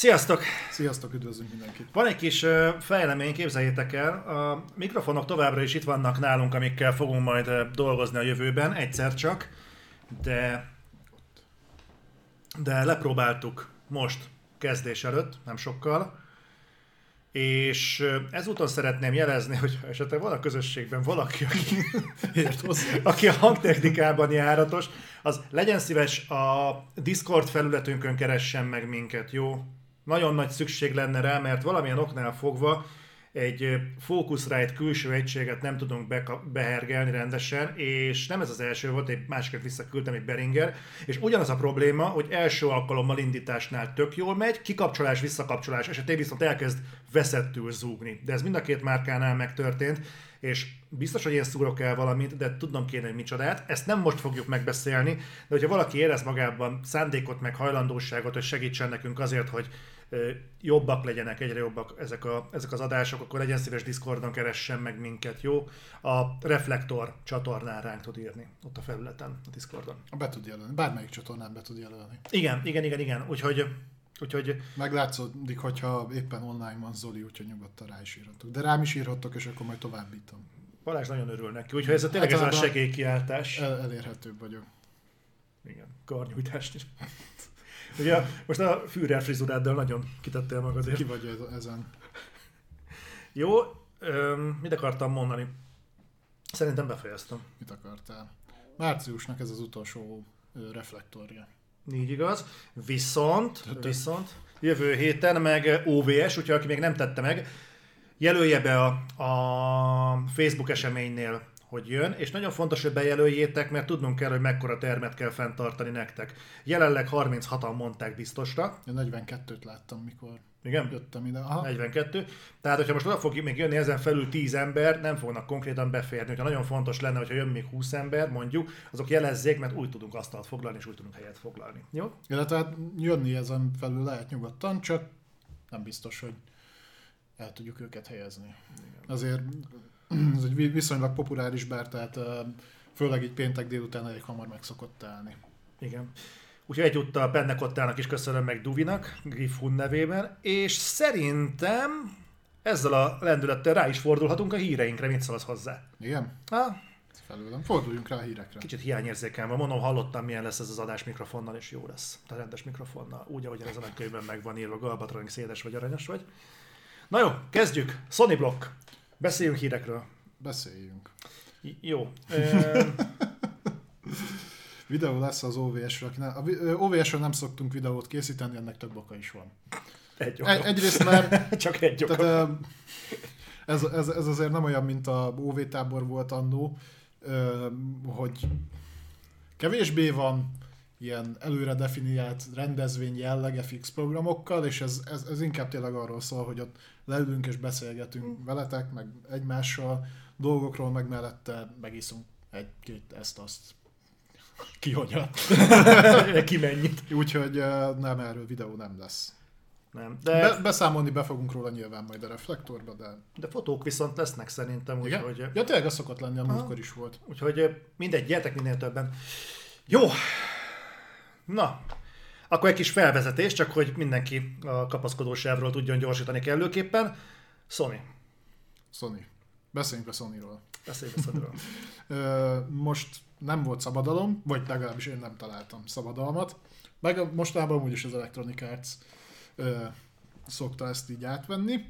Sziasztok! Sziasztok, üdvözlünk mindenkit! Van egy kis fejlemény, képzeljétek el, a mikrofonok továbbra is itt vannak nálunk, amikkel fogunk majd dolgozni a jövőben, egyszer csak, de, de lepróbáltuk most kezdés előtt, nem sokkal, és ezúton szeretném jelezni, hogy esetleg van a közösségben valaki, aki, Ért hozzá. aki a hangtechnikában járatos, az legyen szíves a Discord felületünkön keressen meg minket, jó? Nagyon nagy szükség lenne rá, mert valamilyen oknál fogva egy Focusrite külső egységet nem tudunk beka- behergelni rendesen, és nem ez az első volt, egy másikat visszaküldtem, egy Beringer, és ugyanaz a probléma, hogy első alkalommal indításnál tök jól megy, kikapcsolás, visszakapcsolás esetén viszont elkezd veszettül zúgni. De ez mind a két márkánál megtörtént, és biztos, hogy én szúrok el valamit, de tudnom kéne, hogy micsodát. Ezt nem most fogjuk megbeszélni, de hogyha valaki érez magában szándékot, meg hajlandóságot, hogy segítsen nekünk azért, hogy jobbak legyenek, egyre jobbak ezek, a, ezek az adások, akkor legyen szíves Discordon keressen meg minket, jó? A Reflektor csatornán ránk tud írni, ott a felületen, a Discordon. Be tud jelölni. Bármelyik csatornán be tud jelölni. Igen, igen, igen, igen. Úgyhogy, úgyhogy Meglátszódik, hogyha éppen online van Zoli, úgyhogy nyugodtan rá is írhatok. De rám is írhattok, és akkor majd továbbítom. Balázs nagyon örül neki. Úgyhogy ez a tényleg ez a segélykiáltás. El, elérhetőbb vagyok. Igen, karnyújtást is. Ugye most a Führer frizuráddal nagyon kitettél magadért. Ki vagy ez- ezen? Jó, öm, mit akartam mondani? Szerintem befejeztem. Mit akartál? Márciusnak ez az utolsó reflektorja. Így igaz. Viszont, viszont jövő héten meg OVS, úgyhogy aki még nem tette meg, jelölje be a, a Facebook eseménynél, hogy jön, és nagyon fontos, hogy bejelöljétek, mert tudnunk kell, hogy mekkora termet kell fenntartani nektek. Jelenleg 36-an mondták biztosra, Én 42-t láttam, mikor igen? jöttem ide. Aha. 42. Tehát, hogyha most oda fog még jönni ezen felül 10 ember, nem fognak konkrétan beférni. Hogyha nagyon fontos lenne, hogyha jön még 20 ember, mondjuk, azok jelezzék, mert úgy tudunk asztalt foglalni, és úgy tudunk helyet foglalni. Jó? Illetve hát jönni ezen felül lehet nyugodtan, csak nem biztos, hogy el tudjuk őket helyezni. Azért ez egy vi- viszonylag populáris bár, tehát főleg így péntek délután elég hamar meg szokott állni. Igen. Úgyhogy egyúttal Pennekottának is köszönöm meg Duvinak, Griff Hun nevében, és szerintem ezzel a lendülettel rá is fordulhatunk a híreinkre, mit szólsz hozzá? Igen? Ha, Felőlem. Forduljunk rá a hírekre. kicsit hiányérzékelem, van, mondom, hallottam milyen lesz ez az adás mikrofonnal, és jó lesz. A rendes mikrofonnal, úgy, ahogy ezen a könyvben meg van írva, Galbatron, széles vagy aranyos vagy. Na jó, kezdjük. Sony Block. Beszéljünk hírekről. Beszéljünk. J- Jó. Ö, Videó lesz az OVS-ről. aki nem- A OVS-ről nem szoktunk videót készíteni, ennek több oka is van. egy Egy, oka. egyrészt mert Csak egy oka. Tehát, ez, ez, ez azért nem olyan, mint a OV tábor volt annó, hogy kevésbé van ilyen előre definiált rendezvény jellege fix programokkal, és ez, ez, ez inkább tényleg arról szól, hogy ott leülünk és beszélgetünk veletek, meg egymással dolgokról, meg mellette megiszunk egy-két ezt-azt. Ki hogyan. Ki mennyit. Úgyhogy nem, erről videó nem lesz. Nem. Be, De, beszámolni be fogunk róla nyilván majd a reflektorba, de de fotók viszont lesznek szerintem, úgyhogy, Ja, tényleg az szokott lenni, a múltkor is volt. úgyhogy mindegy, gyertek minél többen. Jó. Na, akkor egy kis felvezetés, csak hogy mindenki a kapaszkodósávról tudjon gyorsítani kellőképpen. Sony. Sony. Beszéljünk a Sony-ról. Beszélj beszélről. Ö, most nem volt szabadalom, vagy legalábbis én nem találtam szabadalmat. Meg mostanában úgyis az Electronic Arts ö, szokta ezt így átvenni,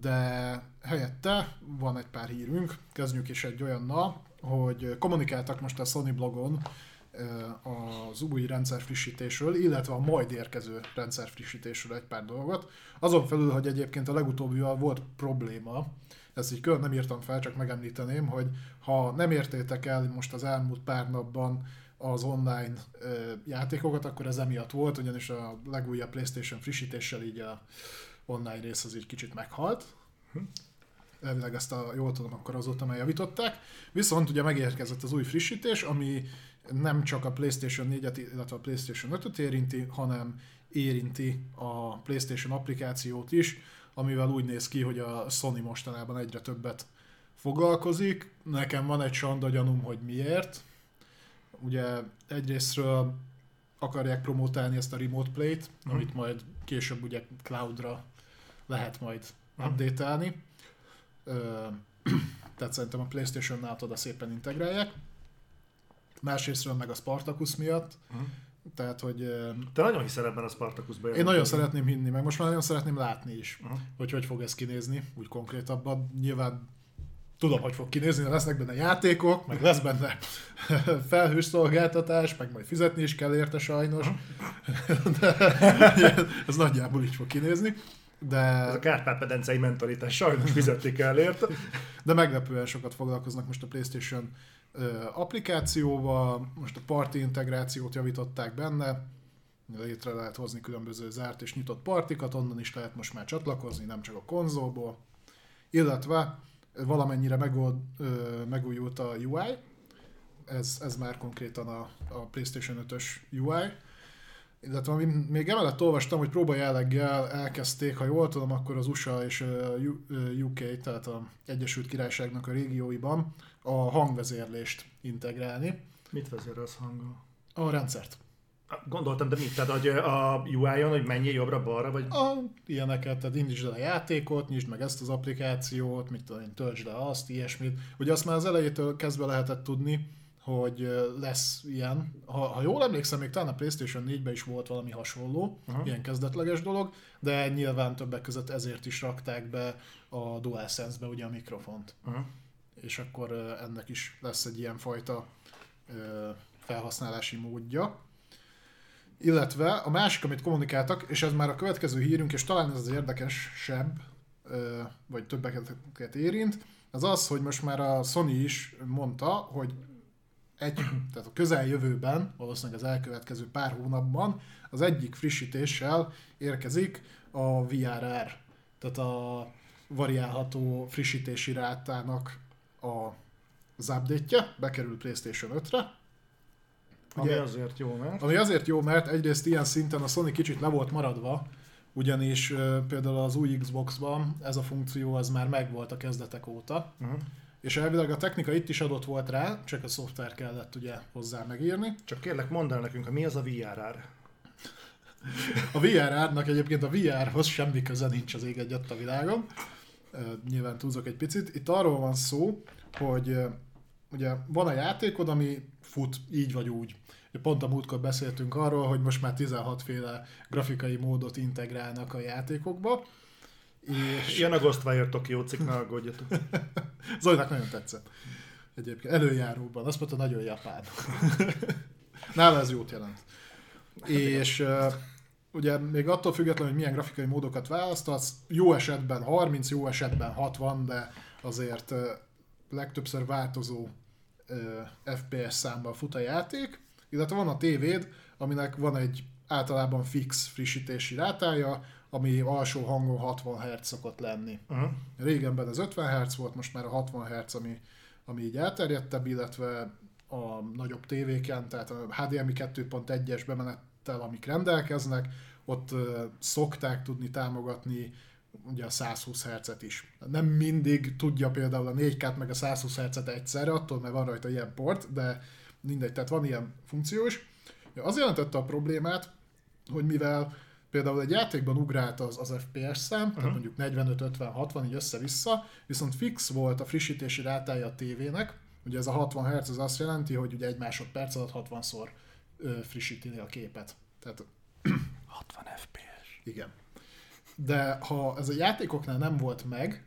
de helyette van egy pár hírünk. Kezdjük is egy olyannal, hogy kommunikáltak most a Sony blogon az új rendszerfrissítésről, illetve a majd érkező rendszerfrissítésről egy pár dolgot. Azon felül, hogy egyébként a legutóbbival volt probléma, ezt így külön nem írtam fel, csak megemlíteném, hogy ha nem értétek el most az elmúlt pár napban az online ö, játékokat, akkor ez emiatt volt, ugyanis a legújabb PlayStation frissítéssel így a online rész az így kicsit meghalt. Elvileg ezt a, jól tudom, akkor azóta már javították. Viszont ugye megérkezett az új frissítés, ami nem csak a PlayStation 4-et, illetve a PlayStation 5-öt érinti, hanem érinti a PlayStation applikációt is, amivel úgy néz ki, hogy a Sony mostanában egyre többet foglalkozik. Nekem van egy sanda gyanúm, hogy miért. Ugye egyrésztről akarják promotálni ezt a Remote Play-t, amit majd később ugye cloudra lehet majd update-elni. Tehát szerintem a Playstation-nál oda szépen integrálják. Másrésztről meg a Spartacus miatt. Mhm. Tehát, hogy Te nagyon hiszel ebben a Spartacusban. én nagyon szeretném hinni, meg most már nagyon szeretném látni is, Aha. hogy hogy fog ez kinézni, úgy konkrétabban. Nyilván tudom, hogy fog kinézni, de lesznek benne játékok, meg lesz benne felhős szolgáltatás, meg majd fizetni is kell érte sajnos. De ez nagyjából így fog kinézni. De, Ez a Kárpát-medencei mentalitás, sajnos fizetni kell érte. de meglepően sokat foglalkoznak most a PlayStation applikációval, most a party integrációt javították benne, létre lehet hozni különböző zárt és nyitott partikat, onnan is lehet most már csatlakozni, nem csak a konzolból. Illetve valamennyire megold, ö, megújult a UI, ez, ez már konkrétan a, a PlayStation 5-ös UI, illetve ami még emellett olvastam, hogy próba jelleggel elkezdték, ha jól tudom, akkor az USA és ö, UK, tehát a Egyesült Királyságnak a régióiban a hangvezérlést integrálni. Mit vezérelsz hanggal? A rendszert. Gondoltam, de mit? Tehát hogy a UI-on, hogy mennyi jobbra-balra, vagy... A, ilyeneket, tehát indítsd el a játékot, nyisd meg ezt az applikációt, mit tudom én, töltsd le azt, ilyesmit. Ugye azt már az elejétől kezdve lehetett tudni, hogy lesz ilyen. Ha, ha jól emlékszem, még talán a PlayStation 4-ben is volt valami hasonló, Aha. ilyen kezdetleges dolog, de nyilván többek között ezért is rakták be a DualSense-be ugye a mikrofont. Uh-huh. És akkor ennek is lesz egy ilyen fajta felhasználási módja. Illetve a másik, amit kommunikáltak, és ez már a következő hírünk, és talán ez az érdekesebb, vagy többeket érint, az az, hogy most már a Sony is mondta, hogy egy, tehát a közeljövőben, valószínűleg az elkövetkező pár hónapban az egyik frissítéssel érkezik a VRR, tehát a variálható frissítési rátának a, az update bekerül PlayStation 5-re, Ami Ugye- azért jó, mert... ami azért jó, mert egyrészt ilyen szinten a Sony kicsit le volt maradva, ugyanis például az új Xbox-ban ez a funkció az már megvolt a kezdetek óta, Uh-huh. és elvileg a technika itt is adott volt rá, csak a szoftver kellett ugye hozzá megírni. Csak kérlek, mondd el nekünk, hogy mi az a VRR? A VR-árnak egyébként a VR-hoz semmi köze nincs az ég egyet a világon. Nyilván túlzok egy picit. Itt arról van szó, hogy ugye van a játékod, ami fut így vagy úgy. Pont a múltkor beszéltünk arról, hogy most már 16 féle grafikai módot integrálnak a játékokba. És Jön a Ghostwire Tokyo cikk, ne aggódjatok. Zolinak nagyon tetszett. Egyébként előjáróban. Azt mondta, nagyon japán. Nála ez jót jelent. És uh, ugye még attól függetlenül, hogy milyen grafikai módokat választasz, jó esetben 30, jó esetben 60, de azért legtöbbször változó FPS számban fut a játék, illetve van a tévéd, aminek van egy általában fix frissítési rátája, ami alsó hangon 60 Hz szokott lenni. Uh-huh. Régenben az 50 Hz volt, most már a 60 Hz, ami, ami így elterjedtebb, illetve a nagyobb tévéken, tehát a HDMI 2.1-es bemenettel, amik rendelkeznek, ott szokták tudni támogatni ugye a 120 Hz-et is. Nem mindig tudja például a 4K-t meg a 120 Hz-et egyszerre, attól mert van rajta ilyen port, de mindegy, tehát van ilyen funkció is. Ja, Az jelentette a problémát, hogy mivel például egy játékban ugrált az, az FPS szám, uh-huh. tehát mondjuk 45, 50, 60, így össze-vissza, viszont fix volt a frissítési rátája a tévének, ugye ez a 60 Hz az azt jelenti, hogy ugye egy másodperc alatt 60-szor ö, frissíteni a képet. Tehát 60 FPS. igen. De ha ez a játékoknál nem volt meg,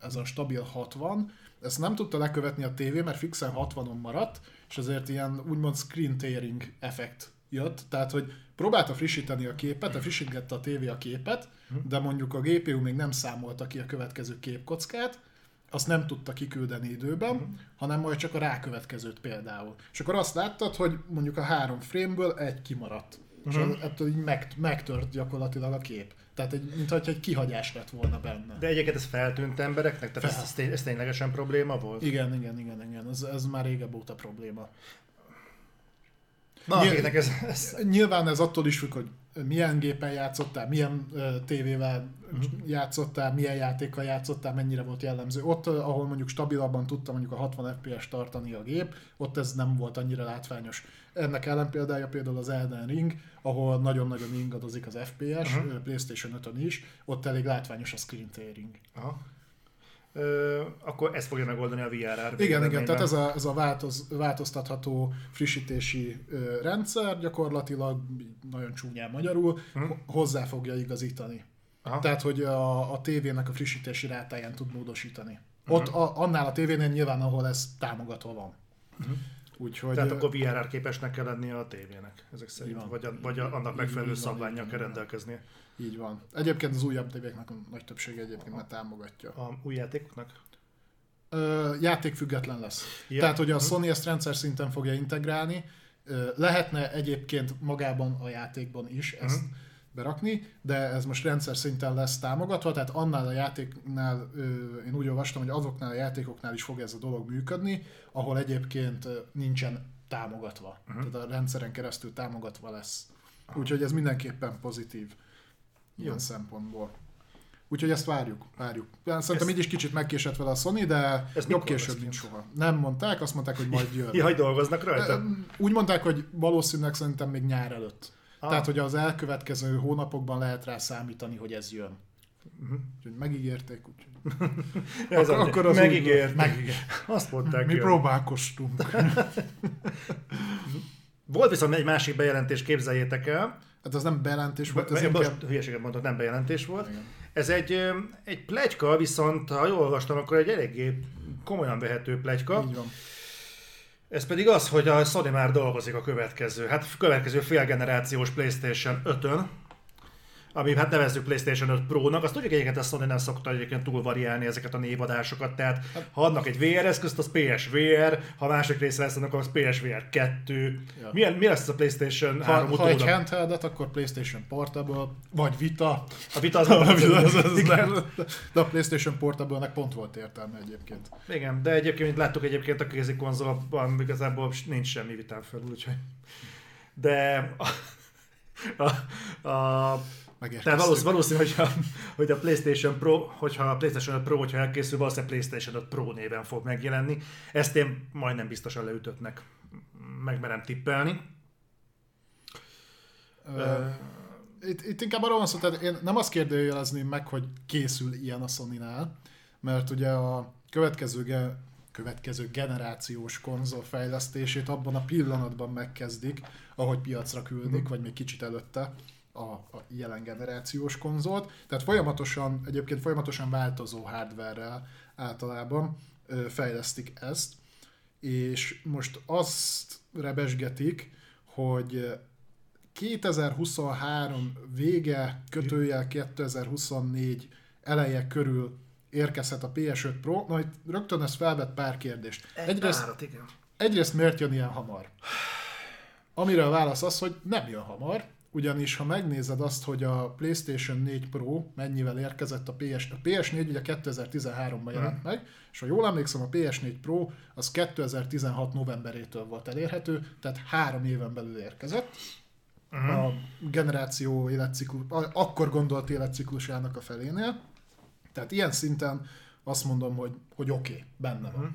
ez a stabil 60, ezt nem tudta lekövetni a tévé, mert fixen 60-on maradt, és ezért ilyen úgymond screen tearing effekt jött, tehát hogy próbálta frissíteni a képet, de frissítgette a tévé a képet, de mondjuk a GPU még nem számolta ki a következő képkockát, azt nem tudta kiküldeni időben, hanem majd csak a rákövetkezőt például. És akkor azt láttad, hogy mondjuk a három frameből egy kimaradt. És Mhm. ettől így meg, megtört gyakorlatilag a kép. Tehát egy, mintha egy kihagyás lett volna benne. De egyébként ez feltűnt embereknek? Tehát ez, ez, ez ténylegesen probléma volt? Igen, igen, igen, igen. Ez, ez már régebb óta probléma. Na, Nyilv- akiknek ez, ez Nyilván ez attól is függ, hogy milyen gépen játszottál, milyen uh, tévével Mhm. játszottál, milyen játékkal játszottál, mennyire volt jellemző. Ott, ahol mondjuk stabilabban tudta mondjuk a 60 FPS tartani a gép, ott ez nem volt annyira látványos. Ennek ellenpéldája például az Elden Ring, ahol nagyon-nagyon ingadozik az FPS, Mhm. uh-huh. PlayStation 5-ön is, ott elég látványos a screen tearing. Aha. Akkor ez fogja megoldani a VRR. Igen, igen, tehát ez a, ez a változ, változtatható frissítési rendszer gyakorlatilag nagyon csúnyán magyarul Hm. ho- hozzá fogja igazítani. Aha. Tehát, hogy a, a tévének a frissítési rátáján tud módosítani. Ott a, annál a tévénél nyilván, ahol ez támogatva van. Úgyhogy Tehát akkor VRR képesnek kell lennie a tévének, ezek szerint. van. Vagy, a, vagy a, annak megfelelő szabványjal kell rendelkeznie. Így van. Egyébként az újabb tévéknek a nagy többsége egyébként már támogatja. A új játékoknak? Ö, játék független lesz. Ja. Tehát, hogy a Sony ezt rendszer szinten fogja integrálni, Ö, lehetne egyébként magában a játékban is ezt berakni, de ez most rendszer szinten lesz támogatva, tehát annál a játéknál, ö, én úgy olvastam, hogy azoknál a játékoknál is fog ez a dolog működni, ahol egyébként nincsen támogatva. Uh-huh. Tehát a rendszeren keresztül támogatva lesz. Úgyhogy ez mindenképpen pozitív ilyen Jó. szempontból. Úgyhogy ezt várjuk, várjuk. Szerintem Ezt- így is kicsit megkésett vele a Sony, de Ezt jobb később, mint soha. Nem mondták, azt mondták, hogy majd jön. Ja, hogy dolgoznak rajta? Úgy mondták, hogy valószínűleg szerintem még nyár előtt. Ah. Tehát, hogy az elkövetkező hónapokban lehet rá számítani, hogy ez jön. Uh-huh. Úgyhogy megígérték, úgyhogy Ez akkor- akkor, az megígért. megígért. Azt mondták, mi jön. próbálkoztunk. Volt viszont egy másik bejelentés, képzeljétek el. Hát az nem bejelentés volt, ez Be- Most inkább... hülyeséget mondok, nem bejelentés volt. Igen. Ez egy, egy plegyka, viszont ha jól olvastam, akkor egy eléggé komolyan vehető plegyka. Így van. Ez pedig az, hogy a Sony már dolgozik a következő, hát következő félgenerációs PlayStation 5-ön, ami hát nevezzük PlayStation 5 Pro-nak, azt tudjuk egyébként a Sony nem szokta egyébként túl variálni ezeket a névadásokat, tehát ha adnak egy VR eszközt, az PSVR, ha másik része lesz, akkor az PSVR 2. Ja. Milyen, mi lesz a PlayStation Ha, 3 ha egy utóda? handheldet, akkor PlayStation Portable, vagy Vita. A vita az, Az, az, az, Igen. nem. De a PlayStation Portable-nek pont volt értelme egyébként. Igen, de egyébként, mint láttuk egyébként a kézi konzolban, igazából nincs semmi vitán felül, úgyhogy... De a, a, a tehát Megérkeztünk. valószínű, valószínű hogyha, hogy a PlayStation Pro, hogyha a PlayStation 5 Pro, hogyha elkészül, valószínűleg PlayStation 5 Pro néven fog megjelenni. Ezt én majdnem biztosan leütöttnek. Megmerem tippelni. Ö, Itt, itt inkább arról van szó, tehát én nem azt kérdőjelezném meg, hogy készül ilyen a Sony-nál, mert ugye a következő, ge, következő generációs konzol fejlesztését abban a pillanatban megkezdik, ahogy piacra küldik, vagy még kicsit előtte a, a jelen generációs konzolt. Tehát folyamatosan, egyébként folyamatosan változó hardware általában fejlesztik ezt, és most azt rebesgetik, hogy 2023 vége, kötőjel 2024 eleje körül érkezhet a PS5 Pro. Na itt rögtön ez felvet pár kérdést. Egyrészt, Árat, igen. egyrészt miért jön ilyen hamar? Amire a válasz az, hogy nem jön hamar, ugyanis ha megnézed azt, hogy a PlayStation 4 Pro mennyivel érkezett a PS, a PS4 ugye 2013-ban jelent meg, és ha jól emlékszem, a PS4 Pro az 2016 novemberétől volt elérhető, tehát három éven belül érkezett a generáció életciklus, akkor gondolt életciklusának a felénél. Tehát ilyen szinten azt mondom, hogy, hogy oké, okay, benne van. Ö,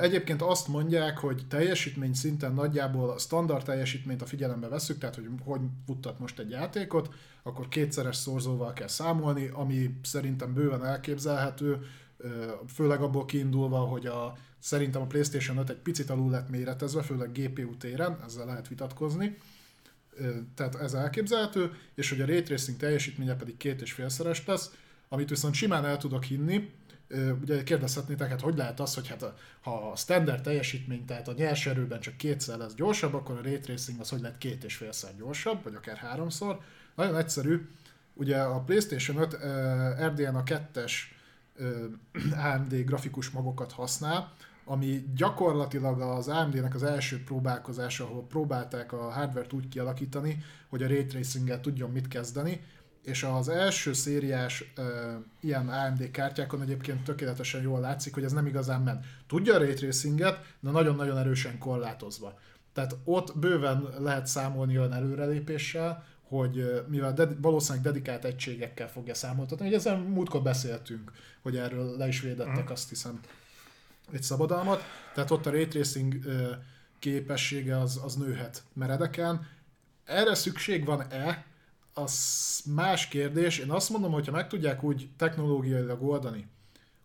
Egyébként azt mondják, hogy teljesítmény szinten nagyjából a standard teljesítményt a figyelembe veszük, tehát hogy hogy futtat most egy játékot, akkor kétszeres szorzóval kell számolni, ami szerintem bőven elképzelhető, főleg abból kiindulva, hogy a, szerintem a PlayStation 5 egy picit alul lett méretezve, főleg GPU téren, ezzel lehet vitatkozni. Tehát ez elképzelhető, és hogy a Ray teljesítménye pedig két és félszeres lesz, amit viszont simán el tudok hinni, ugye kérdezhetnétek, hát hogy lehet az, hogy hát a, ha a standard teljesítmény, tehát a nyers erőben csak kétszer lesz gyorsabb, akkor a Ray Tracing az hogy lehet két és félszer gyorsabb, vagy akár háromszor. Nagyon egyszerű, ugye a PlayStation 5 uh, RDNA 2-es ö, AMD grafikus magokat használ, ami gyakorlatilag az AMD-nek az első próbálkozása, ahol próbálták a hardware-t úgy kialakítani, hogy a ray tracing tudjon mit kezdeni, és az első szériás ö, ilyen AMD kártyákon egyébként tökéletesen jól látszik, hogy ez nem igazán ment. Tudja a ray tracinget, de nagyon-nagyon erősen korlátozva. Tehát ott bőven lehet számolni olyan előrelépéssel, hogy mivel de, valószínűleg dedikált egységekkel fogja számoltatni, hogy ezen múltkor beszéltünk, hogy erről le is védettek, mm. azt hiszem, egy szabadalmat, tehát ott a ray tracing képessége az, az nőhet meredeken. Erre szükség van-e? Az más kérdés. Én azt mondom, hogyha meg tudják úgy technológiailag oldani,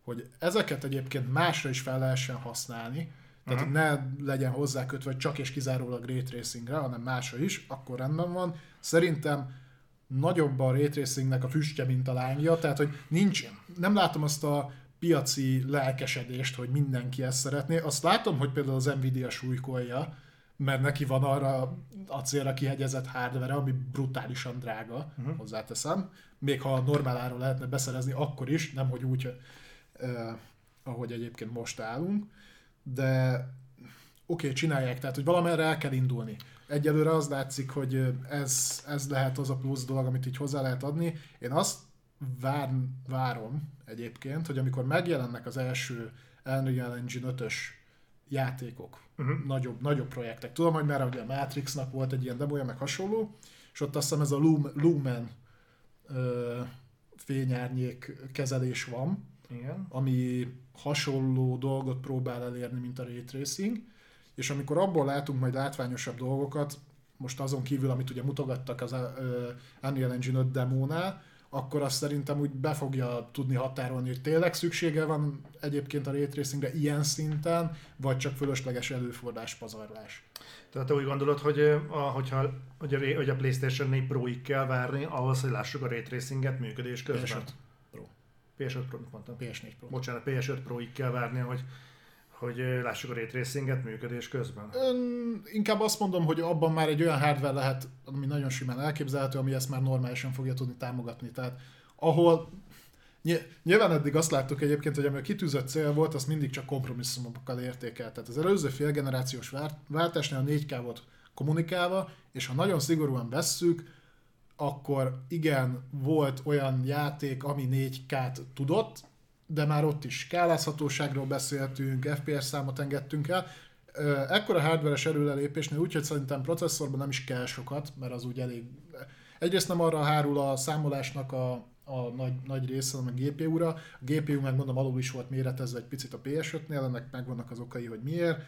hogy ezeket egyébként másra is fel lehessen használni, tehát uh-huh. ne legyen hozzákötve csak és kizárólag ray tracingre, hanem másra is, akkor rendben van. Szerintem nagyobb a ray tracingnek a füstje, mint a lángja, tehát hogy nincs, nem látom azt a piaci lelkesedést, hogy mindenki ezt szeretné. Azt látom, hogy például az Nvidia súlykolja, mert neki van arra a célra kihegyezett hardware ami brutálisan drága, uh-huh. hozzáteszem. Még ha normál áron lehetne beszerezni, akkor is, nem hogy úgy, eh, ahogy egyébként most állunk. De oké, okay, csinálják, tehát hogy valamerre el kell indulni. Egyelőre az látszik, hogy ez, ez lehet az a plusz dolog, amit így hozzá lehet adni. Én azt vár, várom egyébként, hogy amikor megjelennek az első Unreal Engine 5-ös játékok, uh-huh. nagyobb, nagyobb projektek. Tudom, hogy már ugye a Matrixnak volt egy ilyen demója, meg hasonló, és ott azt hiszem ez a Lumen ö, fényárnyék kezelés van, Igen. ami hasonló dolgot próbál elérni, mint a Ray Tracing, és amikor abból látunk majd látványosabb dolgokat, most azon kívül, amit ugye mutogattak az Unreal Engine 5 demónál, akkor azt szerintem úgy be fogja tudni határolni, hogy tényleg szüksége van egyébként a ray tracingre ilyen szinten, vagy csak fölösleges előfordás pazarlás. Tehát te úgy gondolod, hogy, a, hogyha, hogy, a, hogy a PlayStation 4 Pro-ig kell várni, ahhoz, hogy lássuk a Ray Tracinget működés közben? PS5 Pro. PS5 Pro, mondtam. PS4 Pro. Bocsánat, PS5 Pro-ig kell várni, hogy hogy lássuk a ray tracinget működés közben? Ön, inkább azt mondom, hogy abban már egy olyan hardware lehet, ami nagyon simán elképzelhető, ami ezt már normálisan fogja tudni támogatni. Tehát ahol Nyilván eddig azt láttuk egyébként, hogy ami a kitűzött cél volt, az mindig csak kompromisszumokkal értékelt. Tehát az előző félgenerációs váltásnál a 4K volt kommunikálva, és ha nagyon szigorúan vesszük, akkor igen, volt olyan játék, ami 4K-t tudott, de már ott is skálázhatóságról beszéltünk, FPS számot engedtünk el. Ekkora hardveres előrelépésnél úgyhogy szerintem processzorban nem is kell sokat, mert az úgy elég... Egyrészt nem arra hárul a számolásnak a, a nagy, nagy része, hanem a GPU-ra. A GPU meg mondom alul is volt méretezve egy picit a PS5-nél, ennek megvannak az okai, hogy miért.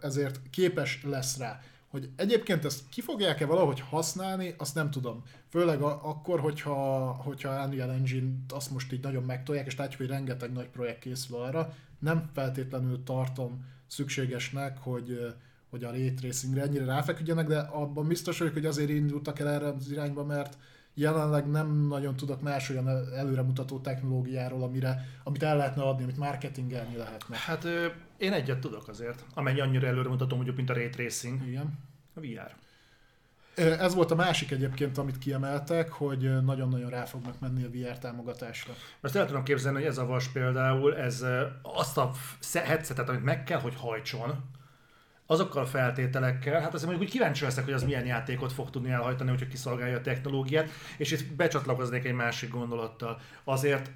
Ezért képes lesz rá. Hogy egyébként ezt ki fogják-e valahogy használni, azt nem tudom. Főleg a, akkor, hogyha, hogyha Unreal engine azt most így nagyon megtolják, és látjuk, hogy rengeteg nagy projekt készül arra, nem feltétlenül tartom szükségesnek, hogy, hogy a ray tracingre ennyire ráfeküdjenek, de abban biztos vagyok, hogy azért indultak el erre az irányba, mert jelenleg nem nagyon tudok más olyan előremutató technológiáról, amire, amit el lehetne adni, amit marketingelni lehetne. Hát én egyet tudok azért, amennyi annyira előremutató mondjuk, mint a Ray Tracing. Igen. A VR. Ez volt a másik egyébként, amit kiemeltek, hogy nagyon-nagyon rá fognak menni a VR támogatásra. Most el tudom képzelni, hogy ez a vas például, ez azt a headsetet, amit meg kell, hogy hajtson, azokkal a feltételekkel, hát azért mondjuk úgy kíváncsi leszek, hogy az milyen játékot fog tudni elhajtani, hogyha kiszolgálja a technológiát, és itt becsatlakoznék egy másik gondolattal. Azért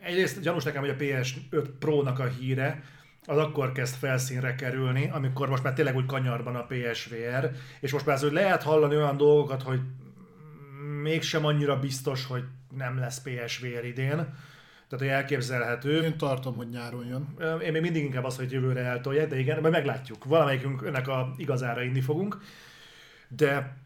egyrészt gyanús nekem, hogy a PS5 Pro-nak a híre, az akkor kezd felszínre kerülni, amikor most már tényleg úgy kanyarban a PSVR, és most már az, hogy lehet hallani olyan dolgokat, hogy mégsem annyira biztos, hogy nem lesz PSVR idén, tehát, hogy elképzelhető. Én tartom, hogy nyáron jön. Én még mindig inkább az, hogy jövőre eltolják, de igen, majd meglátjuk. Valamelyikünk önnek a igazára inni fogunk. De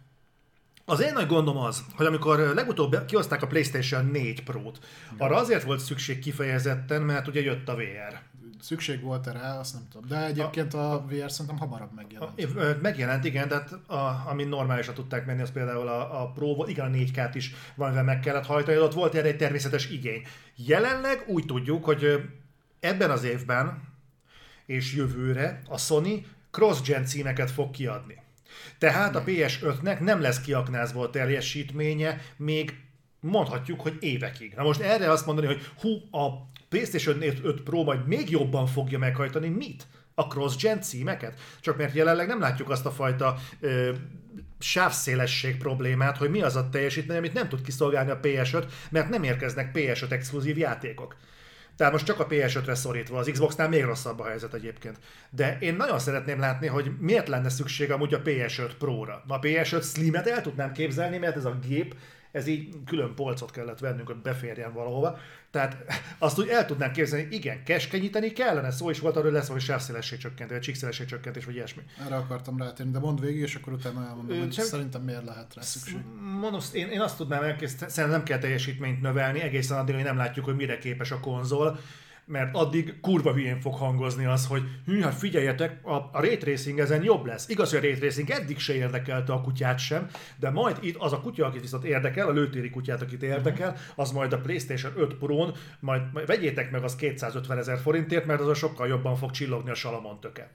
az én nagy gondom az, hogy amikor legutóbb kihozták a PlayStation 4 Pro-t, arra azért volt szükség kifejezetten, mert ugye jött a VR szükség volt rá, azt nem tudom. De egyébként a, a VR szerintem hamarabb megjelent. A, megjelent, igen, de hát a, ami normálisan tudták menni, az például a, a Pro, igen, a 4K-t is valamivel meg kellett hajtani, ott volt erre egy természetes igény. Jelenleg úgy tudjuk, hogy ebben az évben és jövőre a Sony cross-gen címeket fog kiadni. Tehát a PS5-nek nem lesz kiaknázva a teljesítménye, még mondhatjuk, hogy évekig. Na most erre azt mondani, hogy hú, a PlayStation 5 Pro majd még jobban fogja meghajtani mit? A cross-gen címeket? Csak mert jelenleg nem látjuk azt a fajta ö, sávszélesség problémát, hogy mi az a teljesítmény, amit nem tud kiszolgálni a PS5, mert nem érkeznek PS5 exkluzív játékok. Tehát most csak a PS5-re szorítva, az Xboxnál még rosszabb a helyzet egyébként. De én nagyon szeretném látni, hogy miért lenne szükség amúgy a PS5 Pro-ra. A PS5 Slim-et el tudnám képzelni, mert ez a gép ez így külön polcot kellett vennünk, hogy beférjen valahova. Tehát azt úgy el tudnám képzelni, igen, keskenyíteni kellene, szó is volt arról, hogy lesz valami sávszélesség csökkentés, vagy csíkszélesség csökkentés, vagy ilyesmi. Erre akartam rátérni, de mondd végig, és akkor utána elmondom, hogy csak- szerintem miért lehet rá szükség. Mondom, én, én azt tudnám elkezdeni, szerintem nem kell teljesítményt növelni, egészen addig, hogy nem látjuk, hogy mire képes a konzol, mert addig kurva hülyén fog hangozni az, hogy hű, hát figyeljetek, a, a Ray Tracing ezen jobb lesz. Igaz, hogy a Ray Tracing eddig se érdekelte a kutyát sem, de majd itt az a kutya, akit viszont érdekel, a lőtéri kutyát, akit érdekel, az majd a PlayStation 5 Pro-n, majd, majd vegyétek meg az 250 ezer forintért, mert az a sokkal jobban fog csillogni a Salamon töke.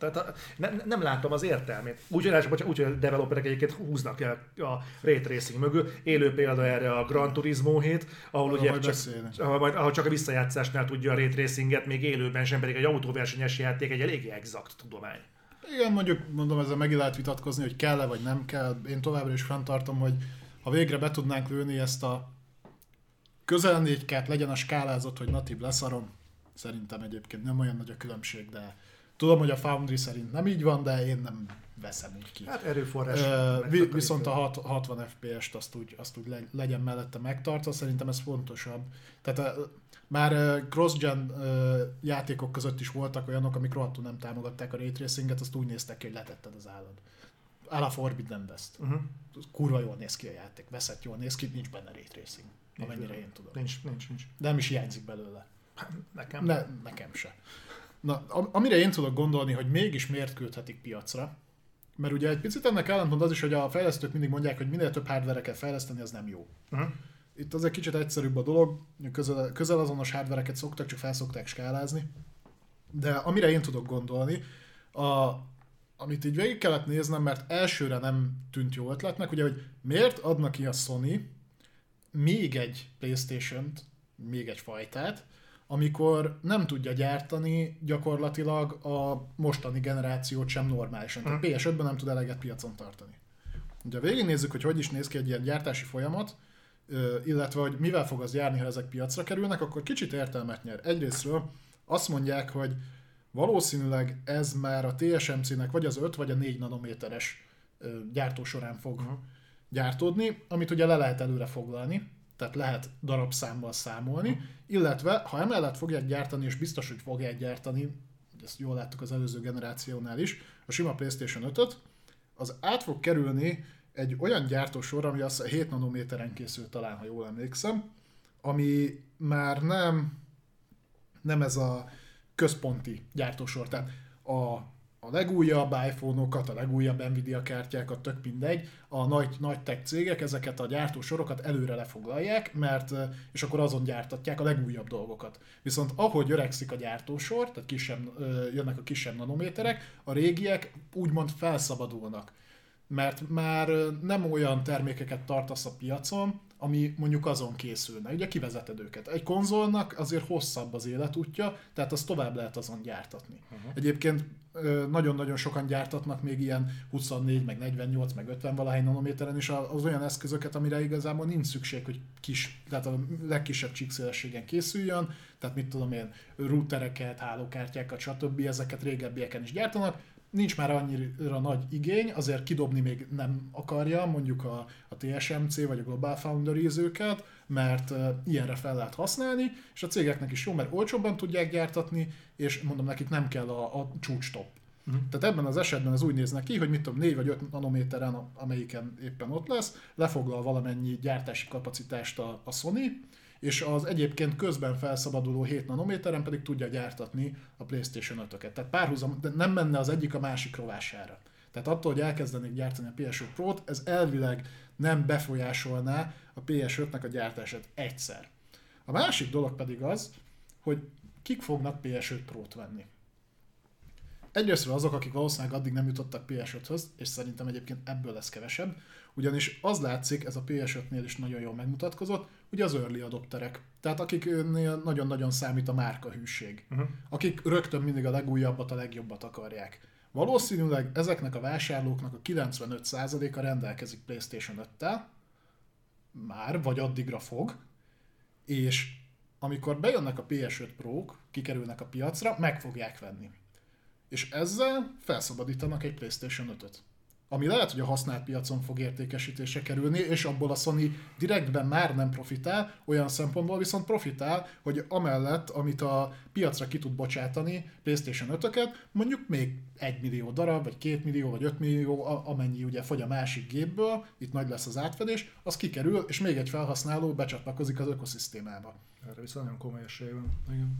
Tehát a, ne, nem látom az értelmét. Úgy, úgy, hogy a developerek egyébként húznak el a Ray Tracing mögül. Élő példa erre a Gran Turismo 7, ahol ugye csak, ahol, majd, ahol csak a visszajátszásnál tudja a Ray Tracinget, még élőben sem, pedig egy autóversenyes játék egy eléggé exakt tudomány. Igen, mondjuk mondom, ezzel meg lehet vitatkozni, hogy kell-e vagy nem kell. Én továbbra is fenntartom, hogy ha végre be tudnánk lőni ezt a közel 4 legyen a skálázott, hogy natív leszarom. Szerintem egyébként nem olyan nagy a különbség, de tudom, hogy a Foundry szerint nem így van, de én nem veszem úgy ki. Hát erőforrás. Ö, viszont a hat- 60 FPS-t azt úgy, azt úgy le- legyen mellette megtartva, szerintem ez fontosabb. Tehát ö, már cross-gen játékok között is voltak olyanok, amik rohadtul nem támogatták a Ray Tracinget, azt úgy néztek ki, hogy letetted az állat. A la Forbidden West. Uh-huh. Kurva jól néz ki a játék, veszett jól néz ki, nincs benne Ray Tracing. Amennyire én tudom. Nincs, nincs, nincs. De nem is hiányzik belőle. Nekem. Ne, nekem se. Na, am- amire én tudok gondolni, hogy mégis miért küldhetik piacra, mert ugye egy picit ennek ellentmond az is, hogy a fejlesztők mindig mondják, hogy minél több hardware kell fejleszteni, az nem jó. Uh-huh. Itt az egy kicsit egyszerűbb a dolog, közel, közel azonos hardvereket szoktak, csak felszokták skálázni. De amire én tudok gondolni, a, amit így végig kellett néznem, mert elsőre nem tűnt jó ötletnek, ugye, hogy miért adnak ki a Sony még egy Playstation-t, még egy fajtát, amikor nem tudja gyártani gyakorlatilag a mostani generációt sem normálisan. Tehát PS5-ben nem tud eleget piacon tartani. Ugye végignézzük, hogy hogy is néz ki egy ilyen gyártási folyamat, illetve hogy mivel fog az járni, ha ezek piacra kerülnek, akkor kicsit értelmet nyer. Egyrésztről azt mondják, hogy valószínűleg ez már a TSMC-nek vagy az 5 vagy a 4 nanométeres gyártó során fog uh-huh. gyártódni, amit ugye le lehet előre foglalni, tehát lehet darabszámmal számolni, illetve ha emellett fogják gyártani, és biztos, hogy fogják gyártani, ezt jól láttuk az előző generációnál is, a sima PlayStation 5-öt, az át fog kerülni egy olyan gyártósor, ami hiszem 7 nanométeren készült talán, ha jól emlékszem, ami már nem, nem ez a központi gyártósor. Tehát a, a legújabb iPhone-okat, a legújabb Nvidia kártyákat, tök mindegy, a nagy, nagy tech cégek ezeket a gyártósorokat előre lefoglalják, mert, eh, és akkor azon gyártatják a legújabb dolgokat. Viszont ahogy öregszik a gyártósor, tehát kisebb, ö, jönnek a kisebb nanométerek, a régiek úgymond felszabadulnak mert már ö, nem olyan termékeket tartasz a piacon, ami mondjuk azon készülne. Ugye kivezeted őket. Egy konzolnak azért hosszabb az életútja, tehát azt tovább lehet azon gyártatni. Uh-huh. Egyébként nagyon-nagyon sokan gyártatnak még ilyen 24, meg 48, meg 50 valahány nanométeren is az olyan eszközöket, amire igazából nincs szükség, hogy kis, tehát a legkisebb csíkszélességen készüljön, tehát mit tudom én, routereket, hálókártyákat, stb. ezeket régebbieken is gyártanak, nincs már annyira nagy igény, azért kidobni még nem akarja mondjuk a, a TSMC vagy a Global Foundries őket, mert uh, ilyenre fel lehet használni, és a cégeknek is jó, mert olcsóbban tudják gyártatni, és mondom, nekik nem kell a, a csúcstop. Uh-huh. Tehát ebben az esetben ez úgy néz ki, hogy mit tudom, 4 vagy 5 nanométeren, amelyiken éppen ott lesz, lefoglal valamennyi gyártási kapacitást a, a Sony, és az egyébként közben felszabaduló 7 nanométeren pedig tudja gyártatni a PlayStation 5-öket. Tehát párhuzam, de nem menne az egyik a másik rovására. Tehát attól, hogy elkezdenék gyártani a PS5 Pro-t, ez elvileg nem befolyásolná a PS5-nek a gyártását egyszer. A másik dolog pedig az, hogy kik fognak PS5 Pro-t venni. Egyrésztről azok, akik valószínűleg addig nem jutottak PS5-höz, és szerintem egyébként ebből lesz kevesebb, ugyanis az látszik, ez a PS5-nél is nagyon jól megmutatkozott, ugye az early adopterek. Tehát akiknél nagyon-nagyon számít a márkahűség. Uh-huh. Akik rögtön mindig a legújabbat, a legjobbat akarják. Valószínűleg ezeknek a vásárlóknak a 95%-a rendelkezik PlayStation 5-tel, már, vagy addigra fog, és amikor bejönnek a PS5 Pro-k, kikerülnek a piacra, meg fogják venni. És ezzel felszabadítanak egy PlayStation 5-öt ami lehet, hogy a használt piacon fog értékesítésre kerülni, és abból a Sony direktben már nem profitál, olyan szempontból viszont profitál, hogy amellett, amit a piacra ki tud bocsátani PlayStation 5-öket, mondjuk még 1 millió darab, vagy 2 millió, vagy 5 millió, amennyi ugye fogy a másik gépből, itt nagy lesz az átfedés, az kikerül, és még egy felhasználó becsatlakozik az ökoszisztémába. Erre viszont nagyon komoly esély van. Igen.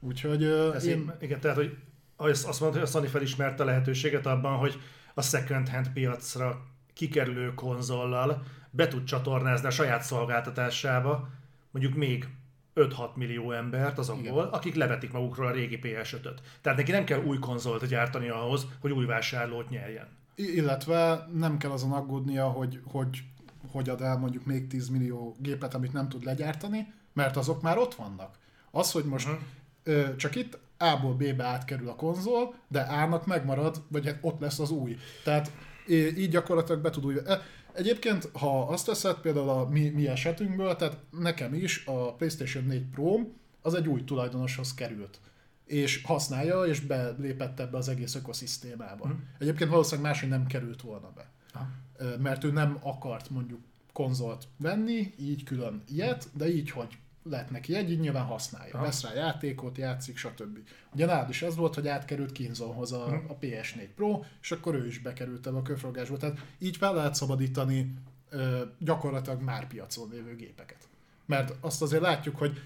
Úgyhogy Ez én... Igen, tehát, hogy azt mondta, hogy a Sony felismerte a lehetőséget abban, hogy a second hand piacra kikerülő konzollal be tud csatornázni a saját szolgáltatásába mondjuk még 5-6 millió embert azokból, Igen. akik levetik magukról a régi PS5-öt. Tehát neki nem kell új konzolt gyártani ahhoz, hogy új vásárlót nyerjen. Illetve nem kell azon aggódnia, hogy, hogy hogy ad el mondjuk még 10 millió gépet, amit nem tud legyártani, mert azok már ott vannak. Az, hogy most uh-huh. csak itt a-ból B-be átkerül a konzol, de A-nak megmarad, vagy hát ott lesz az új. Tehát így gyakorlatilag be tud új... E, egyébként, ha azt veszed például a mi, mi esetünkből, tehát nekem is a PlayStation 4 Pro az egy új tulajdonoshoz került és használja, és belépett ebbe az egész ökoszisztémába. Mm. Egyébként valószínűleg máshogy nem került volna be. Ah. Mert ő nem akart mondjuk konzolt venni, így külön ilyet, de így, hogy lett neki egy, így nyilván használja. Ha. Vesz rá játékot, játszik, stb. Ugye nálad is ez volt, hogy átkerült Kinzonhoz a, a PS4 Pro, és akkor ő is bekerült ebbe a körforgásba. Tehát így fel lehet szabadítani ö, gyakorlatilag már piacon lévő gépeket. Mert azt azért látjuk, hogy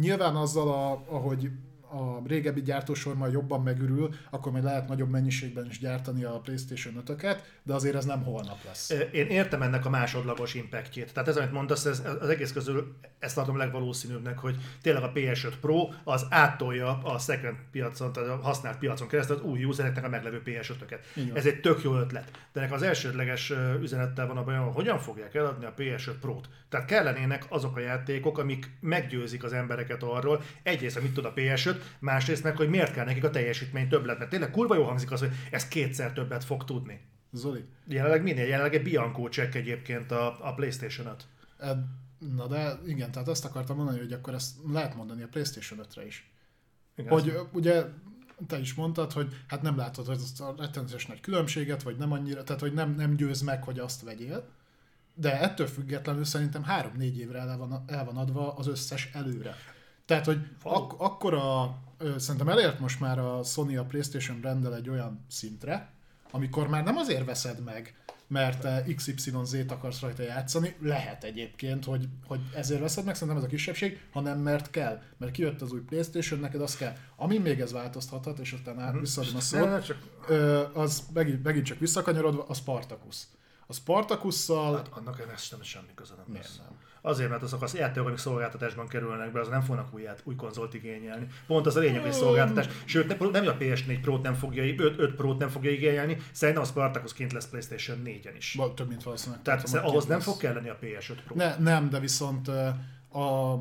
nyilván azzal, a, ahogy a régebbi gyártósor majd jobban megürül, akkor majd lehet nagyobb mennyiségben is gyártani a PlayStation 5 de azért ez nem holnap lesz. Én értem ennek a másodlagos impactjét. Tehát ez, amit mondasz, ez, az egész közül ezt tartom legvalószínűbbnek, hogy tényleg a PS5 Pro az áttolja a second piacon, tehát a használt piacon keresztül az új usereknek a meglevő PS5-öket. Ez egy tök jó ötlet. De ennek az elsődleges üzenettel van a bajom, hogy hogyan fogják eladni a PS5 Pro-t. Tehát kellenének azok a játékok, amik meggyőzik az embereket arról, egyrészt, amit tud a PS5, másrészt meg, hogy miért kell nekik a teljesítmény többlet. Mert tényleg kurva jó hangzik az, hogy ez kétszer többet fog tudni. Zoli. Jelenleg minél? Jelenleg egy Bianco check egyébként a, a Playstation 5. Na de igen, tehát azt akartam mondani, hogy akkor ezt lehet mondani a Playstation 5-re is. Igen, hogy ugye te is mondtad, hogy hát nem látod hogy azt a rettenetes nagy különbséget, vagy nem annyira, tehát hogy nem, nem győz meg, hogy azt vegyél, de ettől függetlenül szerintem 3-4 évre el van, el van adva az összes előre. Tehát, hogy ak- akkora, ö, szerintem elért most már a Sony a PlayStation brandel egy olyan szintre, amikor már nem azért veszed meg, mert XYZ-t akarsz rajta játszani, lehet egyébként, hogy, hogy ezért veszed meg, szerintem ez a kisebbség, hanem mert kell. Mert kijött az új Playstation, neked az kell. Ami még ez változtathat, és aztán át mhm. visszaadom a szót, az megint, megint csak visszakanyarodva, a Spartacus. A Spartacusszal... Hát annak ennek nem semmi köze nem lesz. Nem. Azért, mert azok az játékok, szolgáltatásban kerülnek be, az nem fognak új, új konzolt igényelni. Pont az a lényeg, hogy szolgáltatás. Sőt, nem a PS4 Pro-t nem fogja, 5, 5 Pro-t nem fogja igényelni, szerintem a Spartacus kint lesz PlayStation 4-en is. Ba, több mint valószínűleg. Tehát tudom, ahhoz nem lesz. fog kelleni a PS5 Pro. Ne, nem, de viszont a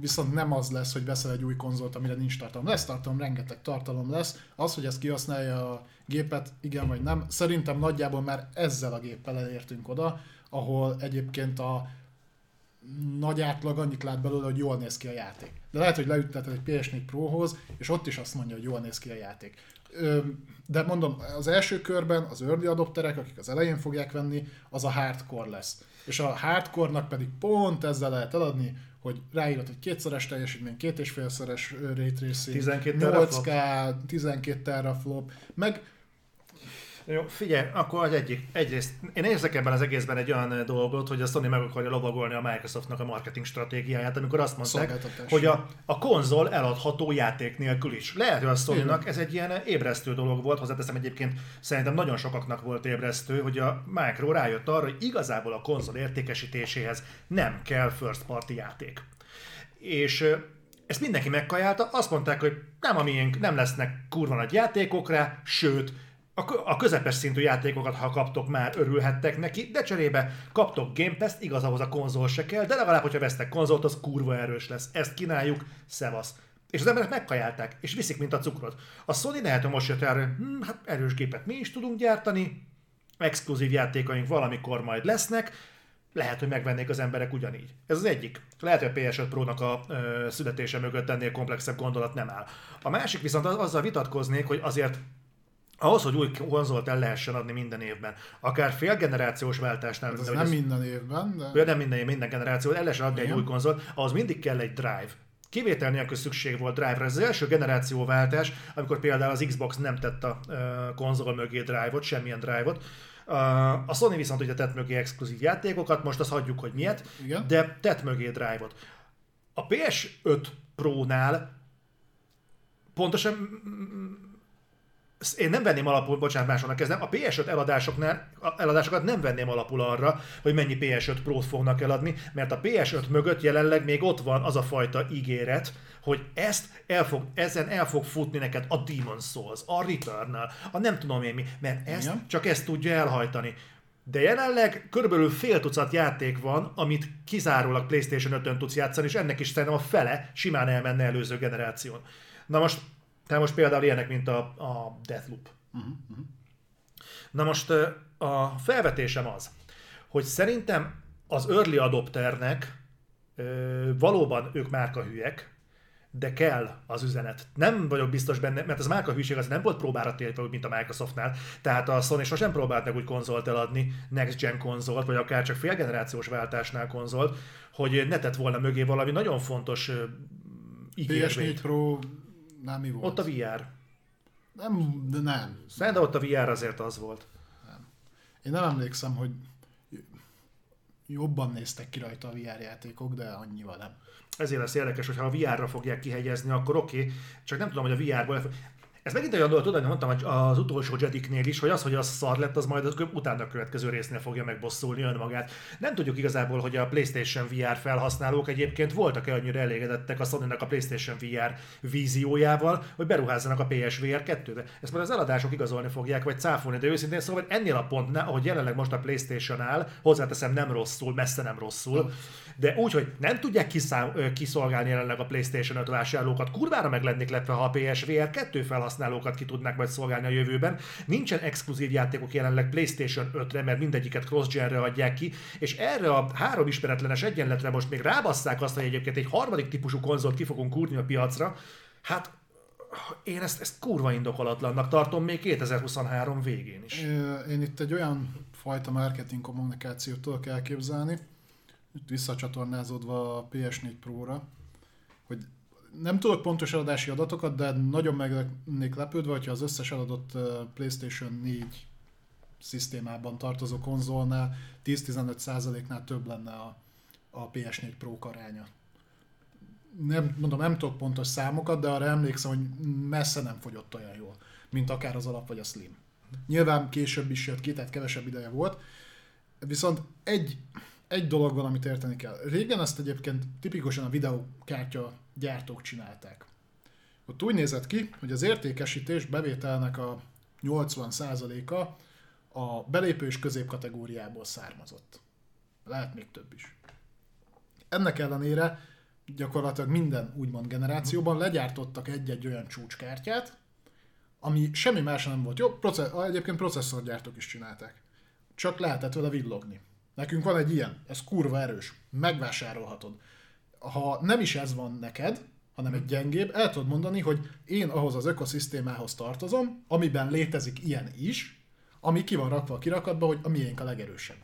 viszont nem az lesz, hogy veszel egy új konzolt, amire nincs tartalom. Lesz tartalom, rengeteg tartalom lesz. Az, hogy ezt kihasználja a gépet, igen vagy nem. Szerintem nagyjából már ezzel a géppel elértünk oda, ahol egyébként a nagy átlag annyit lát belőle, hogy jól néz ki a játék. De lehet, hogy leütteted egy PS4 Prohoz, és ott is azt mondja, hogy jól néz ki a játék. De mondom, az első körben az early adopterek, akik az elején fogják venni, az a hardcore lesz. És a hardcore-nak pedig pont ezzel lehet eladni, hogy ráírod, hogy kétszeres teljesítmény, két és félszeres ray tracing, 12 8K, 12 teraflop, meg jó, figyelj, akkor az egyik. Egyrészt én érzek ebben az egészben egy olyan dolgot, hogy a Sony meg akarja lovagolni a Microsoftnak a marketing stratégiáját, amikor azt mondták, hogy a, a konzol eladható játék nélkül is. Lehet, hogy a sony ez egy ilyen ébresztő dolog volt, hozzáteszem egyébként szerintem nagyon sokaknak volt ébresztő, hogy a Micro rájött arra, hogy igazából a konzol értékesítéséhez nem kell first party játék. És ezt mindenki megkajálta, azt mondták, hogy nem a miénk, nem lesznek kurva nagy játékok rá, sőt, a közepes szintű játékokat, ha kaptok, már örülhettek neki, de cserébe kaptok Game Pass-t, igaz, ahhoz a konzol se kell, de legalább, hogyha vesztek konzolt, az kurva erős lesz. Ezt kínáljuk, szevasz. És az emberek megkajálták, és viszik, mint a cukrot. A Sony lehet, hogy most jött el, hm, hát erős gépet mi is tudunk gyártani, exkluzív játékaink valamikor majd lesznek, lehet, hogy megvennék az emberek ugyanígy. Ez az egyik. Lehet, hogy a PS5 Pro-nak a ö, születése mögött ennél komplexebb gondolat nem áll. A másik viszont az, azzal vitatkoznék, hogy azért ahhoz, hogy új konzolt el lehessen adni minden évben, akár félgenerációs váltásnál, Ez de nem minden évben, de... Nem minden, minden generáció, el lehessen adni Igen. egy új konzolt, ahhoz mindig kell egy drive. Kivétel nélkül szükség volt drive-ra. Ez az első generációváltás, amikor például az Xbox nem tett a konzol mögé drive-ot, semmilyen drive-ot. A Sony viszont ugye tett mögé exkluzív játékokat, most azt hagyjuk, hogy miért, Igen. de tett mögé drive-ot. A PS5 Pro-nál pontosan én nem venném alapul, bocsánat, másonnak kezdem, a PS5 eladásoknál, eladásokat nem venném alapul arra, hogy mennyi PS5 Pro-t fognak eladni, mert a PS5 mögött jelenleg még ott van az a fajta ígéret, hogy ezt el fog, ezen el fog futni neked a Demon Souls, a Returnal, a nem tudom én mi, mert ezt, Igen. csak ezt tudja elhajtani. De jelenleg körülbelül fél tucat játék van, amit kizárólag PlayStation 5-ön tudsz játszani, és ennek is szerintem a fele simán elmenne előző generáción. Na most, te most például ilyenek, mint a, a Deathloop. Na most a felvetésem az, hogy szerintem az early adopternek ö, valóban ők márkahűek, de kell az üzenet. Nem vagyok biztos benne, mert az márkahűség az nem volt próbára térve, mint a Microsoftnál. Tehát a Sony sosem próbált meg úgy konzolt eladni, next gen konzolt, vagy akár csak félgenerációs váltásnál konzolt, hogy ne tett volna mögé valami nagyon fontos ígérvényt. PS4 Pro nem mi volt? Ott a VR. Nem, de nem. Szerintem ott a VR azért az volt. Én nem emlékszem, hogy jobban néztek ki rajta a VR játékok, de annyival nem. Ezért lesz érdekes, hogy ha a VR-ra fogják kihegyezni, akkor oké, okay, csak nem tudom, hogy a VR-ból... Ez megint olyan dolog, tudod, mondtam az utolsó Jediknél is, hogy az, hogy az szar lett, az majd az utána a következő résznél fogja megbosszulni önmagát. Nem tudjuk igazából, hogy a PlayStation VR felhasználók egyébként voltak-e annyira elégedettek a sony a PlayStation VR víziójával, hogy beruházzanak a PSVR 2-be. Ezt majd az eladások igazolni fogják, vagy cáfolni, de őszintén szóval ennél a pontnál, ahogy jelenleg most a PlayStation áll, hozzáteszem nem rosszul, messze nem rosszul, de úgy, hogy nem tudják kiszám, kiszolgálni jelenleg a PlayStation 5 vásárlókat, kurvára meg lennék lepve, ha a PSVR 2 felhasználókat ki tudnák majd szolgálni a jövőben. Nincsen exkluzív játékok jelenleg PlayStation 5-re, mert mindegyiket cross-genre adják ki, és erre a három ismeretlenes egyenletre most még rábasszák azt, hogy egyébként egy harmadik típusú konzolt ki fogunk kúrni a piacra, hát én ezt, ezt kurva indokolatlannak tartom még 2023 végén is. Én itt egy olyan fajta marketing kommunikációt tudok elképzelni, visszacsatornázódva a PS4 Pro-ra, hogy nem tudok pontos eladási adatokat, de nagyon meg lennék lepődve, hogyha az összes eladott PlayStation 4 szisztémában tartozó konzolnál 10-15%-nál több lenne a, a PS4 Pro aránya. Nem, mondom, nem tudok pontos számokat, de arra emlékszem, hogy messze nem fogyott olyan jól, mint akár az alap vagy a Slim. Nyilván később is jött ki, tehát kevesebb ideje volt. Viszont egy, egy dolog van, amit érteni kell. Régen ezt egyébként tipikusan a videokártya gyártók csinálták. Ott úgy nézett ki, hogy az értékesítés bevételnek a 80%-a a belépő és középkategóriából származott. Lehet még több is. Ennek ellenére gyakorlatilag minden úgymond generációban legyártottak egy-egy olyan csúcskártyát, ami semmi más nem volt. Jó, proce- egyébként processzorgyártók is csinálták. Csak lehetett vele villogni. Nekünk van egy ilyen, ez kurva erős, megvásárolhatod. Ha nem is ez van neked, hanem egy gyengébb, el tudod mondani, hogy én ahhoz az ökoszisztémához tartozom, amiben létezik ilyen is, ami ki van rakva a kirakatba, hogy a miénk a legerősebb.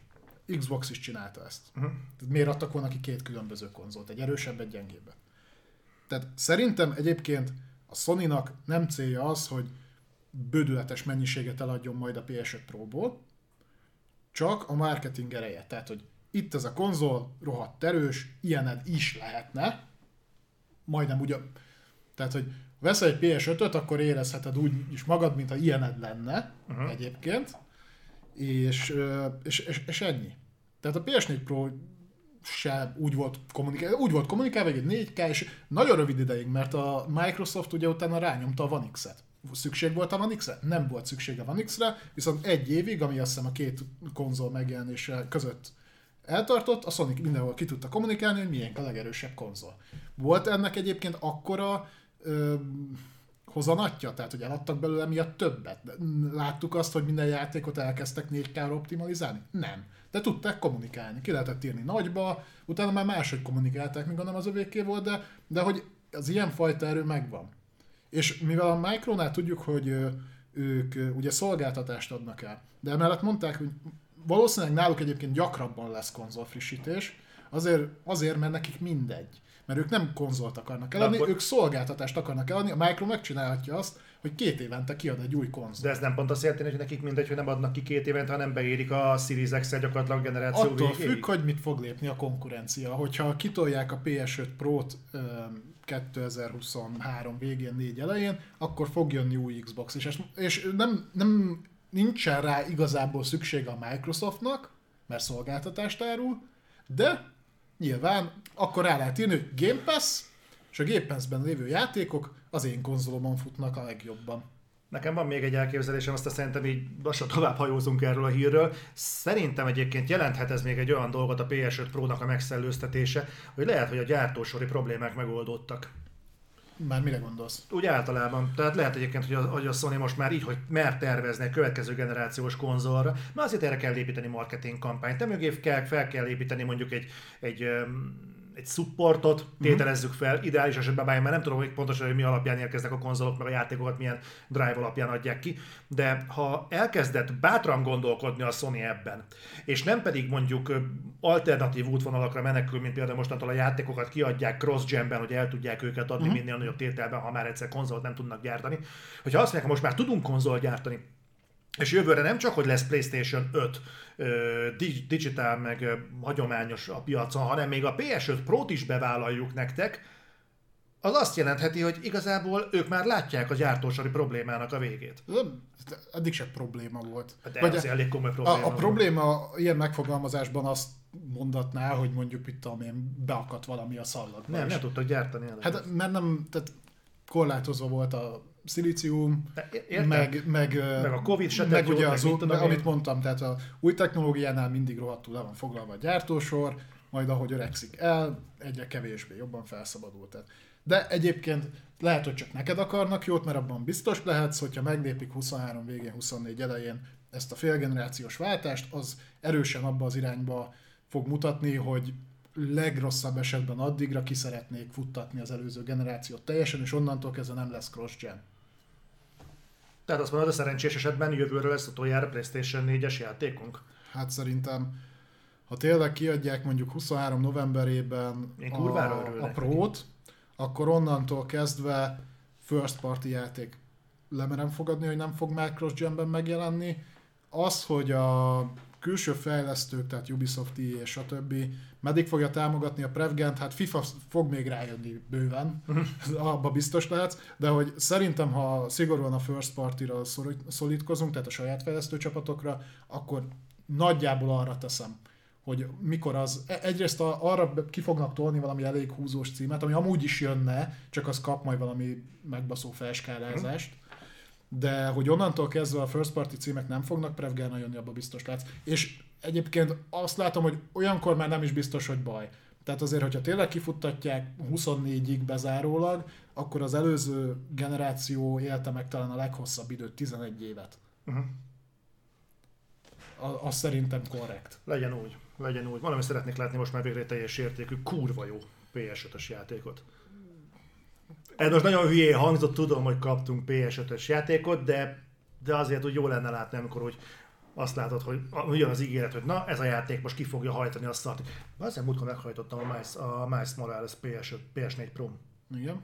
Xbox is csinálta ezt. Uh-huh. Miért adtak volna ki két különböző konzolt? Egy erősebb, egy gyengébbet. Tehát szerintem egyébként a Sony-nak nem célja az, hogy bődületes mennyiséget eladjon majd a PS5 Pro-ból, csak a marketing ereje. Tehát, hogy itt ez a konzol rohadt erős, ilyened is lehetne, majdnem ugye, tehát, hogy veszel egy PS5-öt, akkor érezheted úgy is magad, mintha ilyened lenne uh-huh. egyébként, és, és, és, és ennyi. Tehát a PS4 Pro se úgy volt kommunikálva, úgy volt kommunikálva, hogy egy 4K, és nagyon rövid ideig, mert a Microsoft ugye utána rányomta a One X-et. Szükség volt a One X-re? Nem volt szükség a One X-re, viszont egy évig, ami azt hiszem a két konzol megjelenése között eltartott, a Sony mindenhol ki tudta kommunikálni, hogy milyen a legerősebb konzol. Volt ennek egyébként akkora ö, hozanatja, tehát hogy eladtak belőle miatt többet. Láttuk azt, hogy minden játékot elkezdtek 4 k optimalizálni? Nem. De tudták kommunikálni. Ki lehetett írni nagyba, utána már máshogy kommunikálták, míg nem az övéké volt, de, de hogy az ilyen fajta erő megvan. És mivel a Micronál tudjuk, hogy ők ugye szolgáltatást adnak el, de emellett mondták, hogy valószínűleg náluk egyébként gyakrabban lesz konzolfrissítés, azért, azért, mert nekik mindegy. Mert ők nem konzolt akarnak eladni, akkor- ők szolgáltatást akarnak eladni. A Micro megcsinálhatja azt, hogy két évente kiad egy új konzolt. De ez nem pont azt jelenti, hogy nekik mindegy, hogy nem adnak ki két évente, hanem beérik a Series X-el gyakorlatilag generáció Attól végéig. függ, hogy mit fog lépni a konkurencia. Hogyha kitolják a PS5 Pro-t 2023 végén, 4 elején, akkor fog jönni új Xbox is. És, és nem, nem nincsen rá igazából szüksége a Microsoftnak, mert szolgáltatást árul, de nyilván akkor rá lehet írni, hogy Game Pass, és a Game Pass-ben lévő játékok az én konzolomon futnak a legjobban. Nekem van még egy elképzelésem, azt szerintem így lassan tovább hajózunk erről a hírről. Szerintem egyébként jelenthet ez még egy olyan dolgot a PS5 Pro-nak a megszellőztetése, hogy lehet, hogy a gyártósori problémák megoldódtak. Már mire gondolsz? Úgy általában. Tehát lehet egyébként, hogy a, hogy a Sony most már így, hogy mer tervezni egy következő generációs konzolra, mert azért erre kell építeni marketing kampányt. Te mögé kell, fel kell építeni mondjuk egy, egy, öm, egy supportot, tételezzük fel, ideális esetben már nem tudom hogy pontosan, hogy mi alapján érkeznek a konzolok, meg a játékokat milyen drive alapján adják ki, de ha elkezdett bátran gondolkodni a Sony ebben, és nem pedig mondjuk alternatív útvonalakra menekül, mint például mostantól a játékokat kiadják cross-genben, hogy el tudják őket adni uh-huh. minél nagyobb tételben, ha már egyszer konzolt nem tudnak gyártani. Hogyha azt mondják, most már tudunk konzolt gyártani, és jövőre nem csak, hogy lesz PlayStation 5 ö, dig- digital, meg hagyományos a piacon, hanem még a PS5 Pro-t is bevállaljuk nektek, az azt jelentheti, hogy igazából ők már látják a gyártósori problémának a végét. Nem, eddig se probléma volt. De Vagy azért elég komoly probléma. a, a volt. probléma ilyen megfogalmazásban azt mondatná, hogy mondjuk itt tudom én, beakadt valami a szallagba. Nem, nem tudtak gyártani. el. Hát mert nem, tehát korlátozva volt a szilícium, értem. meg, meg, Meg a Covid se meg ugye meg az, én. amit mondtam, tehát a új technológiánál mindig rohadtul le van foglalva a gyártósor, majd ahogy öregszik el, egyre kevésbé jobban felszabadult. Tehát. De egyébként lehet, hogy csak neked akarnak jót, mert abban biztos lehetsz, hogyha meglépik 23 végén, 24 elején ezt a félgenerációs váltást, az erősen abba az irányba fog mutatni, hogy legrosszabb esetben addigra ki szeretnék futtatni az előző generációt teljesen, és onnantól kezdve nem lesz cross-gen. Tehát azt mondod, a szerencsés esetben jövőre lesz utoljára PlayStation 4-es játékunk. Hát szerintem, ha tényleg kiadják mondjuk 23 novemberében Én a, a Pro-t, akkor onnantól kezdve first party játék lemerem fogadni, hogy nem fog már cross-genben megjelenni. Az, hogy a külső fejlesztők, tehát Ubisoft, EA stb. meddig fogja támogatni a Prevgent, hát FIFA fog még rájönni bőven, abba biztos lehetsz, de hogy szerintem, ha szigorúan a first party-ra szorít- szorítkozunk, tehát a saját fejlesztő csapatokra, akkor nagyjából arra teszem, hogy mikor az, e- egyrészt a, arra ki fognak tolni valami elég húzós címet, ami amúgy is jönne, csak az kap majd valami megbaszó felskálázást, de hogy onnantól kezdve a first party címek nem fognak prevgálna jönni, abba biztos látsz. És egyébként azt látom, hogy olyankor már nem is biztos, hogy baj. Tehát azért, hogyha tényleg kifuttatják 24-ig bezárólag, akkor az előző generáció élte meg talán a leghosszabb időt, 11 évet. Uh-huh. A- Az szerintem korrekt. Legyen úgy, legyen úgy. Valami szeretnék látni most már végre teljes értékű, kurva jó PS5-ös játékot. Ez most nagyon hülyé hangzott, tudom, hogy kaptunk PS5-ös játékot, de, de azért úgy jó lenne látni, amikor úgy azt látod, hogy jön az ígéret, hogy na, ez a játék most ki fogja hajtani a szart. Azért múltkor meghajtottam a Miles, a Miles Morales PS5, PS4 Pro. Igen.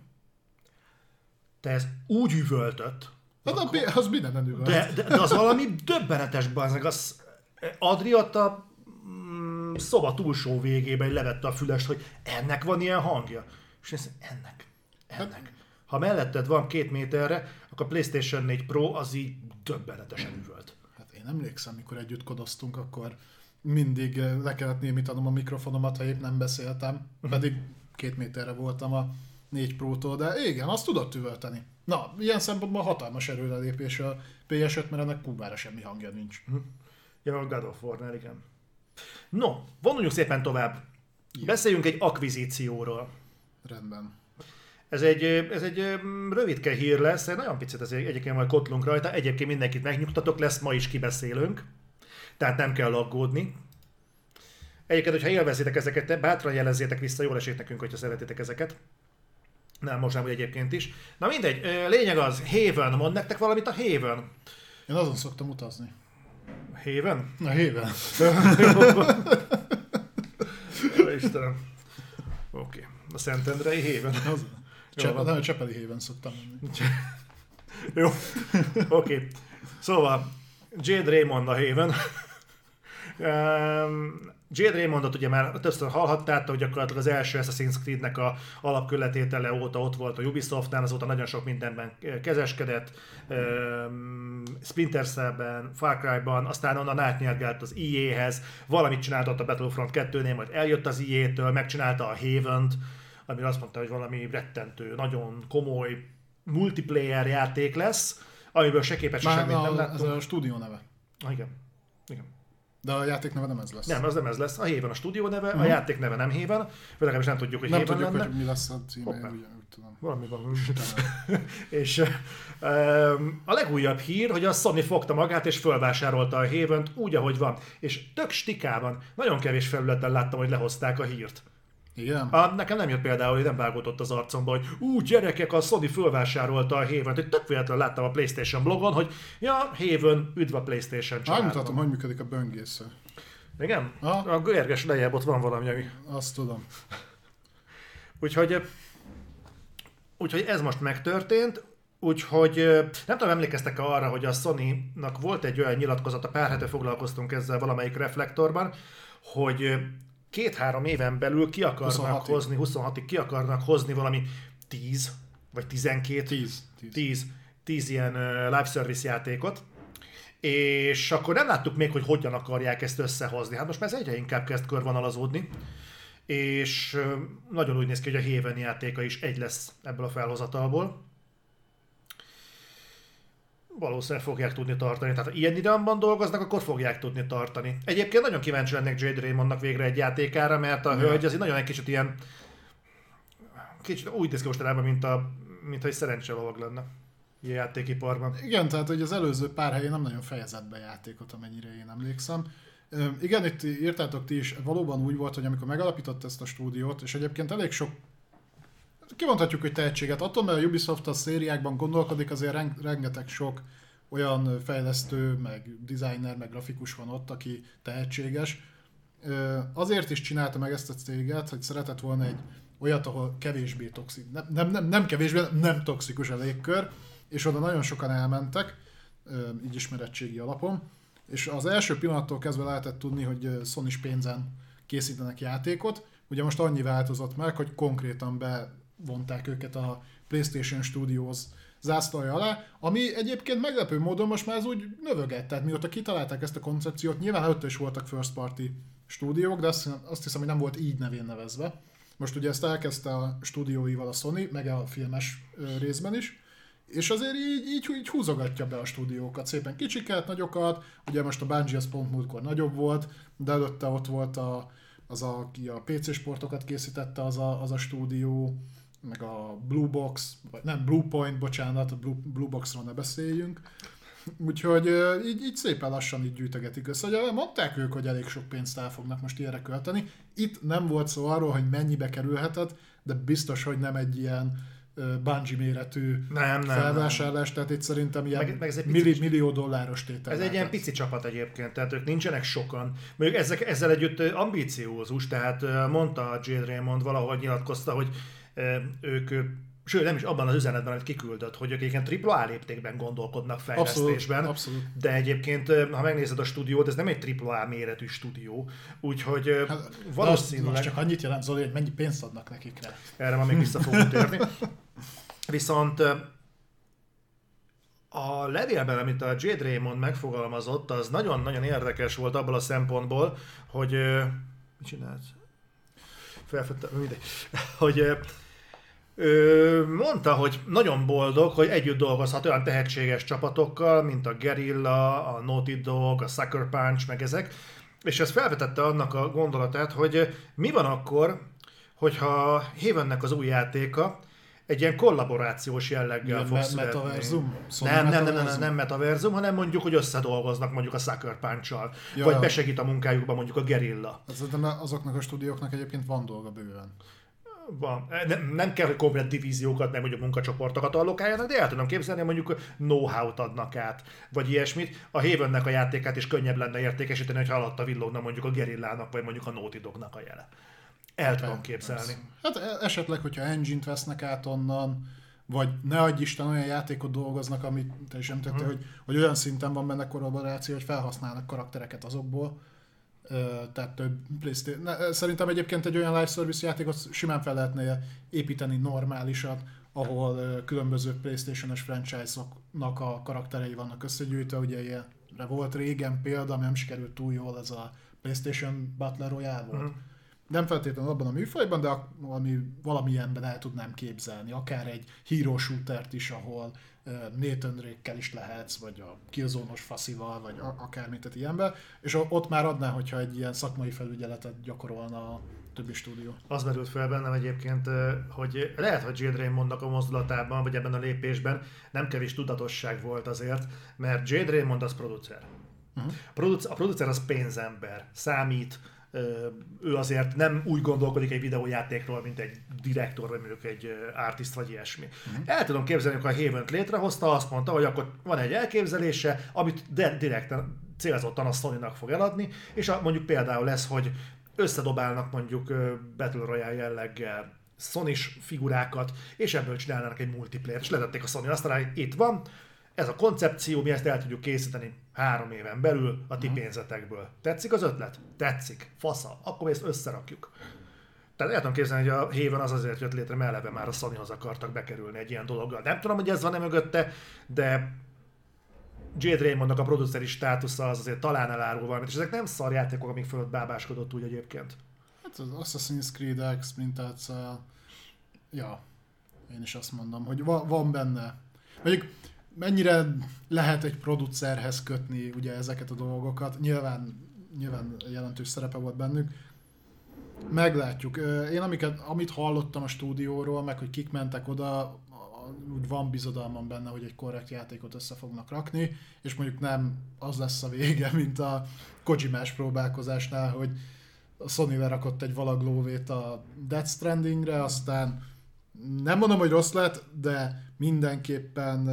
Te ez úgy üvöltött, Hát a, P- az minden üvölt. De, de, de az valami döbbenetes bazeg. Az Adri ott a mm, szoba túlsó végében levette a fülest, hogy ennek van ilyen hangja. És én ennek, ennek. Ha melletted van két méterre, akkor a PlayStation 4 Pro az így döbbenetesen üvölt. Hát én emlékszem, mikor együtt kodoztunk, akkor mindig eh, le kellett némítanom a mikrofonomat, ha épp nem beszéltem, pedig két méterre voltam a 4 Pro-tól, de igen, azt tudott üvölteni. Na, ilyen szempontból hatalmas erőrelépés a PS5, mert ennek kurvára semmi hangja nincs. Ja, a God of War-nál, igen. No, vonuljunk szépen tovább. Beszéljünk egy akvizícióról. Rendben. Ez egy, ez egy rövidke hír lesz, nagyon picit ez egyébként majd kotlunk rajta, egyébként mindenkit megnyugtatok, lesz ma is kibeszélünk, tehát nem kell aggódni. Egyébként, hogyha élvezitek ezeket, bátran jelezzétek vissza, jól esik nekünk, hogyha szeretitek ezeket. Nem, most nem, hogy egyébként is. Na mindegy, lényeg az, Haven, mond nektek valamit a Haven. Én azon szoktam utazni. Haven? Na, Haven. Istenem. Oké. Okay. A Szentendrei Haven. Az, Csepe, nem, Csepeli Haven szoktam menni. Jó. Oké. Okay. Szóval, Jade Raymond a Haven. um, Jade Raymondot ugye már többször hallhattátok, hogy gyakorlatilag az első Assassin's Creed-nek a alapkületétele óta ott volt a Ubisoftnál, azóta nagyon sok mindenben kezeskedett, Splinter Cell-ben, Far Cry-ban, aztán onnan átnyergelt az EA-hez, valamit csinált ott a Battlefront 2-nél, majd eljött az EA-től, megcsinálta a Haven-t, amire azt mondta, hogy valami rettentő, nagyon komoly multiplayer játék lesz, amiből se képes semmit nem láttunk. Ez a stúdió neve. Ah, igen. igen. De a játék neve nem ez lesz. Nem, az nem ez lesz. A Haven a stúdió neve, uh-huh. a játék neve nem Haven, vagy legalábbis nem tudjuk, hogy nem Haven tudjuk, lenne. hogy mi lesz a címe, ugye, úgy tudom. Valami van. és um, a legújabb hír, hogy a Sony fogta magát és fölvásárolta a haven úgy, ahogy van. És tök stikában, nagyon kevés felületen láttam, hogy lehozták a hírt. Igen. A, nekem nem jött például, hogy nem vágódott az arcomba, hogy ú, gyerekek, a Sony fölvásárolta a Haven-t, hogy tök véletlenül láttam a Playstation blogon, hogy ja, Haven, üdv a Playstation családban. Megmutatom, hogy működik a böngésző. Igen? Ha? A görges lejjebb ott van valami, ami... Azt tudom. Úgyhogy, úgyhogy ez most megtörtént, Úgyhogy nem tudom, emlékeztek arra, hogy a Sony-nak volt egy olyan nyilatkozata, pár hete foglalkoztunk ezzel valamelyik reflektorban, hogy két-három éven belül ki akarnak 26 hozni, 26-ig ki akarnak hozni valami 10 vagy 12, 10, 10. 10, 10 ilyen live service játékot, és akkor nem láttuk még, hogy hogyan akarják ezt összehozni. Hát most már ez egyre inkább kezd körvonalazódni, és nagyon úgy néz ki, hogy a Haven játéka is egy lesz ebből a felhozatalból valószínűleg fogják tudni tartani. Tehát ha ilyen időmban dolgoznak, akkor fogják tudni tartani. Egyébként nagyon kíváncsi lennék Jade Raymondnak végre egy játékára, mert a hölgy azért nagyon egy kicsit ilyen kicsit úgy néz ki mostanában, mint, a, mint hogy szerencselovag lenne ilyen játékiparban. Igen, tehát hogy az előző pár helyén nem nagyon fejezett be játékot, amennyire én emlékszem. Igen, itt írtátok ti is, valóban úgy volt, hogy amikor megalapított ezt a stúdiót, és egyébként elég sok kimondhatjuk, hogy tehetséget. Attól, mert a Ubisoft a szériákban gondolkodik, azért rengeteg sok olyan fejlesztő, meg designer, meg grafikus van ott, aki tehetséges. Azért is csinálta meg ezt a céget, hogy szeretett volna egy olyat, ahol kevésbé toxikus, nem, nem, nem, nem kevésbé, nem toxikus a légkör, és oda nagyon sokan elmentek, így ismerettségi alapon, és az első pillanattól kezdve lehetett tudni, hogy Sony pénzen készítenek játékot. Ugye most annyi változott meg, hogy konkrétan be vonták őket a PlayStation Studios zászlaja alá, ami egyébként meglepő módon most már az úgy növögett. Tehát mióta kitalálták ezt a koncepciót, nyilván előtte is voltak first party stúdiók, de azt, azt hiszem, hogy nem volt így nevén nevezve. Most ugye ezt elkezdte a stúdióival a Sony, meg a filmes részben is, és azért így, így, így húzogatja be a stúdiókat, szépen kicsiket, nagyokat, ugye most a Bungie az pont múltkor nagyobb volt, de előtte ott volt a, az, a, aki a PC sportokat készítette, az a, az a stúdió, meg a Blue Box, vagy nem Blue Point, bocsánat, a Blue, Blue Boxról ne beszéljünk. Úgyhogy így, így szépen lassan így gyűjtögetik össze. Ugye mondták ők, hogy elég sok pénzt el fognak most ilyenre költeni. Itt nem volt szó arról, hogy mennyibe kerülhetett, de biztos, hogy nem egy ilyen Bungie méretű nem, nem, felvásárlás, nem. tehát itt szerintem ilyen meg, meg ez egy milli, pici, millió dolláros tétel. Ez egy ilyen pici csapat egyébként, tehát ők nincsenek sokan. Mondjuk ezek, ezzel együtt ambíciózus, tehát mondta a Jill Raymond valahogy nyilatkozta, hogy ők sőt nem is abban az üzenetben, amit kiküldött, hogy ők ilyen AAA léptékben gondolkodnak fejlesztésben, abszolút, abszolút. de egyébként, ha megnézed a stúdiót, ez nem egy AAA méretű stúdió, úgyhogy hát, valószínűleg... Most csak annyit jelent Zoli, hogy mennyi pénzt adnak nekik rá. Erre már még vissza fogunk térni. Viszont a levélben, amit a Jade Raymond megfogalmazott, az nagyon-nagyon érdekes volt abból a szempontból, hogy mit csinált? felfedtem, mindegy, hogy ő mondta, hogy nagyon boldog, hogy együtt dolgozhat olyan tehetséges csapatokkal, mint a Guerrilla, a Naughty Dog, a Sucker Punch, meg ezek, és ez felvetette annak a gondolatát, hogy mi van akkor, hogyha Havennek az új játéka egy ilyen kollaborációs jelleggel fog születni. metaverzum? Sony Nem, nem, nem, nem, nem, metaverzum? nem metaverzum, hanem mondjuk, hogy összedolgoznak mondjuk a Sucker Punch-al, Ja, vagy besegít a munkájukban mondjuk a Gerilla. Hát azoknak a stúdióknak egyébként van dolga bőven. Van. Nem, nem kell, hogy komplet divíziókat, meg mondjuk munkacsoportokat allokáljanak, de el tudom képzelni, hogy mondjuk know-how-t adnak át, vagy ilyesmit. A Havennek a játékát is könnyebb lenne értékesíteni, hogyha alatta villogna mondjuk a Gerillának, vagy mondjuk a Naughty Dognak a jele. El tudom képzelni. Hát e- esetleg, hogyha engine-t vesznek át onnan, vagy ne adj Isten olyan játékot dolgoznak, amit te is említettél, Mhm. hogy, hogy olyan szinten van benne kollaboráció, hogy felhasználnak karaktereket azokból, tehát több PlayStation. Szerintem egyébként egy olyan live service játékot simán fel lehetne építeni normálisat, ahol különböző PlayStation-es franchise-oknak a karakterei vannak összegyűjtve, ugye ilyenre volt régen példa, ami nem sikerült túl jól, ez a PlayStation Battle Royale volt. Mhm. Nem feltétlenül abban a műfajban, de valami, valamilyenben el tudnám képzelni. Akár egy hero shootert is, ahol Nathan Drake-kel is lehetsz, vagy a Killzone-os faszival, vagy a- akármit, tehát ilyenbe. És ott már adná, hogyha egy ilyen szakmai felügyeletet gyakorolna a többi stúdió. Az merült fel bennem egyébként, hogy lehet, hogy Jade Raymondnak a mozdulatában, vagy ebben a lépésben nem kevés tudatosság volt azért, mert Jade Raymond az producer. Mhm. A producer, a producer az pénzember, számít, ő azért nem úgy gondolkodik egy videójátékról, mint egy direktor, vagy mondjuk egy artist, vagy ilyesmi. Mhm. El tudom képzelni, hogy a haven létrehozta, azt mondta, hogy akkor van egy elképzelése, amit de direkten célzottan a Sony-nak fog eladni, és a, mondjuk például lesz, hogy összedobálnak mondjuk Battle Royale jelleggel sony figurákat, és ebből csinálnának egy multiplayer, és letették a Sony azt hogy itt van, ez a koncepció, mi ezt el tudjuk készíteni három éven belül a ti pénzetekből. Tetszik az ötlet? Tetszik. Fasza. Akkor mi ezt összerakjuk. Tehát el tudom képzelni, hogy a Haven az azért jött létre, mert eleve már a Sonyhoz akartak bekerülni egy ilyen dologgal. Nem tudom, hogy ez van-e mögötte, de Jade Raymondnak a produceri státusza az azért talán elárul valamit, és ezek nem szar játékok, amik fölött bábáskodott úgy egyébként. Hát az Assassin's Creed X mintátszal, ja, én is azt mondom, hogy va- van benne. Mondjuk mennyire lehet egy producerhez kötni ugye ezeket a dolgokat, nyilván, nyilván jelentős szerepe volt bennük. Meglátjuk. Én amiket, amit hallottam a stúdióról, meg hogy kik mentek oda, úgy van bizodalmam benne, hogy egy korrekt játékot össze fognak rakni, és mondjuk nem az lesz a vége, mint a Kojimás próbálkozásnál, hogy a Sony lerakott egy valaglóvét a Death Strandingre, aztán nem mondom, hogy rossz lett, de mindenképpen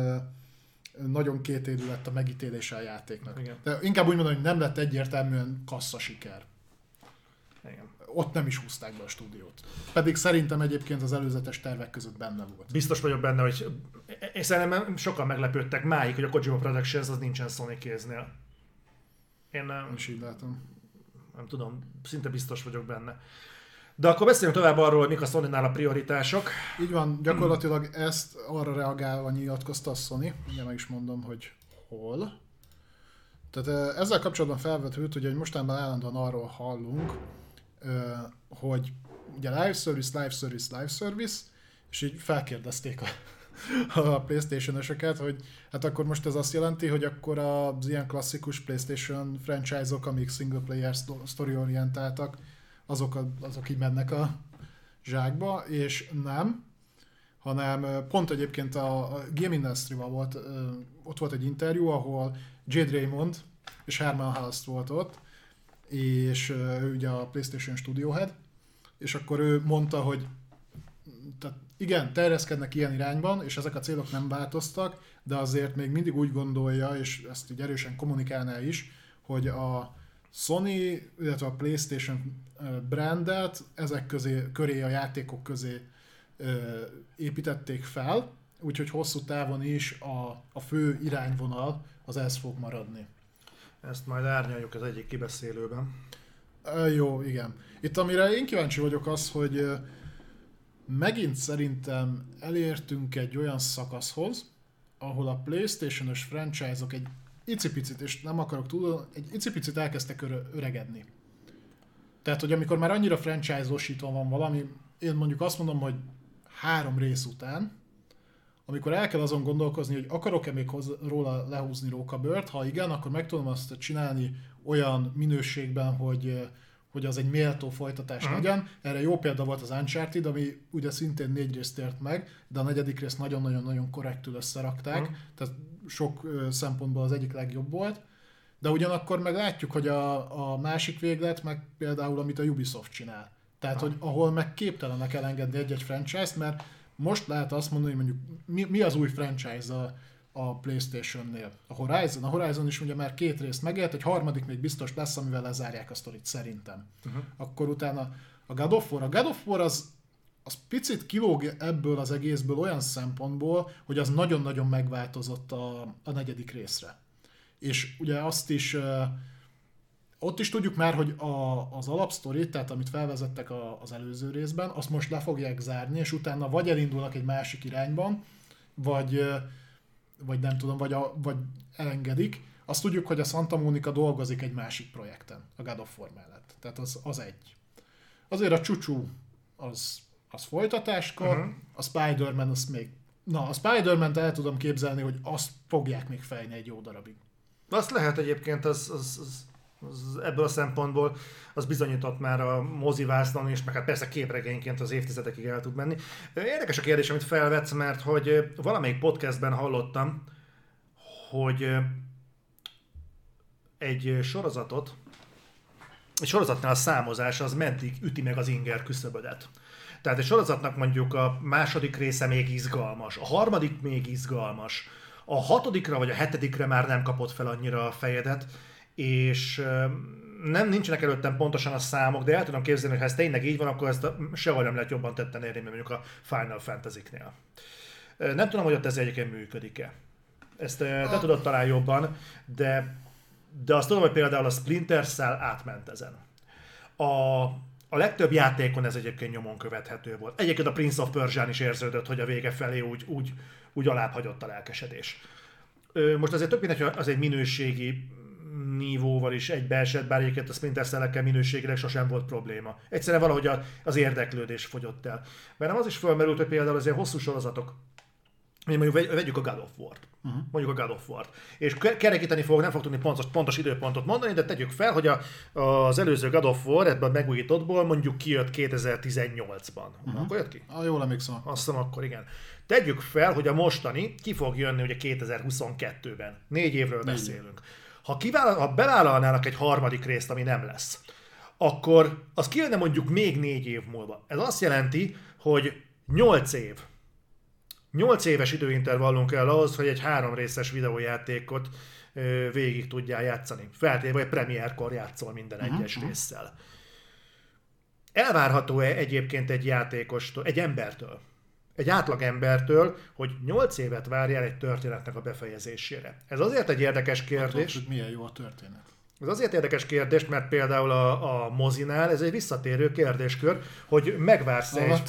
nagyon kétélű lett a megítélése a játéknak. Igen. De inkább úgy mondom, hogy nem lett egyértelműen kassza siker. Igen. Ott nem is húzták be a stúdiót. Pedig szerintem egyébként az előzetes tervek között benne volt. Biztos vagyok benne, hogy és szerintem sokan meglepődtek máig, hogy a Kojima Productions az nincsen Sony kéznél. Én nem, is így látom. nem tudom, szinte biztos vagyok benne. De akkor beszéljünk tovább arról, hogy mik a sony a prioritások. Így van, gyakorlatilag ezt arra reagálva nyilatkozta a Sony, ugye meg is mondom, hogy hol. Tehát ö, ezzel kapcsolatban felvetődött, ugye, hogy mostanában állandóan arról hallunk, hogy ugye live service, live service, live service, és így felkérdezték a, a Playstation-ösöket, hogy hát akkor most ez azt jelenti, hogy akkor az ilyen klasszikus Playstation franchise-ok, amik single player story orientáltak, azok, a, azok így mennek a zsákba, és nem, hanem pont egyébként a, a Game Industry-val volt, ott volt egy interjú, ahol Jade Raymond és Herman Hulst volt ott, és ő ugye a PlayStation Studio Head, és akkor ő mondta, hogy tehát igen, terjeszkednek ilyen irányban, és ezek a célok nem változtak, de azért még mindig úgy gondolja, és ezt így erősen kommunikálná is, hogy a Sony, illetve a PlayStation brandet ezek közé, köré, a játékok közé építették fel, úgyhogy hosszú távon is a, a fő irányvonal az ez fog maradni. Ezt majd árnyaljuk az egyik kibeszélőben. Ö, Jó, igen. Itt amire én kíváncsi vagyok az, hogy megint szerintem elértünk egy olyan szakaszhoz, ahol a Playstation-ös franchise-ok egy icipicit, és nem akarok túl, egy icipicit elkezdtek öre- öregedni. Tehát, hogy amikor már annyira franchise-osítva van valami, én mondjuk azt mondom, hogy három rész után, amikor el kell azon gondolkozni, hogy akarok-e még hoz, róla lehúzni rókabört, ha igen, akkor meg tudom azt csinálni olyan minőségben, hogy, hogy az egy méltó folytatás Mhm. legyen. Erre jó példa volt az Uncharted, ami ugye szintén négy részt ért meg, de a negyedik részt nagyon-nagyon-nagyon korrektül összerakták, Mhm. tehát sok szempontból az egyik legjobb volt. De ugyanakkor meg látjuk, hogy a, a másik véglet, meg például amit a Ubisoft csinál. Tehát, hogy ahol meg képtelenek elengedni egy-egy franchise-t, mert most lehet azt mondani, hogy mondjuk mi, mi az új franchise a, a Playstation-nél. A Horizon. A Horizon is ugye már két részt megélt, egy harmadik még biztos lesz, amivel lezárják a sztorit szerintem. Uh-huh. Akkor utána a God of War. A God of War az, az picit kilóg ebből az egészből olyan szempontból, hogy az nagyon-nagyon megváltozott a, a negyedik részre. És ugye azt is ott is tudjuk már, hogy a, az alapsztorit, tehát amit felvezettek a, az előző részben, azt most le fogják zárni, és utána vagy elindulnak egy másik irányban, vagy, vagy nem tudom, vagy, a, vagy elengedik. Azt tudjuk, hogy a Santa Monica dolgozik egy másik projekten, a God of War mellett. Tehát az, az egy. Azért a csúcsú az, az folytatáskor, uh-huh. a Spider-Man az még... Na, a Spider-Man-t el tudom képzelni, hogy azt fogják még fejni egy jó darabig. Azt lehet egyébként, az, az, az, az ebből a szempontból az bizonyított már a mozivászlon is, meg hát persze képregényként az évtizedekig el tud menni. Érdekes a kérdés, amit felvetsz, mert hogy valamelyik podcastben hallottam, hogy egy sorozatot, egy sorozatnál a számozás az meddig üti meg az inger küszöbödet. Tehát egy sorozatnak mondjuk a második része még izgalmas, a harmadik még izgalmas, a hatodikra vagy a hetedikre már nem kapott fel annyira a fejedet, és nem nincsenek előttem pontosan a számok, de el tudom képzelni, hogy ha ez tényleg így van, akkor ezt sehol nem lehet jobban tetten érni, mint mondjuk a Final Fantasy-knél. Nem tudom, hogy ott ez egyébként működik-e. Ezt te tudod talán jobban, de, de azt tudom, hogy például a Splinter Cell átment ezen. A, a legtöbb játékon ez egyébként nyomon követhető volt. Egyébként a Prince of Persia is érződött, hogy a vége felé úgy, úgy, úgy alább hagyott a lelkesedés. Most azért tök mindegy, hogy az egy minőségi nívóval is egybeesett, bár egyébként a Splinter Cell-ekkel minőségileg sosem volt probléma. Egyszerűen valahogy az érdeklődés fogyott el. Bennem az is felmerült, hogy például azért hosszú sorozatok, mondjuk vegy- vegyük a God of War-t. Uh-huh. Mondjuk a God of War-t. És ke- kerekíteni fog, nem fog tudni pontos, pontos időpontot mondani, de tegyük fel, hogy a, az előző God of War ebben a megújítottból mondjuk kijött 2018-ban. Uh-huh. Akkor jött ki? Ah, jól emlékszem. Azt hiszem akkor igen. Tegyük fel, hogy a mostani ki fog jönni ugye 2022-ben. Négy évről beszélünk. Ha, kivállal, ha bevállalnának egy harmadik részt, ami nem lesz, akkor az kijönne mondjuk még négy év múlva. Ez azt jelenti, hogy 8 év. 8 éves időintervallum kell ahhoz, hogy egy három részes videójátékot ö, végig tudjál játszani. Feltéve, hogy premierkor játszol minden egyes résszel. Elvárható-e egyébként egy játékostól, egy embertől, egy átlag embertől, hogy 8 évet várjál egy történetnek a befejezésére? Ez azért egy érdekes kérdés. Tudod, hogy milyen jó a történet. Ez azért érdekes kérdés, mert például a, a mozinál ez egy visszatérő kérdéskör, hogy megvársz egy...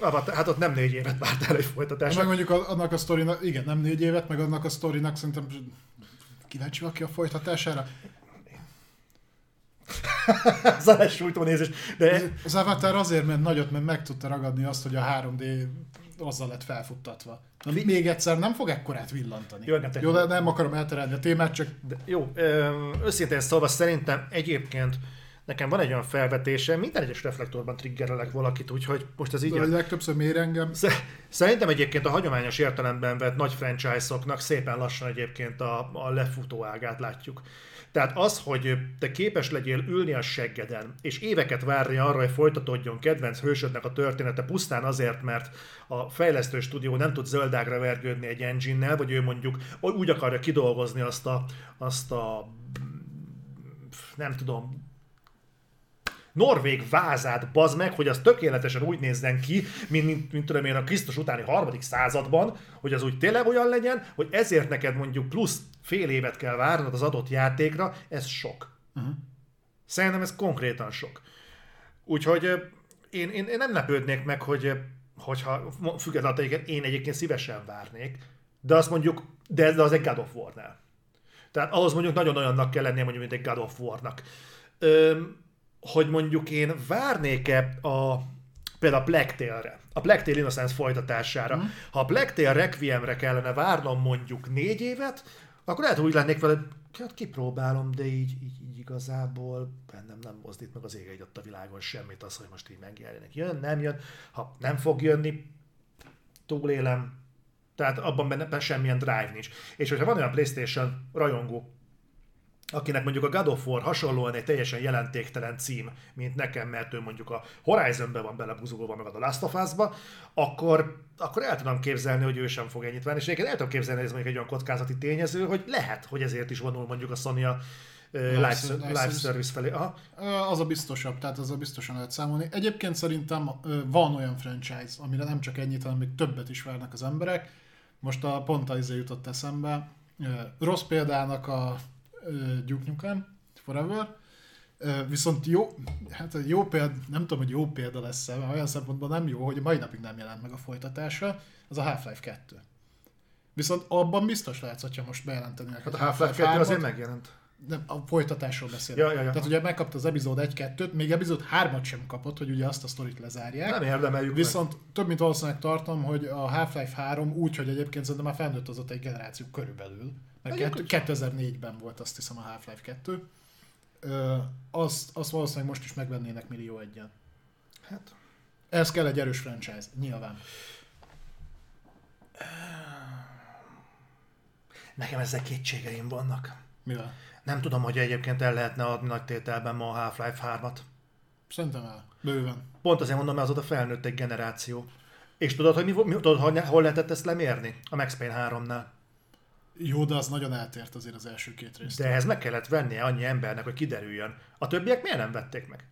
Avatar? Hát ott nem négy évet vártál egy folytatásra. Meg mondjuk annak a sztorinak, igen, nem négy évet, meg annak a sztorinak szerintem kíváncsi valaki a folytatására. Ez a lesújtó nézés. De Az Avatar azért ment nagyot, mert meg tudta ragadni azt, hogy a 3D azzal lett felfuttatva. Na, még egyszer nem fog ekkorát villantani. Jó, nem Jó, de nem akarom elterelni a témát, csak De jó, őszintén szólva szerintem egyébként nekem van egy olyan felvetése, minden egyes reflektorban triggerelek valakit, úgyhogy most ez így... így legtöbbször mér engem. Sze- Szerintem egyébként a hagyományos értelemben vett nagy franchise-oknak szépen lassan egyébként a, a lefutó ágát látjuk. Tehát az, hogy te képes legyél ülni a seggeden, és éveket várni arra, hogy folytatódjon kedvenc hősödnek a története pusztán azért, mert a fejlesztő stúdió nem tud zöldágra vergődni egy engine-nel, vagy ő mondjuk úgy akarja kidolgozni azt a, azt a nem tudom, norvég vázát, bazd meg, hogy az tökéletesen úgy nézzen ki, mint, mint, mint tudom én a Krisztus utáni harmadik században, hogy az úgy tényleg olyan legyen, hogy ezért neked mondjuk plusz fél évet kell várnod az adott játékra, ez sok. Uh-huh. Szerintem ez konkrétan sok. Úgyhogy én, én, én nem lepődnék meg, hogy hogyha függetlenül én egyébként szívesen várnék, de azt mondjuk, de, de az egy God of War-nál. Tehát ahhoz mondjuk nagyon olyannak kell lennie, mondjuk, mint egy God of War-nak. Öm, hogy mondjuk én várnék-e a, például a Black Tail-re, a Black Tail Innocence folytatására. Mm. Ha a Black Tail Requiemre kellene várnom mondjuk négy évet, akkor lehet úgy lennék vele, hát kipróbálom, de így, így, így igazából bennem nem mozdít meg az ég a világon semmit az, hogy most így megjelenik. Jön, nem jön, ha nem fog jönni, túlélem, tehát abban benne, benne semmilyen drive nincs. És hogyha van olyan PlayStation rajongó, akinek mondjuk a God of War hasonlóan egy teljesen jelentéktelen cím, mint nekem, mert ő mondjuk a Horizon-be van belebuzogolva, meg a The Last of Us-ba, akkor, akkor el tudom képzelni, hogy ő sem fog ennyit venni, és egyébként el tudom képzelni, hogy ez mondjuk egy olyan kockázati tényező, hogy lehet, hogy ezért is vonul mondjuk a Sony a live, live, service felé. Aha. Az a biztosabb, tehát az a biztosan lehet számolni. Egyébként szerintem van olyan franchise, amire nem csak ennyit, hanem még többet is várnak az emberek. Most a pont az jutott eszembe. Rossz példának a Duke Nukem Forever, Viszont jó, hát jó példa, nem tudom, hogy jó példa lesz mert olyan szempontból nem jó, hogy mai napig nem jelent meg a folytatása, az a Half-Life 2. Viszont abban biztos lehetsz, hogyha most bejelentenének. Hát a Half-Life 2 azért megjelent. Nem, a folytatásról beszélek. Ja, ja, ja. Tehát ugye megkapta az epizód 1-2-t, még epizód 3-at sem kapott, hogy ugye azt a sztorit lezárják. Nem érdemeljük Viszont meg. több mint valószínűleg tartom, hogy a Half-Life 3 úgy, hogy egyébként szerintem már felnőtt az ott egy generáció körülbelül. Mert 2004-ben volt azt hiszem a Half-Life 2. Ö, azt, azt valószínűleg most is megvennének millió egyen. Hát. Ez kell egy erős franchise, nyilván. Nekem ezzel kétségeim vannak. Mivel? Nem tudom, hogy egyébként el lehetne adni nagy tételben ma a Half-Life 3-at. Szerintem el. Bőven. Pont azért mondom, mert azóta felnőtt egy generáció. És tudod, hogy mi, mi, tudod, hol lehetett ezt lemérni? A Max Payne 3-nál. Jó, de az nagyon eltért azért az első két részt. De ez meg kellett vennie annyi embernek, hogy kiderüljön. A többiek miért nem vették meg?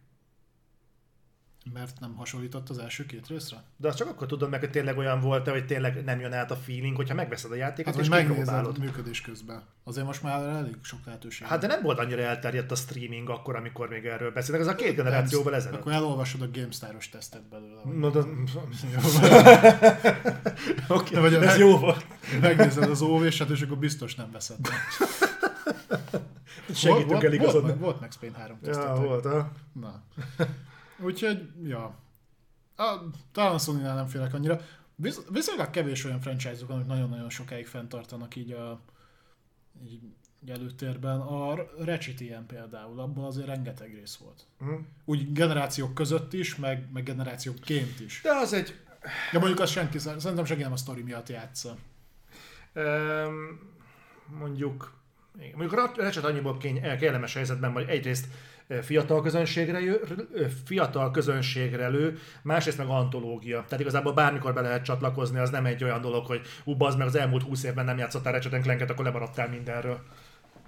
Mert nem hasonlított az első két részre? De azt csak akkor tudod meg, hogy tényleg olyan volt hogy tényleg nem jön át a feeling, hogyha megveszed a játékot, hát, és megnézed működés közben. Azért most már elég sok lehetőség. Hát de nem volt annyira elterjedt a streaming akkor, amikor még erről beszéltek. Ez a két generációval ezelőtt. Akkor elolvasod a GameStar-os tesztet belőle. No, de... okay, vagy ez jó volt. Megnézed az óvésat, és akkor biztos nem veszed meg. Segítünk el igazodni. Volt, volt Max Payne 3 tesztet. Ja, volt, ha? Na. Úgyhogy, ja. A, talán sony nem félek annyira. Visz, viszonylag kevés olyan franchise-ok, amik nagyon-nagyon sokáig fenntartanak így a így, így előtérben. A Ratchet ilyen például, abban azért rengeteg rész volt. Mm. Úgy generációk között is, meg, meg generációként is. De az egy... De mondjuk az senki, szerintem senki nem a sztori miatt játsza. Um, mondjuk, mondjuk Ratchet annyiból kellemes helyzetben, vagy egyrészt fiatal közönségre, fiatal közönségre lő, másrészt meg antológia. Tehát igazából bármikor be lehet csatlakozni, az nem egy olyan dolog, hogy ú, az meg az elmúlt húsz évben nem játszottál Ratchet Clanket, akkor lemaradtál mindenről.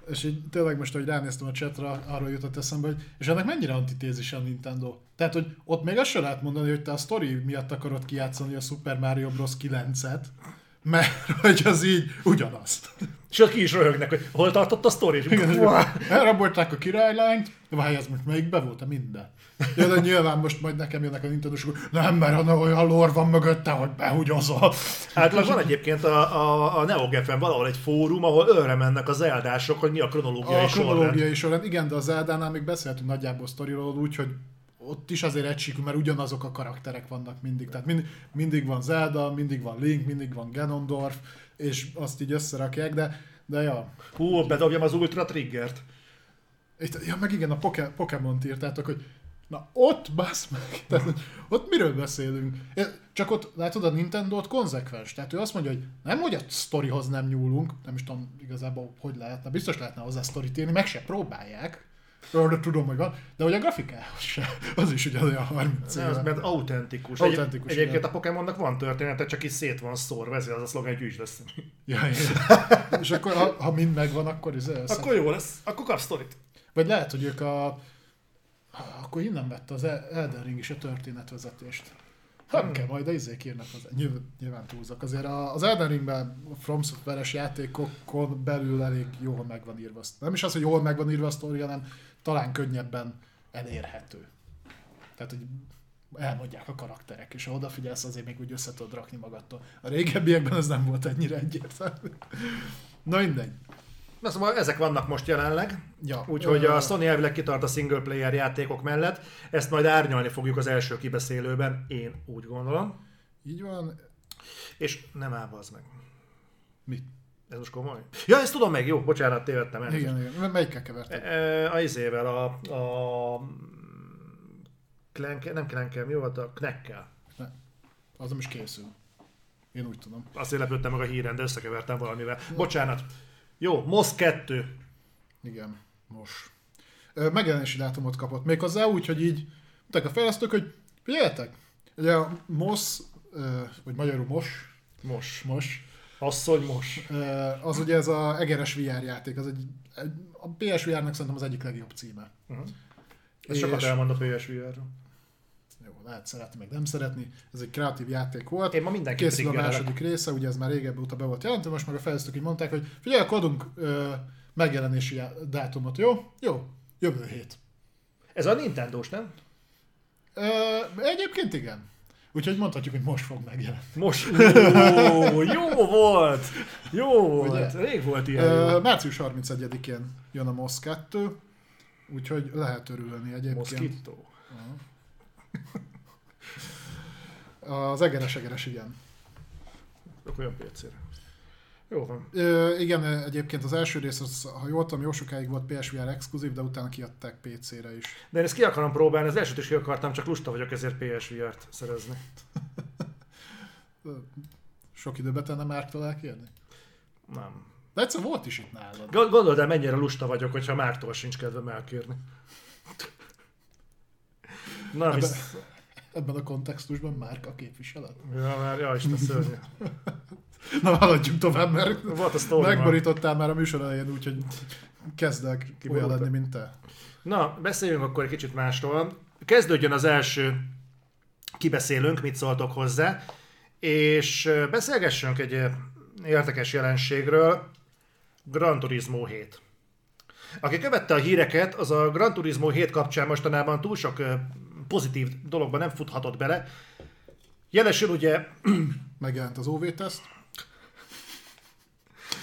És így tényleg most, hogy ránéztem a chatra, arról jutott eszembe, hogy és ennek mennyire antitézis a Nintendo? Tehát, hogy ott még azt sem lehet mondani, hogy te a story miatt akarod kijátszani a Super Mario Bros. 9-et, mert hogy az így ugyanazt. És ott ki is röhögnek, hogy hol tartott a sztori. Elrabolták a királylányt, várj, ez most még be volt a minden. Ja, de nyilván most majd nekem jönnek a nintendo nem, mert olyan lore van mögötte, hogy behugyozol. Hát van egyébként a, a, a NeoGeffen valahol egy fórum, ahol őre mennek az eldások, hogy mi a kronológiai a sorrend. A kronológiai sorrend, igen, de az Eldánál még beszéltünk nagyjából sztoriról úgy, hogy ott is azért egysíkú, mert ugyanazok a karakterek vannak mindig. Tehát mind, mindig van Zelda, mindig van Link, mindig van Ganondorf, és azt így összerakják, de, de ja. Hú, bedobjam az Ultra Triggert. Itt, ja, meg igen, a poke, Pokémon-t írtátok, hogy na ott, basz meg, tehát, ott miről beszélünk? Csak ott, látod, a Nintendo ott konzekvens, tehát ő azt mondja, hogy nem, hogy a sztorihoz nem nyúlunk, nem is tudom igazából, hogy lehetne, biztos lehetne hozzá sztorit írni, meg se próbálják, de tudom, hogy van, de hogy a grafikához se, az is ugye olyan 30 éve. Az, mert autentikus. autentikus Egy, egyébként a Pokémonnak van története, csak is szét van szórva, ezért az a szlogen, hogy gyűjts lesz. Ja, És akkor, ha, ha mind megvan, akkor ez Akkor jó lesz, akkor kapsz sztorit. Vagy lehet, hogy ők a... Akkor innen vette az Elden Ring is a történetvezetést. Nem hmm. kell, majd a izék írnak hozzá. Nyilván, nyilván túlzok. Azért az Elden Ringben a From Software-es játékokon belül elég jól meg van írva. Nem is az, hogy jól meg van írva a sztori, hanem talán könnyebben elérhető. Tehát, hogy elmondják a karakterek, és ha odafigyelsz, azért még úgy össze tudod rakni magadtól. A régebbiekben ez nem volt ennyire egyértelmű. Na mindegy. Na szóval ezek vannak most jelenleg, ja, úgyhogy a Sony elvileg kitart a single player játékok mellett, ezt majd árnyalni fogjuk az első kibeszélőben, én úgy gondolom. Így van. És nem áll az meg. Mit? Ez most komoly? Ja, ezt tudom meg, jó, bocsánat, tévedtem el. Igen, igen. Melyikkel keverted? E, a izével, a, a Klenke, nem Klenke, mi volt a Knekkel. Ne. Az nem is készül. Én úgy tudom. Azt lepődtem meg a híren, de összekevertem valamivel. Bocsánat. Jó, MOSZ 2. Igen, most. Megjelenési dátumot kapott. Méghozzá úgy, hogy így mondták a fejlesztők, hogy figyeljetek, ugye a MOSZ, vagy magyarul MOS, Mos. MOS, Asszony mos. ö, az ugye ez a egeres VR játék, az egy, egy a PSVR-nak szerintem az egyik legjobb címe. Uh-huh. Ez sokat És- elmond a PSVR-ről. Jó, lehet szeretni, meg nem szeretni. Ez egy kreatív játék volt. Én ma mindenkit Készül a második része, ugye ez már régebben óta be volt jelentő, most meg a fejlesztők így mondták, hogy figyelj, akkor adunk ö, megjelenési dátumot, jó? Jó, jövő hét. Ez a Nintendo-s, nem? Ö, egyébként igen. Úgyhogy mondhatjuk, hogy most fog megjelenni. Most. Ó, jó volt! Jó volt! Ugye? Rég volt ilyen Ö, március 31-én jön a MOSZ 2, úgyhogy lehet örülni egyébként. Moszkító. Az egeres-egeres, igen. Akkor olyan PC-re. Jó van. Ö, igen, egyébként az első rész, az, ha jól tudom, jó sokáig volt PSVR exkluzív, de utána kiadták PC-re is. De én ezt ki akarom próbálni, az elsőt is ki akartam, csak lusta vagyok ezért PSVR-t szerezni. Sok időbe tenne Márktól elkérni? Nem. De egyszer volt is itt nálad. Gond- Gondold el, mennyire lusta vagyok, hogyha Mártól sincs kedvem elkérni. Na, Ebbe- visz... Ebben a kontextusban Márka képviselet. Ja, már, ja, Isten szörnyű. Na, haladjunk tovább, mert Volt a megborítottál már a műsor elején, úgyhogy kezdek olyan lenni, mint te. Na, beszéljünk akkor egy kicsit másról. Kezdődjön az első kibeszélünk, mit szóltok hozzá, és beszélgessünk egy érdekes jelenségről, Gran Turismo 7. Aki követte a híreket, az a Gran Turismo 7 kapcsán mostanában túl sok pozitív dologban nem futhatott bele. Jelesül ugye Megjelent az OV-teszt.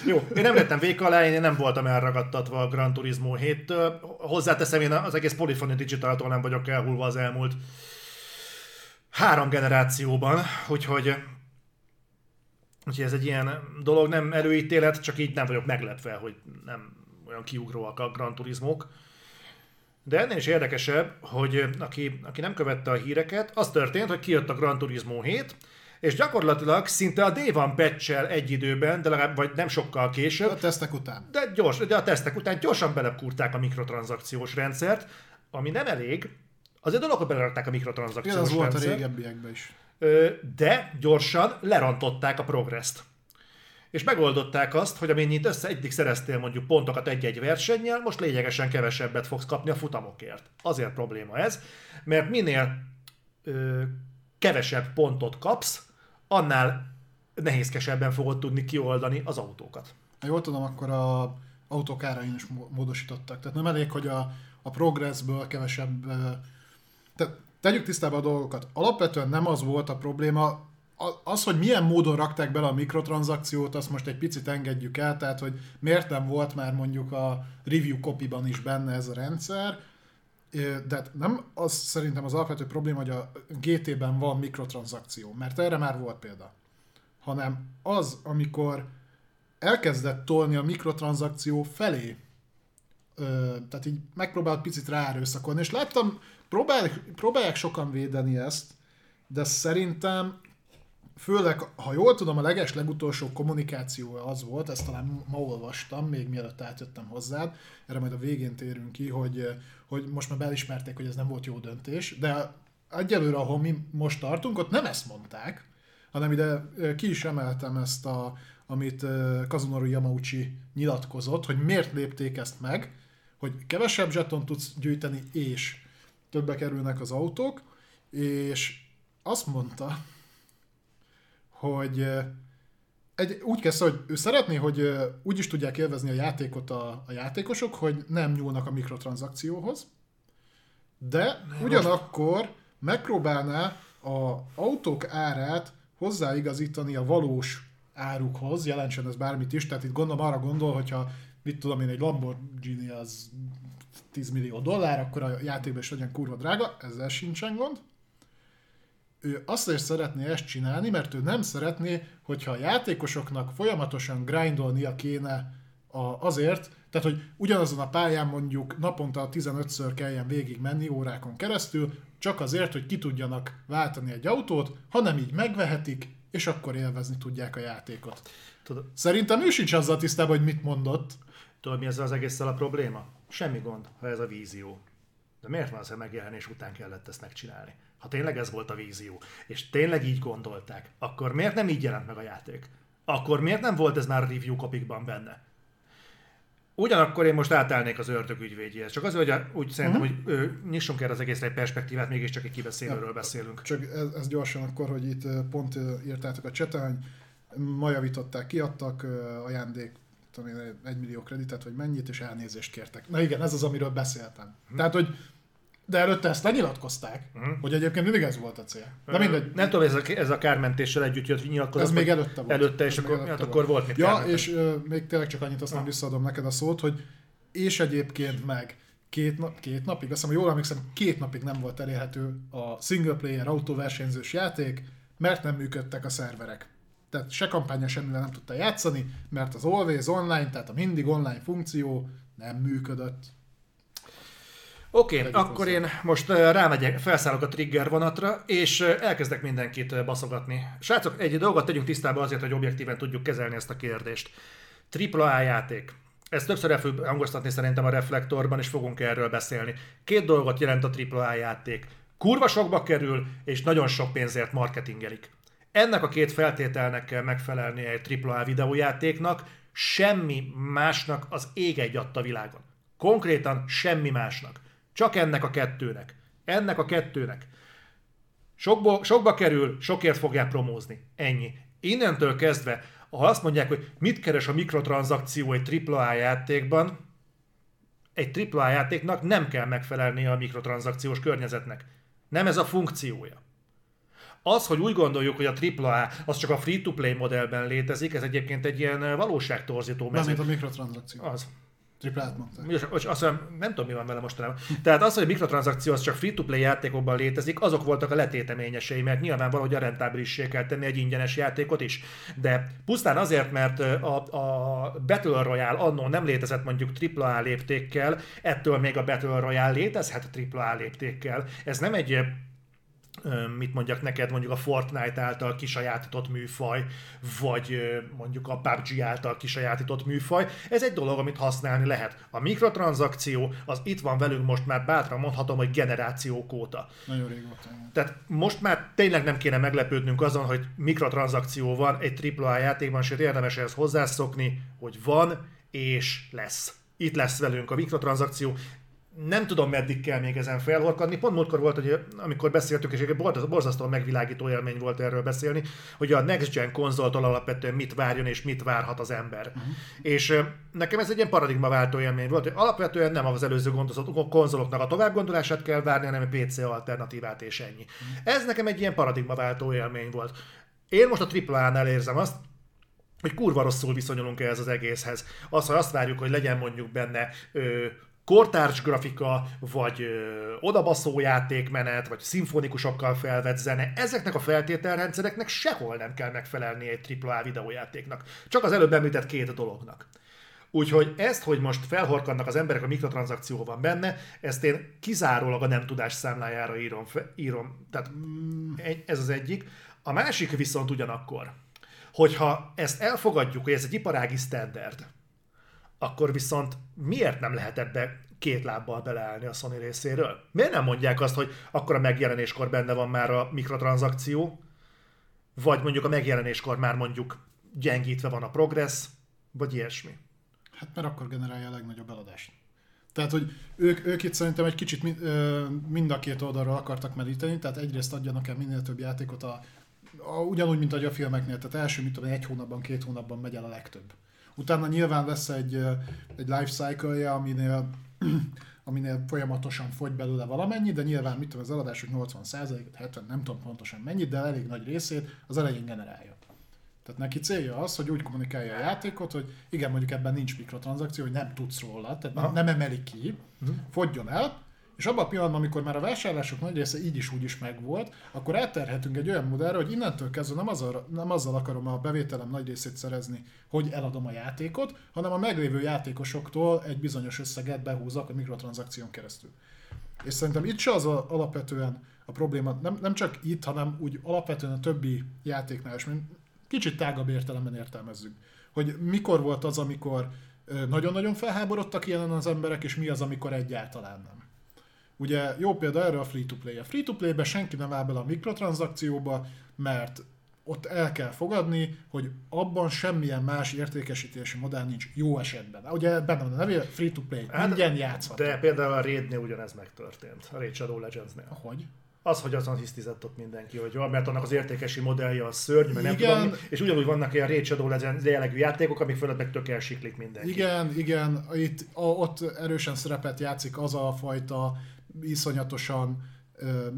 Jó, én nem lettem véka alá, én nem voltam elragadtatva a Gran Turismo 7-től. Hozzáteszem, én az egész Polyphony Digital-tól nem vagyok elhullva az elmúlt három generációban, úgyhogy, úgyhogy ez egy ilyen dolog, nem előítélet, csak így nem vagyok meglepve, hogy nem olyan kiugróak a Gran Turismók. De ennél is érdekesebb, hogy aki, aki nem követte a híreket, az történt, hogy kijött a Gran Turismo 7, és gyakorlatilag szinte a Day One patch egy időben, de legalább, vagy nem sokkal később, A tesztek után. de, gyors, de a tesztek után gyorsan belepkúrták a mikrotranszakciós rendszert, ami nem elég, azért dolog, hogy belerakták a mikrotranszakciós az volt a rendszert, régebbiekben is. de gyorsan lerontották a progresszt. És megoldották azt, hogy amennyit össze eddig szereztél mondjuk pontokat egy-egy versennyel, most lényegesen kevesebbet fogsz kapni a futamokért. Azért probléma ez, mert minél ö, kevesebb pontot kapsz, annál nehézkesebben fogod tudni kioldani az autókat. Ha jól tudom, akkor a autók árain is módosítottak. Tehát nem elég, hogy a, a progressből kevesebb... Tehát tegyük tisztába a dolgokat. Alapvetően nem az volt a probléma, az, hogy milyen módon rakták bele a mikrotranszakciót, azt most egy picit engedjük el, tehát hogy miért nem volt már mondjuk a review copy-ban is benne ez a rendszer, de hát nem az szerintem az alapvető probléma, hogy a GT-ben van mikrotranszakció, mert erre már volt példa, hanem az, amikor elkezdett tolni a mikrotranszakció felé, tehát így megpróbált picit ráerőszakolni, és láttam, próbálják, próbálják sokan védeni ezt, de szerintem főleg, ha jól tudom, a leges legutolsó kommunikáció az volt, ezt talán ma olvastam, még mielőtt átjöttem hozzád, erre majd a végén térünk ki, hogy, hogy most már belismerték, hogy ez nem volt jó döntés, de egyelőre, ahol mi most tartunk, ott nem ezt mondták, hanem ide ki is emeltem ezt, a, amit Kazunori Yamauchi nyilatkozott, hogy miért lépték ezt meg, hogy kevesebb zseton tudsz gyűjteni, és többe kerülnek az autók, és azt mondta, hogy egy, úgy kezd, hogy ő szeretné, hogy úgy is tudják élvezni a játékot a, a játékosok, hogy nem nyúlnak a mikrotranszakcióhoz, de ugyanakkor megpróbálná a autók árát hozzáigazítani a valós árukhoz, jelentsen ez bármit is, tehát itt gondolom arra gondol, hogyha mit tudom én, egy Lamborghini az 10 millió dollár, akkor a játékban is legyen kurva drága, ezzel sincsen gond. Ő is szeretné ezt csinálni, mert ő nem szeretné, hogyha a játékosoknak folyamatosan grindolnia kéne a, azért, tehát, hogy ugyanazon a pályán mondjuk naponta 15-ször kelljen végig menni órákon keresztül, csak azért, hogy ki tudjanak váltani egy autót, hanem így megvehetik, és akkor élvezni tudják a játékot. Tudod, Szerintem ő sincs azzal tisztában, hogy mit mondott. Tudod, mi ezzel az egésszel a probléma? Semmi gond, ha ez a vízió. De miért van az, hogy megjelenés után kellett ezt megcsinálni? Ha tényleg ez volt a vízió, és tényleg így gondolták, akkor miért nem így jelent meg a játék? Akkor miért nem volt ez már a review kopikban benne? Ugyanakkor én most átállnék az ördög ügyvédjéhez. Csak azért, hogy úgy szerintem, uh-huh. hogy ö, nyissunk erre az egészre egy perspektívát, mégiscsak egy kibeszélőről ja, beszélünk. Csak ez, ez, gyorsan akkor, hogy itt pont írtátok a cseten, hogy ma javították, kiadtak ajándék, tudom én, egy millió kreditet, vagy mennyit, és elnézést kértek. Na igen, ez az, amiről beszéltem. Uh-huh. Tehát, hogy de előtte ezt lenyilatkozták, uh-huh. hogy egyébként mindig ez volt a cél. De mindegy. Nem tudom, ez a, ez a kármentéssel együtt jött nyilatkozat. Ez még előtte volt. Előtte, és akkor, hát akkor volt mit Ja, és uh, még tényleg csak annyit, aztán visszaadom neked a szót, hogy és egyébként meg két, nap, két napig, azt hiszem, jól emlékszem, két napig nem volt elérhető a single player autóversenyzős játék, mert nem működtek a szerverek. Tehát se kampánya semmivel nem tudta játszani, mert az Always Online, tehát a mindig online funkció nem működött. Oké, okay, akkor én most rámegyek, felszállok a trigger vonatra, és elkezdek mindenkit baszogatni. Srácok, egy dolgot tegyünk tisztába azért, hogy objektíven tudjuk kezelni ezt a kérdést. Tripla A játék. Ezt többször el fogjuk hangoztatni szerintem a reflektorban, és fogunk erről beszélni. Két dolgot jelent a AAA játék. Kurva sokba kerül, és nagyon sok pénzért marketingelik. Ennek a két feltételnek kell megfelelni egy AAA videójátéknak, semmi másnak az ég egy adta világon. Konkrétan semmi másnak. Csak ennek a kettőnek. Ennek a kettőnek. Sokba, sokba kerül, sokért fogják promózni. Ennyi. Innentől kezdve, ha azt mondják, hogy mit keres a mikrotranszakció egy AAA játékban, egy AAA játéknak nem kell megfelelnie a mikrotranszakciós környezetnek. Nem ez a funkciója. Az, hogy úgy gondoljuk, hogy a AAA az csak a free-to-play modellben létezik, ez egyébként egy ilyen valóságtorzító mező. mint a mikrotranszakció. Az. Triplát mondták. És azt mondom, nem tudom, mi van vele mostanában. Tehát az, hogy a mikrotranszakció az csak free-to-play játékokban létezik, azok voltak a letéteményesei, mert nyilván valahogy a rentábilissé kell tenni egy ingyenes játékot is. De pusztán azért, mert a, a Battle Royale annó nem létezett mondjuk AAA léptékkel, ettől még a Battle Royale létezhet AAA léptékkel. Ez nem egy mit mondjak neked, mondjuk a Fortnite által kisajátított műfaj, vagy mondjuk a PUBG által kisajátított műfaj. Ez egy dolog, amit használni lehet. A mikrotranszakció az itt van velünk most már bátran mondhatom, hogy generációk óta. Nagyon régóta. Tehát most már tényleg nem kéne meglepődnünk azon, hogy mikrotranszakció van egy AAA játékban, sőt érdemes ehhez hozzászokni, hogy van és lesz itt lesz velünk a mikrotranszakció nem tudom, meddig kell még ezen felhorkadni. Pont múltkor volt, hogy amikor beszéltük, és egy borzasztóan megvilágító élmény volt erről beszélni, hogy a Next Gen konzoltól alapvetően mit várjon és mit várhat az ember. Uh-huh. És nekem ez egy ilyen paradigmaváltó élmény volt, hogy alapvetően nem az előző konzoloknak a továbbgondolását kell várni, hanem a PC alternatívát és ennyi. Uh-huh. Ez nekem egy ilyen paradigmaváltó élmény volt. Én most a AAA-nál érzem azt, hogy kurva rosszul viszonyulunk ehhez az egészhez. Az, hogy azt várjuk, hogy legyen mondjuk benne ö, kortárs grafika, vagy ö, odabaszó játékmenet, vagy szimfonikusokkal felvett zene, ezeknek a feltételrendszereknek sehol nem kell megfelelni egy AAA videójátéknak. Csak az előbb említett két dolognak. Úgyhogy ezt, hogy most felhorkannak az emberek, a mikrotranszakció van benne, ezt én kizárólag a nem tudás számlájára írom. írom. Tehát ez az egyik. A másik viszont ugyanakkor, hogyha ezt elfogadjuk, hogy ez egy iparági standard, akkor viszont miért nem lehet ebbe két lábbal beleállni a Sony részéről? Miért nem mondják azt, hogy akkor a megjelenéskor benne van már a mikrotranszakció, vagy mondjuk a megjelenéskor már mondjuk gyengítve van a progress, vagy ilyesmi? Hát mert akkor generálja a legnagyobb eladást. Tehát, hogy ők, ők itt szerintem egy kicsit mind, a két oldalra akartak meríteni, tehát egyrészt adjanak el minél több játékot a, a ugyanúgy, mint a filmeknél, tehát első, mit tudom, egy hónapban, két hónapban megy el a legtöbb. Utána nyilván lesz egy, egy life cycle aminél aminél folyamatosan fogy belőle valamennyi, de nyilván mit tudom, az eladások 80% 70 nem tudom pontosan mennyit, de elég nagy részét az elején generálja. Tehát neki célja az, hogy úgy kommunikálja a játékot, hogy igen, mondjuk ebben nincs mikrotranszakció, hogy nem tudsz róla, tehát nem, nem emeli ki, uh-huh. fogyjon el, És abban a pillanatban, amikor már a vásárlások nagy része így is úgy is megvolt, akkor elterhetünk egy olyan modellre, hogy innentől kezdve nem azzal, nem azzal akarom a bevételem nagy részét szerezni, hogy eladom a játékot, hanem a meglévő játékosoktól egy bizonyos összeget behúzok a mikrotranszakción keresztül. És szerintem itt se az a, alapvetően a probléma, nem, nem csak itt, hanem úgy alapvetően a többi játéknál is, kicsit tágabb értelemben értelmezzük. Hogy mikor volt az, amikor nagyon-nagyon felháborodtak ilyen az emberek, és mi az, amikor egyáltalán nem. Ugye jó példa erre a free-to-play. A free-to-play-be senki nem áll bele a mikrotranszakcióba, mert ott el kell fogadni, hogy abban semmilyen más értékesítési modell nincs jó esetben. Ugye benne van a neve, free-to-play, hát, ingyen játszhat. De például a Raid-nél ugyanez megtörtént, a Raid Shadow Legends-nél. Hogy? Az, hogy azon hisztizett ott mindenki, hogy van, mert annak az értékesi modellje a szörny, mert nem tudom, és ugyanúgy vannak ilyen Raid Shadow Legends jellegű játékok, amik fölött meg tök elsiklik mindenki. Igen, igen, itt, a, ott erősen szerepet játszik az a fajta iszonyatosan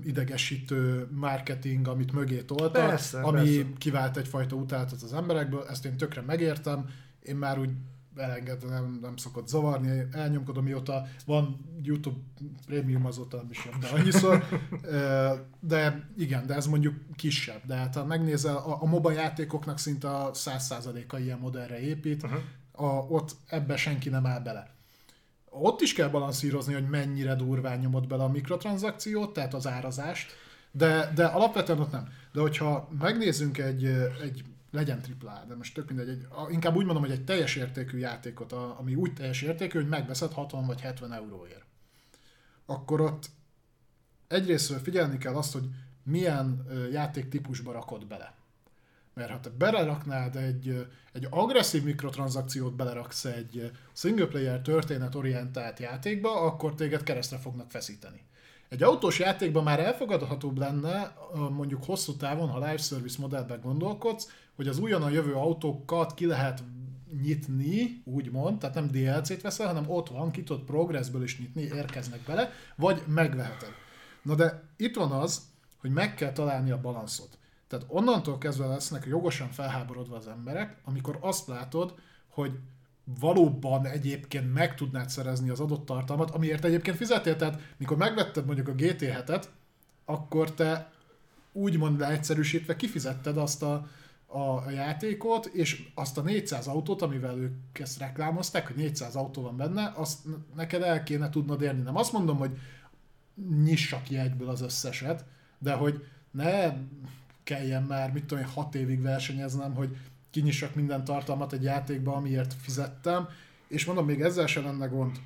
idegesítő marketing, amit mögé toltak, persze, ami persze. kivált egyfajta utálatot az emberekből, ezt én tökre megértem, én már úgy elengedve nem, nem szokott zavarni, elnyomkodom, mióta van YouTube Premium, azóta nem is jön be annyiszor, de igen, de ez mondjuk kisebb, de hát ha megnézel, a, a MOBA játékoknak szinte a 100%-a ilyen modellre épít, uh-huh. a, ott ebbe senki nem áll bele ott is kell balanszírozni, hogy mennyire durván nyomod bele a mikrotranszakciót, tehát az árazást, de, de alapvetően ott nem. De hogyha megnézzünk egy, egy legyen AAA, de most tök mindegy, egy, inkább úgy mondom, hogy egy teljes értékű játékot, ami úgy teljes értékű, hogy megveszed 60 vagy 70 euróért. Akkor ott egyrészt figyelni kell azt, hogy milyen játéktípusba rakod bele. Mert ha te beleraknád egy, egy agresszív mikrotranszakciót beleraksz egy single player történetorientált játékba, akkor téged keresztre fognak feszíteni. Egy autós játékban már elfogadhatóbb lenne, mondjuk hosszú távon, ha live service modellben gondolkodsz, hogy az újonnan jövő autókat ki lehet nyitni, úgymond, tehát nem DLC-t veszel, hanem ott van, ki tudod progressből is nyitni, érkeznek bele, vagy megveheted. Na de itt van az, hogy meg kell találni a balanszot. Tehát onnantól kezdve lesznek jogosan felháborodva az emberek, amikor azt látod, hogy valóban egyébként meg tudnád szerezni az adott tartalmat, amiért egyébként fizetél, tehát mikor megvetted mondjuk a GT7-et, akkor te úgymond leegyszerűsítve kifizetted azt a, a, játékot, és azt a 400 autót, amivel ők ezt reklámozták, hogy 400 autó van benne, azt neked el kéne tudnod érni. Nem azt mondom, hogy nyissa ki egyből az összeset, de hogy ne kelljen már, mit tudom én, hat évig versenyeznem, hogy kinyissak minden tartalmat egy játékba, amiért fizettem, és mondom, még ezzel sem lenne gond,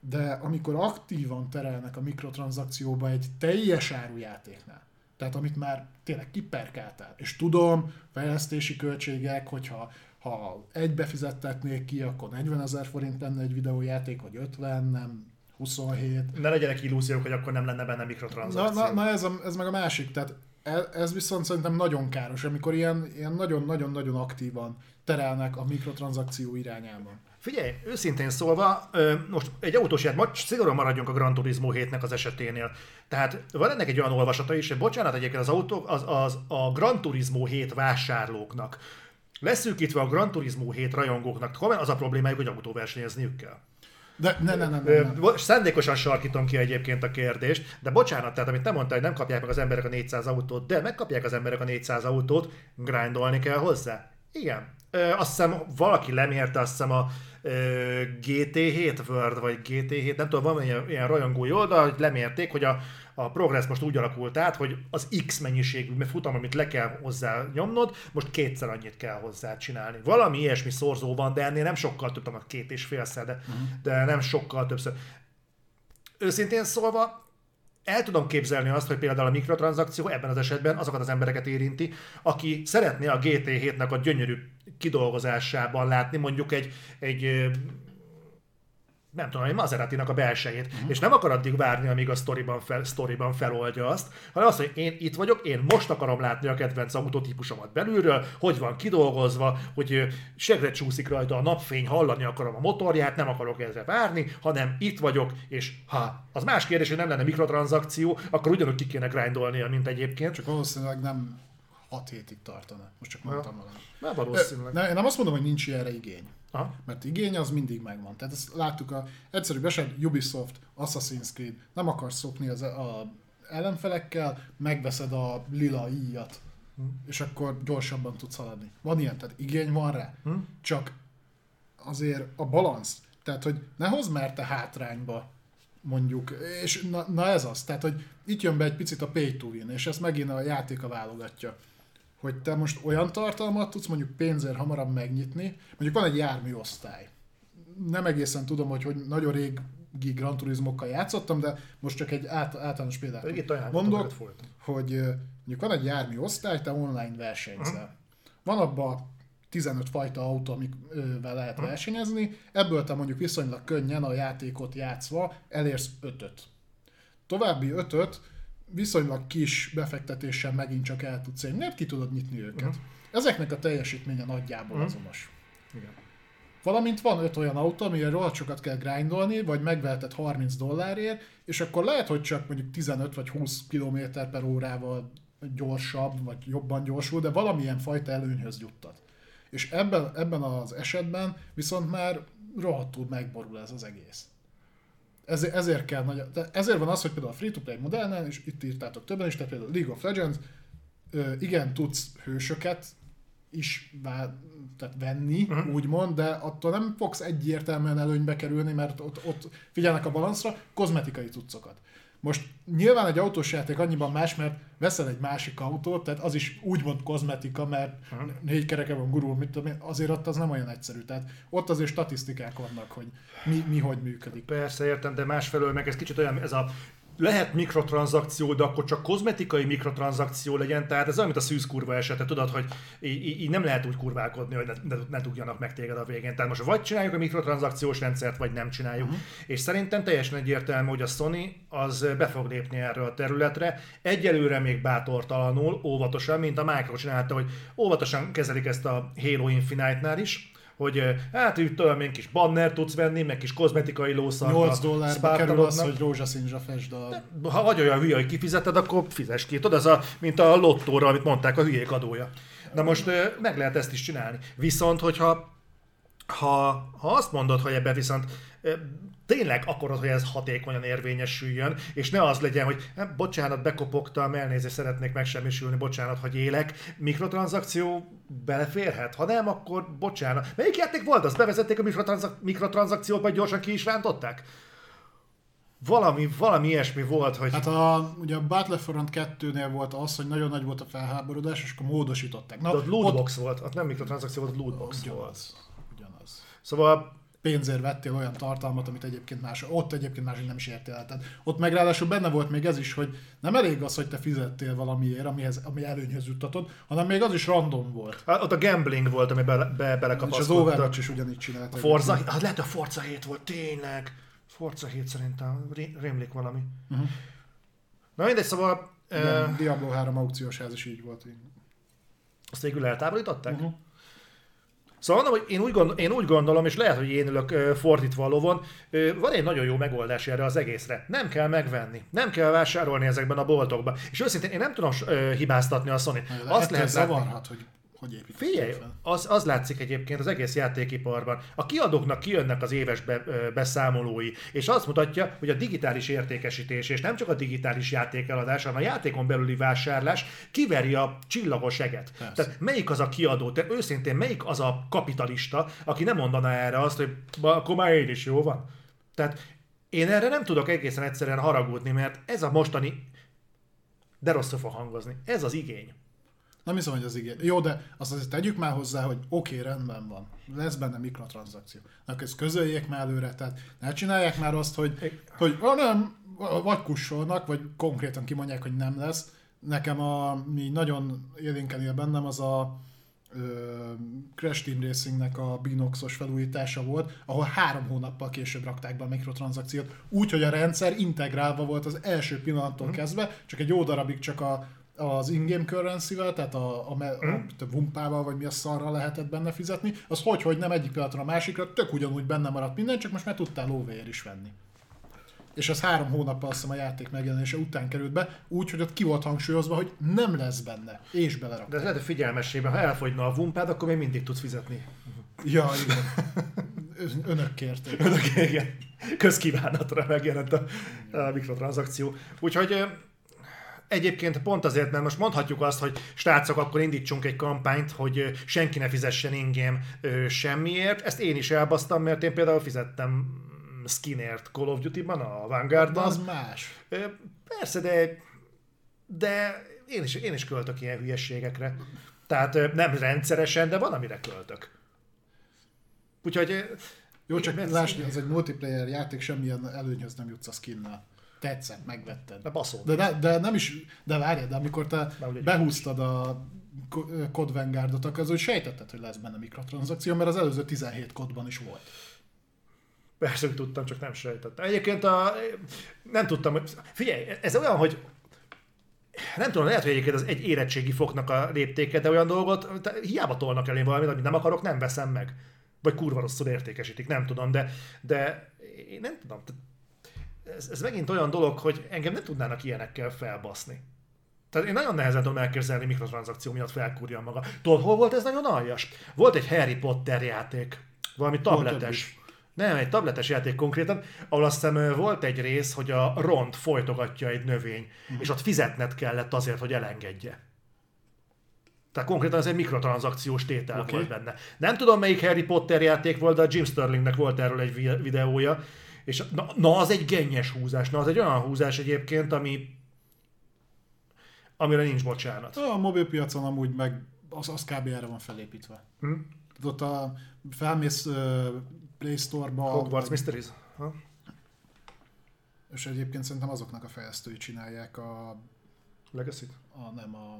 de amikor aktívan terelnek a mikrotranszakcióba egy teljes áru játéknál, tehát amit már tényleg kiperkáltál, és tudom, fejlesztési költségek, hogyha ha egy befizettetnék ki, akkor 40 ezer forint lenne egy videójáték, vagy 50, nem 27. Ne legyenek illúziók, hogy akkor nem lenne benne mikrotranszakció. Na, na, na ez, a, ez meg a másik, tehát ez viszont szerintem nagyon káros, amikor ilyen, ilyen nagyon-nagyon-nagyon aktívan terelnek a mikrotranszakció irányában. Figyelj, őszintén szólva, most egy autós ját, szigorúan maradjunk a Gran Turismo 7-nek az eseténél. Tehát van ennek egy olyan olvasata is, hogy bocsánat, egyébként az, autó, az, az a Gran Turismo 7 vásárlóknak leszűkítve a Gran Turismo 7 rajongóknak, az a problémájuk, hogy autóversenyezniük kell. De ne, ne, ne, ne, ne. Szándékosan sarkítom ki egyébként a kérdést, de bocsánat, tehát amit te mondtál, hogy nem kapják meg az emberek a 400 autót, de megkapják az emberek a 400 autót, grindolni kell hozzá. Igen. Ö, azt hiszem valaki lemérte, azt hiszem a GT7 World, vagy GT7, nem tudom, van ilyen, ilyen rajongói oldal, hogy lemérték, hogy a, a progress most úgy alakult át, hogy az X mennyiségű futam, amit le kell hozzá nyomnod, most kétszer annyit kell hozzá csinálni. Valami ilyesmi szorzó van, de ennél nem sokkal több, a két és félszer, de, uh-huh. de nem sokkal többször. Őszintén szólva, el tudom képzelni azt, hogy például a mikrotranszakció ebben az esetben azokat az embereket érinti, aki szeretné a GT7-nek a gyönyörű kidolgozásában látni mondjuk egy, egy nem tudom, egy maserati a belsejét, uh-huh. és nem akar addig várni, amíg a sztoriban, fel, sztoriban feloldja azt, hanem azt, hogy én itt vagyok, én most akarom látni a kedvenc autotípusomat belülről, hogy van kidolgozva, hogy segre csúszik rajta a napfény, hallani akarom a motorját, nem akarok ezre várni, hanem itt vagyok, és ha az más kérdés, hogy nem lenne mikrotranszakció, akkor ugyanúgy ki kéne grindolnia, mint egyébként. Csak valószínűleg nem 6 hétig tartana. Most csak mondtam valami. Na, valószínűleg. Ne, én nem azt mondom, hogy nincs ilyenre igény. Aha. Mert igény az mindig megvan. Tehát ezt láttuk a egyszerű eset, Ubisoft, Assassin's Creed, nem akarsz szokni az a ellenfelekkel, megveszed a lila íjat, Hm. és akkor gyorsabban tudsz haladni. Van ilyen, tehát igény van rá. Hm. Csak azért a balansz, tehát hogy ne hozd már te hátrányba mondjuk, és na, na ez az, tehát hogy itt jön be egy picit a pay to win, és ezt megint a játéka válogatja hogy te most olyan tartalmat tudsz mondjuk pénzért hamarabb megnyitni, mondjuk van egy jármű osztály. Nem egészen tudom, hogy, hogy nagyon régi Gran Turismokkal játszottam, de most csak egy át, általános példát Pedig itt mondok, hogy mondjuk van egy jármű osztály, te online versenyzel. Van abban 15 fajta autó, amivel lehet versenyezni, ebből te mondjuk viszonylag könnyen a játékot játszva elérsz 5-öt. További 5-öt viszonylag kis befektetéssel megint csak el tudsz érni, mert ki tudod nyitni őket. Ezeknek a teljesítménye nagyjából azonos. Igen. Valamint van öt olyan autó, amire rohadt sokat kell grindolni, vagy megveheted 30 dollárért, és akkor lehet, hogy csak mondjuk 15 vagy 20 km per órával gyorsabb, vagy jobban gyorsul, de valamilyen fajta előnyhöz juttat. És ebben, ebben az esetben viszont már rohadtul megborul ez az egész. Ezért, ezért kell nagy, ezért van az, hogy például a free-to-play modellen, és itt írtátok többen is, tehát például League of Legends, igen, tudsz hősöket is vá, tehát venni, uh-huh. úgymond, de attól nem fogsz egyértelműen előnybe kerülni, mert ott, ott figyelnek a balanszra, kozmetikai cuccokat. Most nyilván egy autós játék annyiban más, mert veszel egy másik autót, tehát az is úgymond kozmetika, mert uh-huh. négy kereke van gurul, mit tudom én, azért ott az nem olyan egyszerű. Tehát ott azért statisztikák vannak, hogy mi, mi hogy működik. Persze, értem, de másfelől meg ez kicsit olyan, ez a lehet mikrotranszakció, de akkor csak kozmetikai mikrotranszakció legyen, tehát ez olyan, mint a szűz kurva esete, tudod, hogy így, így nem lehet úgy kurválkodni, hogy ne, ne, ne dugjanak meg téged a végén. Tehát most vagy csináljuk a mikrotranszakciós rendszert, vagy nem csináljuk. Uh-huh. És szerintem teljesen egyértelmű, hogy a Sony az be fog lépni erre a területre. Egyelőre még bátortalanul, óvatosan, mint a Micro csinálta, hogy óvatosan kezelik ezt a Halo Infinite-nál is, hogy hát itt olyan még kis banner tudsz venni, meg kis kozmetikai lószart. 8 dollárba kerül az, hogy rózsaszínzsa fest a... Ha vagy olyan hülye, hogy kifizeted, akkor fizes ki. Tudod, ez a, mint a lottóra, amit mondták, a hülyék adója. Na most meg lehet ezt is csinálni. Viszont, hogyha ha, ha azt mondod, hogy ebbe viszont tényleg akarod, hogy ez hatékonyan érvényesüljön, és ne az legyen, hogy hát, bocsánat, bekopogtam, elnézést szeretnék megsemmisülni, bocsánat, hogy élek, mikrotranszakció beleférhet? Ha nem, akkor bocsánat. Melyik játék volt az? Bevezették a mikrotranszak- mikrotranszakciót, vagy gyorsan ki is rántották? Valami, valami ilyesmi volt, hogy... Hát a, ugye a Battlefront 2-nél volt az, hogy nagyon nagy volt a felháborodás, és akkor módosították. Na, ott lootbox ott... volt, ott nem mikrotranszakció volt, lootbox ugyanaz, volt. Ugyanaz. Szóval pénzért vettél olyan tartalmat, amit egyébként más, ott egyébként más nem is értél el. Tehát ott meg ráadásul benne volt még ez is, hogy nem elég az, hogy te fizettél valamiért, amihez, ami előnyhöz juttatod, hanem még az is random volt. Hát, ott a gambling volt, ami be, be, És az Overwatch is ugyanígy csinált. A Forza, hát lehet a Forza 7 volt, tényleg. Forza 7 szerintem, rémlik valami. Uh-huh. Na mindegy, szóval... Igen, uh, Diablo 3 aukciós ház is így volt. Azt végül eltávolították? Uh-huh. Szóval mondom, hogy én úgy, gondol, én úgy gondolom, és lehet, hogy én ülök fordítva a lovon, van egy nagyon jó megoldás erre az egészre. Nem kell megvenni, nem kell vásárolni ezekben a boltokban. És őszintén én nem tudom hibáztatni a sony Azt lehet zavarhat, hogy hogy építették Figyelj, az, az látszik egyébként az egész játékiparban. A kiadóknak kijönnek az éves be, beszámolói, és azt mutatja, hogy a digitális értékesítés, és nem csak a digitális játékeladás, hanem a játékon belüli vásárlás kiveri a csillagos eget. Persze. Tehát melyik az a kiadó, te őszintén melyik az a kapitalista, aki nem mondaná erre azt, hogy akkor már én is jó van. Tehát én erre nem tudok egészen egyszerűen haragudni, mert ez a mostani, de rosszul fog hangozni, ez az igény. Nem hiszem, hogy az igen. Jó, de azt azért tegyük már hozzá, hogy oké, okay, rendben van. Lesz benne mikrotranszakció. Na, ezt közöljék már előre, tehát ne csinálják már azt, hogy, hogy ah, nem, vagy kussolnak, vagy konkrétan kimondják, hogy nem lesz. Nekem a, mi nagyon élénken él bennem, az a ö, Crash Team Racingnek a Binoxos felújítása volt, ahol három hónappal később rakták be a mikrotranszakciót, úgy, hogy a rendszer integrálva volt az első pillanattól mm. kezdve, csak egy jó darabig csak a az in-game currency-vel, tehát a, a, a, a vumpával, vagy mi a szarra lehetett benne fizetni, az hogy, hogy nem egyik pillanatra a másikra, tök ugyanúgy benne maradt minden, csak most már tudtál lóvér is venni. és az három hónappal azt hiszem a játék megjelenése után került be, úgy, hogy ott ki volt hangsúlyozva, hogy nem lesz benne, és belerak. De ez lehet, hogy figyelmességben, ha elfogyna a vumpád, akkor még mindig tudsz fizetni. Ja, igen. Önök kérték. Önök, igen. Közkívánatra megjelent a, a mikrotranszakció. Úgyhogy egyébként pont azért, mert most mondhatjuk azt, hogy srácok, akkor indítsunk egy kampányt, hogy senki ne fizessen ingém semmiért. Ezt én is elbasztam, mert én például fizettem skinért Call of Duty-ban, a De Vanguardban. az más. Persze, de, de én, is, én is költök ilyen hülyességekre. Tehát nem rendszeresen, de van, amire költök. Úgyhogy Jó, csak lásd, ez egy multiplayer játék, semmilyen előnyhöz nem jutsz a skinnel. Tetszett, megvetted. de baszol. De, de, de nem is, de várjál, de amikor te behúztad a Code Vanguardot, akkor az úgy sejtetted, hogy lesz benne mikrotranszakció, mert az előző 17 kodban is volt. Persze, hogy tudtam, csak nem sejtettem. Egyébként a, nem tudtam, hogy... Figyelj, ez olyan, hogy nem tudom, lehet, hogy egyébként az egy érettségi foknak a léptéke, de olyan dolgot, hiába tolnak elém valamit, amit nem akarok, nem veszem meg. Vagy kurva rosszul értékesítik, nem tudom, de, de én nem tudom. Ez, ez megint olyan dolog, hogy engem nem tudnának ilyenekkel felbaszni. Tehát én nagyon nehezen tudom elképzelni mikrotranszakció miatt felkúrjam maga. Tudod, hol volt ez nagyon aljas? Volt egy Harry Potter játék, valami tabletes. Nem, egy tabletes játék konkrétan, ahol azt hiszem volt egy rész, hogy a ront folytogatja egy növény, Mhm. és ott fizetned kellett azért, hogy elengedje. Tehát konkrétan ez egy mikrotranszakciós tétel okay. volt benne. Nem tudom, melyik Harry Potter játék volt, de a Jim Sterlingnek volt erről egy vi- videója, és na, na, az egy gennyes húzás, na az egy olyan húzás egyébként, ami amire nincs bocsánat. A mobilpiacon amúgy meg az, az kb. erre van felépítve. Hm? Tehát ott a, felmész uh, Play Store-ba, Hogwarts vagy- Mysteries. Ha? és egyébként szerintem azoknak a fejlesztői csinálják a, legacy a nem a,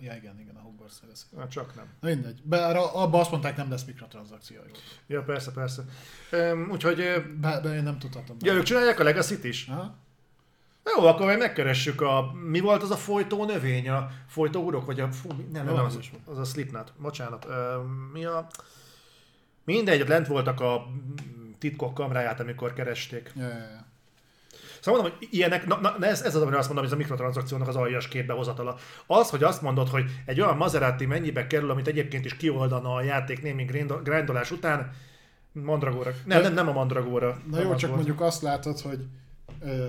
ja igen, igen, a Hogwarts Legacy. Hát csak nem. Na mindegy. Be, arra, abba azt mondták, nem lesz mikrotranszakció. Jó. Ja, persze, persze. Üm, úgyhogy, Be, be, én nem tudhatom. ja, ők csinálják a Legacy-t is? Aha. Jó, akkor majd megkeressük a... Mi volt az a folytó növény? A folytó urok? Vagy a... Fú, nem, nem, nem, az, az a Slipknot. Bocsánat. Ö, mi a... Mindegy, lent voltak a titkok kamráját, amikor keresték. Ja, ja, ja. Szóval mondom, hogy ilyenek, na, na ez, ez az, amire azt mondom, hogy ez a mikrotranszakciónak az aljas képbehozatala. Az, hogy azt mondod, hogy egy olyan Maserati mennyibe kerül, amit egyébként is kioldana a játék némi grind- grindolás után, Mandragóra. Nem, nem, nem a Mandragóra. Na jó, az csak mondjuk azt látod, hogy ö,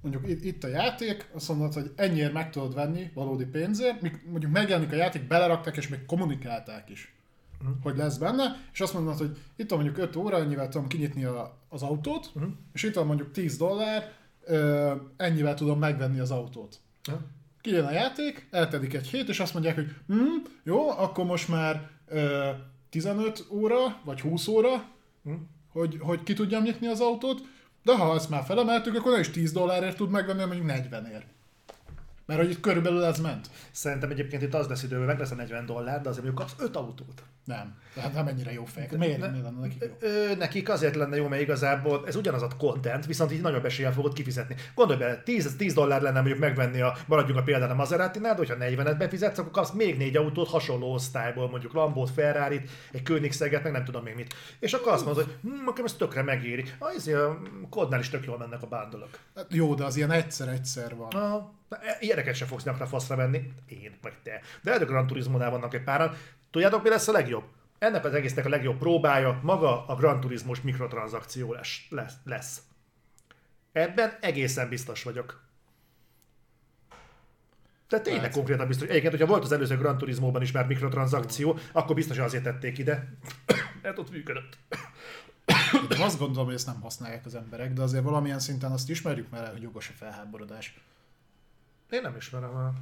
mondjuk itt, itt a játék, azt mondod, hogy ennyiért meg tudod venni valódi pénzért, mondjuk megjelenik a játék, belerakták és még kommunikálták is, Mhm. hogy lesz benne, és azt mondod, hogy itt van mondjuk 5 óra, ennyivel tudom kinyitni a, az autót, Mhm. és itt van mondjuk 10 dollár, ö, ennyivel tudom megvenni az autót. Ja. Kijön a játék, eltelik egy hét, és azt mondják, hogy hm, jó, akkor most már ö, 15 óra, vagy 20 óra, Hm? hogy, hogy ki tudjam nyitni az autót, de ha ezt már felemeltük, akkor nem is 10 dollárért tud megvenni, hanem mondjuk 40-ért. Mert hogy itt körülbelül ez ment. Szerintem egyébként itt az lesz idő, hogy meg lesz a 40 dollár, de azért mondjuk kapsz 5 autót. Nem. Tehát nem ennyire jó fejek. Miért ne, lenne nekik jó? Ö, nekik azért lenne jó, mert igazából ez ugyanaz a content, viszont így nagyobb eséllyel fogod kifizetni. Gondolj bele, 10, 10 dollár lenne mondjuk megvenni a, maradjunk a példán a Maserati-nál, de hogyha 40-et befizetsz, akkor kapsz még négy autót hasonló osztályból, mondjuk Lambót, Ferrari-t, egy Königsegget, meg nem tudom még mit. És akkor azt mondod, hogy hm, akkor ez tökre megéri. Ah, ez a kodnál is tök jól mennek a bándolok. Hát jó, de az ilyen egyszer-egyszer van. Ah, na, ilyeneket sem fogsz nyakra faszra venni. Én, meg te. De a Gran Turismo-nál vannak egy páran. Tudjátok, mi lesz a legjobb? Ennek az egésznek a legjobb próbája maga a Gran Turismos mikrotranszakció lesz. lesz. lesz. Ebben egészen biztos vagyok. Tehát tényleg Lehet. konkrétan biztos. Egyébként, hogyha volt az előző Gran Turismo-ban is már mikrotranszakció, akkor biztos azért tették ide. Mert ott működött. De azt gondolom, hogy ezt nem használják az emberek, de azért valamilyen szinten azt ismerjük már el, hogy jogos a felháborodás. Én nem ismerem a...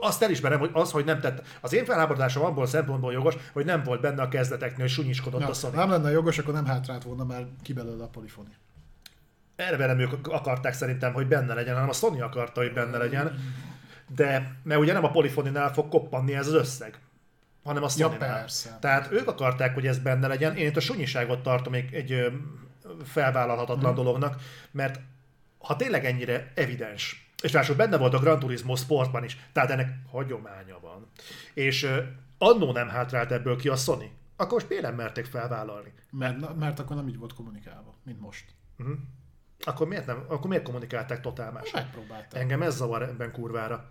Azt elismerem, hogy az, hogy nem tett. Az én felháborodásom abból a szempontból jogos, hogy nem volt benne a kezdeteknél, hogy sunyiskodott Ja, a Sony. nem lenne jogos, akkor nem hátrált volna már ki belőle a polifoni. Erre nem ők akarták szerintem, hogy benne legyen, hanem a Sony akarta, hogy benne legyen. De, mert ugye nem a Polyfoninál fog koppanni ez az összeg, hanem a sony persze. Tehát ők akarták, hogy ez benne legyen. Én itt a sunyiságot tartom egy, egy felvállalhatatlan Mhm. dolognak, mert ha tényleg ennyire evidens, és ráadásul benne volt a Gran Turismo sportban is, tehát ennek hagyománya van, és annó nem hátrált ebből ki a Sony, akkor most miért nem merték felvállalni? Mert, mert akkor nem így volt kommunikálva, mint most. Uh-huh. Akkor miért, nem, akkor miért kommunikálták totál más? Megpróbálták. Engem ez zavar ebben kurvára.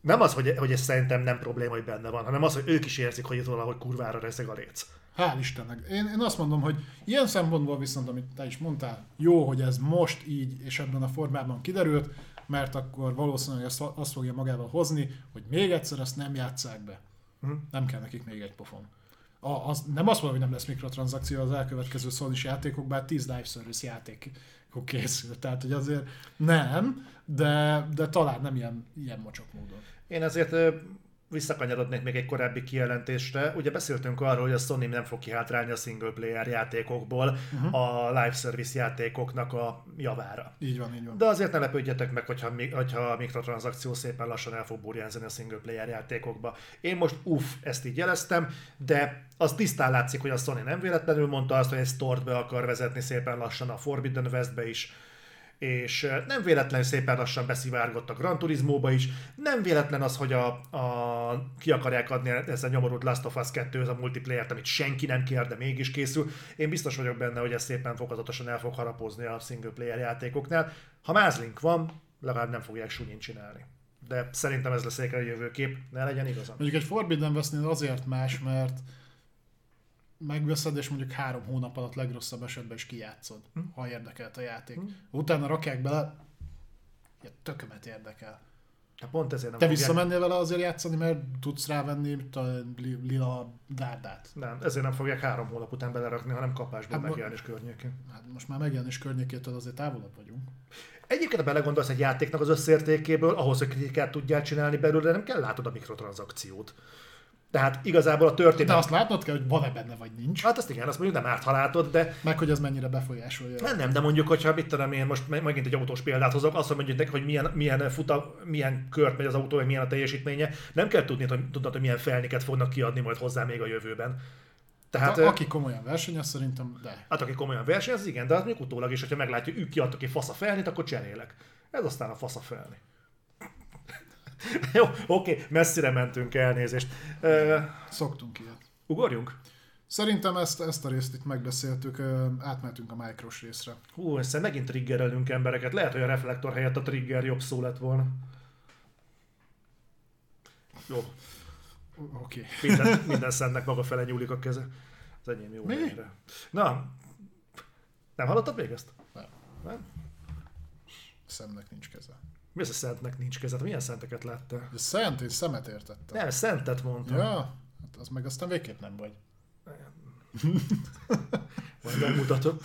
Nem az, hogy, hogy ez szerintem nem probléma, hogy benne van, hanem az, hogy ők is érzik, hogy itt valahogy kurvára rezeg a léc. Hál' Istennek. Én, én azt mondom, hogy ilyen szempontból viszont, amit te is mondtál, jó, hogy ez most így és ebben a formában kiderült, mert akkor valószínűleg ezt, azt fogja magával hozni, hogy még egyszer ezt nem játsszák be. Hm. Nem kell nekik még egy pofon. A, az, nem azt mondom, hogy nem lesz mikrotranszakció az elkövetkező sony játékok, bár 10 live service játékok készül. Tehát, hogy azért nem, de, de talán nem ilyen, ilyen mocsok módon. Én ezért ö, visszakanyarodnék még egy korábbi kijelentésre. Ugye beszéltünk arról, hogy a Sony nem fog kihátrálni a single player játékokból uh-huh. a live service játékoknak a javára. Így van, így van. De azért ne lepődjetek meg, hogyha, hogyha a mikrotranszakció szépen lassan el fog burjánzani a single player játékokba. Én most uff, ezt így jeleztem, de az tisztán látszik, hogy a Sony nem véletlenül mondta azt, hogy egy stort be akar vezetni szépen lassan a Forbidden Westbe is, és nem véletlen szépen lassan beszivárgott a Gran Turismo-ba is, nem véletlen az, hogy a, a, ki akarják adni ezt a nyomorult Last of Us 2 ez a multiplayer amit senki nem kér, de mégis készül. Én biztos vagyok benne, hogy ez szépen fokozatosan el fog harapozni a single player játékoknál. Ha mázlink van, legalább nem fogják sunyin csinálni. De szerintem ez lesz a jövőkép, ne legyen igazam. Mondjuk egy Forbidden Westnél azért más, mert megveszed, és mondjuk három hónap alatt legrosszabb esetben is kijátszod, hm? ha érdekelt a játék. Hm? Utána rakják bele, ja, tökömet érdekel. Hát pont ezért nem Te fogják... visszamennél vele azért játszani, mert tudsz rávenni a lila dárdát. Nem, ezért nem fogják három hónap után belerakni, hanem kapásból hát, megjelenés környékén. Hát most már megjelenés környékétől azért távolabb vagyunk. Egyébként, ha belegondolsz egy játéknak az összértékéből, ahhoz, hogy kritikát tudjál csinálni belőle, nem kell látod a mikrotranszakciót. Tehát igazából a történet... De azt látnod kell, hogy van-e benne, vagy nincs. Hát azt igen, azt mondjuk nem árt, ha látod, de... Meg hogy ez mennyire befolyásolja. Nem, nem, de mondjuk, hogyha mit tudom én, most megint egy autós példát hozok, azt mondjuk neki, hogy milyen, milyen, futa, milyen kört megy az autó, vagy milyen a teljesítménye, nem kell tudni, hogy tudnod, hogy milyen felniket fognak kiadni majd hozzá még a jövőben. Tehát, a, aki komolyan versenyez, szerintem de. Hát aki komolyan versenyez, igen, de az mondjuk utólag is, hogyha meglátja, ők kiadtak egy fasz a felnit, akkor cserélek. Ez aztán a fasz a felni. Jó, oké, messzire mentünk, elnézést. Szoktunk ilyet. Ugorjunk? Szerintem ezt, ezt a részt itt megbeszéltük, átmentünk a mikros részre. Hú, ezt megint triggerelünk embereket. Lehet, hogy a reflektor helyett a trigger jobb szó lett volna. Jó. Oké. Okay. Minden, minden szentnek maga fele nyúlik a keze. Az enyém jó Mi? Helyre. Na, nem hallottad még ezt? Nem. Nem? Szemnek nincs keze. Mi az a szentnek nincs keze? Te milyen szenteket láttál? De szent, én szemet értettem. Nem, szentet mondtam. Ja, hát az meg aztán végképp nem vagy. Majd megmutatom.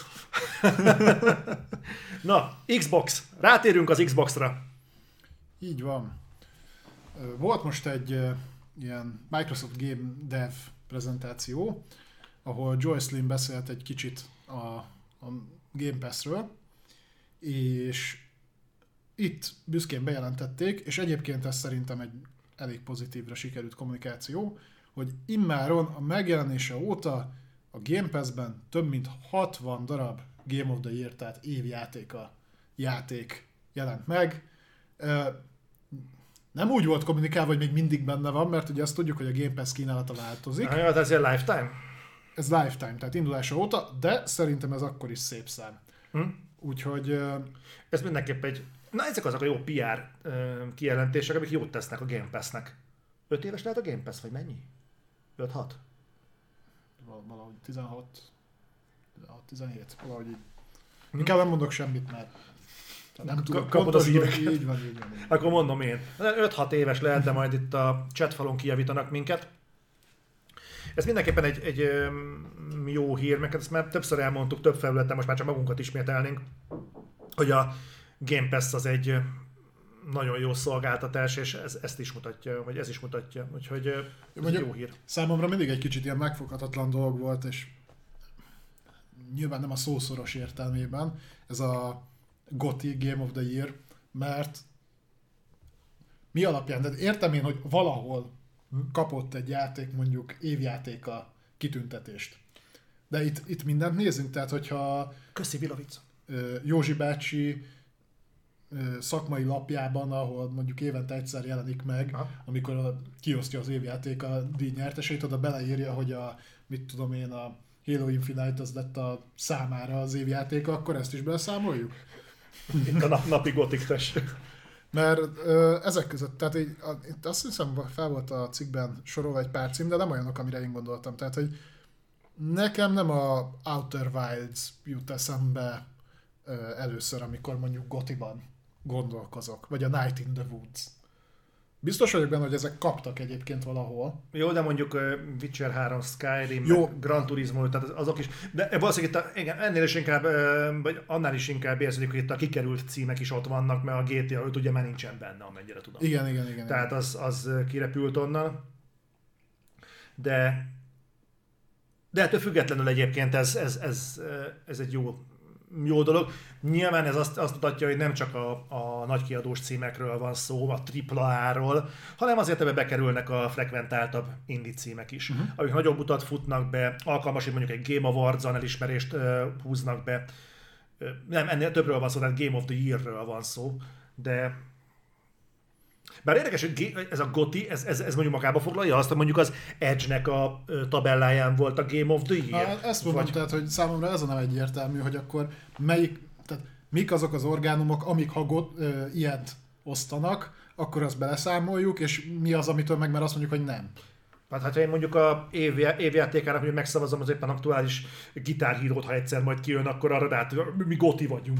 Na, Xbox. Rátérünk az Xbox-ra. Így van. Volt most egy ilyen Microsoft Game Dev prezentáció, ahol Joy Slim beszélt egy kicsit a, a Game Pass-ről, és itt büszkén bejelentették, és egyébként ez szerintem egy elég pozitívra sikerült kommunikáció, hogy immáron a megjelenése óta a Game Pass-ben több mint 60 darab Game of the Year, tehát évjátéka játék jelent meg. Nem úgy volt kommunikálva, hogy még mindig benne van, mert ugye azt tudjuk, hogy a Game Pass kínálata változik. Ja, ez egy lifetime? Ez lifetime, tehát indulása óta, de szerintem ez akkor is szép szám. Hm? Úgyhogy... Ez mindenképp egy... Na ezek azok a jó PR kijelentések, amik jót tesznek a Game Pass-nek. 5 éves lehet a Game Pass, vagy mennyi? 5-6? Valahogy 16, 16 17, valahogy így. Hm. Inkább nem mondok semmit, mert nem tudom, kapod az van, így van, így van. Akkor mondom én. 5-6 éves lehet, de majd itt a chatfalon kijavítanak minket. Ez mindenképpen egy, egy jó hír, mert ezt már többször elmondtuk, több felületen, most már csak magunkat ismételnénk, hogy a Game Pass az egy nagyon jó szolgáltatás, és ez, ezt is mutatja, vagy ez is mutatja, úgyhogy ez Mondjuk, jó hír. Számomra mindig egy kicsit ilyen megfoghatatlan dolog volt, és nyilván nem a szószoros értelmében, ez a GOTY Game of the Year, mert mi alapján, de értem én, hogy valahol kapott egy játék mondjuk évjátéka kitüntetést. De itt, itt mindent nézünk, tehát hogyha Köszi Vilovic. Józsi bácsi szakmai lapjában, ahol mondjuk évente egyszer jelenik meg, Aha. amikor a, kiosztja az évjáték a díj nyertesét, oda beleírja, hogy a, mit tudom én, a Halo Infinite az lett a számára az évjátéka, akkor ezt is beszámoljuk? Itt a nap, napi gotik tessék. Mert ö, ezek között, tehát így, a, itt azt hiszem fel volt a cikkben sorolva egy pár cím, de nem olyanok, amire én gondoltam. Tehát, hogy nekem nem a Outer Wilds jut eszembe ö, először, amikor mondjuk Gotiban gondolkozok, vagy a Night in the Woods. Biztos vagyok benne, hogy ezek kaptak egyébként valahol. Jó, de mondjuk Witcher 3, Skyrim, Jó. Gran Turismo, tehát azok is. De valószínűleg itt a, igen, ennél is inkább, vagy annál is inkább érződik, hogy itt a kikerült címek is ott vannak, mert a GTA 5 ugye már nincsen benne, amennyire tudom. Igen, igen, igen. Tehát az, az kirepült onnan. De de ettől függetlenül egyébként ez, ez, ez, ez egy jó, jó dolog. Nyilván ez azt, azt mutatja, hogy nem csak a, a nagy kiadós címekről van szó, a AAA-ról, hanem azért ebbe bekerülnek a frekventáltabb indie címek is, uh-huh. amik nagyobb utat futnak be, alkalmas, hogy mondjuk egy Game Awards-on elismerést uh, húznak be. Nem, ennél többről van szó, tehát Game of the Year-ről van szó, de bár érdekes, hogy ez a GOTI, ez, ez, ez mondjuk magába foglalja azt, hogy mondjuk az Edge-nek a tabelláján volt a Game of the Year. Hát ezt mondom, Vagy- tehát, hogy számomra ez a nem egyértelmű, hogy akkor melyik, tehát mik azok az orgánumok, amik ha got, ö, ilyet osztanak, akkor azt beleszámoljuk, és mi az, amitől meg már azt mondjuk, hogy nem. Hát, hát ha én mondjuk a év, évjátékának, hogy megszavazom az éppen aktuális gitárhírót, ha egyszer majd kijön, akkor arra rá, mi goti vagyunk.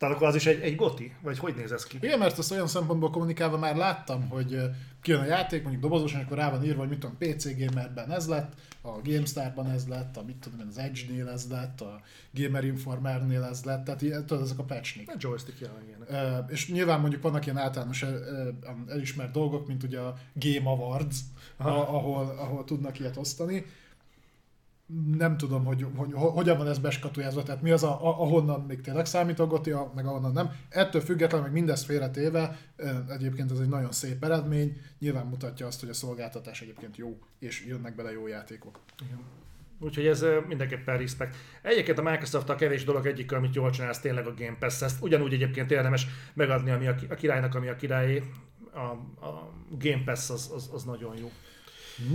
Tehát akkor az is egy, egy goti? Vagy hogy néz ez ki? Igen, mert ezt olyan szempontból kommunikálva már láttam, hogy kijön a játék, mondjuk dobozosan, akkor rá van írva, hogy mit tudom, PC Gamerben ez lett, a GameStar-ban ez lett, a mit tudom én, az Edge-nél ez lett, a Gamer Informer-nél ez lett, tehát ilyen, tudod, ezek a patchnik. A joystick jelenleg ilyenek. Ö, és nyilván mondjuk vannak ilyen általános ö, elismert dolgok, mint ugye a Game Awards, a, ahol, ahol tudnak ilyet osztani. Nem tudom, hogy, hogy, hogy hogyan van ez beskatujázva, tehát mi az, a, a- ahonnan még tényleg számít a Goti, a- meg ahonnan nem. Ettől függetlenül, meg mindezt félretéve, egyébként ez egy nagyon szép eredmény, nyilván mutatja azt, hogy a szolgáltatás egyébként jó, és jönnek bele jó játékok. Úgyhogy ez mindenképpen respect. Egyébként a microsoft a kevés dolog egyik, amit jól csinál, az tényleg a Game Pass. Ezt ugyanúgy egyébként érdemes megadni, ami a, a királynak, ami a királyé. A, a Game Pass az, az, az nagyon jó.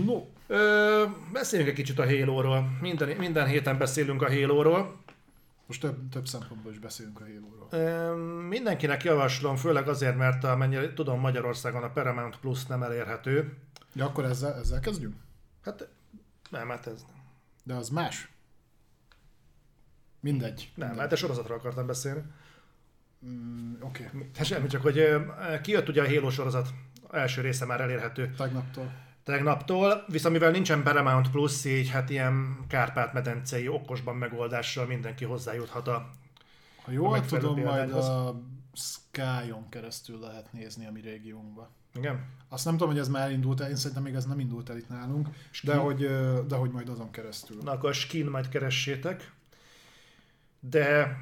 No, Ö, beszéljünk egy kicsit a Halo-ról. Minden, minden héten beszélünk a Halo-ról. most több, több szempontból is beszélünk a Halo-ról. Mindenkinek javaslom, főleg azért, mert amennyire tudom Magyarországon a Paramount Plus nem elérhető. Ja, akkor ezzel, ezzel kezdjünk? Hát nem, hát ez nem. De az más. Mindegy. Nem, hát a sorozatra akartam beszélni. Mm, Oké, okay. Hát semmi, csak hogy kijött ugye a Halo sorozat, első része már elérhető tegnaptól. Tegnaptól, viszont mivel nincsen Paramount Plus, így hát ilyen Kárpát-medencei okosban megoldással mindenki hozzájuthat a... Ha jól megfelelő tudom, majd a Sky-on keresztül lehet nézni a mi régiónkba. Igen? Azt nem tudom, hogy ez már indult el, én szerintem még ez nem indult el itt nálunk, de hogy, de hogy majd azon keresztül. Na akkor a skin majd keressétek. De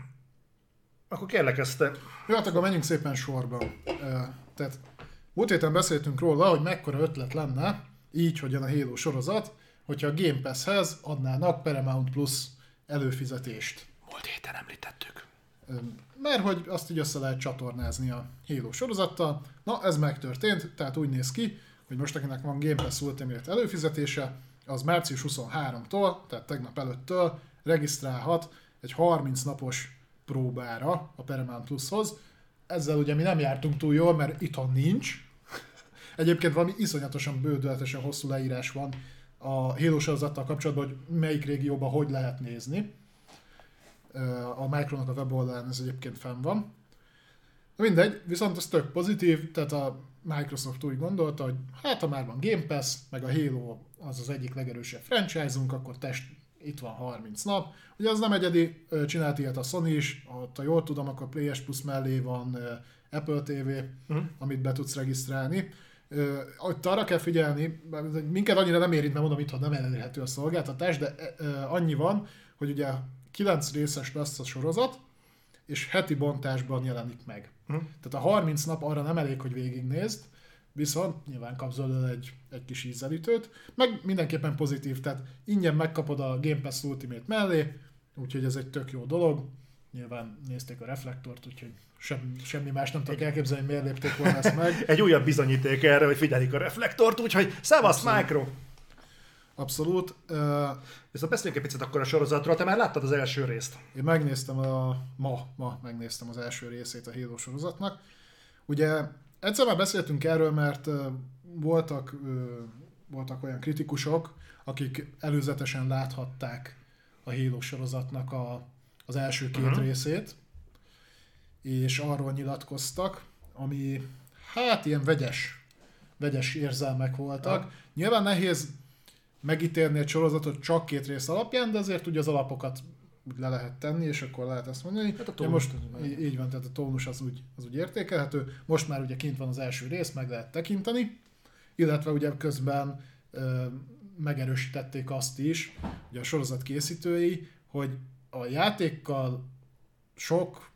akkor kérlek ezt te... Jó, hát akkor menjünk szépen sorba. Tehát múlt héten beszéltünk róla, hogy mekkora ötlet lenne, így, hogy jön a Halo sorozat, hogyha a Game Pass-hez adnának Paramount Plus előfizetést. Múlt héten említettük. Mert hogy azt így össze lehet csatornázni a Halo sorozattal. Na, ez megtörtént, tehát úgy néz ki, hogy most akinek van Game Pass Ultimate előfizetése, az március 23-tól, tehát tegnap előttől regisztrálhat egy 30 napos próbára a Paramount Plushoz. Ezzel ugye mi nem jártunk túl jól, mert itthon nincs. Egyébként valami iszonyatosan bődöletesen hosszú leírás van a Halo sorozattal kapcsolatban, hogy melyik régióban hogy lehet nézni. A Micronak a weboldalán ez egyébként fenn van. Na mindegy, viszont ez tök pozitív, tehát a Microsoft úgy gondolta, hogy hát ha már van Game Pass, meg a Halo az az egyik legerősebb franchise-unk, akkor test itt van 30 nap. Ugye az nem egyedi, csinált ilyet a Sony is, ott, ha jól tudom, akkor PS Plus mellé van Apple TV, Mhm. amit be tudsz regisztrálni. Ott arra kell figyelni, minket annyira nem érint, mert mondom, itthon nem elérhető a szolgáltatás, de ö, annyi van, hogy ugye 9 részes lesz a sorozat, és heti bontásban jelenik meg. Mhm. Tehát a 30 nap arra nem elég, hogy végignézd, viszont nyilván kapsz egy, egy kis ízelítőt, meg mindenképpen pozitív, tehát ingyen megkapod a Game Pass Ultimate mellé, úgyhogy ez egy tök jó dolog. Nyilván nézték a reflektort, úgyhogy sem, semmi más nem tudok elképzelni, miért lépték volna ezt meg. Egy újabb bizonyíték erre, hogy figyelik a reflektort, úgyhogy szevasz, Micro! Abszolút. Uh, Viszont beszéljünk egy picit akkor a sorozatról. Te már láttad az első részt. Én megnéztem a, ma, ma megnéztem az első részét a Halo sorozatnak. Ugye egyszer már beszéltünk erről, mert uh, voltak, uh, voltak olyan kritikusok, akik előzetesen láthatták a Halo sorozatnak a, az első két uh-huh. részét, és arról nyilatkoztak, ami hát ilyen vegyes, vegyes érzelmek voltak. Uh-huh. Nyilván nehéz megítélni egy sorozatot csak két rész alapján, de azért ugye az alapokat úgy le lehet tenni, és akkor lehet ezt mondani. Hát a tónus most így, így van, tehát a tónus az úgy, az úgy értékelhető. Most már ugye kint van az első rész, meg lehet tekinteni, illetve ugye közben ö, megerősítették azt is, ugye a sorozat készítői, hogy a játékkal sok,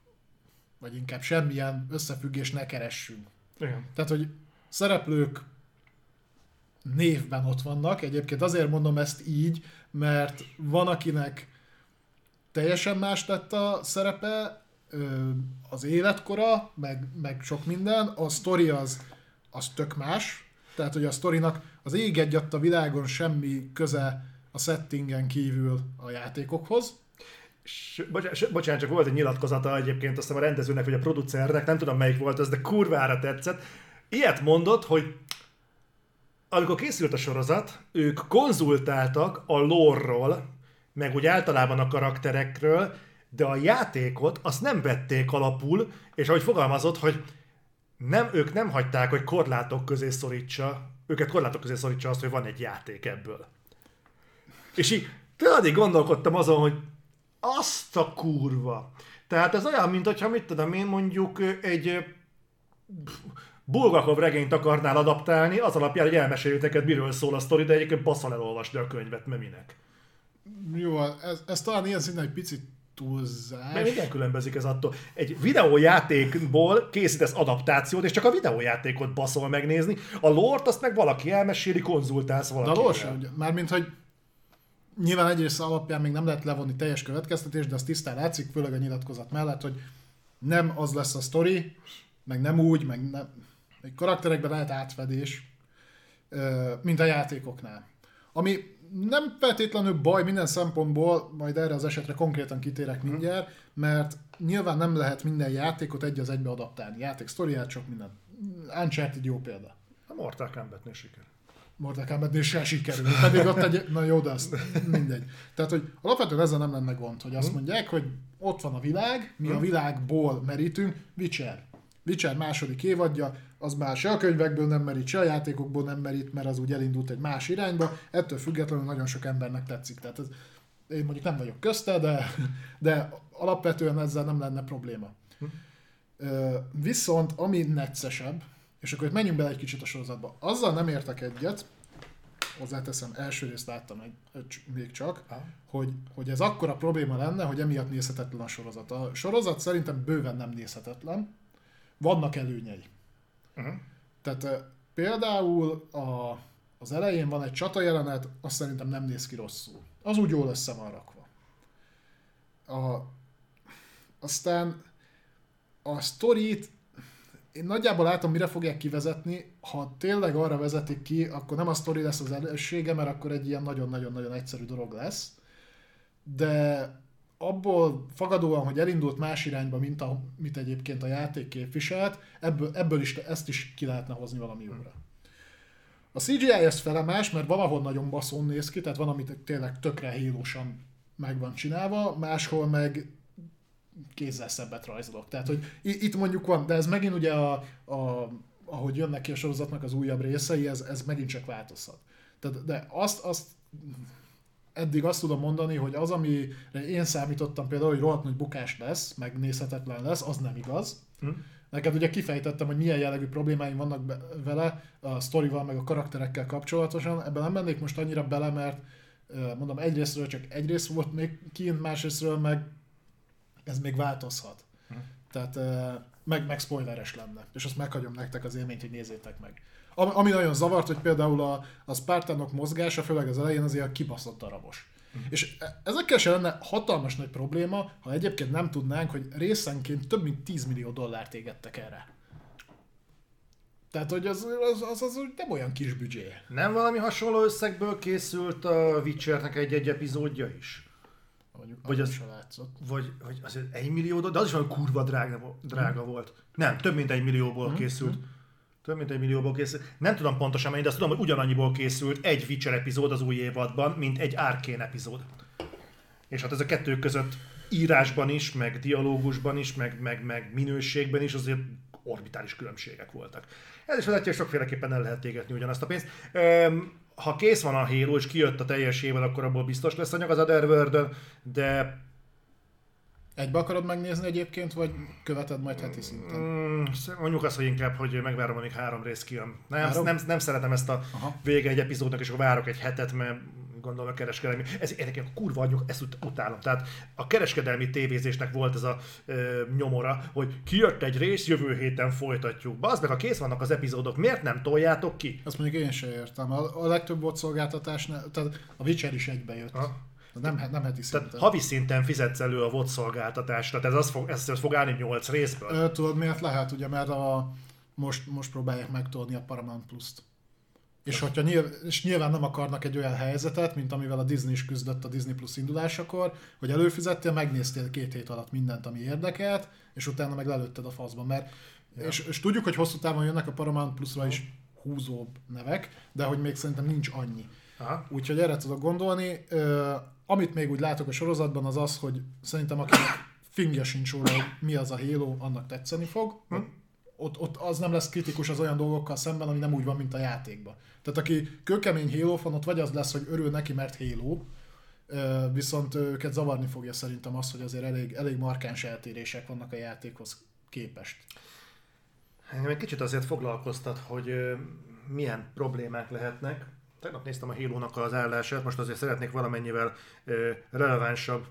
vagy inkább semmilyen összefüggés ne keressünk. Igen. Tehát, hogy szereplők névben ott vannak. Egyébként azért mondom ezt így, mert van, akinek teljesen más lett a szerepe, az életkora, meg, meg sok minden, a sztori az, az tök más, tehát hogy a sztorinak az ég egy a világon semmi köze a settingen kívül a játékokhoz. Bocsánat, bocsánat, csak volt egy nyilatkozata egyébként, azt a rendezőnek, vagy a producernek, nem tudom melyik volt ez, de kurvára tetszett. Ilyet mondott, hogy amikor készült a sorozat, ők konzultáltak a lore meg úgy általában a karakterekről, de a játékot azt nem vették alapul, és ahogy fogalmazott, hogy nem, ők nem hagyták, hogy korlátok közé szorítsa, őket korlátok közé szorítsa azt, hogy van egy játék ebből. És így tényleg gondolkodtam azon, hogy azt a kurva. Tehát ez olyan, mint hogyha mit tudom én mondjuk egy Bulgakov regényt akarnál adaptálni, az alapján, hogy elmeséljük neked, miről szól a sztori, de egyébként basszal elolvasni a könyvet, mert minek. Jó, ez, ez talán ilyen szinten egy picit túlzás. Mert igen különbözik ez attól. Egy videójátékból készítesz adaptációt, és csak a videójátékot baszol megnézni. A lort azt meg valaki elmeséli, konzultálsz valakivel. De a lore mármint, hogy nyilván egyrészt alapján még nem lehet levonni teljes következtetést, de az tisztán látszik, főleg a nyilatkozat mellett, hogy nem az lesz a sztori, meg nem úgy, meg nem, egy karakterekben lehet átfedés, mint a játékoknál. Ami nem feltétlenül baj minden szempontból, majd erre az esetre konkrétan kitérek mhm. mindjárt, mert nyilván nem lehet minden játékot egy az egybe adaptálni. Játék sztoriát, csak minden. Uncharted jó példa. A Mortal Kombatnél siker. Se sikerül, pedig ott egy, na jó, de azt mindegy. Tehát, hogy alapvetően ezzel nem lenne gond, hogy azt mhm. mondják, hogy ott van a világ, mi a mhm. világból merítünk, Witcher. Witcher második évadja, az már se a könyvekből nem merít, se a játékokból nem merít, mert az úgy elindult egy más irányba, ettől függetlenül nagyon sok embernek tetszik. Tehát ez, én mondjuk nem vagyok közte, de, de alapvetően ezzel nem lenne probléma. Viszont ami neccesebb, és akkor itt menjünk bele egy kicsit a sorozatba. Azzal nem értek egyet, hozzáteszem, első részt láttam egy, egy, még csak, hogy, hogy ez akkora probléma lenne, hogy emiatt nézhetetlen a sorozat. A sorozat szerintem bőven nem nézhetetlen, vannak előnyei. Uh-huh. Tehát például a, az elején van egy csata jelenet, azt szerintem nem néz ki rosszul. Az úgy jól össze van rakva. A, aztán a sztorit én nagyjából látom, mire fogják kivezetni. Ha tényleg arra vezetik ki, akkor nem a sztori lesz az elősége, mert akkor egy ilyen nagyon-nagyon-nagyon egyszerű dolog lesz. De abból fagadóan, hogy elindult más irányba, mint amit egyébként a játék képviselt, ebből, ebből is ezt is ki lehetne hozni valami jóra. A CGI ezt felemás, mert valahol nagyon baszón néz ki, tehát van, amit tényleg tökre hílósan meg van csinálva, máshol meg kézzel szebbet rajzolok. Tehát, hogy itt mondjuk van, de ez megint ugye a, a ahogy jönnek ki a sorozatnak az újabb részei, ez, ez megint csak változhat. Tehát, de azt, azt eddig azt tudom mondani, hogy az, amire én számítottam például, hogy rohadt nagy bukás lesz, meg nézhetetlen lesz, az nem igaz. Hm. Neked ugye kifejtettem, hogy milyen jellegű problémáim vannak be, vele, a sztorival, meg a karakterekkel kapcsolatosan. Ebben nem mennék most annyira bele, mert mondom, egyrésztről csak egy rész volt még kint, másrésztről meg ez még változhat. Hm. Tehát meg, meg spoileres lenne. És azt meghagyom nektek az élményt, hogy nézzétek meg. Ami, ami nagyon zavart, hogy például a, a Spartanok mozgása, főleg az elején azért kibaszott darabos. Uh-huh. És e, ezekkel sem lenne hatalmas nagy probléma, ha egyébként nem tudnánk, hogy részenként több mint 10 millió dollárt égettek erre. Tehát, hogy az, az, az, az nem olyan kis büdzsé. Nem valami hasonló összegből készült a Witchernek egy-egy epizódja is? Mondjuk, Vagy az az- se látszott. Vagy, vagy azért egy millió, de az is olyan kurva drága, drága volt. Nem, több mint egy millióból készült. Több mint egy millióból készült. Nem tudom pontosan mennyi, de azt tudom, hogy ugyanannyiból készült egy Witcher epizód az új évadban, mint egy Arkane epizód. És hát ez a kettő között írásban is, meg dialógusban is, meg, meg, meg minőségben is azért orbitális különbségek voltak. Ez is hogy sokféleképpen el lehet égetni ugyanazt a pénzt. Öm, ha kész van a Halo, és kijött a teljes évad, akkor abból biztos lesz anyag az otherworld de Egybe akarod megnézni egyébként, vagy követed majd heti szinten? Mm, mondjuk azt, hogy inkább, hogy megvárom, amíg három rész kijön. Nem, Három? nem, nem szeretem ezt a Aha. vége egy epizódnak, és akkor várok egy hetet, mert gondolom a kereskedelmi. Ez egyébként kurva anyjuk, ezt ut- utálom. Tehát a kereskedelmi tévézésnek volt ez a ö, nyomora, hogy kijött egy rész, jövő héten folytatjuk. Bazd meg, ha kész vannak az epizódok, miért nem toljátok ki? Azt mondjuk én sem értem. A, a legtöbb volt szolgáltatásnál, tehát a Witcher is egybe jött. Ha? Nem, nem heti Tehát szinten. havi szinten fizetsz elő a VOD szolgáltatást, tehát ez, az fog, ez, ez fog állni 8 részből. Ö, tudod miért lehet, ugye, mert a, most, most próbálják megtolni a Paramount Plus-t. És, hogyha nyilv, és nyilván nem akarnak egy olyan helyzetet, mint amivel a Disney is küzdött a Disney Plus indulásakor, hogy előfizettél, megnéztél két hét alatt mindent, ami érdekelt, és utána meg lelőtted a faszba. Mert, ja. és, és, tudjuk, hogy hosszú távon jönnek a Paramount Plus-ra is húzóbb nevek, de hogy még szerintem nincs annyi. Aha. Úgyhogy erre tudok gondolni. Ö, amit még úgy látok a sorozatban, az az, hogy szerintem akinek fingja sincs róla, hogy mi az a Halo, annak tetszeni fog. Hm. Ott, ott az nem lesz kritikus az olyan dolgokkal szemben, ami nem úgy van, mint a játékban. Tehát aki kőkemény Halo fan, ott vagy az lesz, hogy örül neki, mert Halo, viszont őket zavarni fogja szerintem az, hogy azért elég, elég markáns eltérések vannak a játékhoz képest. Engem egy kicsit azért foglalkoztat, hogy milyen problémák lehetnek. Tegnap néztem a Halo-nak az állását, most azért szeretnék valamennyivel relevánsabb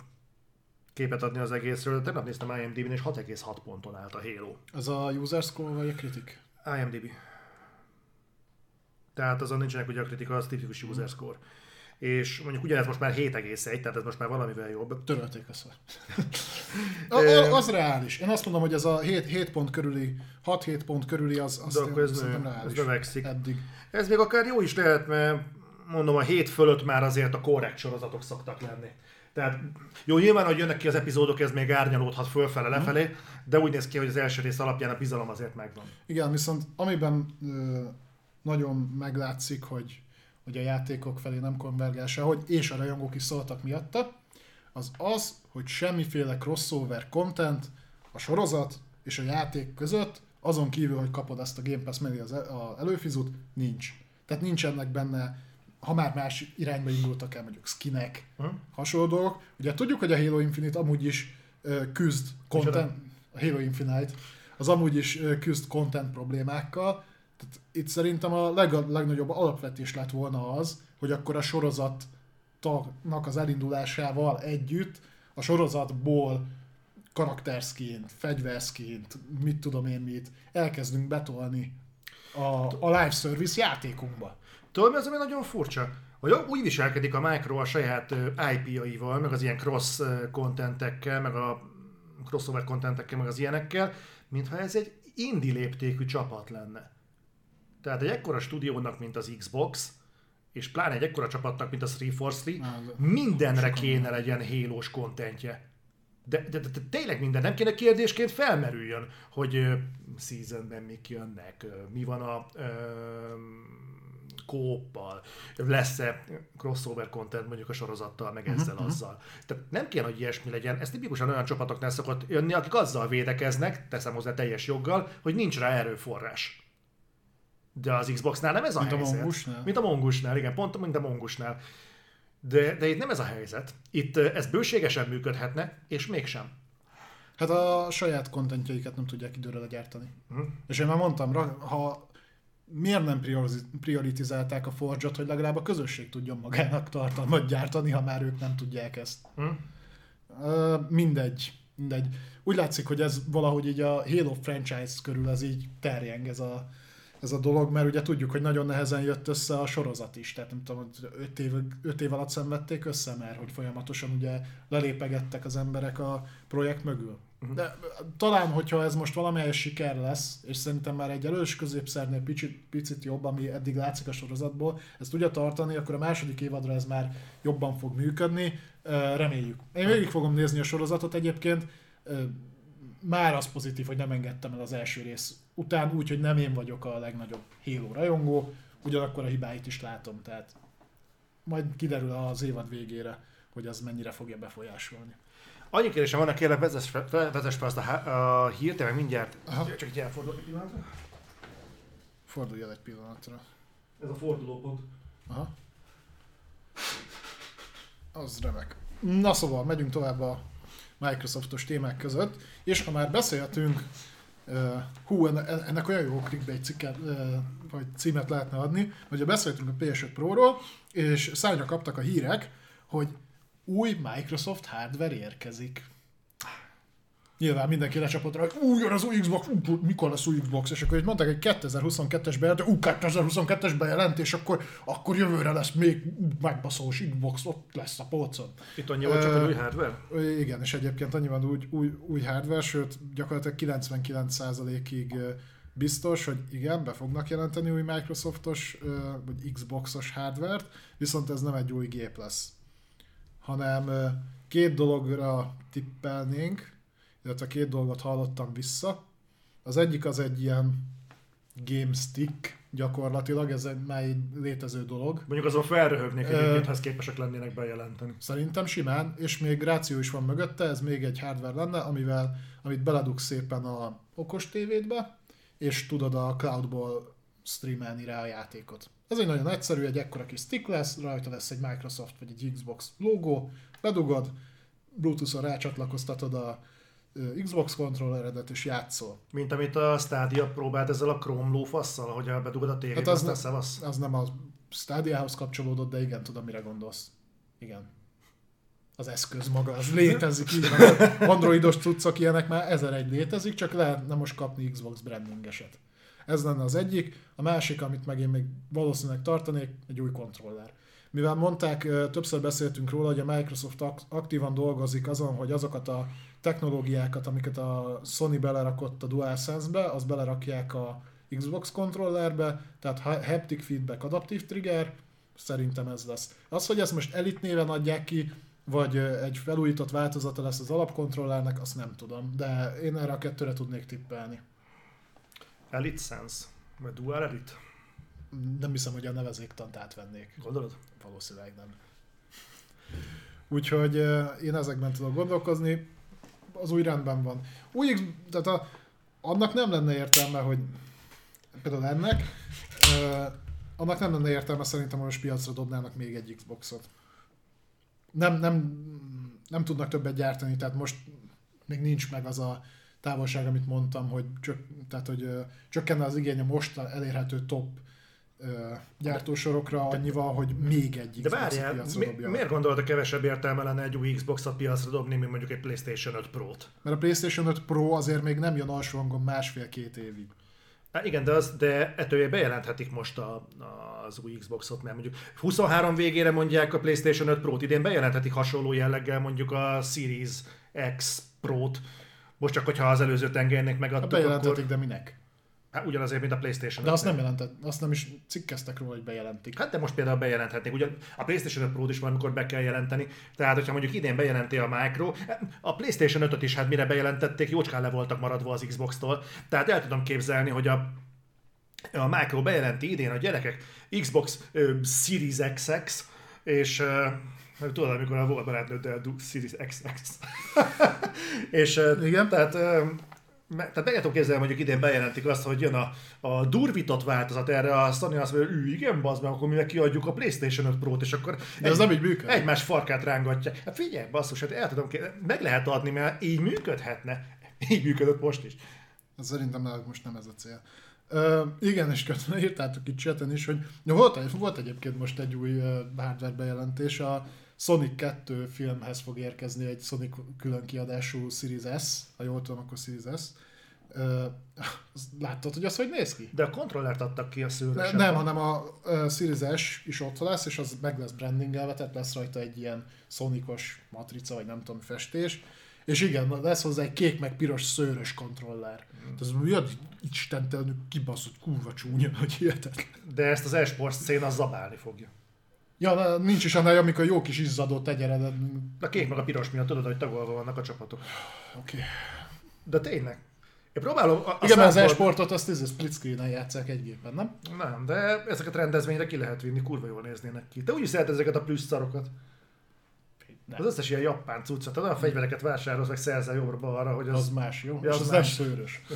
képet adni az egészről. Tegnap néztem IMDb-n, és 6,6 ponton állt a Halo. Ez a user score vagy a kritik? IMDb. Tehát azon nincsenek ugye a kritika, az tipikus user score. És mondjuk ugyanez most már 7,1, tehát ez most már valamivel jobb. Törölték a szar. Az reális. Én azt mondom, hogy ez a 7, 7 pont körüli, 6-7 pont körüli az, az De akkor ez, nő, ez reális. növekszik. Eddig. Ez még akár jó is lehet, mert mondom, a hét fölött már azért a korrekt sorozatok szoktak lenni. Tehát jó, nyilván, hogy jönnek ki az epizódok, ez még árnyalódhat fölfele, lefelé, de úgy néz ki, hogy az első rész alapján a bizalom azért megvan. Igen, viszont amiben ö, nagyon meglátszik, hogy, hogy a játékok felé nem konvergál sehogy, és a rajongók is szóltak miatta, az az, hogy semmiféle crossover content a sorozat és a játék között, azon kívül, hogy kapod azt a Game Pass mellé az a előfizut, nincs. Tehát nincsenek benne, ha már más irányba indultak el, mondjuk skinek, Hm? hasonló dolgok. Ugye tudjuk, hogy a Halo Infinite amúgy is küzd content, a Halo Infinite, az amúgy is küzd content problémákkal. Tehát itt szerintem a leg, legnagyobb alapvetés lett volna az, hogy akkor a sorozatnak az elindulásával együtt a sorozatból karakterskint, fegyverskint, mit tudom én mit, elkezdünk betolni a, a live service játékunkba. Tudod, az, ami nagyon furcsa? Hogy úgy viselkedik a Micro a saját IP-jaival, meg az ilyen cross contentekkel, meg a crossover contentekkel, meg az ilyenekkel, mintha ez egy indie léptékű csapat lenne. Tehát egy ekkora stúdiónak, mint az Xbox, és pláne egy ekkora csapatnak, mint a 343, Á, az- mindenre kéne legyen hélós kontentje. De, de, de, de tényleg minden nem kéne kérdésként felmerüljön, hogy ö, seasonben mik jönnek, ö, mi van a ö, kóppal, lesz-e crossover content mondjuk a sorozattal, meg ezzel, uh-huh. azzal. Tehát nem kéne, hogy ilyesmi legyen. Ez tipikusan olyan csapatoknál szokott jönni, akik azzal védekeznek, teszem hozzá teljes joggal, hogy nincs rá erőforrás. De az Xboxnál nem ez a Mint a helyzet. Mongusnál? Mint a Mongusnál, igen, pont mint a Mongusnál. De, de itt nem ez a helyzet. Itt ez bőségesen működhetne, és mégsem. Hát a saját kontentjaikat nem tudják időre legyártani. Hm? És én már mondtam, ha miért nem prioritizálták a Forge-ot, hogy legalább a közösség tudjon magának tartalmat gyártani, ha már ők nem tudják ezt. Hm? Mindegy, mindegy. Úgy látszik, hogy ez valahogy így a Halo franchise körül ez így terjeng ez a, ez a dolog, mert ugye tudjuk, hogy nagyon nehezen jött össze a sorozat is, tehát nem tudom, 5 év, öt év alatt szenvedték össze, mert hogy folyamatosan ugye lelépegettek az emberek a projekt mögül. De talán, hogyha ez most valamelyes siker lesz, és szerintem már egy elős középszernél picit, picit jobb, ami eddig látszik a sorozatból, ezt tudja tartani, akkor a második évadra ez már jobban fog működni. Reméljük. Én végig fogom nézni a sorozatot egyébként. Már az pozitív, hogy nem engedtem el az első rész után, úgyhogy nem én vagyok a legnagyobb Halo rajongó, ugyanakkor a hibáit is látom, tehát majd kiderül az évad végére, hogy az mennyire fogja befolyásolni. Annyi kérdésem van, kérlek, vezess fel, vezess fel azt a, a hírt, meg mindjárt. Aha. Csak így elfordulok egy pillanatra. Fordulj el egy pillanatra. Ez a fordulópont. Aha. Az remek. Na szóval, megyünk tovább a Microsoftos témák között, és ha már beszéltünk, hú, enne- ennek olyan jó clickbait cikket, vagy címet lehetne adni, hogy beszéltünk a PS5 Pro-ról, és szárnya kaptak a hírek, hogy új Microsoft hardware érkezik. Nyilván mindenki lecsapott rá, hogy új, jön az új Xbox, ú, mikor lesz új Xbox, és akkor így mondták egy 2022-es bejelentés, ú, 2022-es bejelentés, akkor, akkor jövőre lesz még megbaszós Xbox, ott lesz a polcon. Itt annyi volt csak, Ö, hogy új hardware? Igen, és egyébként annyi van új, új, új hardware, sőt gyakorlatilag 99%-ig ö, biztos, hogy igen, be fognak jelenteni új Microsoftos vagy Xboxos hardware viszont ez nem egy új gép lesz, hanem két dologra tippelnénk, illetve két dolgot hallottam vissza. Az egyik az egy ilyen game stick gyakorlatilag, ez egy, már egy létező dolog. Mondjuk azon felröhögnék egyébként, ha ezt képesek lennének bejelenteni. Szerintem simán, és még ráció is van mögötte, ez még egy hardware lenne, amivel, amit beledugsz szépen a okos tévédbe, és tudod a cloudból streamelni rá a játékot. Ez egy nagyon egyszerű, egy ekkora kis stick lesz, rajta lesz egy Microsoft vagy egy Xbox logó, bedugod, Bluetooth-on rácsatlakoztatod a Xbox kontrolleredet és játszol. Mint amit a Stadia próbált ezzel a Chrome lófasszal, hogy bedugod a tévébe, Hát az aztán ne-. Az nem a Stadiahoz kapcsolódott, de igen, tudom, mire gondolsz. Igen. Az eszköz maga, az létezik, így van. Androidos cuccok ilyenek már ezer egy létezik, csak lehetne most kapni Xbox brandingeset. Ez lenne az egyik. A másik, amit meg én még valószínűleg tartanék, egy új kontroller. Mivel mondták, többször beszéltünk róla, hogy a Microsoft ak- aktívan dolgozik azon, hogy azokat a technológiákat, amiket a Sony belerakott a DualSense-be, az belerakják a Xbox kontrollerbe, tehát ha- haptic feedback, adaptív trigger, szerintem ez lesz. Az, hogy ezt most Elite néven adják ki, vagy egy felújított változata lesz az alapkontrollernek, azt nem tudom, de én erre a kettőre tudnék tippelni. Elite Sense. Vagy Dual Elite. Nem hiszem, hogy a nevezéktant átvennék. Gondolod? Valószínűleg nem. Úgyhogy én ezekben tudok gondolkozni. Az új rendben van. Új, tehát a, annak nem lenne értelme, hogy például ennek, ö, annak nem lenne értelme szerintem, hogy most piacra dobnának még egy Xboxot. Nem, nem, nem tudnak többet gyártani, tehát most még nincs meg az a távolság, amit mondtam, hogy, csök, tehát, hogy ö, csökkenne az igény a most elérhető top gyártósorokra annyival, hogy még egy De várjál, mi, dobja. miért gondolod, hogy kevesebb értelme lenne egy új Xbox-ot piacra dobni, mint mondjuk egy PlayStation 5 Pro-t? Mert a PlayStation 5 Pro azért még nem jön alsó hangon másfél-két évig. Hát igen, de, az, de ettől bejelenthetik most a, az új Xboxot, mert mondjuk 23 végére mondják a PlayStation 5 Pro-t, idén bejelenthetik hasonló jelleggel mondjuk a Series X Pro-t. Most csak, hogyha az előzőt engednek meg Hát akkor... bejelentetik, de minek? Hát ugyanazért, mint a PlayStation De azt 5-nek. nem jelentett, azt nem is cikkeztek róla, hogy bejelentik. Hát de most például bejelenthetnék, ugyan a PlayStation 5 Pro-t is valamikor be kell jelenteni, tehát hogyha mondjuk idén bejelenti a Micro, a PlayStation 5-öt is hát mire bejelentették, jócskán le voltak maradva az Xbox-tól, tehát el tudom képzelni, hogy a a Micro bejelenti idén a gyerekek Xbox ö, Series XX, és ö, tudod, amikor a volt barátnőd a du- Series XX. és ö, Igen. tehát ö, tehát meg tudom képzelni, mondjuk idén bejelentik azt, hogy jön a, a durvított változat erre, a Sony azt mondja, ő igen, bazd meg, akkor mi meg kiadjuk a PlayStation 5 Pro-t, és akkor De ez nem így működik. egymás farkát rángatja. Hát figyelj, basszus, hát el tudom képzelni, meg lehet adni, mert így működhetne. Így működött most is. Szerintem most nem ez a cél. Ö, igen, és közben írtátok itt chaten is, hogy ja, volt, egy- volt egyébként most egy új hardware bejelentés, a Sonic 2 filmhez fog érkezni egy Sonic külön kiadású Series S, ha jól tudom, akkor Series S. Láttad, hogy az hogy néz ki? De a kontrollert adtak ki a Ne, szőrösen. nem, hanem a uh, Series S is ott lesz, és az meg lesz brandingelve, tehát lesz rajta egy ilyen szonikos matrica, vagy nem tudom, festés, És igen, lesz hozzá egy kék meg piros szőrös kontroller. Mm. Ez mi istentelenül kibaszott kurva csúnya, hogy hihetetlen. De ezt az esport széna zabálni fogja. Ja, nincs is annál, amikor jó kis izzadó tegyered. A kék meg a piros miatt tudod, hogy tagolva vannak a csapatok. Oké. Okay. De tényleg. Én próbálom... A, Igen, mert az e-sportot azt ez split screen játszák egy gépen, nem? Nem, de ezeket rendezvényre ki lehet vinni, kurva jól néznének ki. Te úgyis szereted ezeket a plusz szarokat. Nem. Az összes ilyen japán cuccot, tudod, a fegyvereket vásárolsz, meg szerzel jobbra-balra, hogy az... Az más, jó? Ja, az, az más. nem szőrös.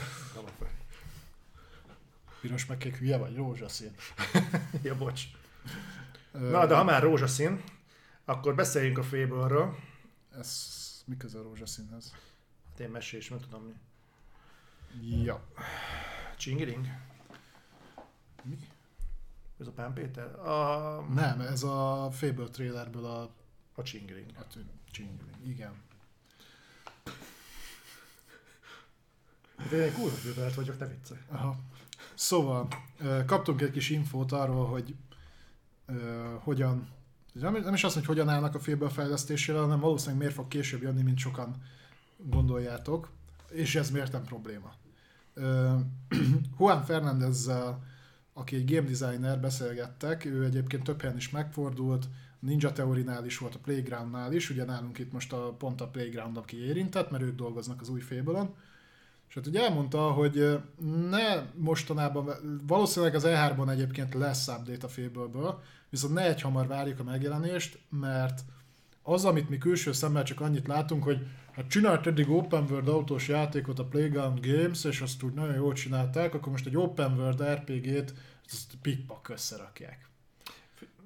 Piros meg kék hülye vagy, rózsaszín. ja, bocs. Na, de ha már rózsaszín, akkor beszéljünk a fable Ez mi köze a rózsaszínhez? Hát én mesés, nem tudom mi. Ja. Csingiring? Mi? Ez a Pán Péter? A... Nem, ez a Fable trailerből a... A Csingiring. A Csingiring, igen. De én egy kurva vagyok, ne viccelj. Aha. Szóval, kaptunk egy kis infót arról, hogy hogyan, nem, nem is azt, hogy hogyan állnak a félbe a fejlesztésére, hanem valószínűleg miért fog később jönni, mint sokan gondoljátok, és ez miért nem probléma. Juan Fernandezzel, aki egy game designer, beszélgettek, ő egyébként több helyen is megfordult, Ninja Theory-nál is volt, a Playground-nál is, ugye nálunk itt most a, pont a Playground, aki érintett, mert ők dolgoznak az új fable és hát ugye elmondta, hogy ne mostanában, valószínűleg az E3-ban egyébként lesz update a fable viszont ne egy hamar várjuk a megjelenést, mert az, amit mi külső szemmel csak annyit látunk, hogy hát csinált eddig open world autós játékot a Playground Games, és azt úgy nagyon jól csinálták, akkor most egy open world RPG-t ezt pikpak összerakják.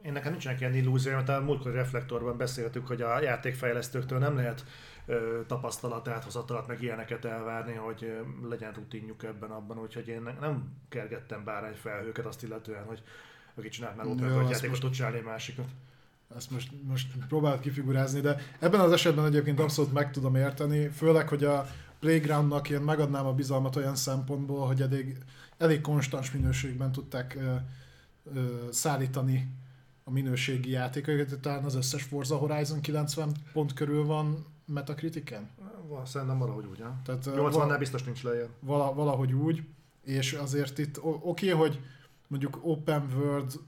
Én nekem nincsenek ilyen illúzióim, mert a múltkor reflektorban beszéltük, hogy a játékfejlesztőktől nem lehet ö, tapasztalat, áthozatalat, meg ilyeneket elvárni, hogy ö, legyen rutinjuk ebben abban, úgyhogy én nem kergettem bárány felhőket azt illetően, hogy aki csinált már open játékot, tud csinálni másikat. Ezt most, most próbált kifigurázni, de ebben az esetben egyébként abszolút meg tudom érteni, főleg, hogy a Playgroundnak én megadnám a bizalmat olyan szempontból, hogy eddig elég konstans minőségben tudták ö, ö, szállítani a minőségi játékokat, talán az összes Forza Horizon 90 pont körül van Metacritiken? Szerintem valahogy úgy, ja. Tehát, 80-nál biztos nincs lejjebb. Vala, valahogy úgy, és azért itt oké, okay, hogy mondjuk open world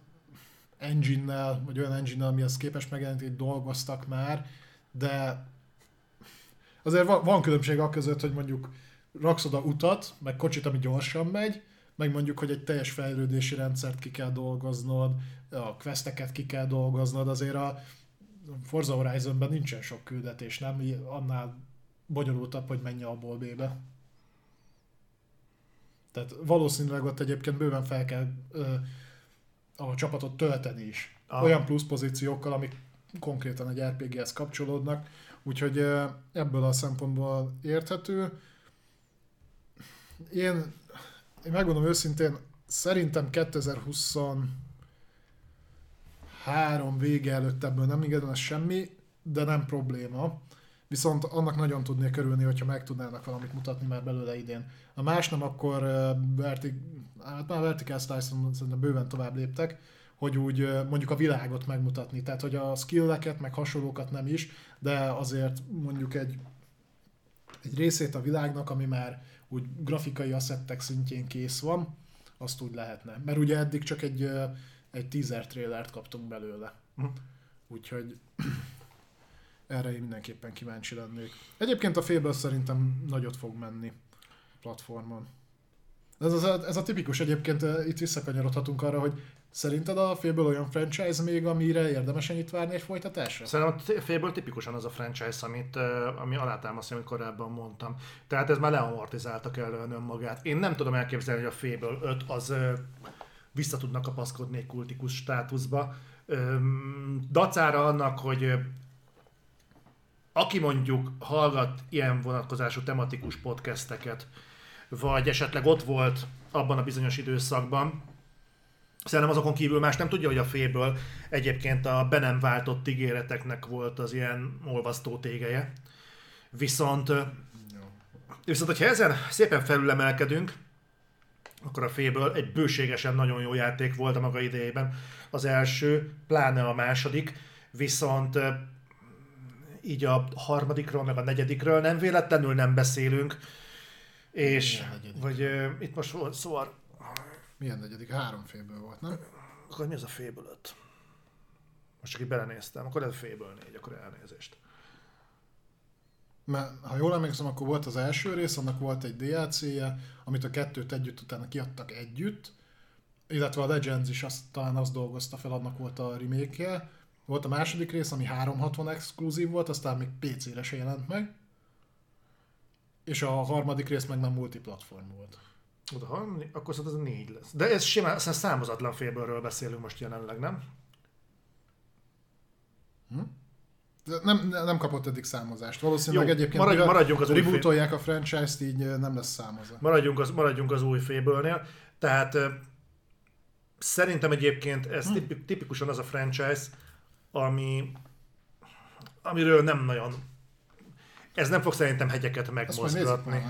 engine-nel, vagy olyan engine-nel, amihez képes megjelenteni, dolgoztak már, de azért van, van különbség a között, hogy mondjuk raksz oda utat, meg kocsit, ami gyorsan megy, meg mondjuk, hogy egy teljes fejlődési rendszert ki kell dolgoznod, a questeket ki kell dolgoznod, azért a Forza Horizonban nincsen sok küldetés, nem? Annál bonyolultabb, hogy menj A-ból B-be. Tehát valószínűleg ott egyébként bőven fel kell ö, a csapatot tölteni is. Ah. Olyan plusz pozíciókkal, amik konkrétan egy RPG-hez kapcsolódnak, úgyhogy ö, ebből a szempontból érthető. Én, én megmondom őszintén, szerintem 2023 vége előtt ebből nem igazán semmi, de nem probléma. Viszont annak nagyon tudnék körülni, hogyha meg tudnának valamit mutatni már belőle idén. A más nem, akkor vertik, hát már Vertical Slice-on szerintem bőven tovább léptek, hogy úgy mondjuk a világot megmutatni. Tehát, hogy a skilleket, meg hasonlókat nem is, de azért mondjuk egy, egy részét a világnak, ami már úgy grafikai asszettek szintjén kész van, azt úgy lehetne. Mert ugye eddig csak egy, egy teaser trailert kaptunk belőle. Uh-huh. Úgyhogy erre én mindenképpen kíváncsi lennék. Egyébként a Fable szerintem nagyot fog menni a platformon. Ez, az, ez a tipikus egyébként, eh, itt visszakanyarodhatunk arra, hogy Szerinted a Fable olyan franchise még, amire érdemes ennyit várni egy folytatásra? Szerintem a Fable tipikusan az a franchise, amit, eh, ami alátámasztja, amit korábban mondtam. Tehát ez már leamortizálta kellően önmagát. Én nem tudom elképzelni, hogy a Fable 5 az eh, vissza tudnak kapaszkodni egy kultikus státuszba. Dacára annak, hogy aki mondjuk hallgat ilyen vonatkozású tematikus podcasteket, vagy esetleg ott volt abban a bizonyos időszakban, Szerintem azokon kívül más nem tudja, hogy a féből egyébként a be nem váltott ígéreteknek volt az ilyen olvasztó tégeje. Viszont, viszont hogyha ezen szépen felülemelkedünk, akkor a féből egy bőségesen nagyon jó játék volt a maga idejében. Az első, pláne a második, viszont így a harmadikról, meg a negyedikről nem véletlenül nem beszélünk. És, Milyen vagy uh, itt most volt szó, ar- Milyen negyedik? Három félből volt, nem? akkor mi az a félből öt? Most csak így belenéztem, akkor ez a félből négy, akkor elnézést. Mert ha jól emlékszem, akkor volt az első rész, annak volt egy DLC-je, amit a kettőt együtt utána kiadtak együtt, illetve a Legends is azt, talán azt dolgozta fel, annak volt a remake Volt a második rész, ami 360 exkluzív volt, aztán még PC-re se jelent meg. És a harmadik rész meg nem multiplatform volt. Oda, ha, akkor szerintem ez a négy lesz. De ez simán, aztán számozatlan félbőlről beszélünk most jelenleg, nem? De nem, nem kapott eddig számozást. Valószínűleg Jó, egyébként maradj- mivel maradjunk az új rebootolják a franchise-t, így nem lesz számozva. Maradjunk az, maradjunk az új félbőlnél. Tehát szerintem egyébként ez tipi- tipikusan az a franchise, ami, amiről nem nagyon ez nem fog szerintem hegyeket megmozgatni.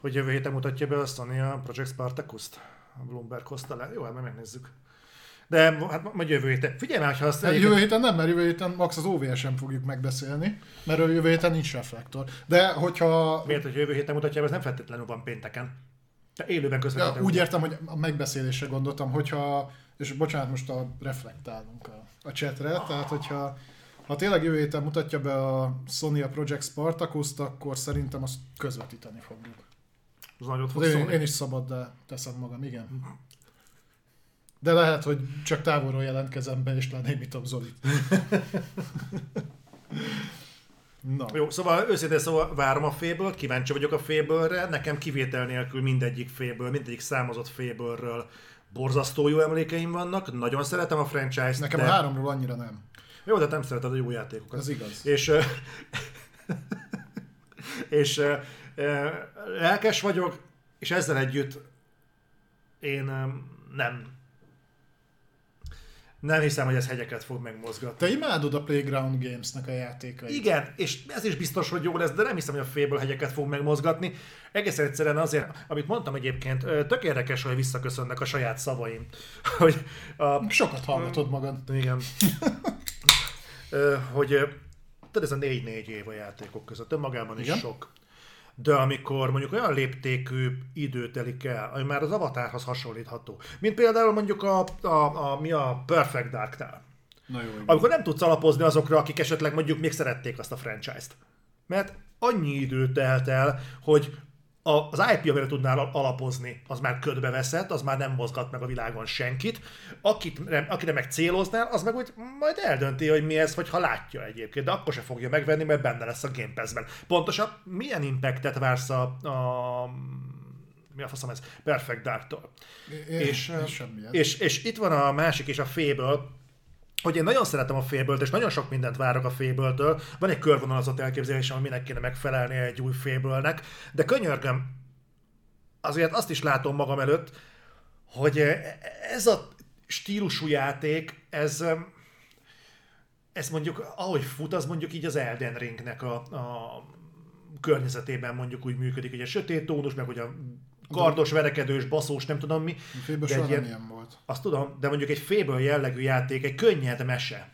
Hogy jövő héten mutatja be a Sony a Project Spartacus-t? A Bloomberg hozta le. Jó, hát majd megnézzük. De hát majd jövő héten. Figyelj már, ha azt Hát jövő héten nem, mert jövő héten max az OVS-en fogjuk megbeszélni, mert a jövő héten nincs reflektor. De hogyha... Miért, hogy jövő héten mutatja be, ez nem feltétlenül van pénteken. De élőben Ja, közvetlenül. úgy értem, hogy a megbeszélésre gondoltam, hogyha, és bocsánat, most a reflektálunk a, a chatre, tehát hogyha ha tényleg jövő héten mutatja be a Sony a Project Spartacus-t, akkor szerintem azt közvetíteni fogjuk. Az nagyot fog Én, én is szabad, de teszem magam, igen. De lehet, hogy csak távolról jelentkezem be, és lenémítom Zolit. Na. Jó, szóval őszintén szóval várom a félből, kíváncsi vagyok a félbőlre, nekem kivétel nélkül mindegyik félből, mindegyik számozott félbőlről borzasztó jó emlékeim vannak, nagyon szeretem a franchise-t, Nekem de... a háromról annyira nem. Jó, de nem szereted a jó játékokat. Ez igaz. És, és lelkes vagyok, és ezzel együtt én nem nem hiszem, hogy ez hegyeket fog megmozgatni. Te imádod a Playground Games-nek a játékait. Igen, és ez is biztos, hogy jó lesz, de nem hiszem, hogy a félből hegyeket fog megmozgatni. Egész egyszerűen azért, amit mondtam egyébként, tök érdekes, hogy visszaköszönnek a saját szavaim. Hogy a, Sokat hallgatod magad. igen. Hogy tudod, ez a 4-4 év a játékok között, önmagában is Igen. sok. De amikor mondjuk olyan léptékű idő telik el, ami már az avatárhoz hasonlítható, mint például mondjuk a, a, a mi a Perfect Dark-nál, Na jó, igen. amikor nem tudsz alapozni azokra, akik esetleg mondjuk még szerették azt a franchise-t. Mert annyi idő telt el, hogy az IP, amire tudnál alapozni, az már ködbe veszett, az már nem mozgat meg a világon senkit. Akit, akire meg céloznál, az meg úgy majd eldönti, hogy mi ez, vagy ha látja egyébként, de akkor se fogja megvenni, mert benne lesz a Game Pass-ben. Pontosan milyen impactet vársz a, a mi a faszom ez? Perfect Dark-tól. És, semmilyet. és, és itt van a másik is a féből, hogy én nagyon szeretem a fébölt, és nagyon sok mindent várok a féböltől. Van egy körvonalazott elképzelésem, hogy minek kéne megfelelni egy új fébölnek, de könyörgöm, azért azt is látom magam előtt, hogy ez a stílusú játék, ez, ez mondjuk, ahogy fut, az mondjuk így az Elden Ringnek a, a környezetében mondjuk úgy működik, hogy a sötét tónus, meg hogy a kardos, verekedős, baszós, nem tudom mi. De soha ilyen- ilyen volt. Azt tudom, de mondjuk egy féből jellegű játék, egy könnyed mese.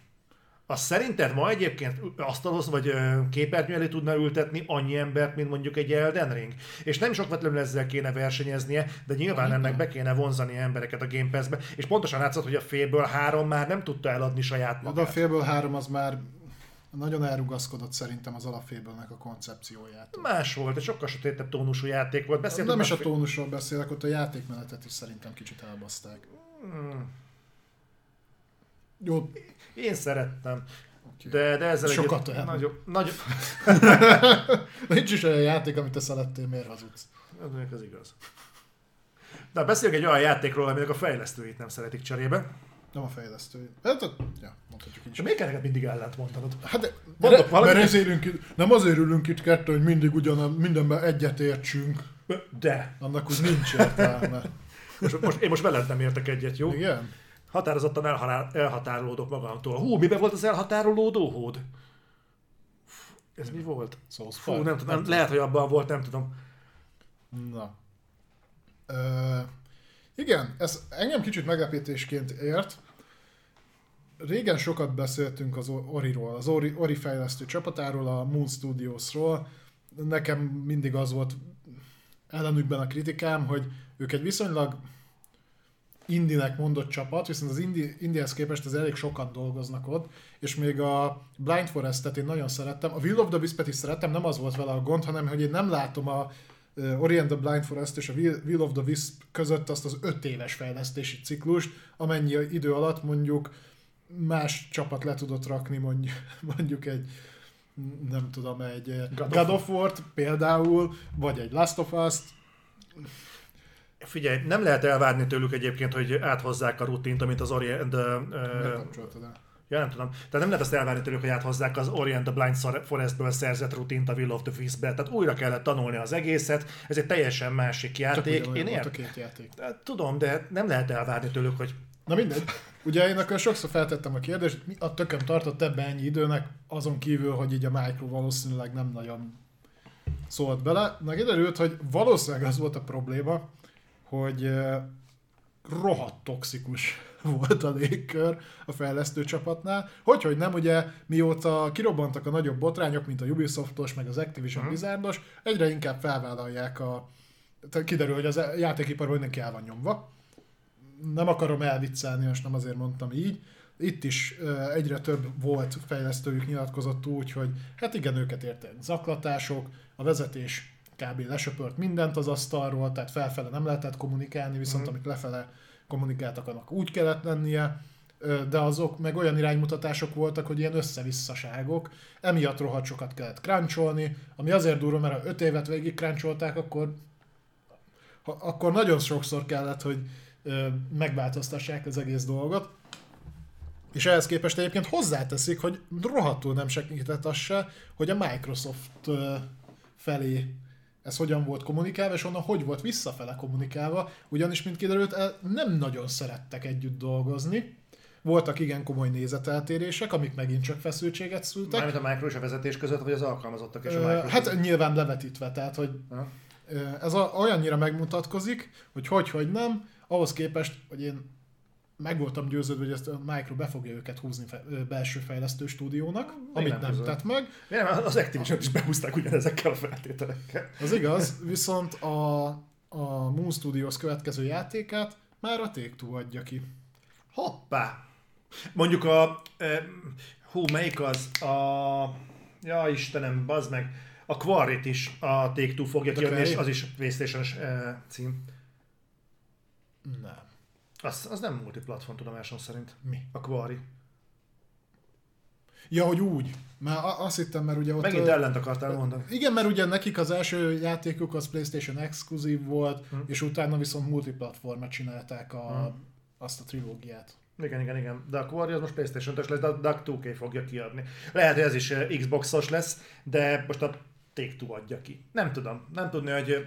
Azt szerinted ma egyébként asztalhoz vagy képernyő elé tudna ültetni annyi embert, mint mondjuk egy Elden Ring? És nem sok vetlenül ezzel kéne versenyeznie, de nyilván ennek be kéne vonzani embereket a Game Pass-be, és pontosan látszott, hogy a féből három már nem tudta eladni saját De a magát. félből három az már nagyon elrugaszkodott szerintem az alapfélbőlnek a koncepcióját. Más volt, egy sokkal sötétebb tónusú játék volt. Beszéltünk Nem is a tónusról beszélek, ott a játékmenetet is szerintem kicsit elbaszták. Hmm. Jó, Én szerettem. Oké. De, de ezzel Sokat együtt nagyobb, nagyobb, nincs is olyan játék, amit te szerettél, miért hazudsz? Ez igaz. De beszéljünk egy olyan játékról, aminek a fejlesztőit nem szeretik cserébe. Nem a fejlesztő. Hát, ja, mondhatjuk így is. miért kell neked mindig ellent mondanod? Hát, de, Mondok valamit? mert ezért ülünk nem azért ülünk itt kettő, hogy mindig ugyan mindenben egyet értsünk. De. Annak úgy nincs értelme. Most, most, én most veled nem értek egyet, jó? Igen? Határozottan elhalá- elhatárolódok magamtól. Hú, miben volt az elhatárolódó hód? Ez mi volt? Souls Fú, nem tudom, lehet, hogy abban volt, nem tudom. Na. Ö, igen, ez engem kicsit meglepítésként ért. régen sokat beszéltünk az Oriról, az Ori, Ori fejlesztő csapatáról, a Moon Studiosról. Nekem mindig az volt ellenükben a kritikám, hogy ők egy viszonylag indinek mondott csapat, viszont az indi, indihez képest az elég sokan dolgoznak ott, és még a Blind Forest-et én nagyon szerettem, a Will of the Wisp-et is szerettem, nem az volt vele a gond, hanem hogy én nem látom a Orient the Blind Forest és a Will of the Wisp között azt az öt éves fejlesztési ciklust, amennyi idő alatt mondjuk más csapat le tudott rakni mondjuk, mondjuk egy nem tudom, egy God, God of War-t például, vagy egy Last of Us-t, Figyelj, nem lehet elvárni tőlük egyébként, hogy áthozzák a rutint, amit az Orient... Uh, Ja, nem tudom. Tehát nem lehet azt elvárni tőlük, hogy áthozzák az Orient the Blind Forestből szerzett rutint a Will of the Wisp-be. Tehát újra kellett tanulni az egészet. Ez egy teljesen másik játék. Csak Én ért... a két játék. Tudom, de nem lehet elvárni tőlük, hogy... Na mindegy. Ugye én akkor sokszor feltettem a kérdést, mi a tököm tartott ebbe ennyi időnek, azon kívül, hogy így a Micro valószínűleg nem nagyon szólt bele. Na kiderült, hogy valószínűleg az volt a probléma, hogy rohadt toxikus volt a légkör a fejlesztő csapatnál. Hogy, hogy nem, ugye mióta kirobbantak a nagyobb botrányok, mint a Ubisoftos, meg az Activision uh-huh. Blizzardos, egyre inkább felvállalják a... Tehát kiderül, hogy az játékiparban mindenki el van nyomva. Nem akarom elviccelni, most nem azért mondtam így. Itt is egyre több volt fejlesztőjük nyilatkozott úgy, hogy hát igen, őket értek zaklatások, a vezetés kb. lesöpört mindent az asztalról, tehát felfele nem lehetett kommunikálni, viszont mm. amik lefele kommunikáltak, annak úgy kellett lennie, de azok meg olyan iránymutatások voltak, hogy ilyen összevisszaságok, emiatt rohadt sokat kellett cruncholni, ami azért durva, mert ha 5 évet végig cruncholták, akkor, ha, akkor nagyon sokszor kellett, hogy megváltoztassák az egész dolgot. És ehhez képest egyébként hozzáteszik, hogy rohadtul nem segített az se, hogy a Microsoft felé ez hogyan volt kommunikálva, és onnan hogy volt visszafele kommunikálva, ugyanis, mint kiderült, nem nagyon szerettek együtt dolgozni. Voltak igen komoly nézeteltérések, amik megint csak feszültséget szültek. Mármint a Micro és a vezetés között, vagy az alkalmazottak és a Micro Hát között? nyilván levetítve, tehát hogy ha. ez a, olyannyira megmutatkozik, hogy hogy, hogy nem, ahhoz képest, hogy én meg voltam győződve, hogy ezt a Micro be fogja őket húzni fe, belső fejlesztő stúdiónak, Még amit nem, nem tett meg. Nem, az activision is behúzták ugyanezekkel a feltételekkel. Az igaz, viszont a, a Moon Studios következő játékát már a Take-Two adja ki. Hoppá! Mondjuk a... E, hú, melyik az? A... Ja, Istenem, bazd meg. A Quarry-t is a Take-Two fogja kiadni, és az is playstation e, cím. Nem. Az, az nem multiplatform tudomásom szerint. Mi? A Quarry. Ja, hogy úgy. Már azt hittem, mert ugye ott... Megint ellent akartál mondani. Igen, mert ugye nekik az első játékuk az PlayStation exkluzív volt, hmm. és utána viszont multiplatformra csinálták a, hmm. azt a trilógiát. Igen, igen, igen. De a Quarry az most Playstation-ös lesz, de a Duck 2K fogja kiadni. Lehet, hogy ez is Xbox-os lesz, de most a Take-Two adja ki. Nem tudom. Nem tudni, hogy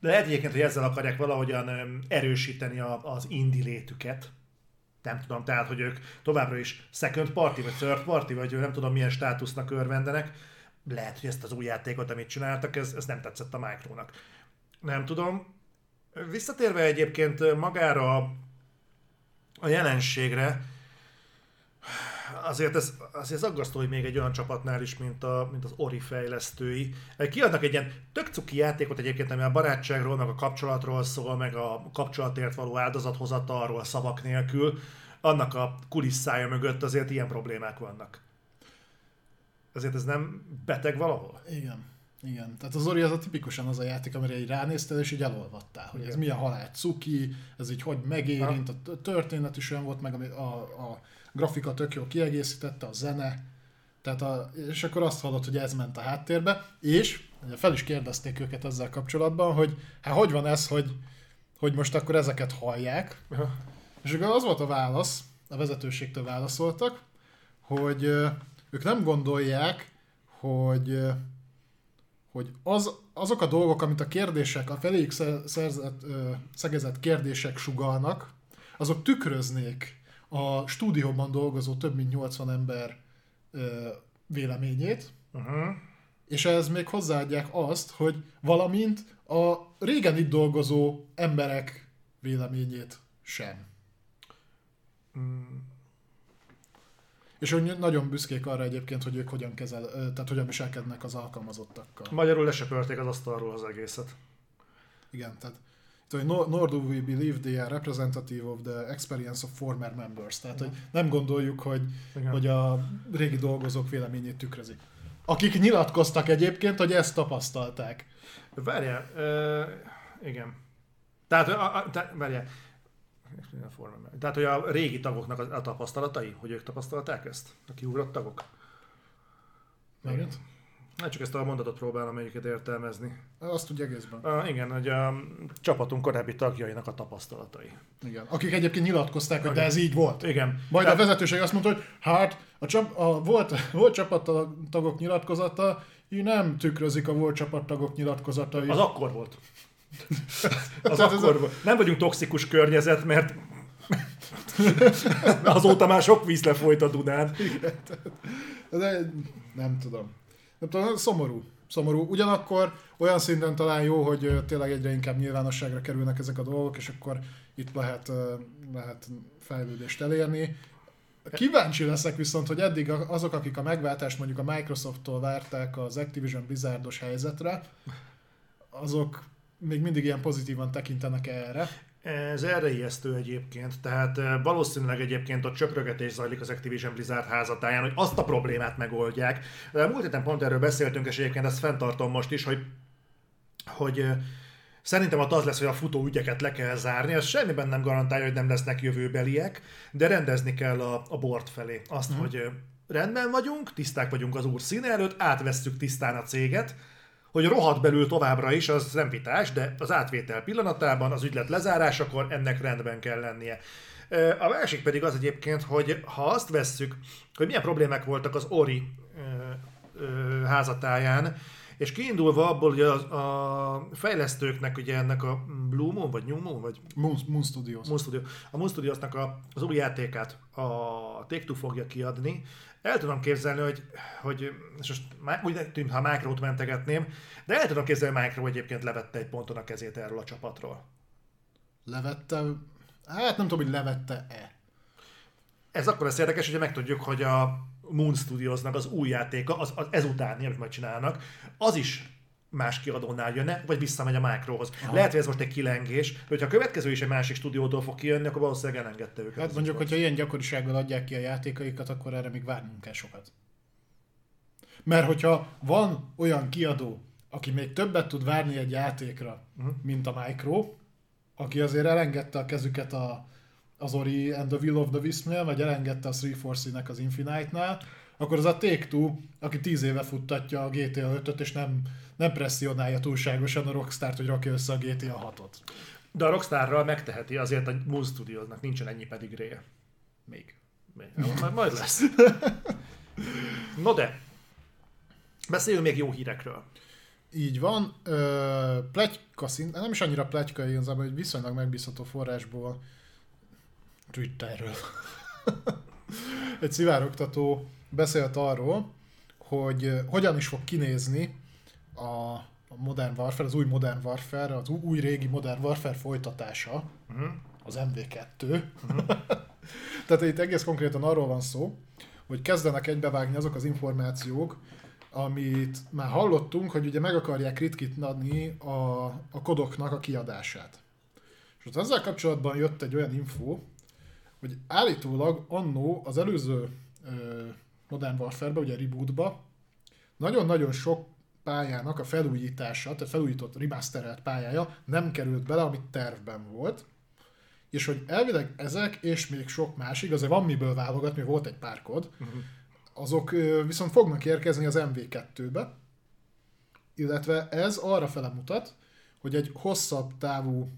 lehet egyébként, hogy ezzel akarják valahogyan erősíteni az indi létüket. Nem tudom, tehát, hogy ők továbbra is second party, vagy third party, vagy nem tudom milyen státusznak örvendenek. Lehet, hogy ezt az új játékot, amit csináltak, ez, ez nem tetszett a Micronak. Nem tudom. Visszatérve egyébként magára a jelenségre, azért ez, azért ez aggasztó, hogy még egy olyan csapatnál is, mint, a, mint az Ori fejlesztői. Kiadnak egy ilyen tök cuki játékot egyébként, ami a barátságról, meg a kapcsolatról szól, meg a kapcsolatért való áldozathozatalról szavak nélkül. Annak a kulisszája mögött azért ilyen problémák vannak. Azért ez nem beteg valahol? Igen. Igen, tehát az Ori az a tipikusan az a játék, amire így ránéztél, és így elolvattál, hogy Igen. ez mi a halál cuki, ez így hogy megérint, a történet is olyan volt, meg a, a, a grafika tök jó kiegészítette, a zene, tehát a, és akkor azt hallott, hogy ez ment a háttérbe, és fel is kérdezték őket ezzel kapcsolatban, hogy hát hogy van ez, hogy, hogy most akkor ezeket hallják, és akkor az volt a válasz, a vezetőségtől válaszoltak, hogy ők nem gondolják, hogy hogy az, azok a dolgok, amit a kérdések, a feléjük szerzett, szegezett kérdések sugalnak, azok tükröznék a stúdióban dolgozó több mint 80 ember ö, véleményét, uh-huh. és ez még hozzáadják azt, hogy valamint a régen itt dolgozó emberek véleményét sem. Mm. És hogy nagyon büszkék arra egyébként, hogy ők hogyan kezel, tehát hogyan viselkednek az alkalmazottakkal. Magyarul lesöpörték az asztalról az egészet. Igen, tehát hogy nor, nor do we believe they are representative of the experience of former members. Tehát, hogy nem gondoljuk, hogy, hogy a régi dolgozók véleményét tükrözik. Akik nyilatkoztak egyébként, hogy ezt tapasztalták. Várjál, uh, igen. Tehát, a, a, te, várjál, tehát, hogy a régi tagoknak a, a tapasztalatai, hogy ők tapasztalták ezt? A kiugrott tagok? Megint? Hát csak ezt a mondatot próbálom melyiket értelmezni. Azt tudja egészben. Uh, igen, hogy a csapatunk korábbi tagjainak a tapasztalatai. Igen. Akik egyébként nyilatkozták, hogy de ez így volt. Igen. Majd Tehát... a vezetőség azt mondta, hogy hát a, csap, a volt, volt csapattagok nyilatkozata, így nem tükrözik a volt csapattagok nyilatkozatai. Az akkor volt. az akkor volt. Nem vagyunk toxikus környezet, mert azóta már sok víz lefolyt a Dunán. De nem tudom. Nem tudom, szomorú. Szomorú. Ugyanakkor olyan szinten talán jó, hogy tényleg egyre inkább nyilvánosságra kerülnek ezek a dolgok, és akkor itt lehet, lehet fejlődést elérni. Kíváncsi leszek viszont, hogy eddig azok, akik a megváltást mondjuk a Microsofttól várták az Activision Blizzardos helyzetre, azok még mindig ilyen pozitívan tekintenek erre. Ez erre ijesztő egyébként, tehát valószínűleg egyébként ott csöprögetés zajlik az Activision Blizzard házatáján, hogy azt a problémát megoldják. De múlt héten pont erről beszéltünk, és egyébként ezt fenntartom most is, hogy, hogy Szerintem ott az lesz, hogy a futó ügyeket le kell zárni, ez semmiben nem garantálja, hogy nem lesznek jövőbeliek, de rendezni kell a, a bort felé. Azt, mm. hogy rendben vagyunk, tiszták vagyunk az úr színe előtt, átvesszük tisztán a céget, hogy rohadt belül továbbra is, az nem vitás, de az átvétel pillanatában, az ügylet lezárásakor ennek rendben kell lennie. A másik pedig az egyébként, hogy ha azt vesszük, hogy milyen problémák voltak az Ori házatáján, és kiindulva abból, hogy a, a fejlesztőknek ugye ennek a Blue Moon, vagy New Moon, vagy Moon, Moon Studios. Moon Studio. A Moon Studiosnak a, az új játékát a Take-Two fogja kiadni. El tudom képzelni, hogy, hogy és most úgy tűnt, ha Micro-t mentegetném, de el tudom képzelni, hogy Micro egyébként levette egy ponton a kezét erről a csapatról. Levette? Hát nem tudom, hogy levette-e. Ez akkor lesz érdekes, hogy megtudjuk, hogy a Moon Studiosnak az új játéka, az, az ezután, amit majd csinálnak, az is más kiadónál jönne, vagy visszamegy a Microhoz. Aha. Lehet, hogy ez most egy kilengés, de hogyha a következő is egy másik stúdiótól fog kijönni, akkor valószínűleg elengedte őket. Hát mondjuk, hogyha ilyen gyakorisággal adják ki a játékaikat, akkor erre még várnunk kell sokat. Mert hogyha van olyan kiadó, aki még többet tud várni egy játékra, uh-huh. mint a Micro, aki azért elengedte a kezüket a, az Ori and the Will of the Wisp-nél, vagy elengedte a 343-nek az Infinite-nál, akkor az a Take-Two, aki tíz éve futtatja a GTA 5-öt, és nem, nem presszionálja túlságosan a Rockstart, hogy rakja össze a GTA 6-ot. De a Rockstarral megteheti, azért a Moon Studiosnak nincsen ennyi pedigréje. Még. Még. Majd, majd lesz. No de, beszéljünk még jó hírekről. Így van. Ö, pletyka szint, nem is annyira pletyka igazából, hogy viszonylag megbízható forrásból Twitterről. Egy szivárogtató beszélt arról, hogy hogyan is fog kinézni a, Modern Warfare, az új Modern Warfare, az új régi Modern Warfare folytatása, uh-huh. az MV2. Uh-huh. Mhm. Tehát itt egész konkrétan arról van szó, hogy kezdenek egybevágni azok az információk, amit már hallottunk, hogy ugye meg akarják ritkítani a, a kodoknak a kiadását. És ott ezzel kapcsolatban jött egy olyan info, hogy állítólag annó az előző ö, Modern Warfare-be, ugye rebootba, nagyon-nagyon sok pályának a felújítása, tehát felújított, remasterelt pályája nem került bele, amit tervben volt, és hogy elvileg ezek, és még sok másik, azért van miből válogatni, volt egy pár kod, uh-huh. azok viszont fognak érkezni az MV2-be, illetve ez arra fele mutat, hogy egy hosszabb távú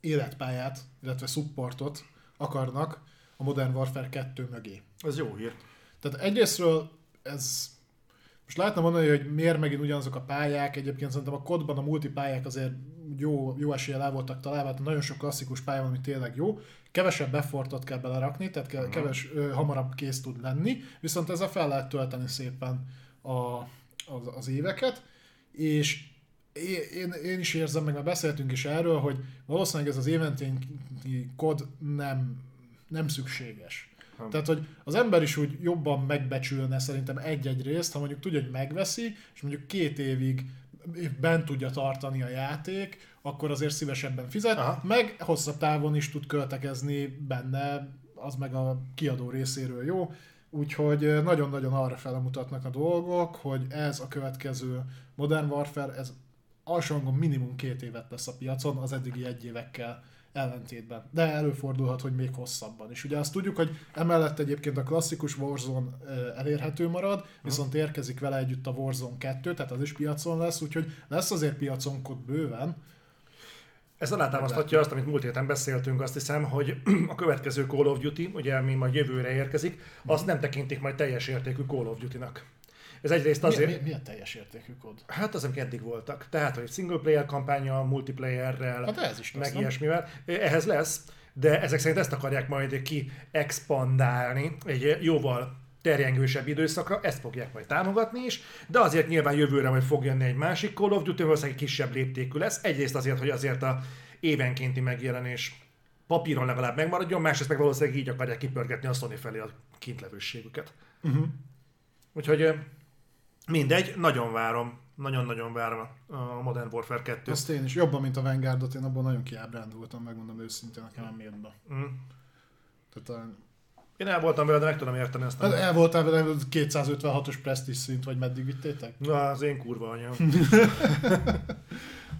életpályát, illetve supportot akarnak a Modern Warfare 2 mögé. Ez jó hír. Tehát egyrésztről ez most lehetne mondani, hogy miért megint ugyanazok a pályák, egyébként szerintem a kodban a multipályák azért jó, jó eséllyel el voltak találva, tehát nagyon sok klasszikus pálya van, ami tényleg jó. Kevesebb effortot kell belerakni, tehát uh-huh. keves, ö, hamarabb kész tud lenni, viszont ezzel fel lehet tölteni szépen a, az, az éveket, és én, én is érzem, meg már beszéltünk is erről, hogy valószínűleg ez az éventényi kod nem, nem szükséges. Ha. Tehát, hogy az ember is úgy jobban megbecsülne szerintem egy-egy részt, ha mondjuk tudja, hogy megveszi, és mondjuk két évig bent tudja tartani a játék, akkor azért szívesebben fizet, Aha. meg hosszabb távon is tud költekezni benne, az meg a kiadó részéről jó. Úgyhogy nagyon-nagyon arra felemutatnak a dolgok, hogy ez a következő Modern Warfare, ez alsóhangon minimum két évet lesz a piacon, az eddigi egy évekkel ellentétben. De előfordulhat, hogy még hosszabban is. Ugye azt tudjuk, hogy emellett egyébként a klasszikus Warzone elérhető marad, viszont érkezik vele együtt a Warzone 2, tehát az is piacon lesz, úgyhogy lesz azért piaconkot bőven. Ez alátámasztatja azt, amit múlt héten beszéltünk, azt hiszem, hogy a következő Call of Duty, ugye ami majd jövőre érkezik, azt nem tekintik majd teljes értékű Call of Duty-nak. Ez egyrészt azért... Mi, mi, mi a teljes értékű kód? Hát az, amik eddig voltak. Tehát, hogy single player kampánya, multiplayerrel, hát ez is meg lesz, ilyesmivel. Ehhez lesz, de ezek szerint ezt akarják majd ki expandálni egy jóval terjengősebb időszakra, ezt fogják majd támogatni is, de azért nyilván jövőre majd fog jönni egy másik Call of Duty, valószínűleg egy kisebb léptékű lesz. Egyrészt azért, hogy azért a évenkénti megjelenés papíron legalább megmaradjon, másrészt meg valószínűleg így akarják kipörgetni a Sony felé a kintlevőségüket. Uh-huh. Úgyhogy Mindegy, nagyon várom. Nagyon-nagyon várom a Modern Warfare 2 Azt én is. Jobban, mint a Vanguardot, én abban nagyon kiábrándultam, megmondom őszintén, nekem nem jött be. Mm. Tehát a... Én el voltam vele, de meg tudom érteni ezt. Hát el voltál vele 256-os Prestige szint, vagy meddig vittétek? Na, az én kurva anya.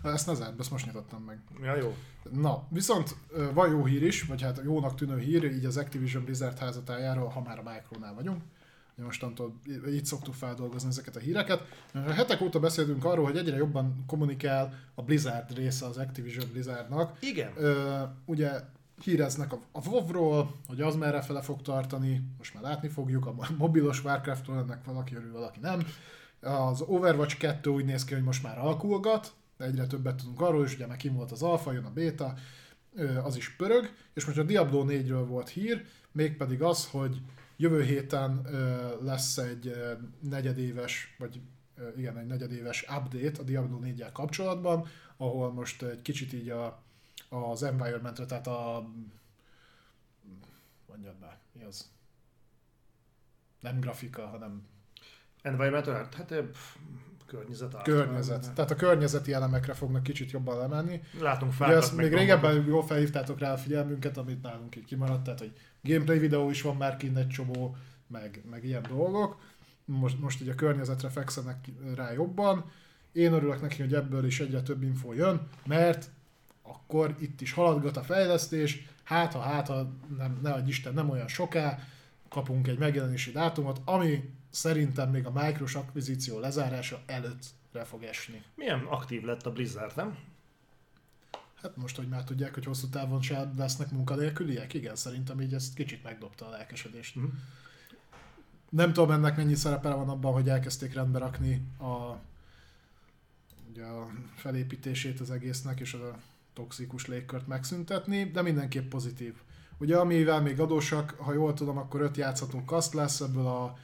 ezt ne zárt, ezt most nyitottam meg. Ja, jó. Na, viszont van jó hír is, vagy hát jónak tűnő hír, így az Activision Blizzard házatájáról, ha már a Micronál vagyunk mostantól így szoktuk feldolgozni ezeket a híreket. A hetek óta beszélünk arról, hogy egyre jobban kommunikál a Blizzard része az Activision Blizzardnak. Igen. Ö, ugye híreznek a, a WoW-ról, hogy az merre fele fog tartani, most már látni fogjuk, a mobilos Warcraft-ról ennek valaki örül, valaki nem. Az Overwatch 2 úgy néz ki, hogy most már alkulgat, egyre többet tudunk arról is, ugye meg kim volt az alfa, jön a beta, az is pörög, és most a Diablo 4-ről volt hír, mégpedig az, hogy Jövő héten lesz egy negyedéves, vagy igen, egy negyedéves update a Diablo 4 kapcsolatban, ahol most egy kicsit így a, az environmentre, tehát a mondjad be, mi az? Nem grafika, hanem Environmental art? Hát környezet. Környezet. Tehát a környezeti elemekre fognak kicsit jobban lemenni. Látunk fákat. még régebben jól felhívtátok rá a figyelmünket, amit nálunk így kimaradt, tehát hogy gameplay videó is van már kint egy csomó, meg, meg ilyen dolgok. Most, most így a környezetre fekszenek rá jobban. Én örülök neki, hogy ebből is egyre több info jön, mert akkor itt is haladgat a fejlesztés, hát ha, hát ha, nem, ne adj Isten, nem olyan soká, kapunk egy megjelenési dátumot, ami szerintem még a Micros akvizíció lezárása előttre fog esni. Milyen aktív lett a Blizzard, nem? Hát most, hogy már tudják, hogy hosszú távon se lesznek munkanélküliek, igen, szerintem így ezt kicsit megdobta a lelkesedést. Uh-huh. Nem tudom ennek mennyi szerepe van abban, hogy elkezdték rendbe rakni a, ugye a felépítését az egésznek, és a toxikus légkört megszüntetni, de mindenképp pozitív. Ugye amivel még adósak, ha jól tudom, akkor öt játszható kaszt lesz, ebből a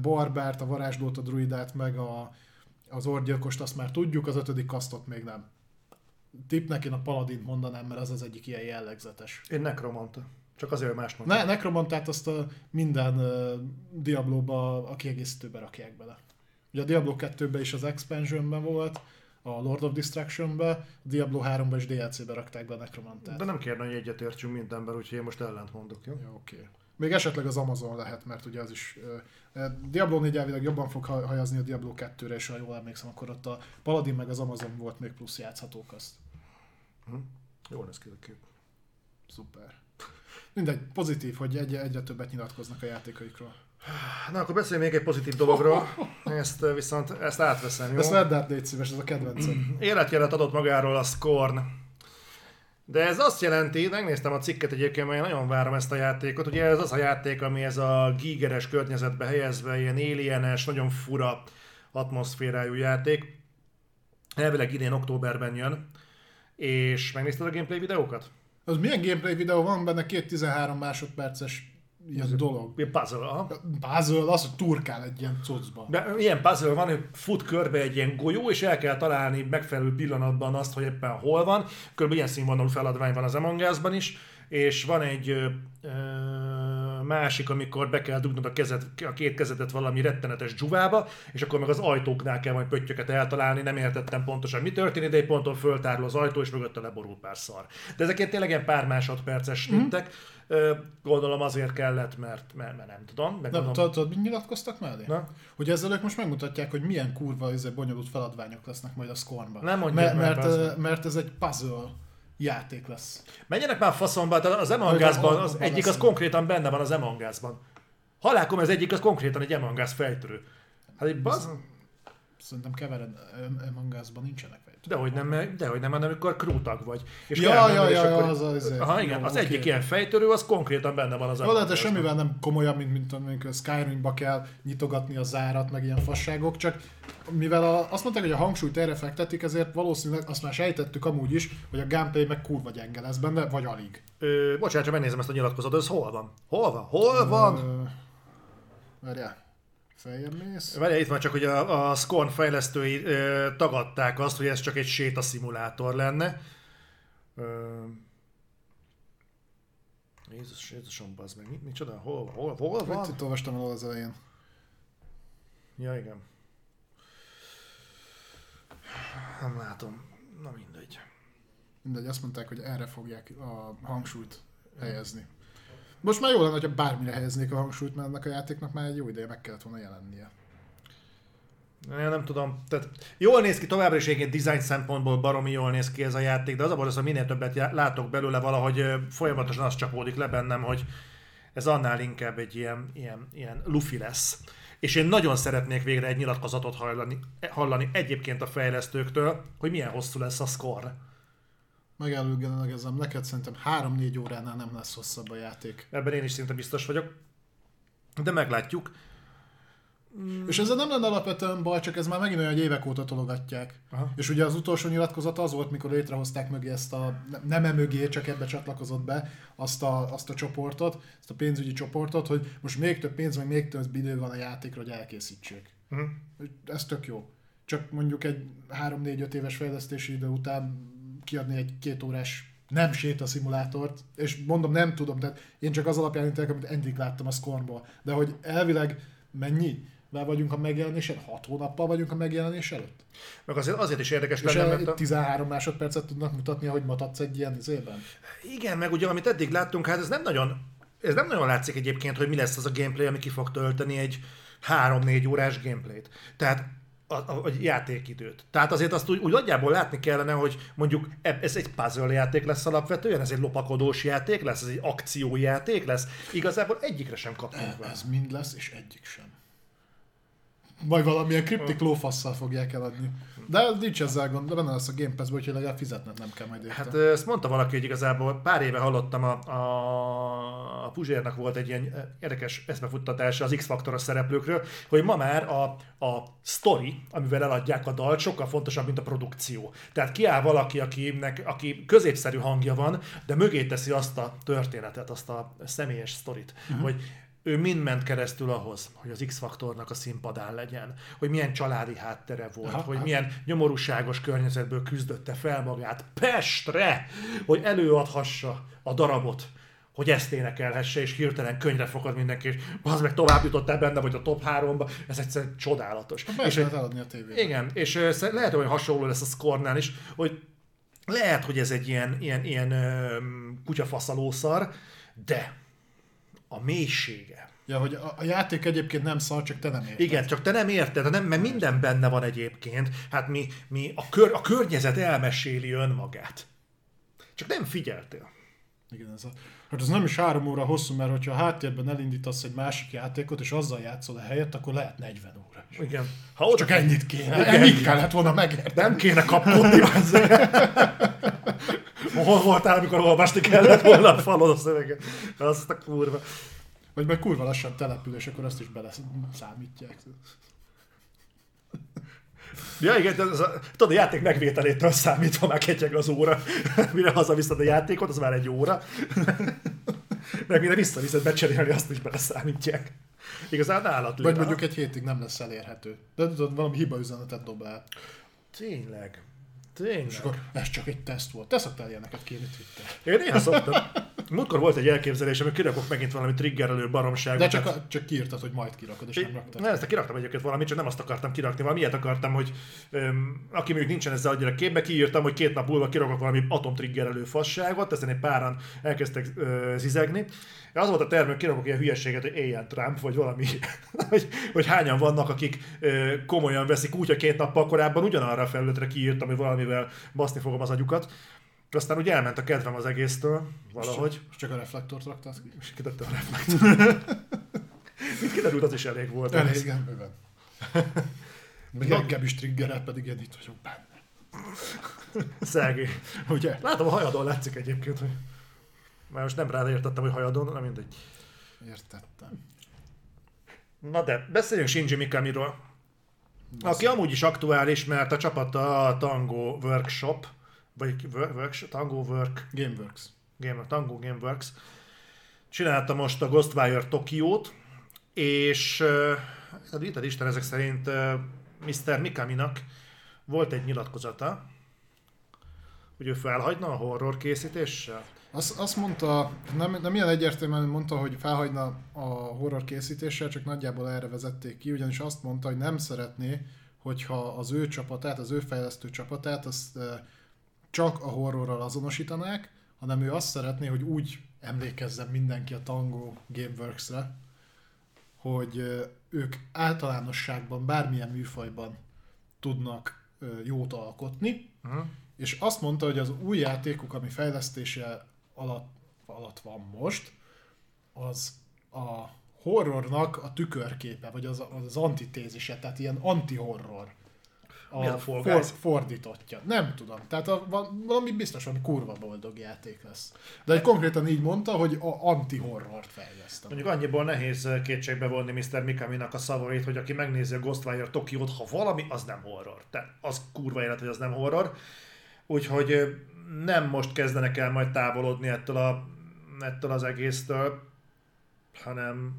barbárt, a varázslót, a druidát, meg a, az orgyilkost azt már tudjuk, az ötödik kasztot még nem tippnek én a paladint mondanám, mert az az egyik ilyen jellegzetes. Én nekromanta. Csak azért más mondtam. Ne, nekromantát azt a minden uh, Diablo-ba a kiegészítőbe rakják bele. Ugye a Diablo 2-ben is az expansionben volt, a Lord of Destruction-be, a Diablo 3-ba és DLC-be rakták be a nekromantát. De nem kérne, hogy egyetértsünk mindenben, úgyhogy én most ellent mondok, jó? Jó, oké. Okay. Még esetleg az Amazon lehet, mert ugye az is... Diablo 4 elvileg jobban fog hajazni a Diablo 2-re, és ha jól emlékszem, akkor ott a Paladin meg az Amazon volt még plusz játszhatók azt. Hm? Jó lesz ki a kép. Szuper. Mindegy, pozitív, hogy egy, egyre többet nyilatkoznak a játékaikról. Na, akkor beszélj még egy pozitív dologról. Ezt viszont ezt átveszem, jó? Ezt vedd át, légy szíves, ez a kedvencem. Életjelet adott magáról a Scorn. De ez azt jelenti, megnéztem a cikket egyébként, mert én nagyon várom ezt a játékot. Ugye ez az a játék, ami ez a gigeres környezetbe helyezve, ilyen alienes, nagyon fura atmoszférájú játék. Elvileg idén októberben jön. És megnézted a gameplay videókat? Az milyen gameplay videó van benne? Két 13 másodperces ilyen Ez dolog. Ilyen puzzle, aha. Puzzle, az, hogy turkál egy ilyen cuccba. De ilyen puzzle van, hogy fut körbe egy ilyen golyó, és el kell találni megfelelő pillanatban azt, hogy éppen hol van. Körülbelül ilyen színvonalú feladvány van az Among Us-ban is, és van egy ö, másik, amikor be kell dugnod a, kezed, a két kezedet valami rettenetes dzsuvába, és akkor meg az ajtóknál kell majd pöttyöket eltalálni, nem értettem pontosan mi történik, de egy ponton föltárul az ajtó, és mögötte leborul pár szar. De ezeket tényleg ilyen pár másodperces Mhm. snittek, Ö, gondolom azért kellett, mert, mert, mert nem tudom. Meg Nem, gondolom, tudod, mit nyilatkoztak mellé? Na? Hogy ezzel ők most megmutatják, hogy milyen kurva izé, bonyolult feladványok lesznek majd a Scornban. Nem mondják mert, mert, mert ez egy puzzle játék lesz. Menjenek már faszomba, az Among Us-ban az egyik az konkrétan benne van az Among Us-ban. Halálkom, ez egyik az konkrétan egy Us fejtörő. Hát egy baz... Szerintem kevered, Among Us-ban nincsenek. Dehogy nem, dehogy nem, hanem amikor krútag vagy. És Ja, ja, menni, és ja, ja, akkor- az az- Aha, igen, jó, az oké. egyik ilyen fejtörő, az konkrétan benne van az Jó, lehet, ez Us-ban. semmivel nem komolyabb, mint, mint amikor Skyrimba kell nyitogatni a zárat, meg ilyen fasságok, csak mivel a, azt mondták, hogy a hangsúlyt erre fektetik, ezért valószínűleg azt már sejtettük amúgy is, hogy a gameplay meg kurva gyenge lesz benne, vagy alig. Ö, bocsánat, csak megnézem ezt a nyilatkozatot, ez hol van? Hol van? Hol van? Ö, Várjál, feljebb mész. Várjál, itt van csak, hogy a, a Scorn fejlesztői ö, tagadták azt, hogy ez csak egy sétaszimulátor lenne. Ö, Jézus, Jézusom, bazd meg, mi, micsoda, hol, hol, hol van? Itt olvastam el az elején. Ja, igen. Nem látom. Na mindegy. Mindegy, azt mondták, hogy erre fogják a hangsúlyt helyezni. Most már jó lenne, hogyha bármire helyeznék a hangsúlyt, mert ennek a játéknak már egy jó ideje meg kellett volna jelennie. Én nem tudom, tehát jól néz ki, továbbra is egyébként design szempontból baromi jól néz ki ez a játék, de az a baj, hogy minél többet látok belőle, valahogy folyamatosan az csapódik le bennem, hogy ez annál inkább egy ilyen, ilyen, ilyen lufi lesz. És én nagyon szeretnék végre egy nyilatkozatot hallani, hallani egyébként a fejlesztőktől, hogy milyen hosszú lesz a score. Megelőgelegezem, neked szerintem 3-4 óránál nem lesz hosszabb a játék. Ebben én is szinte biztos vagyok. De meglátjuk. És ezzel nem lenne alapvetően baj, csak ez már megint olyan, hogy évek óta tologatják. Aha. És ugye az utolsó nyilatkozat az volt, mikor létrehozták mögé ezt a, nem e mögé, csak ebbe csatlakozott be azt a, azt a csoportot, ezt a pénzügyi csoportot, hogy most még több pénz, meg még több idő van a játékra, hogy elkészítsék. Uh-huh. Ez tök jó. Csak mondjuk egy 3-4-5 éves fejlesztési idő után kiadni egy két órás nem séta szimulátort, és mondom, nem tudom, tehát én csak az alapján ítélek, amit eddig láttam a Scornból, de hogy elvileg mennyi? Már vagyunk a megjelenés előtt? 6 hónappal vagyunk a megjelenés előtt? Meg azért, azért is érdekes És lenne, mert a... 13 másodpercet tudnak mutatni, hogy matadsz egy ilyen izében? Igen, meg ugye amit eddig láttunk, hát ez nem nagyon, ez nem nagyon látszik egyébként, hogy mi lesz az a gameplay, ami ki fog tölteni egy 3-4 órás gameplayt. Tehát a, a, a játékidőt. Tehát azért azt úgy, úgy nagyjából látni kellene, hogy mondjuk eb- ez egy puzzle játék lesz alapvetően, ez egy lopakodós játék lesz, ez egy akciójáték lesz. Igazából egyikre sem kaptunk vele. Ez mind lesz, és egyik sem. Vagy valamilyen kriptik lófasszal fogják eladni. De nincs ezzel gond, de benne lesz a Game Pass-ből, úgyhogy legalább fizetned nem kell majd érte. Hát ezt mondta valaki, hogy igazából pár éve hallottam, a, a, a Puzsérnak volt egy ilyen érdekes eszmefuttatása az X-faktoros szereplőkről, hogy ma már a, a story, amivel eladják a dalt, sokkal fontosabb, mint a produkció. Tehát kiáll valaki, akinek, aki középszerű hangja van, de mögé teszi azt a történetet, azt a személyes sztorit, uh-huh. hogy ő mind ment keresztül ahhoz, hogy az X-faktornak a színpadán legyen, hogy milyen családi háttere volt, Aha, hogy milyen nyomorúságos környezetből küzdötte fel magát Pestre, hogy előadhassa a darabot, hogy ezt énekelhesse, és hirtelen könyvre fogad mindenki, és az meg tovább jutottál benne, vagy a top 3-ba, ez egyszerűen csodálatos. Be és, lehet eladni a tévében. igen, és lehet, hogy hasonló lesz a score is, hogy lehet, hogy ez egy ilyen, ilyen, ilyen kutyafaszalószar, de a mélysége. Ja, hogy a, a játék egyébként nem szar, csak te nem érted. Igen, csak te nem érted, nem, mert minden benne van egyébként. Hát mi, mi a, kör, a környezet elmeséli önmagát. Csak nem figyeltél. Igen, ez a, hát ez nem is három óra hosszú, mert hogyha a háttérben elindítasz egy másik játékot, és azzal játszol a helyet, akkor lehet 40 óra. is. Igen. Ha oda Csak ennyit kéne. Igen. Ennyit kellett volna megérteni. nem kéne kapkodni. Hol voltál, amikor olvasni kellett volna a falon a szöveget? Azt a kurva. Vagy meg kurva lassan települ, és akkor azt is bele számítják. Ja igen, ez a, tudod, a játék megvételétől számítva már ketyeg az óra. Mire hazaviszed a játékot, az már egy óra. Meg mire visszaviszed becserélni, azt is beleszámítják. Igazán állat. Vagy mondjuk egy hétig nem lesz elérhető. De tudod, valami hiba üzenetet dob el. Tényleg. Tényleg. És akkor ez csak egy teszt volt. Te szoktál ilyeneket kérni Twitter. Én néha szoktam. Múltkor volt egy elképzelésem, hogy kirakok megint valami triggerelő baromságot. De csak, a, csak kiírtad, hogy majd kirakod, és nem raktad. Ne, ezt kiraktam egyébként valamit, csak nem azt akartam kirakni, valami ilyet akartam, hogy öm, aki mondjuk nincsen ezzel annyira képbe, kiírtam, hogy két nap múlva kirakok valami atomtriggerelő fasságot, ezen egy páran elkezdtek ö, zizegni. Az volt a hogy kirakok ilyen hülyeséget, hogy éljen Trump, vagy valami, hogy, hogy hányan vannak, akik ö, komolyan veszik úgy, hogy két nappal korábban ugyanarra a felületre kiírtam, hogy valamivel baszni fogom az agyukat. Aztán úgy elment a kedvem az egésztől, valahogy. És csak a reflektort raktad ki? És kitette a reflektor. Mint kiderült, az is elég volt. Elég, igen, bőven. Na- engem is triggerel, pedig én itt vagyok benne. Szergé. Ugye? Látom, a hajadon látszik egyébként, hogy... Már most nem rád értettem, hogy hajadon, nem mindegy. Értettem. Na de, beszéljünk Shinji Mikamiról. Aki amúgy is aktuális, mert a csapata a Tango Workshop, vagy Wor- workshop, Tango Work, Gameworks. Game, Tango Gameworks, csinálta most a Ghostwire Tokiót, és uh, itt Isten ezek szerint uh, Mr. Mikaminak volt egy nyilatkozata, hogy ő felhagyna a horror készítéssel. Azt, azt mondta, nem, nem ilyen egyértelműen mondta, hogy felhagyna a horror készítéssel, csak nagyjából erre vezették ki, ugyanis azt mondta, hogy nem szeretné, hogyha az ő csapatát, az ő fejlesztő csapatát, azt csak a horrorral azonosítanák, hanem ő azt szeretné, hogy úgy emlékezzen mindenki a Tango Gameworks-re, hogy ők általánosságban, bármilyen műfajban tudnak jót alkotni, Uh-huh. és azt mondta, hogy az új játékuk, ami fejlesztése alatt, alatt van most, az a horrornak a tükörképe, vagy az, az antitézise, tehát ilyen anti-horror. A A for, fordítottja. Nem tudom. Tehát a, va- valami biztos, valami kurva boldog játék lesz. De egy konkrétan így mondta, hogy a anti-horrort fejlesztem. Mondjuk annyiból nehéz eh, kétségbe vonni Mr. Mikaminak a szavait, hogy aki megnézi a Ghostwire Tokiót, ha valami, az nem horror. Tehát az kurva élet, hogy az nem horror. Úgyhogy eh, nem most kezdenek el majd távolodni ettől, a, ettől az egésztől, hanem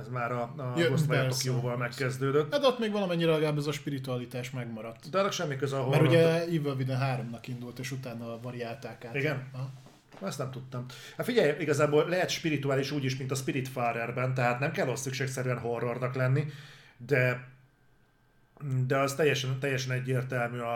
ez már a, a Ja, Ghostwire persze. Tokióval megkezdődött. Hát ott még valamennyire legalább ez a spiritualitás megmaradt. De annak semmi köze a Mert horror. ugye Evil Within 3-nak indult, és utána variálták át. Igen? Aha. Ezt nem tudtam. Hát figyelj, igazából lehet spirituális úgy is, mint a Spiritfarerben, tehát nem kell az szükségszerűen horrornak lenni, de de az teljesen, teljesen egyértelmű a,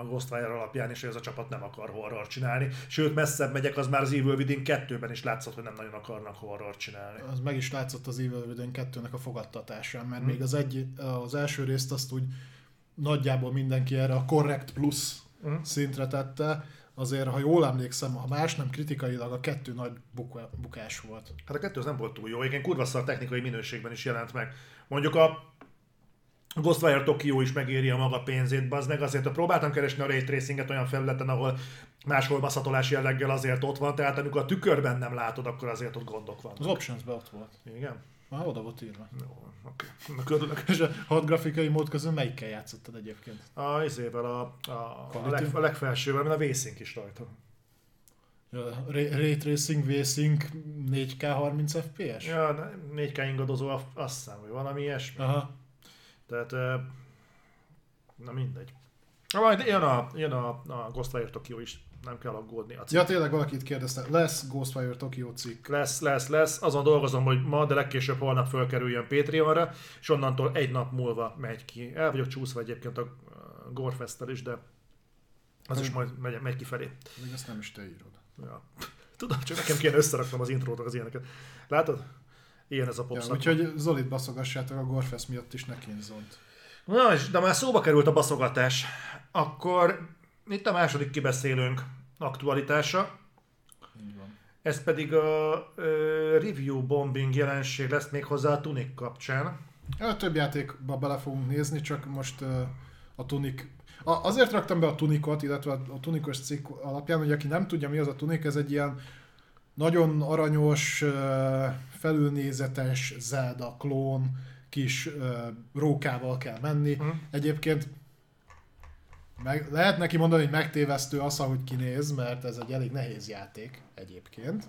a Ghostwire alapján is, hogy ez a csapat nem akar horror csinálni. Sőt, messzebb megyek, az már az Evil Within 2-ben is látszott, hogy nem nagyon akarnak horror csinálni. Az meg is látszott az Evil Within 2-nek a fogadtatásán, mert Mhm. még az, egy, az első részt azt úgy nagyjából mindenki erre a Correct Plus Mhm. szintre tette, azért, ha jól emlékszem, ha más nem kritikailag, a kettő nagy buka, bukás volt. Hát a kettő az nem volt túl jó, igen, kurva szar technikai minőségben is jelent meg. Mondjuk a Ghostwire Tokyo is megéri a maga pénzét, bazd meg, azért ha próbáltam keresni a Ray Tracinget olyan felületen, ahol máshol maszatolás jelleggel azért ott van, tehát amikor a tükörben nem látod, akkor azért ott gondok vannak. Az options ott volt. Igen? Már oda volt írva. Jó, oké. Körülök. És a hat grafikai mód közül melyikkel játszottad egyébként? A izével a, a, a, leg, a legfelsővel, mert a vészink is rajta. Ja, Ray Tracing, V-Sync, 4K 30 FPS? Ja, 4K ingadozó, azt hiszem, hogy valami ilyesmi. Aha. Tehát, na mindegy. Na, majd jön a, jön a, a Ghostwire Tokyo is, nem kell aggódni. A cikk. Ja, tényleg valakit kérdezte. Lesz Ghostwire Tokyo cikk. Lesz, lesz, lesz. Azon dolgozom, hogy ma, de legkésőbb holnap fölkerüljön Patreonra, és onnantól egy nap múlva megy ki. El vagyok csúszva egyébként a Gorefest-tel is, de az is majd megy, megy kifelé. Még ezt nem is te írod. Ja. Tudom, csak nekem kéne összeraknom az intrót, az ilyeneket. Látod? Ilyen ez a pop Ja, úgyhogy Zolit baszogassátok a Gorfest miatt is ne kínzont. Na, és de már szóba került a baszogatás. Akkor itt a második kibeszélőnk aktualitása. Így van. Ez pedig a ö, review bombing jelenség lesz még hozzá a Tunic kapcsán. Ja, több játékba bele fogunk nézni, csak most uh, a Tunic... A, azért raktam be a Tunicot, illetve a, a Tunicos cikk alapján, hogy aki nem tudja mi az a Tunic, ez egy ilyen nagyon aranyos, felülnézetes Zelda klón, kis rókával kell menni. Mhm. Egyébként meg, lehet neki mondani, hogy megtévesztő az, ahogy kinéz, mert ez egy elég nehéz játék egyébként.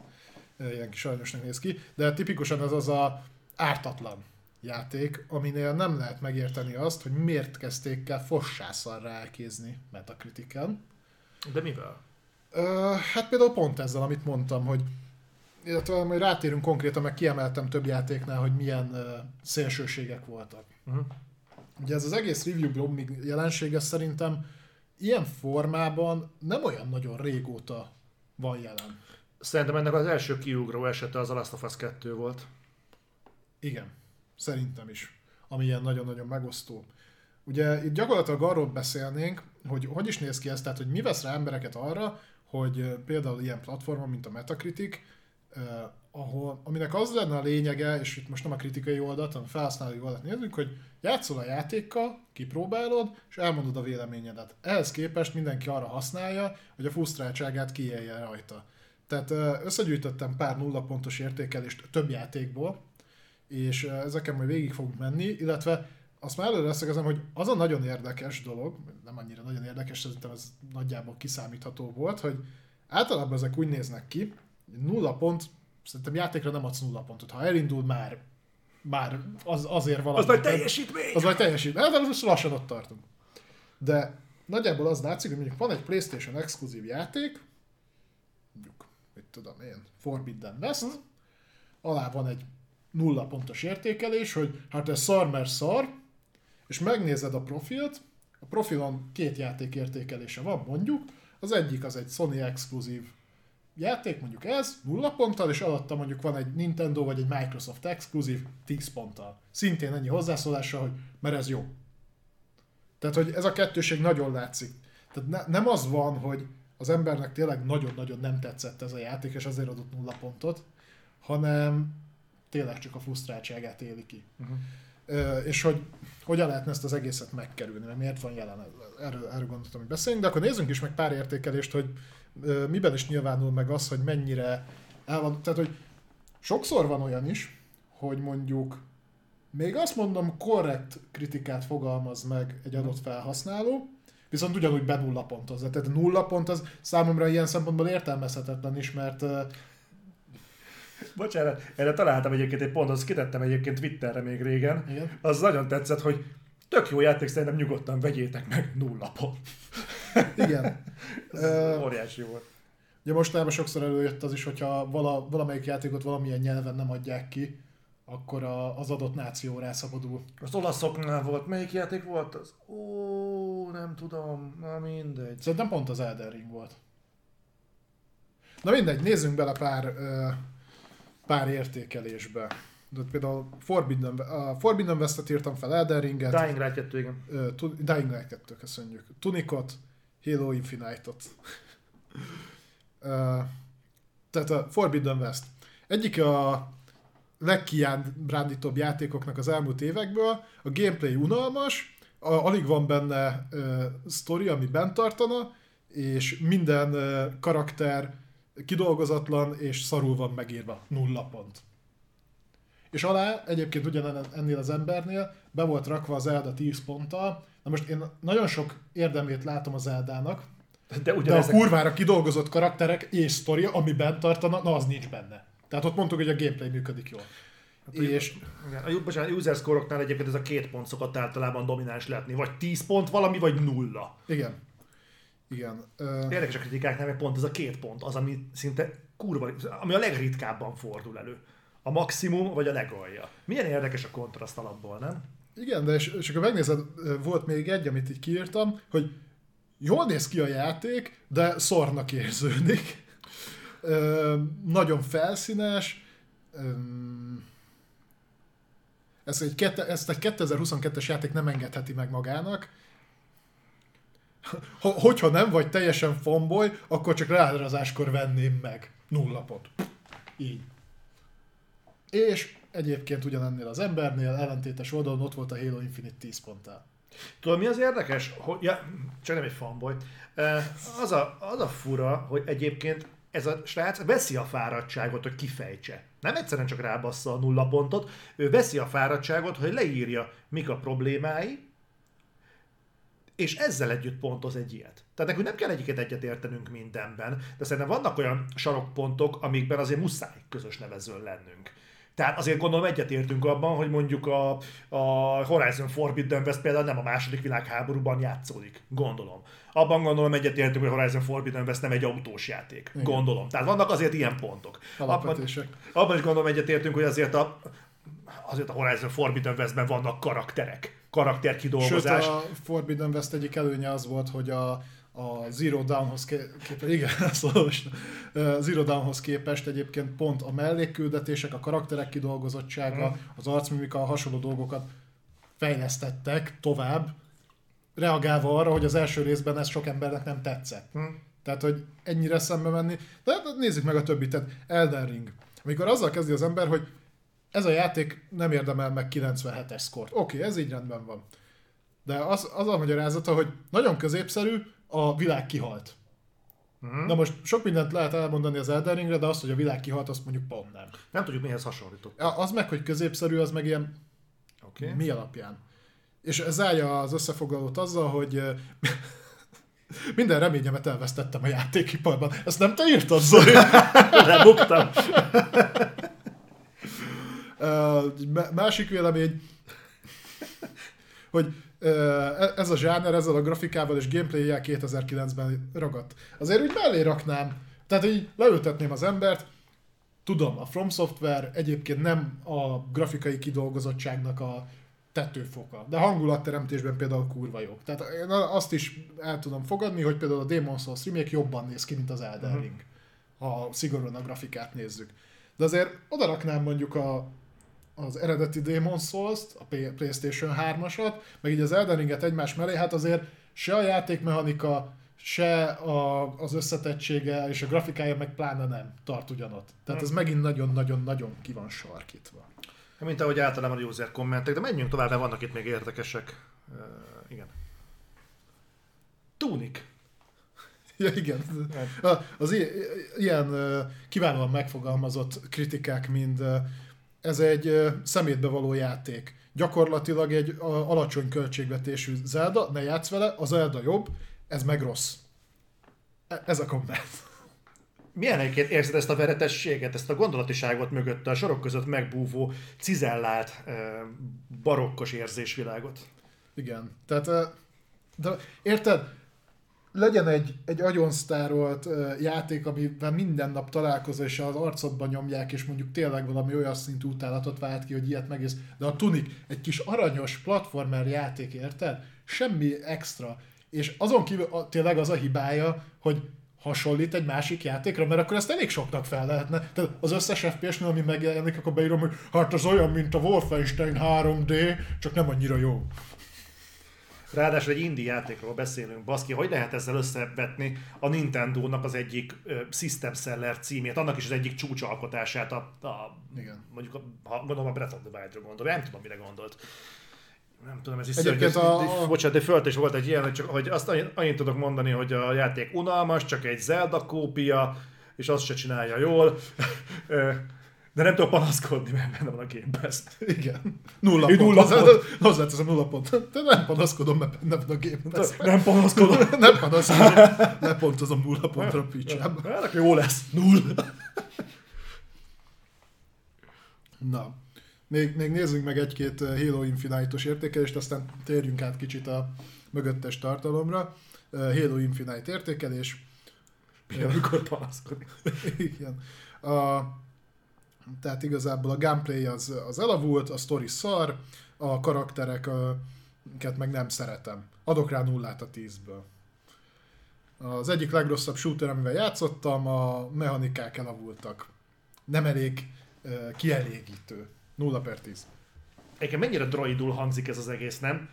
Ilyen kis aranyosnak néz ki, de tipikusan ez az a ártatlan játék, aminél nem lehet megérteni azt, hogy miért kezdték el fossászarra elkézni Metacritiken. De mivel? Ö, hát például pont ezzel, amit mondtam, hogy illetve majd rátérünk konkrétan, meg kiemeltem több játéknál, hogy milyen uh, szélsőségek voltak. Uh-huh. Ugye ez az egész review bombing jelensége szerintem ilyen formában nem olyan nagyon régóta van jelen. Szerintem ennek az első kiugró esete az a Last of Us 2 volt. Igen, szerintem is. Ami ilyen nagyon-nagyon megosztó. Ugye itt gyakorlatilag arról beszélnénk, hogy hogy is néz ki ez, tehát hogy mi vesz rá embereket arra, hogy például ilyen platformon, mint a Metacritic, ahol, aminek az lenne a lényege, és itt most nem a kritikai oldalt, hanem felhasználói oldalt nézzük, hogy játszol a játékkal, kipróbálod, és elmondod a véleményedet. Ehhez képest mindenki arra használja, hogy a frusztráltságát kiélje rajta. Tehát összegyűjtöttem pár nulla pontos értékelést több játékból, és ezeken majd végig fogunk menni, illetve azt már előre leszögezem, hogy az a nagyon érdekes dolog, nem annyira nagyon érdekes, szerintem ez nagyjából kiszámítható volt, hogy általában ezek úgy néznek ki, nulla pont, szerintem játékra nem adsz nulla pontot. Ha elindul már, már az, azért valami. Az majd teljesítmény! Az majd teljesítmény. Hát, most lassan ott tartunk. De nagyjából az látszik, hogy mondjuk van egy PlayStation exkluzív játék, mondjuk, mit tudom én, Forbidden West, hmm. alá van egy nulla pontos értékelés, hogy hát ez szar, mert szar, és megnézed a profilt, a profilon két játék értékelése van mondjuk, az egyik az egy Sony exkluzív játék, mondjuk ez, nulla ponttal, és alatta mondjuk van egy Nintendo vagy egy Microsoft exkluzív 10 ponttal. Szintén ennyi hozzászólása, hogy mert ez jó. Tehát, hogy ez a kettőség nagyon látszik. Tehát ne, nem az van, hogy az embernek tényleg nagyon-nagyon nem tetszett ez a játék, és azért adott nulla pontot, hanem tényleg csak a frusztráltságát éli ki. Uh-huh és hogy hogyan lehetne ezt az egészet megkerülni, mert miért van jelen, erről, erről gondoltam, hogy beszéljünk, de akkor nézzünk is meg pár értékelést, hogy miben is nyilvánul meg az, hogy mennyire el van, tehát hogy sokszor van olyan is, hogy mondjuk még azt mondom, korrekt kritikát fogalmaz meg egy adott felhasználó, viszont ugyanúgy be nulla pontozza. Tehát nulla pont az számomra ilyen szempontból értelmezhetetlen is, mert Bocsánat, erre találtam egyébként egy pontot, azt kitettem egyébként Twitterre még régen. Igen. Az nagyon tetszett, hogy tök jó játék, szerintem nyugodtan vegyétek meg nulla pont. Igen. Óriási volt. Ugye mostában sokszor előjött az is, hogyha vala, valamelyik játékot valamilyen nyelven nem adják ki, akkor a, az adott náció rászabadul. Az olaszoknál volt, melyik játék volt az? Ó, nem tudom, na mindegy. Szerintem pont az Elden Ring volt. Na mindegy, nézzünk bele pár uh, pár értékelésbe. De például Forbidden, a Forbidden West-et írtam fel, Elden Ringet. Dying Light 2, igen. Uh, Dying Light 2, köszönjük. Tunikot, Halo Infinite-ot. uh, tehát a Forbidden West. Egyik a legkiábrándítóbb játékoknak az elmúlt évekből. A gameplay unalmas, a, alig van benne uh, sztori, ami bent tartana, és minden uh, karakter kidolgozatlan és szarul van megírva, nulla pont. És alá egyébként ugyan ennél az embernél be volt rakva az Elda 10 ponttal. Na most én nagyon sok érdemét látom az Eldának, de, de a kurvára kidolgozott karakterek és sztoria, ami bent tartana, na az nincs benne. Tehát ott mondtuk, hogy a gameplay működik jól. Hát, és... Igen, a, bocsánat, a user score egyébként ez a két pont szokott általában domináns letni. Vagy 10 pont valami, vagy nulla. Igen. Igen. Érdekes a kritikáknál, mert pont ez a két pont az, ami szinte kurva, ami a legritkábban fordul elő. A maximum vagy a legalja. Milyen érdekes a kontraszt alapból, nem? Igen, de és, és akkor megnézed, volt még egy, amit így kiírtam, hogy jól néz ki a játék, de szornak érződik. Ö, nagyon felszínes. Ö, ezt egy, ezt egy 2022-es játék nem engedheti meg magának hogyha nem vagy teljesen fanboy, akkor csak ráadázáskor venném meg. Nulla pont. Így. És egyébként ugyanennél az embernél ellentétes oldalon ott volt a Halo Infinite 10 ponttal. Tudod, mi az érdekes? Hogy, ja, csak nem egy fanboy. Az a, az a fura, hogy egyébként ez a srác veszi a fáradtságot, hogy kifejtse. Nem egyszerűen csak rábassza a nulla pontot, ő veszi a fáradtságot, hogy leírja, mik a problémái, és ezzel együtt pontoz egy ilyet. Tehát nekünk nem kell egyiket egyet értenünk mindenben, de szerintem vannak olyan sarokpontok, amikben azért muszáj közös nevezőn lennünk. Tehát azért gondolom egyetértünk abban, hogy mondjuk a, a Horizon Forbidden West például nem a második világháborúban játszódik. Gondolom. Abban gondolom egyetértünk, hogy Horizon Forbidden West nem egy autós játék. Igen. Gondolom. Tehát vannak azért ilyen pontok. Abban, abban is gondolom egyetértünk, hogy azért a, azért a Horizon Forbidden Westben vannak karakterek. Karakterkidolgozás. Sőt, a Forbidden West egyik előnye az volt, hogy a, a Zero Dawnhoz képest, igen, szóval Zero Dawnhoz képest egyébként pont a mellékküldetések, a karakterek kidolgozottsága, hmm. az arcmimika, a hasonló dolgokat fejlesztettek tovább, reagálva arra, hogy az első részben ez sok embernek nem tetszett. Hmm. Tehát, hogy ennyire szembe menni. De hát nézzük meg a többit, tehát Elden Ring. Amikor azzal kezdi az ember, hogy ez a játék nem érdemel meg 97-es szkort. Oké, okay, ez így rendben van. De az, az a magyarázata, hogy nagyon középszerű, a világ kihalt. Mm-hmm. Na most sok mindent lehet elmondani az Elden Ringre, de azt, hogy a világ kihalt, azt mondjuk pont nem. Nem tudjuk mihez hasonlított. Az meg, hogy középszerű, az meg ilyen okay. mi alapján. És ez zárja az összefoglalót azzal, hogy minden reményemet elvesztettem a játékiparban. Ezt nem te írtad, Zoli? Lebuktam. másik vélemény, hogy E, ez a zsáner ezzel a grafikával és gameplay 2009-ben ragadt. Azért úgy mellé raknám, tehát így leültetném az embert, tudom, a From Software egyébként nem a grafikai kidolgozottságnak a tetőfoka, de hangulatteremtésben például kurva jó. Tehát én azt is el tudom fogadni, hogy például a Demon Souls remake jobban néz ki, mint az Elden mhm. Ring, uh-huh. ha szigorúan a grafikát nézzük. De azért oda raknám mondjuk a az eredeti Demon Souls-t, a PlayStation 3-asat, meg így az Elden Ringet egymás mellé, hát azért se a játékmechanika, se a, az összetettsége és a grafikája meg pláne nem tart ugyanott. Tehát ez megint nagyon-nagyon-nagyon ki van sarkítva. Mint ahogy általában a user kommentek, de menjünk tovább, mert vannak itt még érdekesek. Uh, igen. Tunik. Ja, igen. Az ilyen kiválóan megfogalmazott kritikák, mint ez egy szemétbe való játék. Gyakorlatilag egy alacsony költségvetésű Zelda, ne játsz vele, a Zelda jobb, ez meg rossz. E, ez a komment. Milyen egyébként érzed ezt a veretességet, ezt a gondolatiságot mögötte, a sorok között megbúvó, cizellált, barokkos érzésvilágot? Igen. Tehát, de érted? Legyen egy, egy agyonsztárolt játék, amivel minden nap találkozol, és az arcodban nyomják, és mondjuk tényleg valami olyan szintű utálatot vált ki, hogy ilyet megész. De a Tunic egy kis aranyos platformer játék, érted? Semmi extra. És azon kívül a, tényleg az a hibája, hogy hasonlít egy másik játékra, mert akkor ezt elég soknak fel lehetne. Tehát az összes FPS-nél, ami megjelenik, akkor beírom, hogy hát az olyan, mint a Wolfenstein 3D, csak nem annyira jó. Ráadásul egy indie játékról beszélünk, baszki, hogy lehet ezzel összevetni a Nintendo-nak az egyik uh, System Seller címét, annak is az egyik csúcsalkotását, a, a Igen. mondjuk, a, ha gondolom a Breath of the Wild-ra gondol, nem tudom, mire gondolt. Nem tudom, ez is Egyébként szörnyű, a... bocsánat, de fölt is volt egy ilyen, hogy, csak, hogy azt annyit, annyit tudok mondani, hogy a játék unalmas, csak egy Zelda kópia, és azt se csinálja jól. De nem tudok panaszkodni, mert benne van a Game Pass. Igen. Nulla pont. Nulla pont. Hozzáteszem nulla pont. De nem panaszkodom, mert benne van a Game Pass. Nem panaszkodom. nem panaszkodom. Lepontozom nulla pontra picsába. Hát jó lesz. Null. Na. Még, még nézzünk meg egy-két Halo Infinite-os értékelést, aztán térjünk át kicsit a mögöttes tartalomra. Halo Infinite értékelés. Amikor panaszkodik. Igen. A, tehát igazából a gameplay az, az elavult, a story szar, a karaktereket meg nem szeretem. Adok rá nullát a tízből. Az egyik legrosszabb shooter, amivel játszottam, a mechanikák elavultak. Nem elég kielégítő. Nulla per tíz. Egyébként mennyire droidul hangzik ez az egész, nem?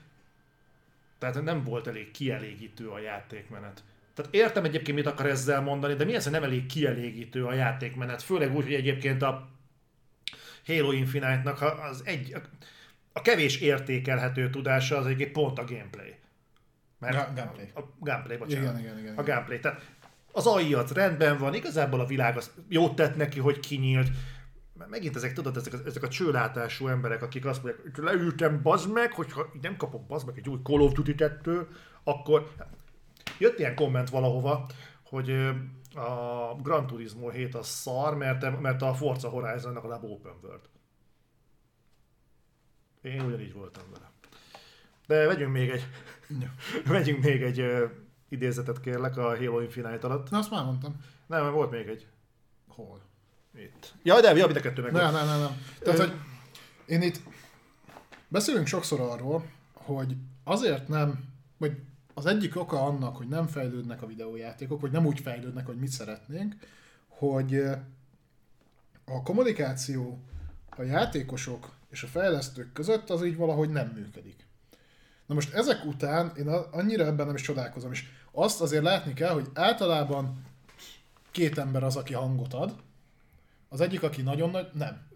Tehát nem volt elég kielégítő a játékmenet. Tehát értem egyébként, mit akar ezzel mondani, de mi az, hogy nem elég kielégítő a játékmenet? Főleg úgy, hogy egyébként a Halo Infinite-nak az egy, a kevés értékelhető tudása az egy pont a gameplay. Mert Ga- gameplay. A, a gameplay, bocsánat. Igen, igen, igen, a gameplay. Tehát az AI az rendben van, igazából a világ az jót tett neki, hogy kinyílt. Megint ezek, tudod, ezek, ezek a csőlátású emberek, akik azt mondják, hogy leültem, bazd meg, hogyha nem kapok bazd meg egy új Call of duty akkor jött ilyen komment valahova, hogy a Gran Turismo 7 a szar, mert, mert a Forza Horizon-nak a Lab Open World. Én ugyanígy voltam vele. De vegyünk még egy, vegyünk még egy uh, idézetet kérlek a Halo Infinite alatt. Na, azt már mondtam. Nem, volt még egy. Hol? Itt. Ja, de, ja, mind a kettő meg. Nem, nem, nem, nem. Tehát, hogy én itt beszélünk sokszor arról, hogy azért nem, vagy az egyik oka annak, hogy nem fejlődnek a videójátékok, vagy nem úgy fejlődnek, hogy mit szeretnénk, hogy a kommunikáció a játékosok és a fejlesztők között az így valahogy nem működik. Na most ezek után én annyira ebben nem is csodálkozom, és azt azért látni kell, hogy általában két ember az, aki hangot ad, az egyik, aki nagyon nagy, nem.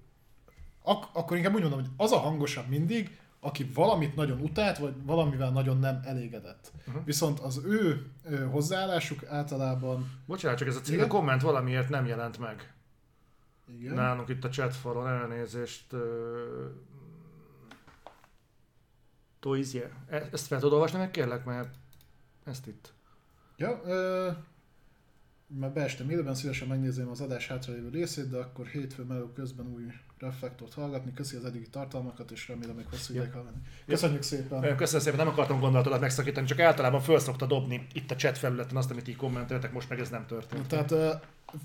Ak- akkor inkább úgy mondom, hogy az a hangosabb mindig, aki valamit nagyon utált, vagy valamivel nagyon nem elégedett. Uh-huh. Viszont az ő, ő hozzáállásuk általában... Bocsánat, csak ez a, cég, a komment valamiért nem jelent meg. Igen. Nálunk itt a chat falon elnézést. Uh... Toizje. E- ezt fel tudod olvasni meg kérlek, mert ezt itt. Ja, uh mert beestem élőben, szívesen megnézem az adás hátralévő részét, de akkor hétfő meló közben új reflektort hallgatni. Köszi az eddigi tartalmakat, és remélem még hosszú ideig hallgatni. Köszönjük szépen! Köszönöm szépen, nem akartam gondolatodat megszakítani, csak általában föl szokta dobni itt a chat felületen azt, amit így kommenteltek, most meg ez nem történt. Tehát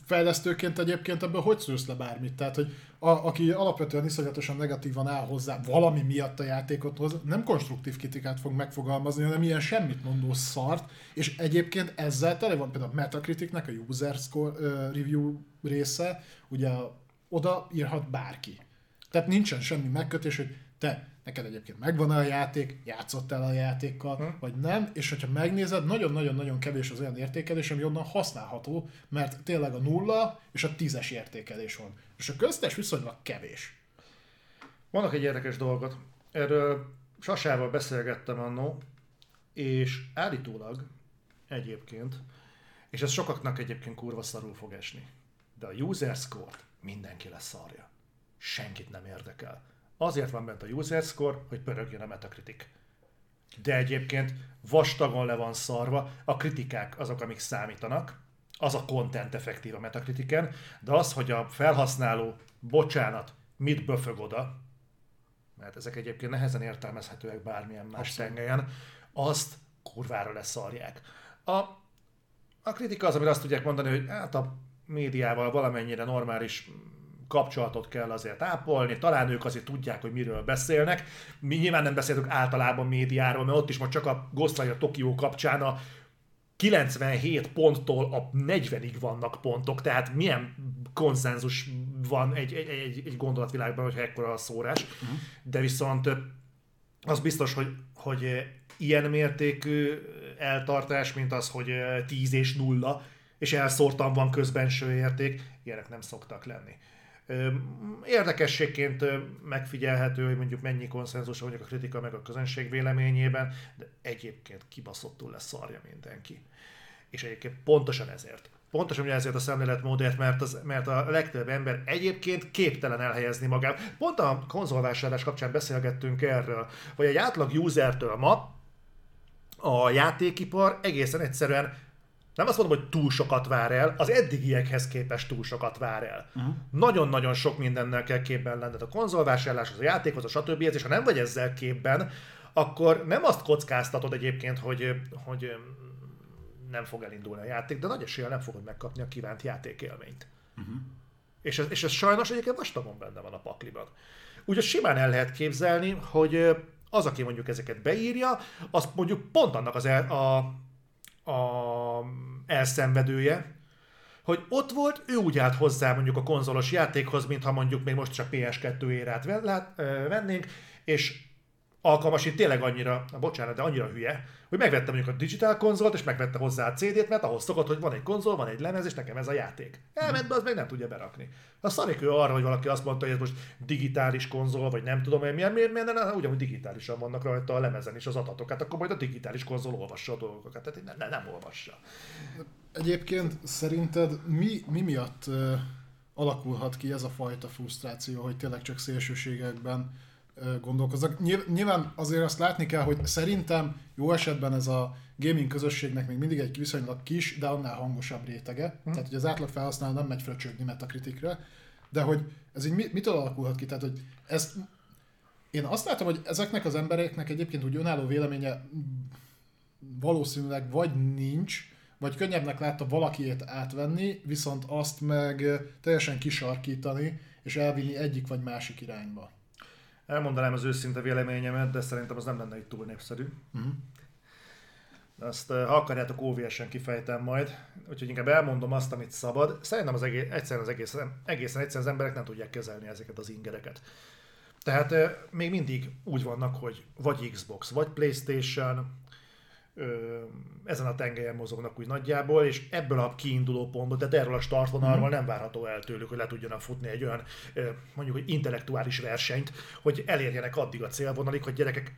fejlesztőként egyébként ebből hogy szűrsz le bármit? Tehát, hogy a, aki alapvetően iszonyatosan negatívan áll hozzá valami miatt a játékothoz, nem konstruktív kritikát fog megfogalmazni, hanem ilyen semmit mondó szart, és egyébként ezzel tele van például a Metacriticnek a user score, uh, review része, ugye oda írhat bárki. Tehát nincsen semmi megkötés, hogy te neked egyébként megvan a játék, játszottál a játékkal, hm. vagy nem, és hogyha megnézed, nagyon-nagyon-nagyon kevés az olyan értékelés, ami onnan használható, mert tényleg a nulla és a tízes értékelés van. És a köztes viszonylag kevés. Vannak egy érdekes dolgot. Erről Sasával beszélgettem annó, és állítólag egyébként, és ez sokaknak egyébként kurva szarul fog esni, de a user score mindenki lesz szarja. Senkit nem érdekel Azért van bent a user score, hogy pörögjön a Metacritic. De egyébként vastagon le van szarva, a kritikák azok, amik számítanak, az a content effektív a Metacritiken, de az, hogy a felhasználó, bocsánat, mit böfög oda, mert ezek egyébként nehezen értelmezhetőek bármilyen más Abszolút. tengelyen, azt kurvára leszarják. A, a kritika az, amit azt tudják mondani, hogy hát a médiával valamennyire normális kapcsolatot kell azért ápolni, talán ők azért tudják, hogy miről beszélnek. Mi nyilván nem beszéltünk általában médiáról, mert ott is most csak a Ghostwire Tokió kapcsán a 97 ponttól a 40-ig vannak pontok, tehát milyen konszenzus van egy, egy, egy, egy gondolatvilágban, hogyha ekkora a szórás. Uh-huh. De viszont az biztos, hogy, hogy ilyen mértékű eltartás, mint az, hogy 10 és 0, és elszórtan van közbenső érték, ilyenek nem szoktak lenni. Érdekességként megfigyelhető, hogy mondjuk mennyi konszenzus mondjuk a kritika meg a közönség véleményében, de egyébként kibaszottul lesz szarja mindenki. És egyébként pontosan ezért. Pontosan ezért a szemléletmódért, mert, az, mert a legtöbb ember egyébként képtelen elhelyezni magát. Pont a konzolvásárlás kapcsán beszélgettünk erről, hogy egy átlag usertől ma a játékipar egészen egyszerűen nem azt mondom, hogy túl sokat vár el, az eddigiekhez képest túl sokat vár el. Uh-huh. Nagyon-nagyon sok mindennel kell képben lenned a konzolvásárláshoz, a játékhoz, a stb. És ha nem vagy ezzel képben, akkor nem azt kockáztatod egyébként, hogy, hogy nem fog elindulni a játék, de nagy eséllyel nem fogod megkapni a kívánt játékélményt. Uh-huh. És, ez, és ez sajnos egyébként vastagon benne van a pakliban. Úgyhogy simán el lehet képzelni, hogy az, aki mondjuk ezeket beírja, az mondjuk pont annak az el, a, a elszenvedője, hogy ott volt, ő úgy állt hozzá mondjuk a konzolos játékhoz, mintha mondjuk még most csak PS2 érát vennénk, és alkalmasít tényleg annyira, bocsánat, de annyira hülye, hogy megvette mondjuk a digital konzolt, és megvette hozzá a CD-t, mert ahhoz szokott, hogy van egy konzol, van egy lemez, és nekem ez a játék. Elment be, az meg nem tudja berakni. A szarik ő arra, hogy valaki azt mondta, hogy ez most digitális konzol, vagy nem tudom én milyen, miért, miért, miért ugyanúgy digitálisan vannak rajta a lemezen is az adatok. Hát akkor majd a digitális konzol olvassa a dolgokat. Tehát nem, nem, nem olvassa. Egyébként szerinted mi, mi miatt uh, alakulhat ki ez a fajta frusztráció, hogy tényleg csak szélsőségekben gondolkoznak. Nyilván azért azt látni kell, hogy szerintem jó esetben ez a gaming közösségnek még mindig egy viszonylag kis, de annál hangosabb rétege. Mm. Tehát, hogy az átlag felhasználó nem megy fröcsögni metakritikre, de hogy ez így mitől alakulhat ki? Tehát, hogy ezt Én azt látom, hogy ezeknek az embereknek egyébként úgy önálló véleménye valószínűleg vagy nincs, vagy könnyebbnek látta valakiét átvenni, viszont azt meg teljesen kisarkítani, és elvinni egyik vagy másik irányba. Elmondanám az őszinte véleményemet, de szerintem az nem lenne itt túl népszerű. Uh-huh. Azt, ha akarjátok, óvjesen kifejtem majd. Úgyhogy inkább elmondom azt, amit szabad. Szerintem az egész, egyszerűen az egész, egészen egyszerűen az emberek nem tudják kezelni ezeket az ingereket. Tehát még mindig úgy vannak, hogy vagy Xbox, vagy Playstation, ezen a tengelyen mozognak úgy nagyjából, és ebből a kiinduló pontból, tehát erről a startvonalról mm. nem várható el tőlük, hogy le tudjanak futni egy olyan mondjuk, hogy intellektuális versenyt, hogy elérjenek addig a célvonalig, hogy gyerekek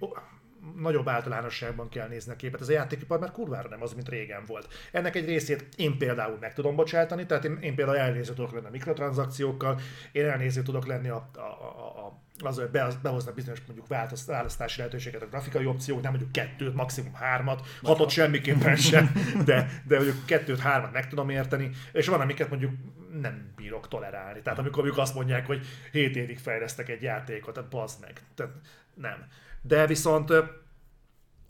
nagyobb általánosságban kell nézni a képet. Ez a játékipar már kurvára nem az, mint régen volt. Ennek egy részét én például meg tudom bocsátani, tehát én, én például elnéző tudok lenni a mikrotranszakciókkal, én elnéző tudok lenni a, a, a, a az, hogy behoznak bizonyos mondjuk választási lehetőséget a grafikai opciók, nem mondjuk kettőt, maximum hármat, hatot semmiképpen sem, de, de mondjuk kettőt, hármat meg tudom érteni, és van, amiket mondjuk nem bírok tolerálni. Tehát amikor mondjuk azt mondják, hogy 7 évig fejlesztek egy játékot, tehát bazd meg. Tehát nem. De viszont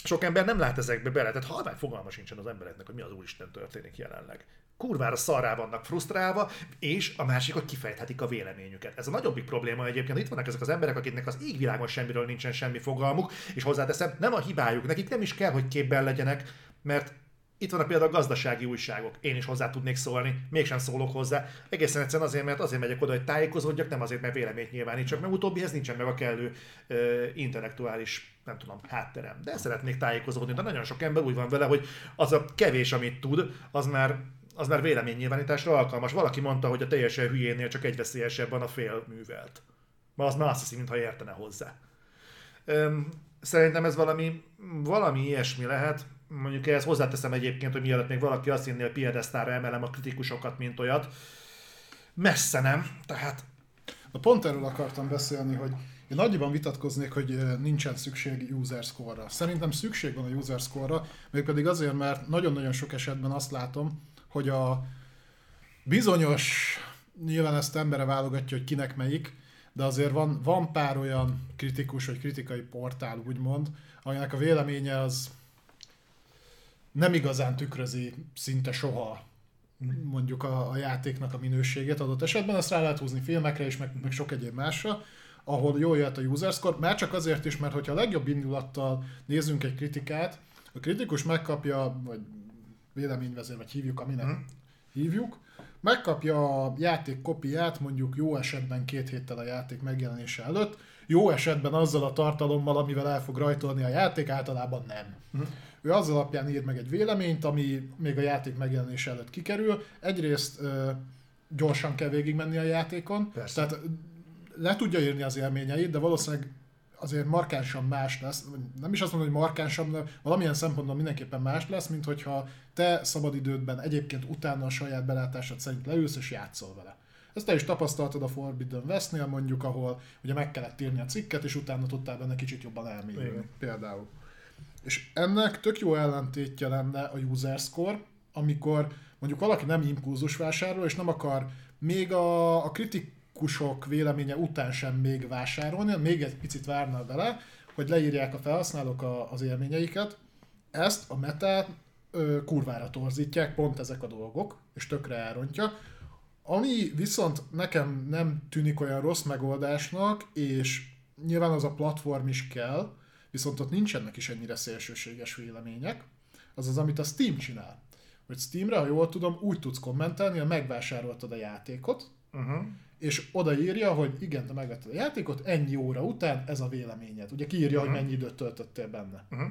sok ember nem lát ezekbe bele, tehát halvány fogalma sincsen az embereknek, hogy mi az Úristen történik jelenleg. Kurvára szarrá vannak frusztrálva, és a másik, hogy kifejthetik a véleményüket. Ez a nagyobbik probléma egyébként, itt vannak ezek az emberek, akiknek az égvilágon semmiről nincsen semmi fogalmuk, és hozzáteszem, nem a hibájuk, nekik nem is kell, hogy képben legyenek, mert itt van a például a gazdasági újságok. Én is hozzá tudnék szólni, mégsem szólok hozzá. Egészen egyszerűen azért, mert azért megyek oda, hogy tájékozódjak, nem azért, mert véleményt nyilvánítsak, mert utóbbihez nincsen meg a kellő uh, intellektuális, nem tudom, hátterem. De szeretnék tájékozódni, de nagyon sok ember úgy van vele, hogy az a kevés, amit tud, az már az már véleménynyilvánításra alkalmas. Valaki mondta, hogy a teljesen hülyénél csak egy veszélyesebb van a fél művelt. Ma az már azt hiszi, mintha értene hozzá. Szerintem ez valami, valami ilyesmi lehet mondjuk ehhez hozzáteszem egyébként, hogy mielőtt még valaki azt hinné, hogy piedesztára emelem a kritikusokat, mint olyat. Messze nem, tehát... Na pont erről akartam beszélni, hogy én nagyban vitatkoznék, hogy nincsen szükség user score-ra. Szerintem szükség van a user score-ra, mégpedig azért, mert nagyon-nagyon sok esetben azt látom, hogy a bizonyos, nyilván ezt embere válogatja, hogy kinek melyik, de azért van, van pár olyan kritikus vagy kritikai portál, úgymond, aminek a véleménye az nem igazán tükrözi szinte soha mondjuk a, a játéknak a minőségét adott esetben, ezt rá lehet húzni filmekre és meg, meg sok egyéb másra, ahol jól jött a user score, már csak azért is, mert hogyha a legjobb indulattal nézzünk egy kritikát, a kritikus megkapja, vagy véleményvezér, vagy hívjuk, aminek hmm. hívjuk, megkapja a játék kopiát mondjuk jó esetben két héttel a játék megjelenése előtt, jó esetben azzal a tartalommal, amivel el fog rajtolni a játék, általában nem. Hmm. Ő az alapján ír meg egy véleményt, ami még a játék megjelenése előtt kikerül. Egyrészt ö, gyorsan kell végigmenni a játékon, Persze. tehát le tudja írni az élményeit, de valószínűleg azért markánsan más lesz, nem is azt mondom, hogy markánsan, de valamilyen szempontból mindenképpen más lesz, mint hogyha te szabadidődben egyébként utána a saját belátásod szerint leülsz és játszol vele. Ezt te is tapasztaltad a Forbidden West-nél mondjuk, ahol ugye meg kellett írni a cikket, és utána tudtál benne kicsit jobban elmélyülni. Például. És ennek tök jó ellentétje lenne a user score, amikor mondjuk valaki nem impulzus vásárol, és nem akar még a, a kritikusok véleménye után sem még vásárolni, még egy picit várna vele, hogy leírják a felhasználók a, az élményeiket. Ezt a metát ö, kurvára torzítják, pont ezek a dolgok, és tökre elrontja. Ami viszont nekem nem tűnik olyan rossz megoldásnak, és nyilván az a platform is kell, viszont ott nincsenek is ennyire szélsőséges vélemények, az az, amit a Steam csinál. Hogy Steamre, ha jól tudom, úgy tudsz kommentelni, hogy megvásároltad a játékot, uh-huh. És odaírja, hogy igen, te megvetted a játékot, ennyi óra után ez a véleményed. Ugye kiírja, uh-huh. hogy mennyi időt töltöttél benne. Uh-huh.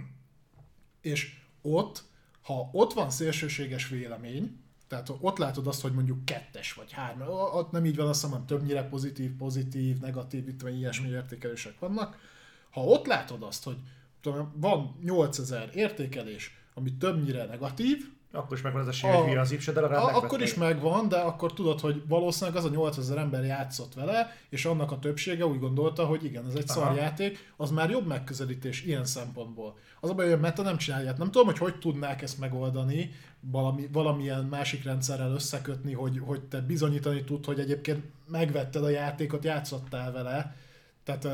És ott, ha ott van szélsőséges vélemény, tehát ott látod azt, hogy mondjuk kettes vagy három, ott nem így van, azt hiszem, többnyire pozitív, pozitív, negatív, itt vagy ilyesmi értékelések vannak, ha ott látod azt, hogy tudom, van 8000 értékelés, ami többnyire negatív, akkor is megvan ez a sér, az ipse, de a, Akkor is megvan, de akkor tudod, hogy valószínűleg az a 8000 ember játszott vele, és annak a többsége úgy gondolta, hogy igen, ez egy szarjáték, az már jobb megközelítés ilyen szempontból. Az a baj, hogy Meta nem csinálja. Nem tudom, hogy hogy tudnák ezt megoldani, valami, valamilyen másik rendszerrel összekötni, hogy, hogy te bizonyítani tud, hogy egyébként megvetted a játékot, játszottál vele. Tehát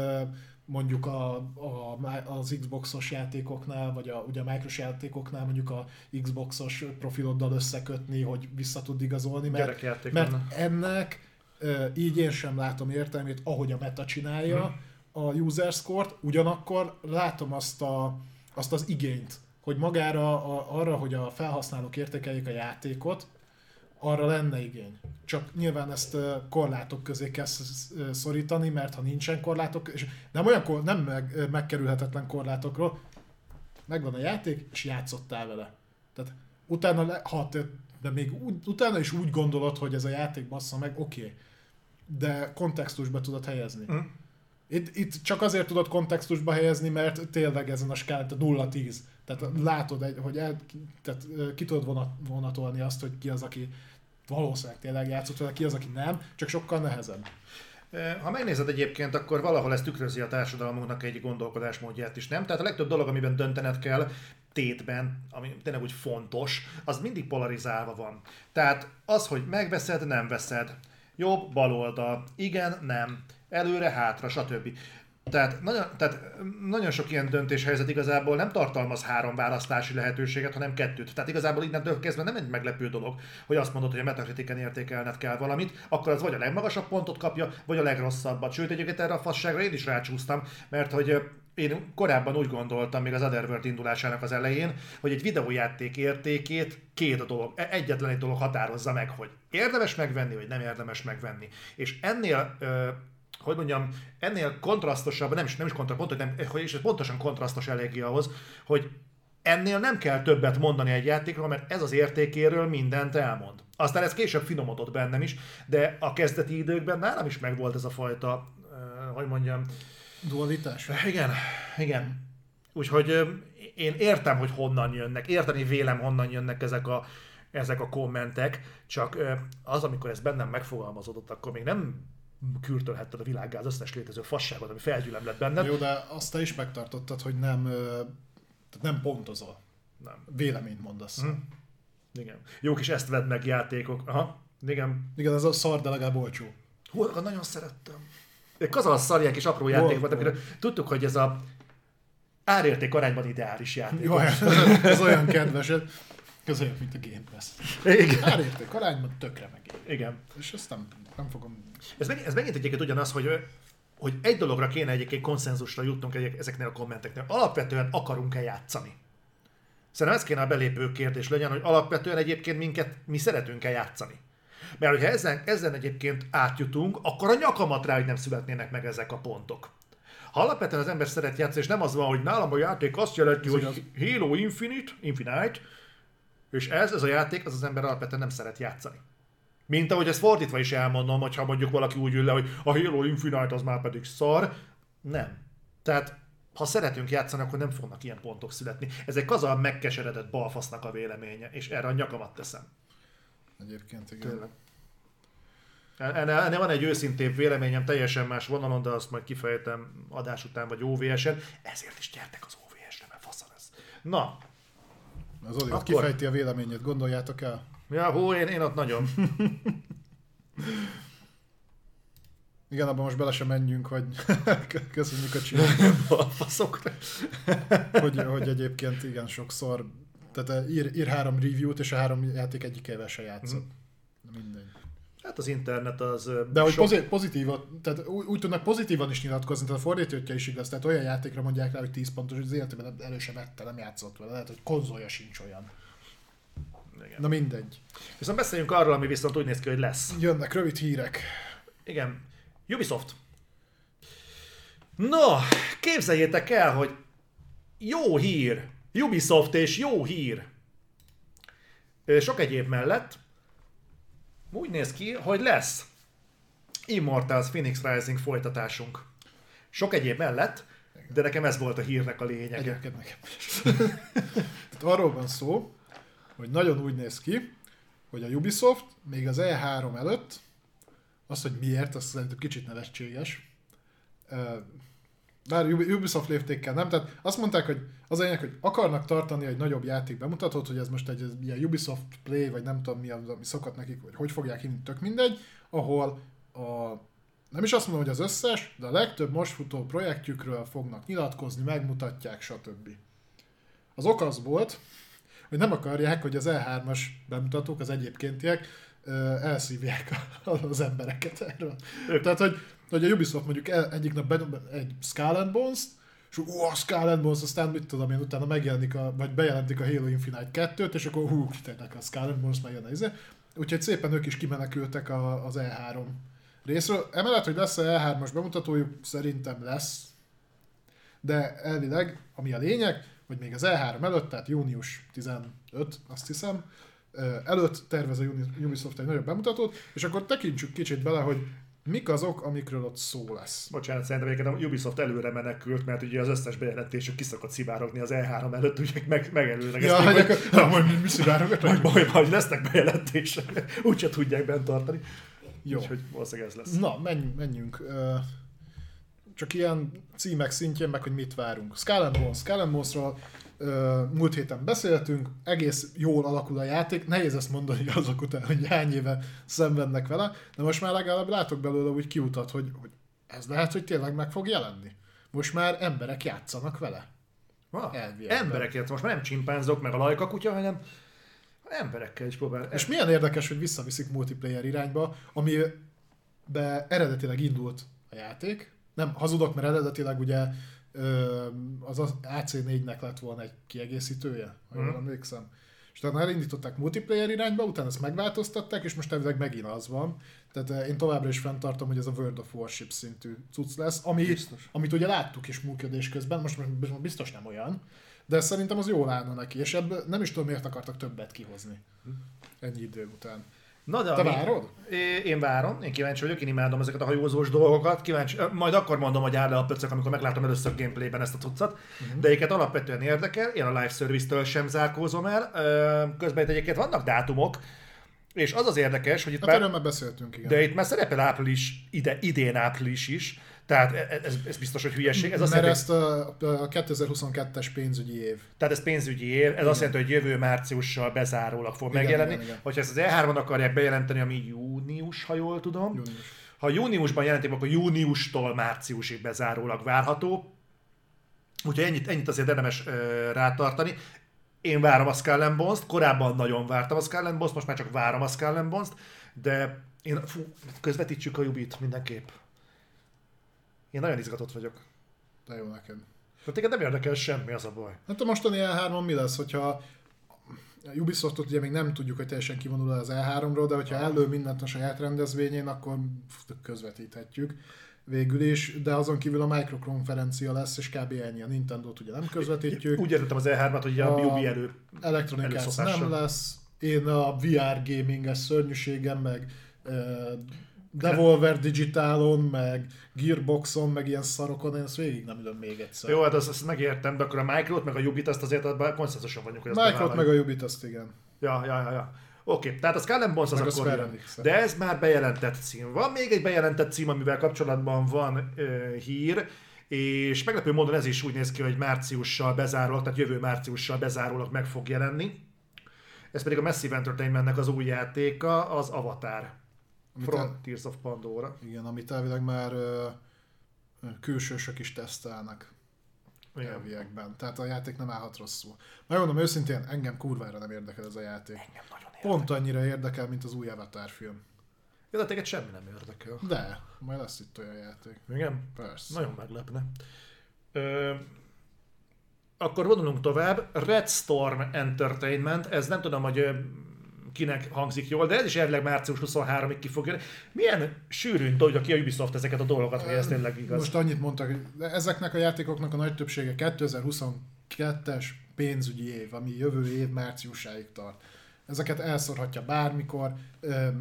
mondjuk a, a, az Xboxos játékoknál, vagy a, ugye a Microsoft játékoknál mondjuk a Xboxos profiloddal összekötni, hogy vissza tud igazolni, mert, mert ennek így én sem látom értelmét, ahogy a meta csinálja hmm. a user score-t, ugyanakkor látom azt, a, azt az igényt, hogy magára, a, arra, hogy a felhasználók értékeljék a játékot, arra lenne igény. Csak nyilván ezt korlátok közé kell szorítani, mert ha nincsen korlátok, és nem olyan nem meg, megkerülhetetlen korlátokról, megvan a játék, és játszottál vele. Tehát utána, ha te, de még úgy, utána is úgy gondolod, hogy ez a játék bassza meg, oké. Okay. De kontextusba tudod helyezni. Mm. Itt, itt csak azért tudod kontextusba helyezni, mert tényleg ezen a skálán, 0-10. Tehát látod, hogy el, tehát ki tudod vonat, vonatolni azt, hogy ki az, aki valószínűleg tényleg játszott vele, ki az, aki nem, csak sokkal nehezebb. Ha megnézed egyébként, akkor valahol ez tükrözi a társadalmunknak egy gondolkodásmódját is, nem? Tehát a legtöbb dolog, amiben döntened kell, tétben, ami tényleg úgy fontos, az mindig polarizálva van. Tehát az, hogy megveszed, nem veszed, jobb, bal oldal, igen, nem, előre, hátra, stb. Tehát nagyon, tehát nagyon sok ilyen döntéshelyzet igazából nem tartalmaz három választási lehetőséget, hanem kettőt. Tehát igazából innentől kezdve nem egy meglepő dolog, hogy azt mondod, hogy a metakritiken értékelned kell valamit, akkor az vagy a legmagasabb pontot kapja, vagy a legrosszabbat. Sőt, egyébként erre a fasságra én is rácsúsztam, mert hogy én korábban úgy gondoltam, még az Otherworld indulásának az elején, hogy egy videójáték értékét két dolog, e, egyetlen egy dolog határozza meg, hogy érdemes megvenni, vagy nem érdemes megvenni. És ennél hogy mondjam, ennél kontrasztosabb, nem is, nem is kontra, pont, hogy nem, hogy is pontosan kontrasztos eléggé ahhoz, hogy ennél nem kell többet mondani egy játékról, mert ez az értékéről mindent elmond. Aztán ez később finomodott bennem is, de a kezdeti időkben nálam is megvolt ez a fajta, hogy mondjam... Dualitás? Igen, igen. Úgyhogy én értem, hogy honnan jönnek, érteni vélem, honnan jönnek ezek a, ezek a kommentek, csak az, amikor ez bennem megfogalmazódott, akkor még nem kürtölhetted a világgá az összes létező fasságot, ami felgyülemlett benned. Jó, de azt te is megtartottad, hogy nem, nem pontozol. Nem. Véleményt mondasz. Hm. Igen. Jó kis ezt vedd meg játékok. Aha. Igen. Igen, ez a szar, de legalább olcsó. Hú, nagyon szerettem. Az a szar, ilyen kis apró játék volt, amire tudtuk, hogy ez a árérték arányban ideális játék. Jó, ez olyan kedves. Ez olyan, mint a Game Pass. Igen. Árérték arányban tökre meg. Igen. És ezt nem, nem fogom... Ez, meg, ez megint egyébként ugyanaz, hogy hogy egy dologra kéne egyébként konszenzusra jutnunk ezeknél a kommenteknél. Alapvetően akarunk-e játszani? Szerintem ez kéne a belépő kérdés legyen, hogy alapvetően egyébként minket mi szeretünk-e játszani. Mert hogyha ezen, ezen egyébként átjutunk, akkor a nyakamat rá, hogy nem születnének meg ezek a pontok. Ha alapvetően az ember szeret játszani, és nem az van, hogy nálam a játék azt jelenti, hogy Halo Infinite, Infinite, és ez, ez a játék, az az ember alapvetően nem szeret játszani. Mint ahogy ezt fordítva is elmondom, hogyha mondjuk valaki úgy ül le, hogy a Halo Infinite az már pedig szar. Nem. Tehát ha szeretünk játszani, akkor nem fognak ilyen pontok születni. Ez egy kaza megkeseredett balfasznak a véleménye, és erre a nyakamat teszem. Egyébként igen. Tényleg. Ennél, ennél van egy őszintébb véleményem, teljesen más vonalon, de azt majd kifejtem adás után, vagy OVS-en. Ezért is gyertek az OVS-re, mert faszal ez. Na, az Oli Akkor... kifejti a véleményét, gondoljátok el? Ja, hú, én, én ott nagyon. Igen, abban most bele sem menjünk, hogy köszönjük a faszokra. hogy, hogy egyébként igen, sokszor tehát eh, ír, ír három review-t, és a három játék egyikével se játszott. Mm. Mindegy. Hát az internet az... De hogy sok... pozitívan, tehát úgy, úgy, tudnak pozitívan is nyilatkozni, tehát a fordítótja is igaz, tehát olyan játékra mondják rá, hogy 10 pontos, hogy az életében elő sem vette, nem játszott vele, lehet, hogy konzolja sincs olyan. Igen. Na mindegy. Viszont beszéljünk arról, ami viszont úgy néz ki, hogy lesz. Jönnek rövid hírek. Igen. Ubisoft. No, képzeljétek el, hogy jó hír. Ubisoft és jó hír. Sok egyéb mellett úgy néz ki, hogy lesz Immortals Phoenix Rising folytatásunk. Sok egyéb mellett, de nekem ez volt a hírnek a lényege. Egyébként nekem Tehát arról van szó, hogy nagyon úgy néz ki, hogy a Ubisoft még az E3 előtt, az, hogy miért, azt szerintem kicsit nevetséges, bár Ubisoft léptékkel nem, tehát azt mondták, hogy az lényeg, hogy akarnak tartani egy nagyobb játék bemutatót, hogy ez most egy ilyen Ubisoft Play, vagy nem tudom mi az, ami szokott nekik, hogy hogy fogják hívni, tök mindegy, ahol a nem is azt mondom, hogy az összes, de a legtöbb most futó projektjükről fognak nyilatkozni, megmutatják, stb. Az ok az volt, hogy nem akarják, hogy az E3-as bemutatók, az egyébkéntiek elszívják a- az embereket erről. Ők- Tehát, hogy, hogy a Ubisoft mondjuk el, egyik nap be, egy Skull and Bones-t, és ó, a Skull and Bones, aztán mit tudom én, utána megjelenik, a, vagy bejelentik a Halo Infinite 2-t, és akkor hú, kitérnek a Skull and Bones, megjelen izé. Úgyhogy szépen ők is kimenekültek a, az E3 részről. Emellett, hogy lesz a E3-as bemutatójuk, szerintem lesz, de elvileg, ami a lényeg, hogy még az E3 előtt, tehát június 15, azt hiszem, előtt tervez a Ubisoft egy nagyobb bemutatót, és akkor tekintsük kicsit bele, hogy mik azok, amikről ott szó lesz. Bocsánat, szerintem egyébként a Ubisoft előre menekült, mert ugye az összes bejelentésük kiszokott szivárogni az E3 előtt, úgyhogy meg, megelőlegezték, Ja, hogy hogy, akkor, majd mi, mi szivároggatunk? hogy majd, majd lesznek bejelentések, úgyse tudják bent tartani. Jó. Úgyhogy valószínűleg ez lesz. Na, menjünk. menjünk. Csak ilyen címek szintjén, meg hogy mit várunk. Skull and Bones. Skull and Bones-ról múlt héten beszéltünk, egész jól alakul a játék, nehéz ezt mondani azok után, hogy hány éve szenvednek vele, de most már legalább látok belőle úgy kiutat, hogy, hogy ez lehet, hogy tényleg meg fog jelenni. Most már emberek játszanak vele. Ah, Elviekben. emberekért, most már nem csimpánzok, meg a lajka kutya, hanem emberekkel is próbál. És milyen érdekes, hogy visszaviszik multiplayer irányba, amibe eredetileg indult a játék. Nem, hazudok, mert eredetileg ugye az az AC4-nek lett volna egy kiegészítője, ha jól Mhm. emlékszem. És utána elindították multiplayer irányba, utána ezt megváltoztatták, és most elvileg megint az van. Tehát eh, én továbbra is fenntartom, hogy ez a World of Warship szintű cucc lesz, ami, Biztos. amit ugye láttuk is működés közben, most, most biztos nem olyan, de szerintem az jól állna neki, és ebből nem is tudom, miért akartak többet kihozni ennyi idő után. Na de Te ami- várod? Én várom, én kíváncsi vagyok, én imádom ezeket a hajózós dolgokat, kíváncsi, majd akkor mondom, hogy áll le a pöcök, amikor meglátom először gameplayben ezt a cuccat, Mhm. uh-huh. de egyébként alapvetően érdekel, én a live service-től sem zárkózom el, közben itt egyébként vannak dátumok, és az az érdekes, hogy itt Hát már beszéltünk, igen. de itt már szerepel április, ide, idén április is, tehát e- ez, ez biztos, hogy hülyeség. Ez azt Mert jelenti, ezt a, a 2022-es pénzügyi év. tehát ez pénzügyi év, ez azt jelenti, hogy jövő márciussal bezárólag fog Igen, megjelenni. igen, igen. Hogyha ezt az E3-on akarják bejelenteni, ami június, ha jól tudom, Június. ha júniusban jelentik, akkor júniustól márciusig bezárólag várható. Úgyhogy ennyit, ennyit azért érdemes ö, rátartani. Én várom a Skull and Bones-t, korábban nagyon vártam a Skull and Bones-t, most már csak várom a Skull and Bones-t, de én, fú, közvetítsük a Jubit mindenképp. Én nagyon izgatott vagyok. De jó neked. De téged nem érdekel semmi, az a baj. Hát a mostani E3-on mi lesz, hogyha a Ubisoftot ugye még nem tudjuk, hogy teljesen kivonul az E3-ról, de hogyha ellő mindent a saját rendezvényén, akkor közvetíthetjük végül is, de azon kívül a microkonferencia lesz, és kb. ennyi. A Nintendo-t ugye nem közvetítjük. Úgy értettem az E3-at, hogy a A- Jubi elő. Electronic Arts nem lesz, én a VR gaminges szörnyűségem, meg Devolver Digitalon, meg Gearboxon, meg ilyen szarokon, én ezt végig nem ülöm még egyszer. Jó, hát azt, azt megértem, de akkor a Micro-t, meg a Jubit, azt azért abban konszenzuson vagyunk, hogy Microt bevállaljuk. meg a Ubit, azt igen. Ja, ja, ja, ja. Oké, tehát a Skull Bones az Meg akkor jön. De ez már bejelentett cím. Van még egy bejelentett cím, amivel kapcsolatban van ö, hír, és meglepő módon ez is úgy néz ki, hogy márciussal bezárólag, tehát jövő márciussal bezárólag meg fog jelenni. Ez pedig a Massive Entertainmentnek az új játéka, az Avatar. Frontiers of Pandora. Igen, amit elvileg már ö, külsősök is tesztelnek Igen. elviekben. Tehát a játék nem állhat rosszul. Megmondom őszintén, engem kurvára nem érdekel ez a játék. Engem nagyon érdekel. Pont annyira érdekel, mint az új Avatar film. Ja, de téged semmi nem érdekel. De, majd lesz itt olyan játék. Igen? Persze. Nagyon meglepne. Ö, akkor vonulunk tovább. Red Storm Entertainment, ez nem tudom, hogy kinek hangzik jól, de ez is elvileg március 23-ig ki fog jönni. Milyen sűrűn tolja ki a Ubisoft ezeket a dolgokat, hogy ez tényleg igaz? Most annyit mondtak, hogy ezeknek a játékoknak a nagy többsége 2022-es pénzügyi év, ami jövő év márciusáig tart. Ezeket elszorhatja bármikor,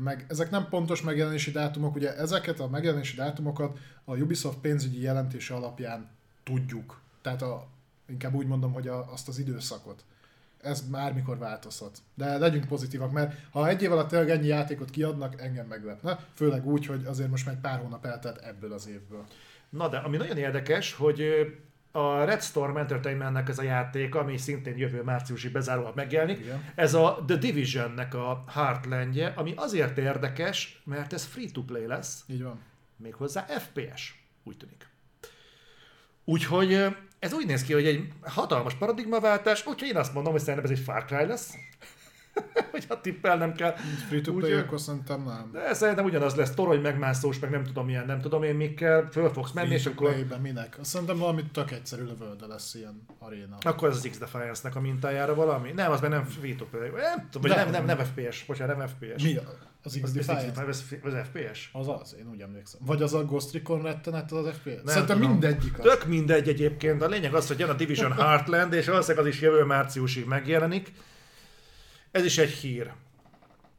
meg ezek nem pontos megjelenési dátumok, ugye ezeket a megjelenési dátumokat a Ubisoft pénzügyi jelentése alapján tudjuk. Tehát a, inkább úgy mondom, hogy a, azt az időszakot. Ez bármikor változhat. De legyünk pozitívak, mert ha egy év alatt tényleg ennyi játékot kiadnak, engem meglepne. Főleg úgy, hogy azért most már egy pár hónap eltelt ebből az évből. Na de, ami nagyon érdekes, hogy a Red Storm Entertainmentnek ez a játék, ami szintén jövő márciusi bezárólag megjelenik, Igen. ez a The Divisionnek a Heartlandje, ami azért érdekes, mert ez free-to-play lesz, Így van. Méghozzá FPS, úgy tűnik. Úgyhogy ez úgy néz ki, hogy egy hatalmas paradigmaváltás, úgyhogy én azt mondom, hogy szerintem ez egy Far Cry lesz. hogy ha tippel nem kell. Free to play, akkor szerintem nem. De szerintem ugyanaz lesz, torony megmászós, meg nem tudom milyen, nem tudom én mikkel, föl fogsz menni, és Free to akkor, minek? Azt Szerintem valami tök egyszerű lövölde lesz ilyen aréna. akkor ez az X Defiance-nek a mintájára valami. Nem, az már nem free to play. Nem tudom, De- nem, nem, nem FPS, bocsánat, nem FPS. Mi? Az X Az, az, FPS? Az az, én úgy emlékszem. Vagy az a Ghost Recon rettenet az FPS? Nem Szerintem tudom. mindegyik az. Tök mindegy egyébként, a lényeg az, hogy jön a Division Heartland, és valószínűleg az is jövő márciusig megjelenik. Ez is egy hír.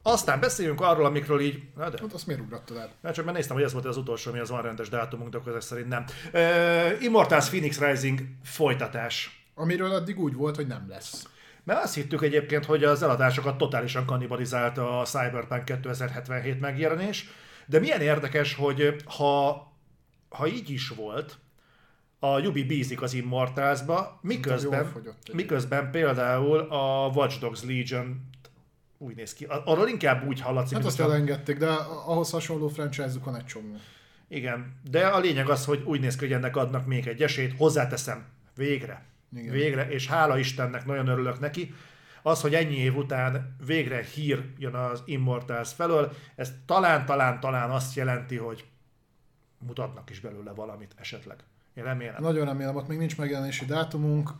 Aztán beszéljünk arról, amikről így... Na de, Hát azt miért ugrattad el? Na, csak mert néztem, hogy ez volt az utolsó, ami az van rendes dátumunk, de akkor ezek szerint nem. Uh, Immortals Phoenix Rising folytatás. Amiről addig úgy volt, hogy nem lesz. Mert azt hittük egyébként, hogy az eladásokat totálisan kannibalizálta a Cyberpunk 2077 megjelenés, de milyen érdekes, hogy ha, ha így is volt, a Yubi bízik az Immortalsba, miközben, miközben például a Watch Dogs Legion úgy néz ki. Arról inkább úgy hallatszik, Hát azt elengedték, de ahhoz hasonló franchise-uk van egy csomó. Igen, de a lényeg az, hogy úgy néz ki, hogy ennek adnak még egy esélyt, hozzáteszem, végre. Igen. Végre, és hála Istennek, nagyon örülök neki. Az, hogy ennyi év után végre hír jön az Immortals felől, ez talán, talán, talán azt jelenti, hogy mutatnak is belőle valamit esetleg. Én remélem. Nagyon remélem, ott még nincs megjelenési dátumunk.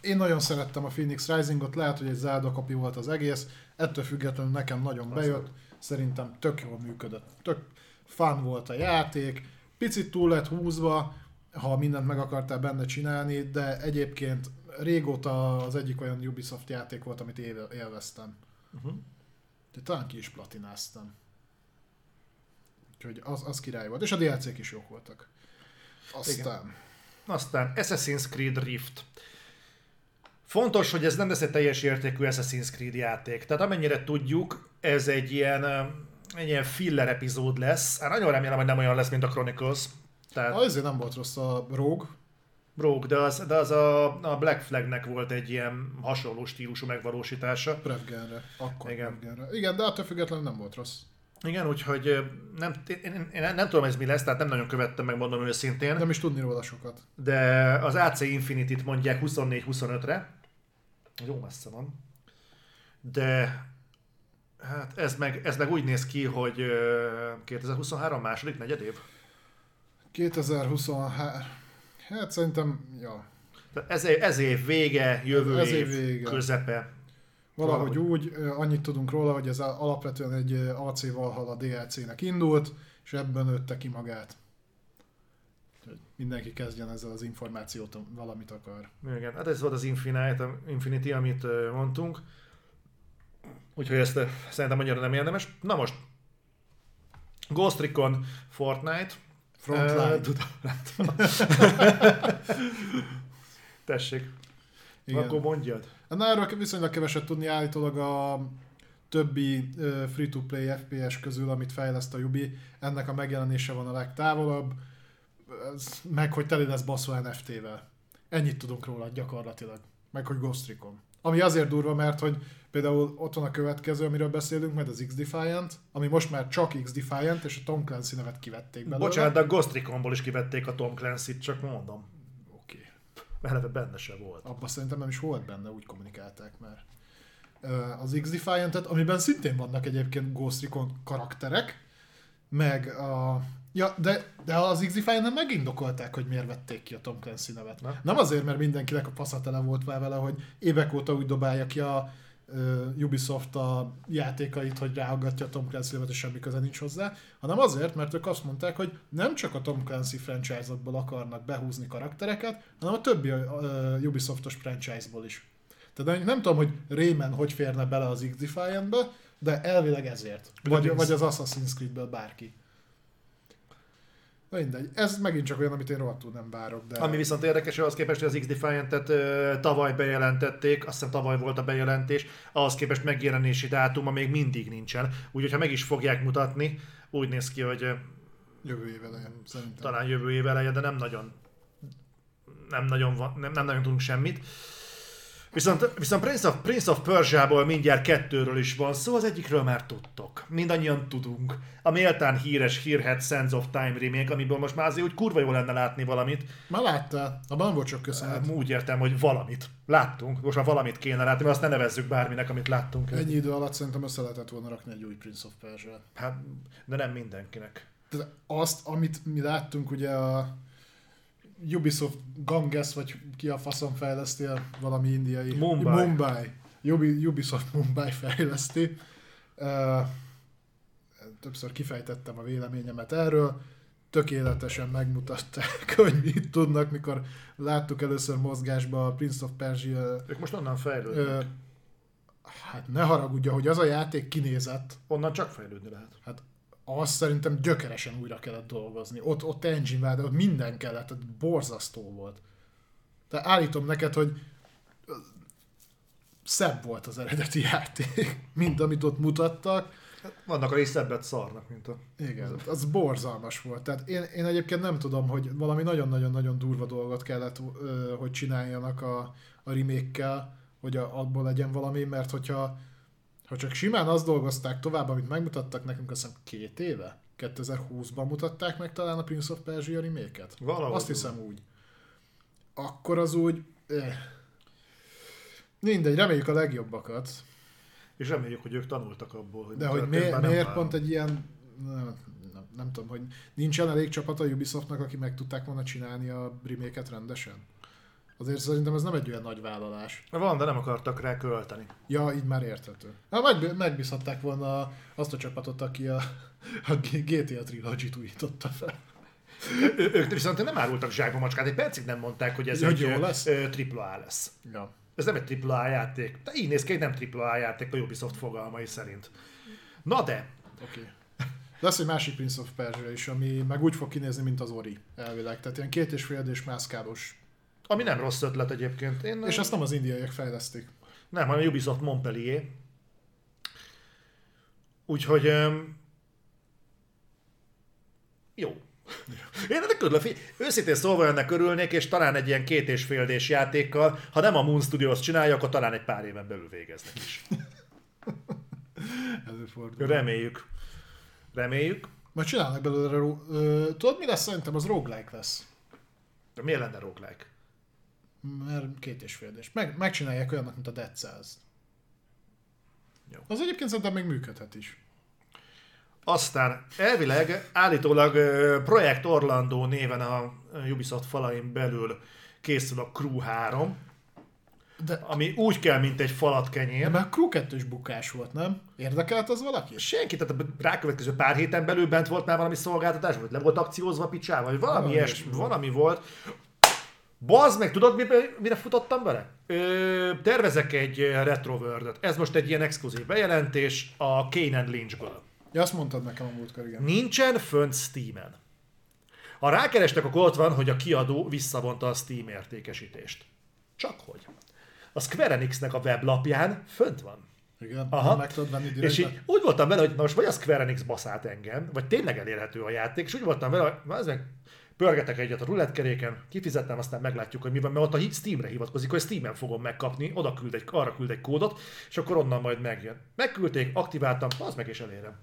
Én nagyon szerettem a Phoenix Risingot, lehet, hogy egy zárdokapi volt az egész, ettől függetlenül nekem nagyon bejött, szerintem tök jól működött. Tök fun volt a játék, picit túl lett húzva, ha mindent meg akartál benne csinálni, de egyébként régóta az egyik olyan Ubisoft játék volt, amit él- élveztem. Uh-huh. De talán ki is platináztam. Úgyhogy az, az király volt. És a DLC-k is jók voltak. Aztán... Aztán Assassin's Creed Rift. Fontos, hogy ez nem lesz egy teljes értékű Assassin's Creed játék. Tehát amennyire tudjuk, ez egy ilyen, egy ilyen filler epizód lesz. Hát nagyon remélem, hogy nem olyan lesz, mint a Chronicles. Tehát Azért nem volt rossz a Rogue. Rogue, de az, de az a, a Black Flagnek volt egy ilyen hasonló stílusú megvalósítása. Prevgenre. Akkor Igen. Prevgenre. Igen, de attól függetlenül nem volt rossz. Igen, úgyhogy nem, én, én, én nem tudom ez mi lesz, tehát nem nagyon követtem meg, mondom őszintén. Nem is tudni róla sokat. de az AC Infinity-t mondják 24-25-re. Jó messze van. De hát ez meg, ez meg úgy néz ki, hogy ö, 2023 második negyed év. 2023... Hát szerintem, ja. Ez, ez év vége, jövő Ez év, év vége. közepe. Valahogy Valahogy. úgy, annyit tudunk róla, hogy ez alapvetően egy AC Valhalla DLC-nek indult, és ebben nőtte ki magát. Mindenki kezdjen ezzel az információt, valamit akar. Igen, hát ez volt az Infinite, Infinity, amit mondtunk. Úgyhogy ezt szerintem annyira nem érdemes. Na most, Ghost Recon Fortnite. Frontline. Tudom, látom. Tessék, Igen. akkor mondjad. Na, erről viszonylag keveset tudni állítólag a többi free-to-play FPS közül, amit fejleszt a Ubi, ennek a megjelenése van a legtávolabb, ez, meg hogy teli lesz baszó NFT-vel. Ennyit tudunk róla gyakorlatilag. Meg hogy Ghost Recon. Ami azért durva, mert hogy például ott van a következő, amiről beszélünk, majd az X-Defiant, ami most már csak X-Defiant, és a Tom Clancy nevet kivették belőle. Bocsánat, de a Ghost Reconból is kivették a Tom Clancy-t, csak mondom. Oké. Eleve benne se volt. Abban szerintem nem is volt benne, úgy kommunikálták már. Ö, Az x Defiant-et, amiben szintén vannak egyébként Ghost Recon karakterek, meg a... Ja, de, de az x defiant megindokolták, hogy miért vették ki a Tom Clancy nevet. Na. Nem azért, mert mindenkinek a faszatele volt már vele, hogy évek óta úgy dobálja ki a Ubisoft a játékait, hogy ráaggatja a Tom Clancy nevet, és semmi köze nincs hozzá, hanem azért, mert ők azt mondták, hogy nem csak a Tom Clancy franchise-okból akarnak behúzni karaktereket, hanem a többi Ubisoftos franchise-ból is. Tehát nem tudom, hogy Rayman hogy férne bele az x Defiant-be, de elvileg ezért. Vagy, vagy az Assassin's Creed-ből bárki. Na mindegy. Ez megint csak olyan, amit én rohadtul nem várok. De... Ami viszont érdekes, hogy az képest, hogy az X-Defiant-et ö, tavaly bejelentették, azt hiszem tavaly volt a bejelentés, ahhoz képest megjelenési dátuma még mindig nincsen. Úgyhogy ha meg is fogják mutatni, úgy néz ki, hogy Jövő év elején, szerintem. talán jövő év eleje, de nem nagyon nem nagyon, van, nem, nem nagyon tudunk semmit. Viszont, viszont Prince of, Prince of Persia-ból mindjárt kettőről is van szó, az egyikről már tudtok. Mindannyian tudunk. A méltán híres hírhet Sands of Time remake, amiből most már azért úgy kurva jó lenne látni valamit. Már láttál? Abban nem volt csak köszönet. Úgy értem, hogy valamit. Láttunk. Most már valamit kéne látni, mert azt ne nevezzük bárminek, amit láttunk. Ennyi idő alatt szerintem össze lehetett volna rakni egy új Prince of Persia. Hát, de nem mindenkinek. Tehát azt, amit mi láttunk ugye a Ubisoft Ganges, vagy ki a faszon fejlesztél, valami indiai. Mumbai. Mumbai. Ubi, Ubisoft Mumbai fejleszti. Uh, többször kifejtettem a véleményemet erről. Tökéletesen megmutatták, hogy mit tudnak, mikor láttuk először mozgásba a Prince of Persia. Ők most onnan fejlődnek. Uh, hát ne haragudja, hogy az a játék kinézett, Onnan csak fejlődni lehet. Hát azt szerintem gyökeresen újra kellett dolgozni. Ott, ott engine vált, ott minden kellett, ott borzasztó volt. De állítom neked, hogy szebb volt az eredeti játék, mint amit ott mutattak. Vannak, akik szebbet szarnak, mint a... Igen, az borzalmas volt. Tehát én, én egyébként nem tudom, hogy valami nagyon-nagyon-nagyon durva dolgot kellett, hogy csináljanak a, a remake hogy a, abból legyen valami, mert hogyha ha csak simán azt dolgozták tovább, amit megmutattak nekünk, azt hiszem két éve? 2020-ban mutatták meg talán a Prince of Persia remake-et? Valahogy Azt hiszem úgy. Akkor az úgy... Eh. Mindegy, reméljük a legjobbakat. És reméljük, hogy ők tanultak abból, hogy De hogy történt, miért, már pont egy ilyen... Nem, nem, nem tudom, hogy nincsen elég csapat a Ubisoftnak, aki meg tudták volna csinálni a remake rendesen? Azért szerintem ez nem egy olyan nagy vállalás. Van, de nem akartak rá költeni. Ja, így már érthető. Hát meg, megbízhatták volna azt a csapatot, aki a, a GTA Trilogy-t újította fel. Ő, ők viszont nem árultak zsákba macskát, egy percig nem mondták, hogy ez Hogy egy jó lesz? AAA lesz. Ja. Ez nem egy AAA játék. De így néz ki, hogy nem AAA játék a Ubisoft fogalmai szerint. Na de, Oké. Okay. Lesz egy másik Prince of Persia is, ami meg úgy fog kinézni, mint az Ori elvileg. Tehát ilyen két és fél és mászkálós. Ami nem rossz ötlet egyébként. Én, És azt nem az indiaiak fejlesztik. Nem, hanem Ubisoft Montpellier. Úgyhogy... Jó. Én ennek örülök, őszintén szólva ennek örülnék, és talán egy ilyen két és fél D-s játékkal, ha nem a Moon Studios csinálja, akkor talán egy pár éven belül végeznek is. Előfordul. Reméljük. Reméljük. Majd csinálnak belőle, ö, tudod mi lesz? Szerintem az roguelike lesz. De miért lenne roguelike? Mert két és fél és Meg, megcsinálják olyannak, mint a Dead Cells. Jó. Az egyébként szerintem még működhet is. Aztán elvileg állítólag Projekt Orlando néven a Ubisoft falain belül készül a Crew 3, De, ami úgy kell, mint egy falat de kenyér. már Crew 2 bukás volt, nem? Érdekelt az valaki? Senki, tehát a rákövetkező pár héten belül bent volt már valami szolgáltatás, vagy le volt akciózva picsával, vagy valami, Valami ilyesmi, valami volt. Bazd meg, tudod, mire, mire futottam bele? Ö, tervezek egy retro world Ez most egy ilyen exkluzív bejelentés a Kane Lynchből. Ja, azt mondtad nekem a múltkor, igen. Nincsen fönt Steam-en. Ha rákerestek, akkor ott van, hogy a kiadó visszavonta a Steam értékesítést. Csak hogy. A Square Enix-nek a weblapján fönt van. Igen, Aha. meg tudod venni És így úgy voltam vele, hogy na most vagy a Square Enix baszált engem, vagy tényleg elérhető a játék, és úgy voltam vele, hogy ez meg pörgetek egyet a rulettkeréken, kifizettem, aztán meglátjuk, hogy mi van, mert ott a Steamre hivatkozik, hogy Steamen fogom megkapni, oda küld egy, arra küld egy kódot, és akkor onnan majd megjön. Megküldték, aktiváltam, az meg is elérem.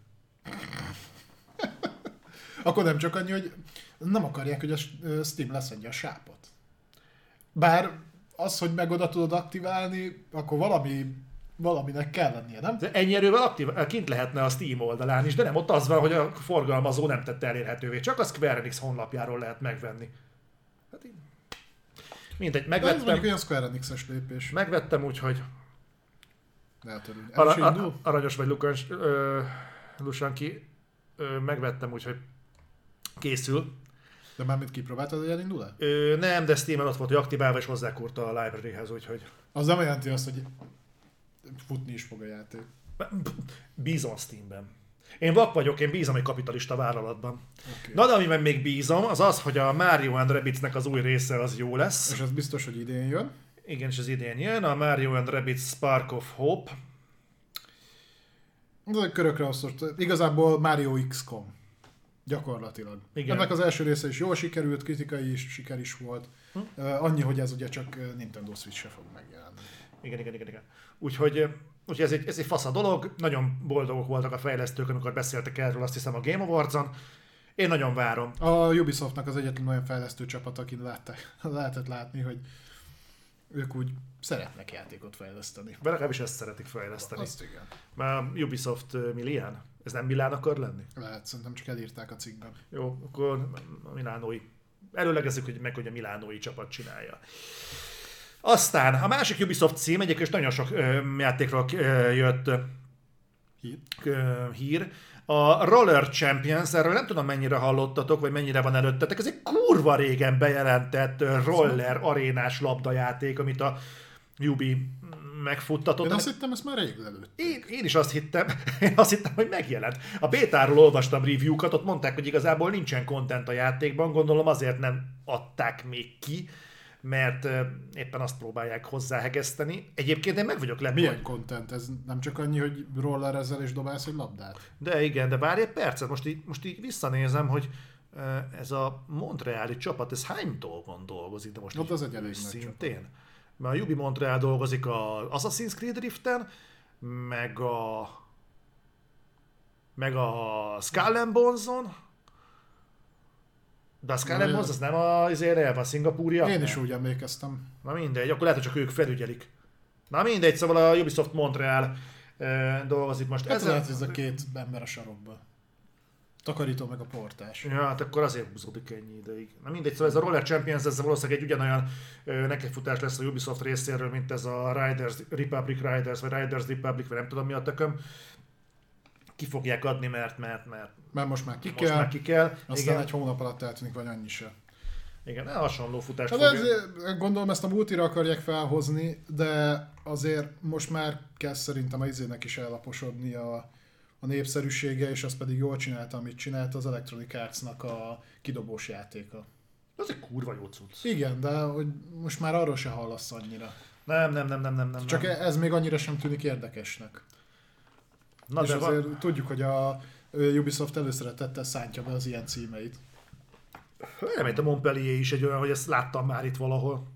Akkor nem csak annyi, hogy nem akarják, hogy a Steam leszedje a sápot. Bár az, hogy meg oda tudod aktiválni, akkor valami, valaminek kell lennie, nem? De ennyi erővel aktív, kint lehetne a Steam oldalán is, de nem ott az van, hogy a forgalmazó nem tette elérhetővé, csak a Square Enix honlapjáról lehet megvenni. Hát így. Mindegy, De ez mondjuk megvettem, olyan Square Enix-es lépés. megvettem úgyhogy Lehet örülni. El Ara, a, aranyos vagy Lukans, ö, Lusanki, ö, megvettem, úgyhogy készül. De már mit kipróbáltad, hogy elindul-e? Ö, nem, de Steam-en ott volt, hogy aktiválva, és hozzákúrta a library-hez, úgyhogy Az nem jelenti azt, hogy futni is fog a játék. bízom Steamben. Én vak vagyok, én bízom egy kapitalista vállalatban. Okay. Na, de amiben még bízom, az az, hogy a Mario and Rabbidsnek az új része az jó lesz. És az biztos, hogy idén jön. Igen, és az idén jön, a Mario and Rabbids Spark of Hope. Ez egy körökre osztott. Igazából Mario XCOM. Gyakorlatilag. Igen. Ennek az első része is jól sikerült, kritikai is, siker is volt. Hm? Annyi, hogy ez ugye csak Nintendo Switch-re fog megjelenni. Igen, igen, igen, igen. Úgyhogy, úgyhogy ez, egy, ez egy fasz a dolog, nagyon boldogok voltak a fejlesztők, amikor beszéltek erről, azt hiszem a Game Awards-on. Én nagyon várom. A Ubisoftnak az egyetlen olyan fejlesztő csapat, akin látták, lehetett látni, hogy ők úgy szeretnek játékot fejleszteni. De legalábbis ezt szeretik fejleszteni. Azt igen. Már Ubisoft Milán? Ez nem Milán akar lenni? Lehet, szerintem csak elírták a cikkben. Jó, akkor a Milánói. Előlegezzük, hogy meg, hogy a Milánói csapat csinálja. Aztán a másik Ubisoft cím, egyébként nagyon sok ö, játékról ö, jött Hír. ö, hír. A Roller Champions, erről nem tudom mennyire hallottatok, vagy mennyire van előttetek, ez egy kurva régen bejelentett roller arénás labdajáték, amit a Ubi megfuttatott. Én azt hittem, ezt már rég lelőtt. Én, én is azt hittem, én azt hittem, hogy megjelent. A bétáról olvastam review-kat, ott mondták, hogy igazából nincsen content a játékban, gondolom azért nem adták még ki, mert éppen azt próbálják hozzáhegeszteni. Egyébként én meg vagyok lepve. Milyen content? Ez nem csak annyi, hogy roller ezzel és dobálsz egy labdát? De igen, de várj egy percet, most így, most így visszanézem, hogy ez a Montreali csapat, ez hány dolgon dolgozik, de most Ott az egy elég szintén. Mert a Ubi Montreal dolgozik a Assassin's Creed Riften, meg a meg a Skull and Bones-on, de a Na, Bones az nem a, azért el van szingapúria? Én is úgy emlékeztem. Na mindegy, akkor lehet, hogy csak ők felügyelik. Na mindegy, szóval a Ubisoft Montreal ö, dolgozik most. Ez Ezzel- lehet, ez a két ember a sarokba. Takarító meg a portás. Ja, hát akkor azért húzódik ennyi ideig. Na mindegy, szóval ez a Roller Champions, ez valószínűleg egy ugyanolyan nekifutás lesz a Ubisoft részéről, mint ez a Riders, Republic Riders, vagy Riders Republic, vagy nem tudom mi a tököm. Ki fogják adni, mert, mert, mert Mert most már ki most kell, már ki kell. aztán Igen, egy hónap alatt eltűnik, vagy annyi se. igen, hasonló futást Hát fogja. ez, gondolom ezt a multira akarják felhozni, de azért most már kezd szerintem az izének is ellaposodni a, a népszerűsége, és az pedig jól csinálta, amit csinált az Electronic Arts-nak a kidobós játéka. Az egy kurva jó cucc. Igen, de hogy most már arról se hallasz annyira. Nem, nem, nem, nem, nem, nem. Csak nem. ez még annyira sem tűnik érdekesnek. Na, és de azért van, tudjuk, hogy a Ubisoft előszeretettel szántja be az ilyen címeit. Elment a Montpellier is egy olyan, hogy ezt láttam már itt valahol.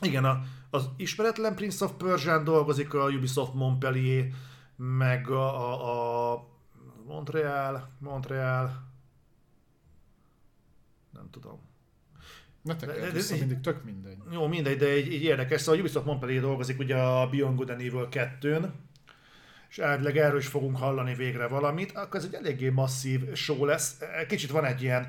Igen, a, az ismeretlen Prince of Persian dolgozik a Ubisoft Montpellier, meg a, a, a Montreal, Montreal, nem tudom. Ne de- vissza, mindig tök mindegy. Jó, mindegy, de egy, egy érdekes, szóval a Ubisoft Montpellier dolgozik ugye a Beyond Good and Evil 2-n, és elvileg erről is fogunk hallani végre valamit, akkor ez egy eléggé masszív show lesz. Kicsit van egy ilyen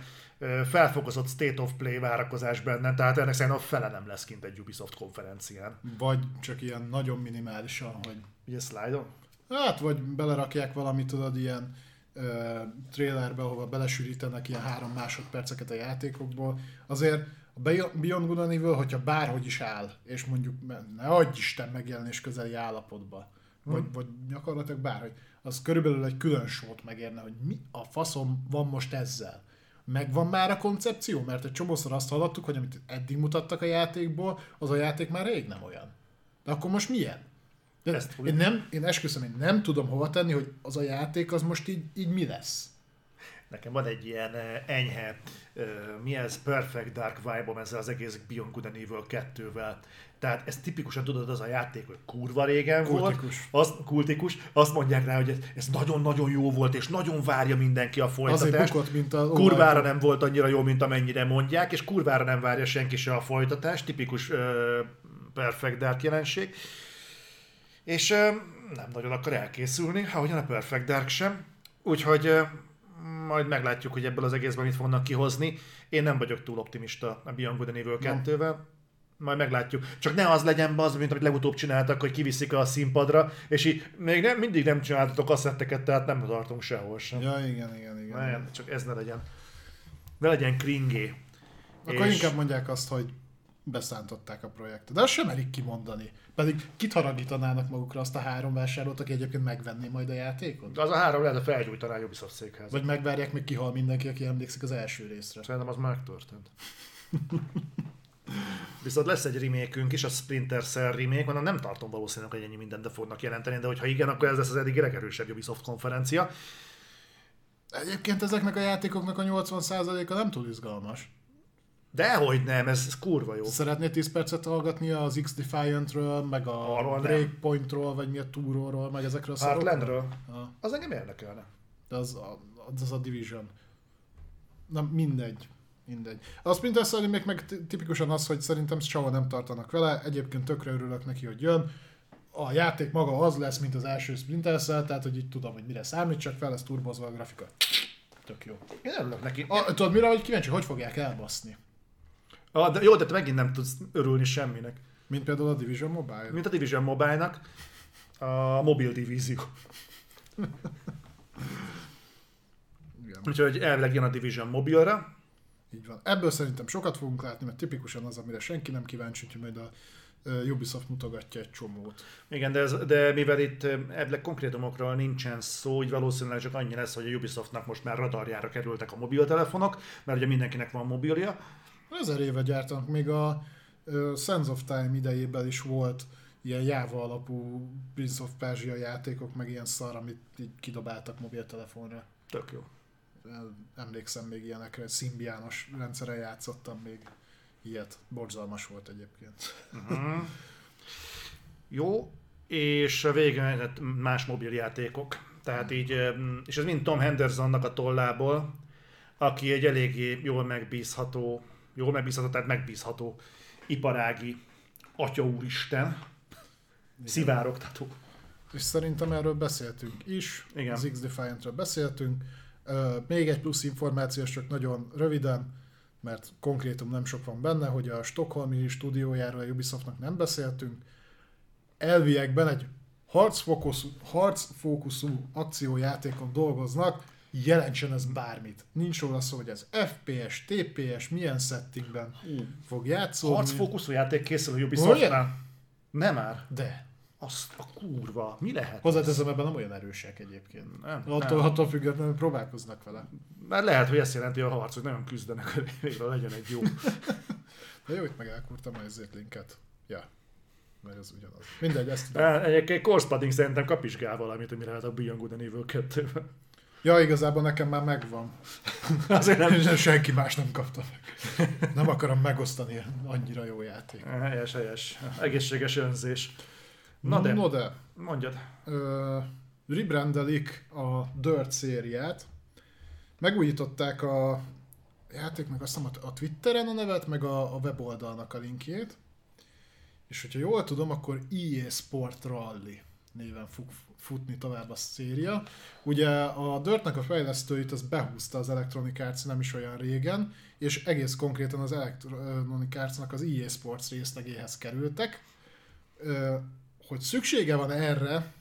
felfokozott state of play várakozás benne, tehát ennek szerintem a fele nem lesz kint egy Ubisoft konferencián. Vagy csak ilyen nagyon minimálisan, hogy Ugye slide-on? Hát, vagy belerakják valamit, tudod, ilyen ö, trailerbe, ahova belesűrítenek ilyen három másodperceket a játékokból. Azért a Beyond Good and Evil, hogyha bárhogy is áll, és mondjuk ne adj Isten megjelenés közeli állapotba, vagy, vagy gyakorlatilag bárhogy, az körülbelül egy külön sót megérne, hogy mi a faszom van most ezzel. Megvan már a koncepció? Mert egy csomószor azt hallottuk, hogy amit eddig mutattak a játékból, az a játék már rég nem olyan. De akkor most milyen? De Ezt én, nem, én esküszöm, én nem tudom hova tenni, hogy az a játék az most így, így mi lesz. Nekem van egy ilyen eh, enyhe, eh, mi ez, Perfect Dark vibe ezzel az egész Beyond Good and Evil 2-vel. Tehát ez tipikusan tudod az a játék, hogy kurva régen Kultikus. volt. Azt, kultikus. Azt mondják rá, hogy ez, ez nagyon-nagyon jó volt, és nagyon várja mindenki a Azért folytatást. bukott, mint a... Kurvára nem volt annyira jó, mint amennyire mondják, és kurvára nem várja senki se a folytatást, tipikus uh, Perfect Dark jelenség. És uh, nem nagyon akar elkészülni, ahogyan a Perfect Dark sem. Úgyhogy uh, majd meglátjuk, hogy ebből az egészben mit fognak kihozni. Én nem vagyok túl optimista a Beyond Good and Evil Nem. 2-vel. Majd meglátjuk. Csak ne az legyen az, mint amit legutóbb csináltak, hogy kiviszik a színpadra, és így még nem, mindig nem csináltatok asszetteket, tehát nem tartunk sehol sem. Ja, igen, igen, igen. Nem, csak ez ne legyen. Ne legyen kringé. Akkor És- inkább mondják azt, hogy beszántották a projektet. De azt sem merik kimondani. Pedig kit haragítanának magukra azt a három vásárlót, aki egyébként megvenné majd a játékot? Az a három lehet, hogy felgyújtaná a Ubisoft székház. Vagy megvárják, még kihal mindenki, aki emlékszik az első részre. Szerintem az már megtörtént. Viszont lesz egy remékünk is, a Splinter Cell remake, mondom, nem tartom valószínűleg, hogy ennyi mindent fognak jelenteni, de hogyha igen, akkor ez lesz az eddigi legerősebb Ubisoft konferencia. Egyébként ezeknek a játékoknak a 80%-a nem túl izgalmas. Dehogy nem, ez, ez kurva jó. Szeretnél 10 percet hallgatni az X-Defiant-ről, meg a Arról nem. Breakpoint-ról, vagy mi a Túróról, meg ezekről a? Heartlandről? Az engem érdekelne. De az a, az a Division. Na mindegy. Mindegy. A Splinter még meg ti- tipikusan az, hogy szerintem sehol nem tartanak vele, egyébként tökre örülök neki, hogy jön. A játék maga az lesz, mint az első Splinter tehát hogy így tudom, hogy mire számít, csak fel lesz turbozva a grafika. Tök jó. Én örülök neki. A, tudod mire, hogy kíváncsi, hogy fogják elbaszni? Ah, de jó, de te megint nem tudsz örülni semminek. Mint például a Division Mobile. Mint a Division Mobile-nak, a mobil divízió. Igen. Úgyhogy elvileg jön a Division mobilra. Így van. Ebből szerintem sokat fogunk látni, mert tipikusan az, amire senki nem kíváncsi, úgyhogy majd a Ubisoft mutogatja egy csomót. Igen, de, ez, de mivel itt elvileg konkrétumokról nincsen szó, így valószínűleg csak annyi lesz, hogy a Ubisoftnak most már radarjára kerültek a mobiltelefonok, mert ugye mindenkinek van mobilja. Ezer éve gyártanak, még a Sense of Time idejében is volt ilyen Java alapú Prince of Persia játékok, meg ilyen szar, amit így kidobáltak mobiltelefonra. Tök jó. Emlékszem még ilyenekre, szimbiános rendszeren játszottam még ilyet. Borzalmas volt egyébként. Uh-huh. Jó, és végén hát más mobiljátékok. Tehát így, és ez mind Tom Hendersonnak a tollából, aki egy eléggé jól megbízható, jól megbízható, tehát megbízható iparági atya úristen, szivárogtató. És szerintem erről beszéltünk is, Igen. az X-Defiantről beszéltünk. Még egy plusz információ, csak nagyon röviden, mert konkrétum nem sok van benne, hogy a Stockholmi stúdiójáról a Ubisoftnak nem beszéltünk. Elviekben egy harcfókuszú, harcfókuszú akciójátékon dolgoznak, jelentsen ez bármit. Nincs róla szó, hogy ez FPS, TPS, milyen settingben fog játszódni. Harcfókuszú játék készül a Ubisoftnál. Nem már. De. Azt a kurva. Mi lehet? Hozzáteszem, ebben nem olyan erősek egyébként. Nem, Attól, nem. attól függetlenül próbálkoznak vele. Már lehet, hogy ezt jelenti a harc, hogy nagyon küzdenek, hogy végre legyen egy jó. De jó, itt meg elkurtam ezért linket. Ja, mert ez ugyanaz. Mindegy, ezt tudom. Egyébként Corpse Padding szerintem kapizsgál valamit, hogy mire lehet a Beyond Good and Evil 2 Ja, igazából nekem már megvan. Azért nem És senki más nem kapta meg. Nem akarom megosztani annyira jó játék. Helyes, helyes. Egészséges önzés. Na de, no de mondjad. ö, rebrandelik a Dirt szériát. Megújították a játéknak azt hiszem a- Twitteren a nevet, meg a, a weboldalnak a linkjét. És hogyha jól tudom, akkor EA Sport Rally néven fog futni tovább a széria. Ugye a Dirtnek a fejlesztőit az behúzta az Electronic Arts nem is olyan régen, és egész konkrétan az Electronic Artsnak az EA Sports részlegéhez kerültek. Hogy szüksége van erre,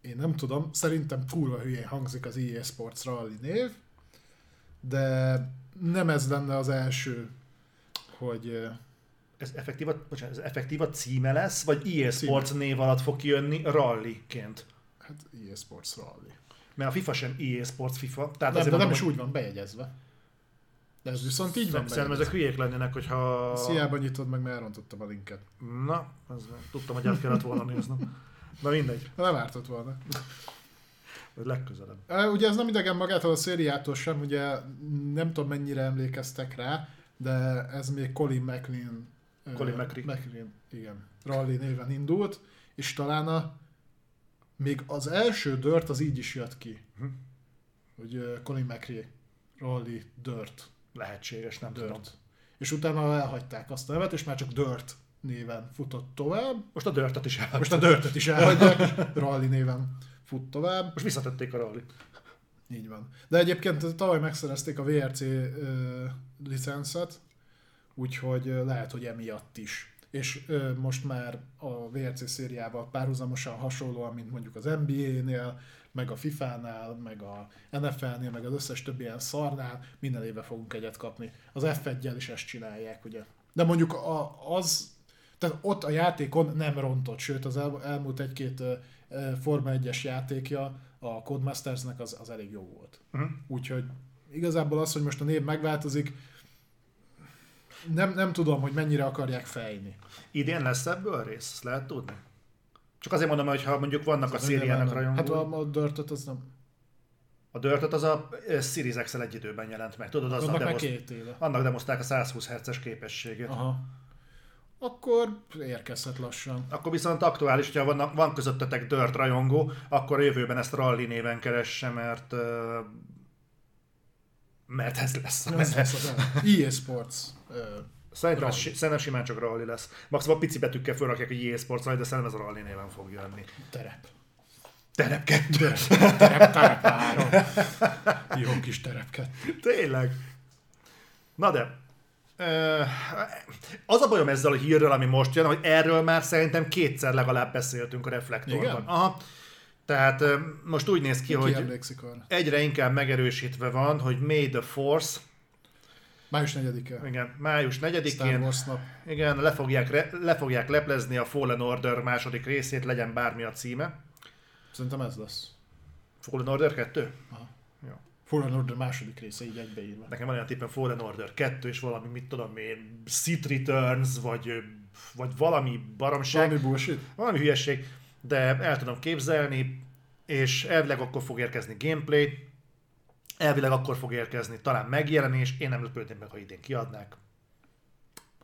én nem tudom, szerintem kurva hülyén hangzik az EA Sports Rally név, de nem ez lenne az első, hogy Ez effektív, bocsánat, ez effektív a címe lesz, vagy EA Sports név alatt fog kijönni rallyként? hát EA Sports Rally. Mert a FIFA sem EA Sports FIFA. Tehát Nem, de nem mondom, is úgy van bejegyezve. De ez viszont így van Szerintem ezek hülyék lennének, hogyha... Sziába nyitod meg, mert elrontottam a linket. Na, ez, tudtam, hogy át kellett volna néznem. Na mindegy, Nem ártott volna. vagy legközelebb. Ugye ez nem idegen magától a szériától sem, ugye nem tudom mennyire emlékeztek rá, de ez még Colin McLean, Colin McRae. McLean igen, Rally néven indult, és talán a, még az első Dirt az így is jött ki. Mhm. Hogy Colin McRae, Rally, Dirt, Lehetséges, nem tudom. Dirt. És utána elhagyták azt a nevet, és már csak Dirt néven futott tovább. Most a dörtet is el. Most a Dirtet is elhagyják, és Rally néven fut tovább. Most visszatették a rally. Így van. De egyébként tavaly megszerezték a VRC ö, licenszet, úgyhogy lehet, hogy emiatt is. És ö, most már a VRC szériával párhuzamosan hasonlóan, mint mondjuk az NBA-nél, meg a FIFA-nál, meg a NFL-nél, meg az összes többi ilyen szarnál, minden évben fogunk egyet kapni. Az F1-jel is ezt csinálják, ugye. De mondjuk a, az, tehát ott a játékon nem rontott, sőt az el, elmúlt egy-két Forma 1-es játékja a Codemastersnek az, az elég jó volt. Uh-huh. Úgyhogy igazából az, hogy most a név megváltozik, nem, nem tudom, hogy mennyire akarják fejni. Idén lesz ebből rész, ezt lehet tudni? Csak azért mondom, hogy ha mondjuk vannak a szériának Hát rajongói. a, a Dirtet az nem... A Dirtot az a Series x egy időben jelent meg. Tudod, aznak, Annak demoz... két éve. annak demozták a 120 Hz-es képességét. Aha. Akkor érkezhet lassan. Akkor viszont aktuális, hogyha van, van közöttetek Dirt rajongó, akkor a jövőben ezt Rally néven keresse, mert ö, mert ez lesz. Ez lesz az EA Sports. Szerintem, ez, szerintem simán csak Rally lesz. Maximum pici betűkkel felrakják, hogy EA Sports Rally, de szerintem ez a Rally néven fog jönni. terep. Terep kettő. Terep, terep három. Jó kis terep kettő. Tényleg. Na de, az a bajom ezzel a hírrel, ami most jön, hogy erről már szerintem kétszer legalább beszéltünk a reflektorban. Igen? Aha. Tehát most úgy néz ki, Ki hogy arra? egyre inkább megerősítve van, hogy May the Force, Május 4-e. igen, május Star 4-én, Wars nap. igen, le fogják, re, le fogják leplezni a Fallen Order második részét, legyen bármi a címe. Szerintem ez lesz. Fallen Order 2? Fallen Order második része így egybeírva. Nekem van olyan tippem Fallen Order 2, és valami, mit tudom én, Sith Returns, vagy, vagy valami baromság. Valami bullshit? Valami hülyeség, de el tudom képzelni, és elvileg akkor fog érkezni gameplay, elvileg akkor fog érkezni talán megjelenés, én nem lepődném meg, ha idén kiadnák.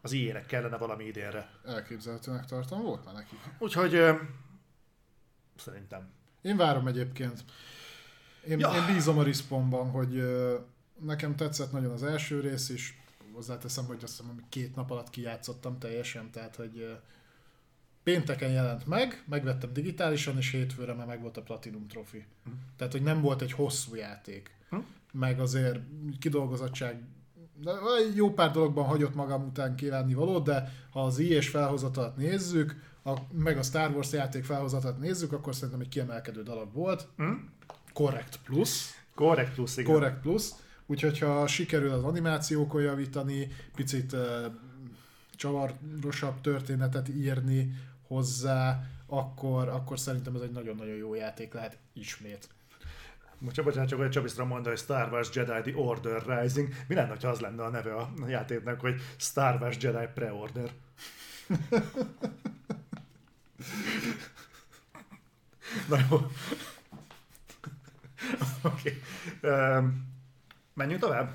Az ilyenek kellene valami idénre. Elképzelhetőnek tartom, volt már nekik. Úgyhogy ö, szerintem. Én várom egyébként. Én, Ja. én bízom a Respawnban, hogy ö, nekem tetszett nagyon az első rész is. Hozzáteszem, hogy azt hiszem, két nap alatt kijátszottam teljesen, tehát hogy ö, pénteken jelent meg, megvettem digitálisan, és hétfőre már megvolt a Platinum Trophy. Tehát, hogy nem volt egy hosszú játék. Hm. Meg azért kidolgozottság de jó pár dologban hagyott magam után kívánni valót, de ha az IS felhozatat nézzük, a, meg a Star Wars játék felhozatat nézzük, akkor szerintem egy kiemelkedő dolog volt. Hm? Correct Plus. Correct plusz, igen. Correct Plus. Úgyhogy ha sikerül az animációkon javítani, picit uh, csavarosabb történetet írni hozzá, akkor, akkor szerintem ez egy nagyon-nagyon jó játék lehet ismét. Bocsánat, bocsánat, csak hogy Csabisztra mondta, hogy Star Wars Jedi The Order Rising. Mi lenne, ha az lenne a neve a játéknak, hogy Star Wars Jedi Pre-Order? Na jó. Oké. Okay. Um, menjünk tovább?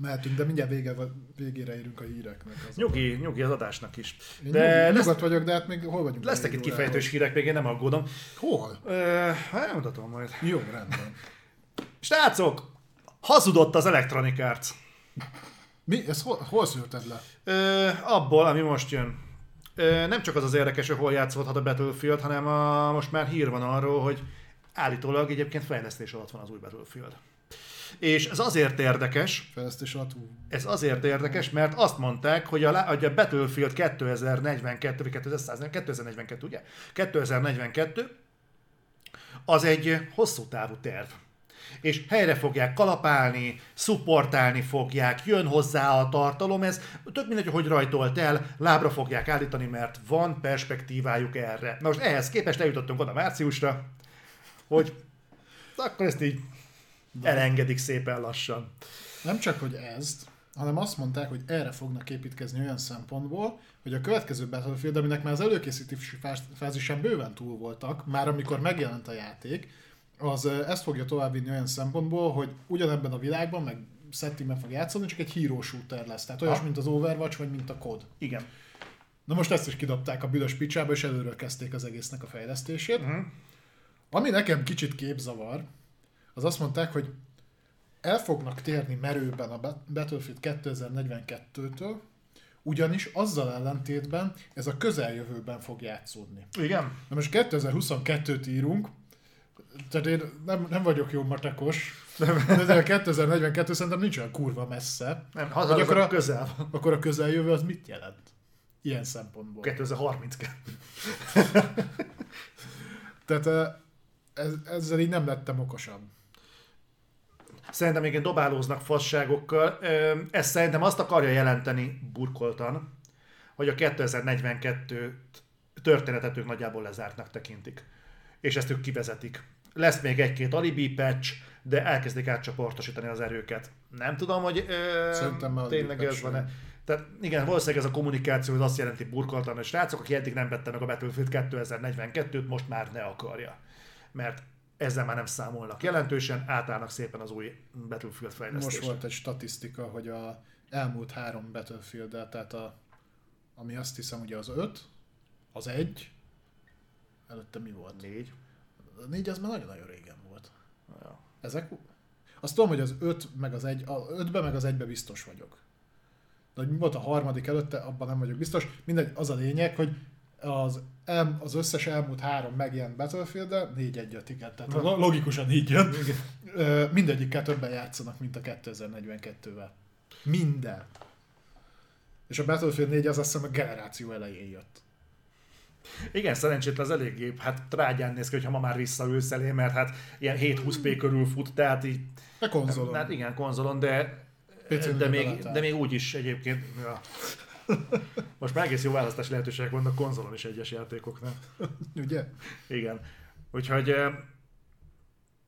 Mehetünk, de mindjárt vége, végére érünk a híreknek. Az Nyugi, nyugi az adásnak is. Én De nyugodt, lesz, vagyok, de hát még hol vagyunk? lesznek itt kifejtős hírek, még én nem aggódom. Hol? Ö, hát elmutatom majd. Jó, rendben. Srácok, hazudott az Electronic Arts. Mi? Ez hol, hol szűrted le? Ö, abból, ami most jön. Ö, nem csak az az érdekes, hogy hol játszódhat a Battlefield, hanem a, most már hír van arról, hogy állítólag egyébként fejlesztés alatt van az új Battlefield. És ez azért érdekes, Fejlesztés alatt? Ú, ez azért érdekes, mert azt mondták, hogy a, hogy a Battlefield 2042, vagy 2140, 2042, ugye? 2042 az egy hosszú távú terv. És helyre fogják kalapálni, szupportálni fogják, jön hozzá a tartalom, ez tök mindegy, hogy rajtolt el, lábra fogják állítani, mert van perspektívájuk erre. Na most ehhez képest eljutottunk oda márciusra, hogy akkor ezt így elengedik szépen lassan. Nem csak, hogy ezt, hanem azt mondták, hogy erre fognak építkezni olyan szempontból, hogy a következő Battlefield, aminek már az előkészítési fázisán bőven túl voltak, már amikor megjelent a játék, az ezt fogja továbbvinni olyan szempontból, hogy ugyanebben a világban, meg settingben fog játszani, csak egy hero shooter lesz. Tehát olyas, Ha. mint az Overwatch, vagy mint a COD. Igen. Na most ezt is kidobták a büdös picsába, és előről kezdték az egésznek a fejlesztését. Mhm. Ami nekem kicsit képzavar, az azt mondták, hogy el fognak térni merőben a Bat- Battlefield 2042-től, ugyanis azzal ellentétben ez a közeljövőben fog játszódni. Igen. Na most 2022-t írunk, tehát én nem, nem vagyok jó matekos, de a 2042 szerintem nincs olyan kurva messze. Nem, haza akkor a- közel. Akkor a közeljövő az mit jelent? Ilyen szempontból. 2032. Tehát ö, ez, ezzel így nem lettem okosabb. Szerintem igen dobálóznak fasságokkal. Ez szerintem azt akarja jelenteni burkoltan, hogy a 2042 történetet ők nagyjából lezártnak tekintik. És ezt ők kivezetik. Lesz még egy-két alibi patch, de elkezdik átcsoportosítani az erőket. Nem tudom, hogy ö, tényleg ez van-e. van. Tehát igen, valószínűleg ez a kommunikáció az azt jelenti burkoltan, hogy srácok, aki eddig nem vette meg a Battlefield 2042-t, most már ne akarja. Mert ezzel már nem számolnak jelentősen, átállnak szépen az új Battlefield fejlesztésre. Most volt egy statisztika, hogy a elmúlt három battlefield tehát a, ami azt hiszem ugye az öt, az egy, előtte mi volt? Négy. A négy az már nagyon-nagyon régen volt. Ja. Ezek? Azt tudom, hogy az öt meg az egy, a ötbe meg az egybe biztos vagyok. De hogy mi volt a harmadik előtte, abban nem vagyok biztos. Mindegy, az a lényeg, hogy az, el, az összes elmúlt három megjelent battlefield négy egy tiket, tehát lo- logikusan így jön. Ö, Mindegyikkel többen játszanak, mint a 2042-vel. Minden. És a Battlefield 4 az azt hiszem a generáció elején jött. Igen, szerencsétlen az eléggé, hát trágyán néz ki, hogyha ma már visszaülsz elé, mert hát ilyen 720p körül fut, tehát így... A konzolon. Hát igen, konzolon, de, de, még, de még úgy is egyébként... Ja. Most már egész jó választási lehetőségek vannak konzolon is egyes játékoknál. Ugye? Igen. Úgyhogy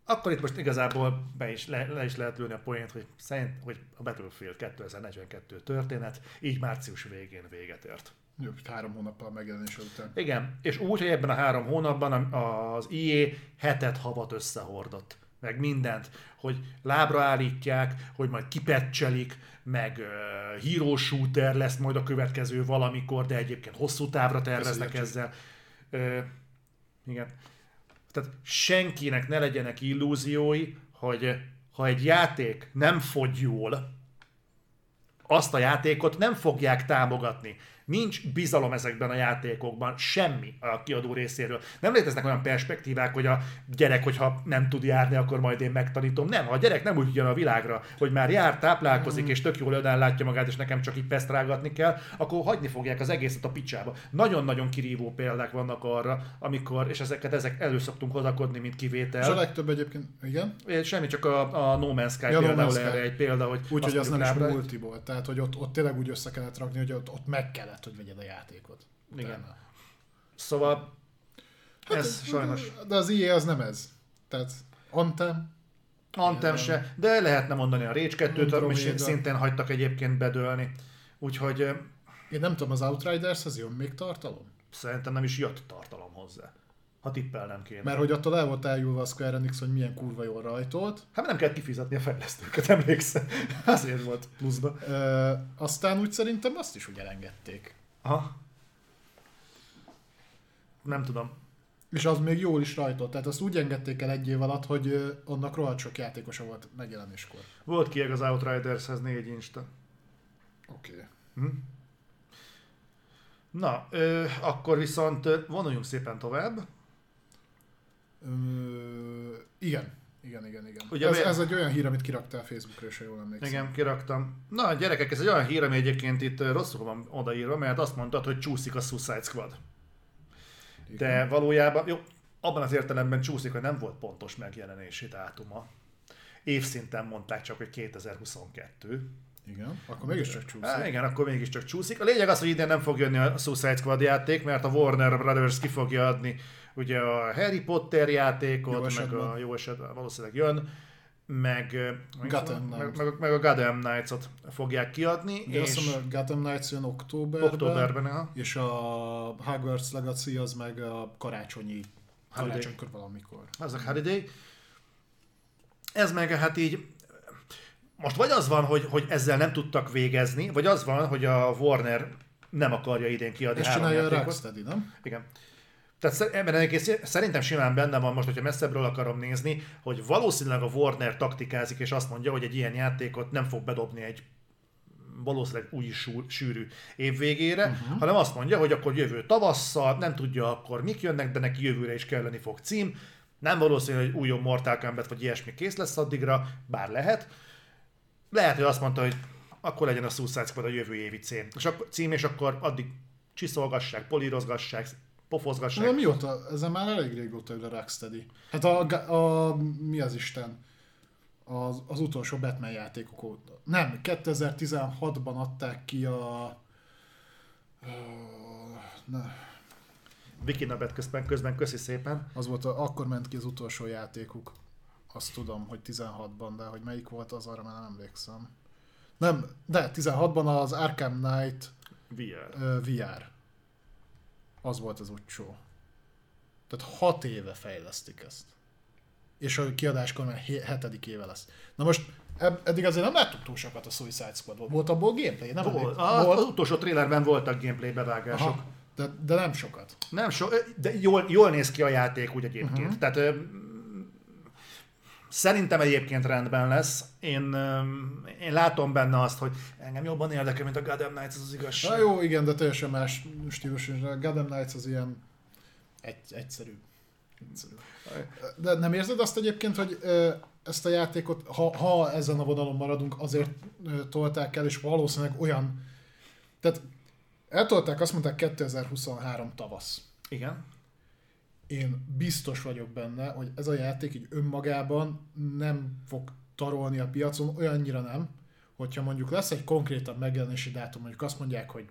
akkor itt most igazából be is, le, le is lehet lőni a poént, hogy szerint, hogy a Battlefield 2042 történet így március végén véget ért. Jó, három hónappal megjelenése után. Igen, és úgy, hogy ebben a három hónapban az IE hetet havat összehordott, meg mindent, hogy lábra állítják, hogy majd kipecselik, meg uh, hero shooter lesz majd a következő valamikor, de egyébként hosszú távra terveznek ezzel. Uh, igen. Tehát senkinek ne legyenek illúziói, hogy ha egy játék nem fogy jól, azt a játékot nem fogják támogatni. Nincs bizalom ezekben a játékokban, semmi a kiadó részéről. Nem léteznek olyan perspektívák, hogy a gyerek, hogyha nem tud járni, akkor majd én megtanítom. Nem, ha a gyerek nem úgy jön a világra, hogy már jár, táplálkozik, és tök jól ödán látja magát, és nekem csak így pesztrágatni kell, akkor hagyni fogják az egészet a picsába. Nagyon-nagyon kirívó példák vannak arra, amikor, és ezeket ezek elő szoktunk hozakodni, mint És a kivétel. legtöbb egyébként, igen, Semmi, csak a, a No Man's Sky Ja, No például Man's Sky. erre egy példa, hogy úgyhogy az nem is lábra- multi volt. Tehát, hogy ott, ott tényleg úgy össze kellett rakni, hogy ott, ott meg kellett, hogy vegyed a játékot. Igen. Utána. Szóval Hát, ez sajnos De az IE az nem ez. Tehát Anthem, Anthem se, de lehetne mondani a Rage 2-t, ami Andromeda. szintén hagytak egyébként bedőlni. Úgyhogy én nem tudom, az Outriders az jön még tartalom? szerintem nem is jött tartalom hozzá. Ha tippelnem kéne. Mert hogy attól el volt eljúlva a Square Enix, hogy milyen kurva jól rajtolt. Hát nem kell kifizetni a fejlesztőket, emlékszem. Azért volt pluszba. Ö, aztán úgy szerintem azt is úgy elengedték. Aha. Nem tudom. És az még jól is rajtolt. Tehát azt úgy engedték el egy év alatt, hogy annak rohadt sok játékosa volt megjelenéskor. Volt kieg az Outridershez négy insta. Oké. Okay. Hm? Na, ö, akkor viszont vonuljunk szépen tovább. Ö, igen. Igen, igen, igen. Ugye ez, mi- ez egy olyan hír, amit kiraktál Facebookra, és jól emlékszem. Igen, kiraktam. Na, gyerekek, ez egy olyan hír, ami egyébként itt rosszul van odaírva, mert azt mondtad, hogy csúszik a Suicide Squad. De valójában, jó, abban az értelemben csúszik, hogy nem volt pontos megjelenési dátuma. Évszinten mondták csak, hogy 2022. Igen. Akkor mégiscsak csúszik. Há, igen, akkor mégiscsak csúszik. A lényeg az, hogy idén nem fog jönni a Suicide Squad játék, mert a Warner Brothers ki fogja adni ugye a Harry Potter játékot, Jó meg esetben. a jó esetben valószínűleg jön, meg, meg, Gotham meg, Knights. meg, meg a Gotham Knights-ot fogják kiadni, azt és mondom, a Gotham Knights jön októberben, októberben, és a Hogwarts Legacy az meg a karácsonyi, karácsonykor valamikor. az a Holiday. Ez meg hát így, most vagy az van, hogy, hogy ezzel nem tudtak végezni, vagy az van, hogy a Warner nem akarja idén kiadni Ezt három csinálja a. Rocksteady, nem? Igen. Tehát ebben egész, szerintem simán benne van most, hogyha messzebbről akarom nézni, hogy valószínűleg a Warner taktikázik, és azt mondja, hogy egy ilyen játékot nem fog bedobni egy valószínűleg új sűrű év végére, uh-huh. hanem azt mondja, hogy akkor jövő tavasszal, nem tudja akkor mik jönnek, de neki jövőre is kelleni fog cím. Nem valószínű, hogy új Mortal Kombat vagy ilyesmi kész lesz addigra, bár lehet. Lehet, hogy azt mondta, hogy akkor legyen a Suicide Squad a jövő évi cím, és akkor, cím, és akkor addig csiszolgassák, polírozgassák, pofozgassák. De mióta? Ezen már elég régóta ül a Rocksteady. Hát a, a, a mi az Isten? Az, az utolsó Batman játékok óta. Nem, 2016-ban adták ki a... ö, Ne, Viki Nabet közben, közben köszi szépen. az volt, a, akkor ment ki az utolsó játékuk. Azt tudom, hogy 16-ban, de hogy melyik volt, az arra már nem emlékszem. Nem, de 16-ban az Arkham Knight VR. ö, VR. Az volt az utcsó. Tehát 6 éve fejlesztik ezt. és a kiadáskor már hetedik éve lesz. Na most eddig azért nem láttuk túl sokat a Suicide Squadból. Volt abból gameplay? Nem Volt. elég? A, az utolsó trailerben voltak gameplay bevágások. Aha, de, de nem sokat. Nem so, de jól, jól néz ki a játék úgy egyébként. Uh-huh. Tehát szerintem egyébként rendben lesz. Én, én látom benne azt, hogy engem jobban érdekel, mint a Gotham Knights, az az igazság. Na jó, igen, de teljesen más stílus. A Gotham Knights az ilyen egy, egyszerű. egyszerű. De nem érzed azt egyébként, hogy ezt a játékot, ha, ha ezen a vonalon maradunk, azért tolták el, és valószínűleg olyan... Tehát eltolták, azt mondták 2023 tavasz. Igen. Én biztos vagyok benne, hogy ez a játék így önmagában nem fog tarolni a piacon, olyannyira nem, hogyha mondjuk lesz egy konkrétabb megjelenési dátum, mondjuk azt mondják, hogy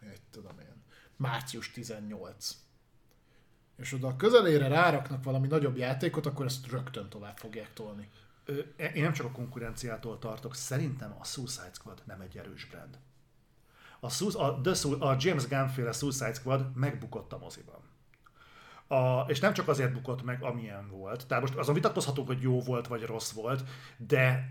egy tudom én, március 18. És oda a közelére ráraknak valami nagyobb játékot, akkor ezt rögtön tovább fogják tolni. Ö, Én nem csak a konkurenciától tartok, szerintem a Suicide Squad nem egy erős brand. A, Su- a, The a James Gunn féle Suicide Squad megbukott a moziban. A, és nem csak azért bukott meg, amilyen volt. Tehát most azon vitatkozhatunk, hogy jó volt vagy rossz volt, de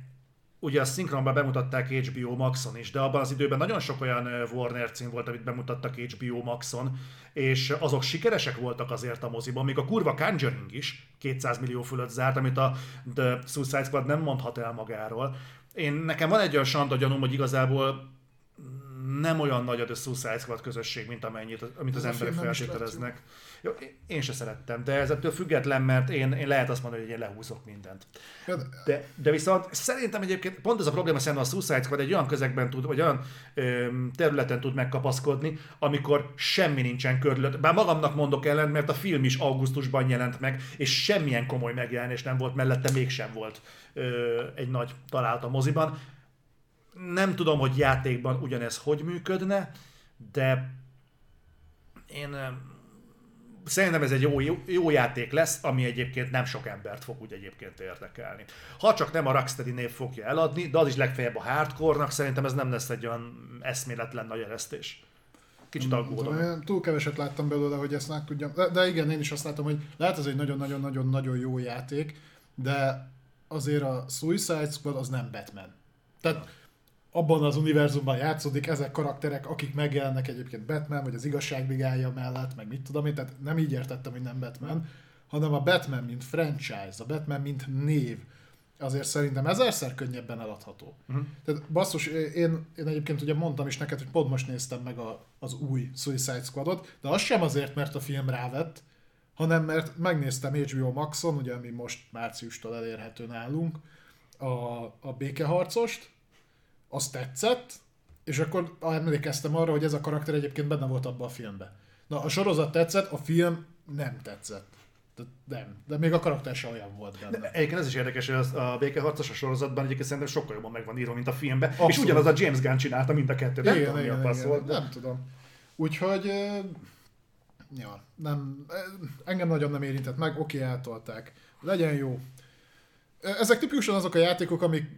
ugye a szinkronban bemutatták HBO Maxon is, de abban az időben nagyon sok olyan Warner cím volt, amit bemutattak HBO Maxon, és azok sikeresek voltak azért a moziban, még a kurva Conjuring is 200 millió fölött zárt, amit a The Suicide Squad nem mondhat el magáról. Én nekem van egy olyan sanda gyanúm, hogy igazából nem olyan nagy a Suicide Squad közösség, mint amennyit, amit az Ez a emberek feltételeznek. Jó, én se szerettem, de ez ettől független, mert én, én lehet azt mondani, hogy én lehúzok mindent. De- De, viszont szerintem egyébként pont ez a probléma szerintem a Suicide Squad egy olyan közegben tud, vagy olyan ö, területen tud megkapaszkodni, amikor semmi nincsen körülött. Bár magamnak mondok ellen, mert a film is augusztusban jelent meg, és semmilyen komoly megjelenés nem volt mellette, mégsem volt ö, egy nagy találat a moziban. Nem tudom, hogy játékban ugyanez hogy működne, de én Szerintem ez egy jó, jó, jó játék lesz, ami egyébként nem sok embert fog úgy egyébként érdekelni. Ha csak nem a Rocksteady név fogja eladni, de az is legfeljebb a hardcore-nak, szerintem ez nem lesz egy olyan eszméletlen nagy eresztés. Kicsit aggódom. Túl keveset láttam belőle, hogy ezt meg tudjam. De, de igen, én is azt látom, hogy lehet ez egy nagyon-nagyon-nagyon-nagyon jó játék, de azért a Suicide Squad az nem Batman. Tehát abban az univerzumban játszódik, ezek karakterek, akik megjelennek egyébként Batman, vagy az igazságvigája mellett, meg mit tudom én, tehát nem így értettem, hogy nem Batman, hanem a Batman, mint franchise, a Batman, mint név, azért szerintem ezerszer könnyebben eladható. Uh-huh. Tehát basszus, én, én egyébként ugye mondtam is neked, hogy pont most néztem meg a, az új Suicide Squadot, de az sem azért, mert a film rávett, hanem mert megnéztem HBO Maxon, ugye ami most márciustól elérhető nálunk, a, a békeharcost, az tetszett, és akkor emlékeztem arra, hogy ez a karakter egyébként benne volt abban a filmben. Na, a sorozat tetszett, a film nem tetszett. De, nem, de még a karakter sem olyan volt benne. Egyébként ez is érdekes, hogy az, a békeharcos a sorozatban egyébként szerintem sokkal jobban meg van írva, mint a filmben. És Abszolút. ugyanaz a James Gunn csinálta mind a kettőt. Nem igen, tudom, mi a igen, igen, volt. de- nem tudom. Úgyhogy, ja, nem, engem nagyon nem érintett meg, oké, eltolták. Legyen jó. Ezek tipikusan azok a játékok, amik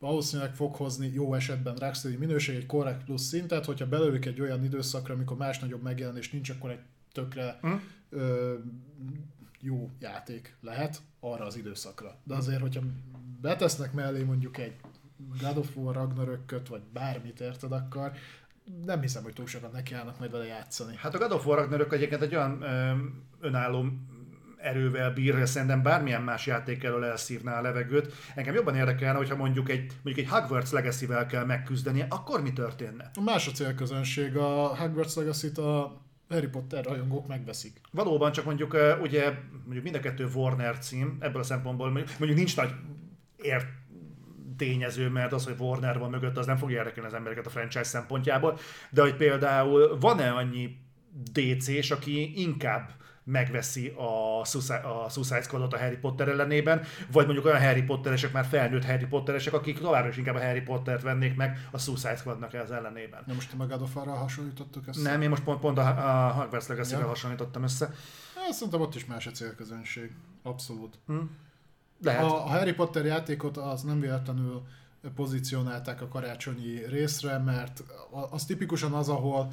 valószínűleg fog hozni jó esetben Rocksteady minőség, egy korrekt plusz szintet, hogyha belőlük egy olyan időszakra, amikor más nagyobb megjelenés nincs, akkor egy tökre Hm? ö, jó játék lehet arra az időszakra. De azért, hogyha betesznek mellé mondjuk egy God of War Ragnarököt, vagy bármit érted, akkor nem hiszem, hogy túl sokat nekiállnak majd vele játszani. Hát a God of War Ragnarök egyébként egy olyan ö, önálló erővel bír, szerintem bármilyen más játék elől elszívná a levegőt. Engem jobban érdekelne, hogyha mondjuk egy, mondjuk egy Hogwarts Legacy-vel kell megküzdenie, akkor mi történne? Más a célközönség, a Hogwarts Legacy-t a Harry Potter rajongók megveszik. Valóban csak mondjuk ugye mondjuk mind a kettő Warner cím, ebből a szempontból mondjuk mondjuk nincs nagy ért tényező, mert az, hogy Warner van mögött, az nem fogja érdekelni az embereket a franchise szempontjából, de hogy például van-e annyi DC-s, aki inkább megveszi a Suicide, a Suicide Squadot a Harry Potter ellenében, vagy mondjuk olyan Harry Potteresek, már felnőtt Harry Potteresek, akik továbbra is inkább a Harry Pottert vennék meg a Suicide Squadnak az ellenében. Na most a God of War-ral hasonlítottuk ezt? Nem, én most pont, pont a, a Hogwarts Legacy-vel Ja. hasonlítottam össze. Hát, szerintem ott is más a célközönség. Abszolút. Lehet. A, a Harry Potter játékot az nem véletlenül pozícionálták a karácsonyi részre, mert az tipikusan az, ahol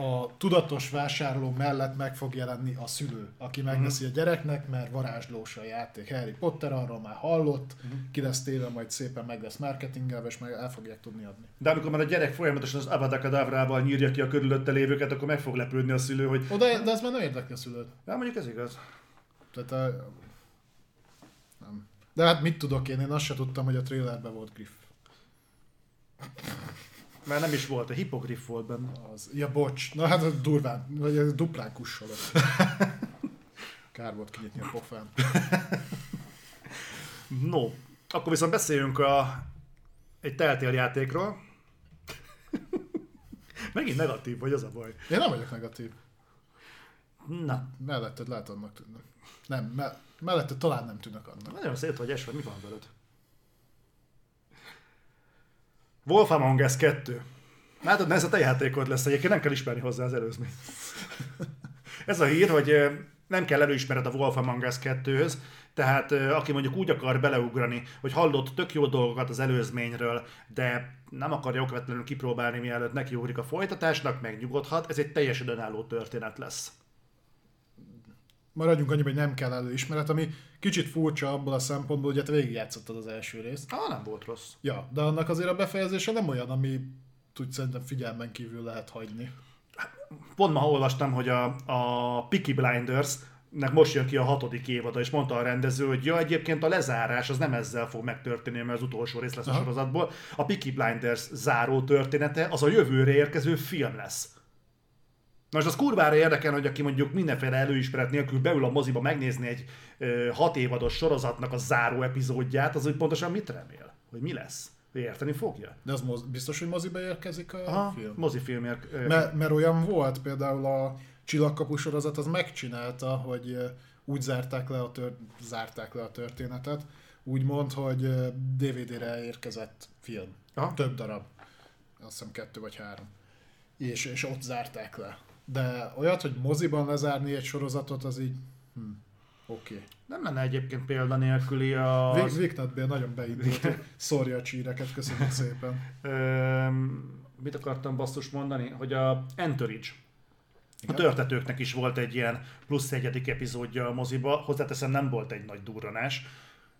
a tudatos vásárló mellett meg fog jelenni a szülő, aki megveszi a gyereknek, mert varázslós a játék. Harry Potter arról már hallott, ki lesz téve, majd szépen meg lesz marketingelve, és meg el fogják tudni adni. De amikor már a gyerek folyamatosan az Avada nyírja ki a körülötte lévőket, akkor meg fog lepődni a szülő, hogy... Oda, de ez már nem érdekli a szülőt. Ja, mondjuk ez igaz. Tehát a... Nem. De hát mit tudok én? Én azt se tudtam, hogy a trailerben volt Griff. Már nem is volt, a hipogriff volt benne. Az, ja, bocs. Na hát az durván, vagy ez duplán kussolott. Kár volt kinyitni a pofán. No, akkor viszont beszéljünk a, egy teltél játékról. Megint negatív vagy, az a baj. Én nem vagyok negatív. Na, Melletted lehet annak tűnnek. Nem, me- melletted talán nem tűnök annak. nagyon szét vagy esve, mi van veled? Wolf Among Us 2. Látod, ez a te játékod lesz, egyébként nem kell ismerni hozzá az előzményt. ez a hír, hogy nem kell előismered a Wolf Among Us 2-höz, tehát aki mondjuk úgy akar beleugrani, hogy hallott tök jó dolgokat az előzményről, de nem akarja okvetlenül kipróbálni, mielőtt nekiugrik a folytatásnak, megnyugodhat, ez egy teljesen önálló történet lesz. Maradjunk annyiban, hogy nem kell előismeret, ami kicsit furcsa abból a szempontból, hogy hát végigjátszottad az első részt. Ah, nem volt rossz. Ja, de annak azért a befejezése nem olyan, ami úgy szerintem figyelmen kívül lehet hagyni. Pont ma olvastam, hogy a, a Peaky Blinders nek most jön ki a hatodik évada, és mondta a rendező, hogy ja, egyébként a lezárás az nem ezzel fog megtörténni, mert az utolsó rész lesz a Aha. sorozatból. A Peaky Blinders záró története az a jövőre érkező film lesz. Most az kurvára érdekel, hogy aki mondjuk mindenféle előismeret nélkül beül a moziba megnézni egy ö, hat évados sorozatnak a záró epizódját, az úgy pontosan mit remél? Hogy mi lesz? Érteni fogja? De az moz- biztos, hogy moziba érkezik a Aha, film? mozifilmért. ö, Mert, mert olyan volt, például a Csillagkapu sorozat az megcsinálta, hogy úgy zárták le a, tör- zárták le a történetet, úgymond, hogy DVD-re érkezett film. Aha. Több darab. Azt hiszem kettő vagy három. És, és ott zárták le. De olyat, hogy moziban lezárni egy sorozatot, az így... Hm, Oké. Okay. Nem lenne egyébként példa nélküli a... Vic- Vicnetbél nagyon beindult, szórja a csíreket, köszönjük szépen. Öm, mit akartam basszus mondani? Hogy a Entourage. A törtetőknek is volt egy ilyen plusz egyedik epizódja a moziba, hozzáteszem nem volt egy nagy durranás,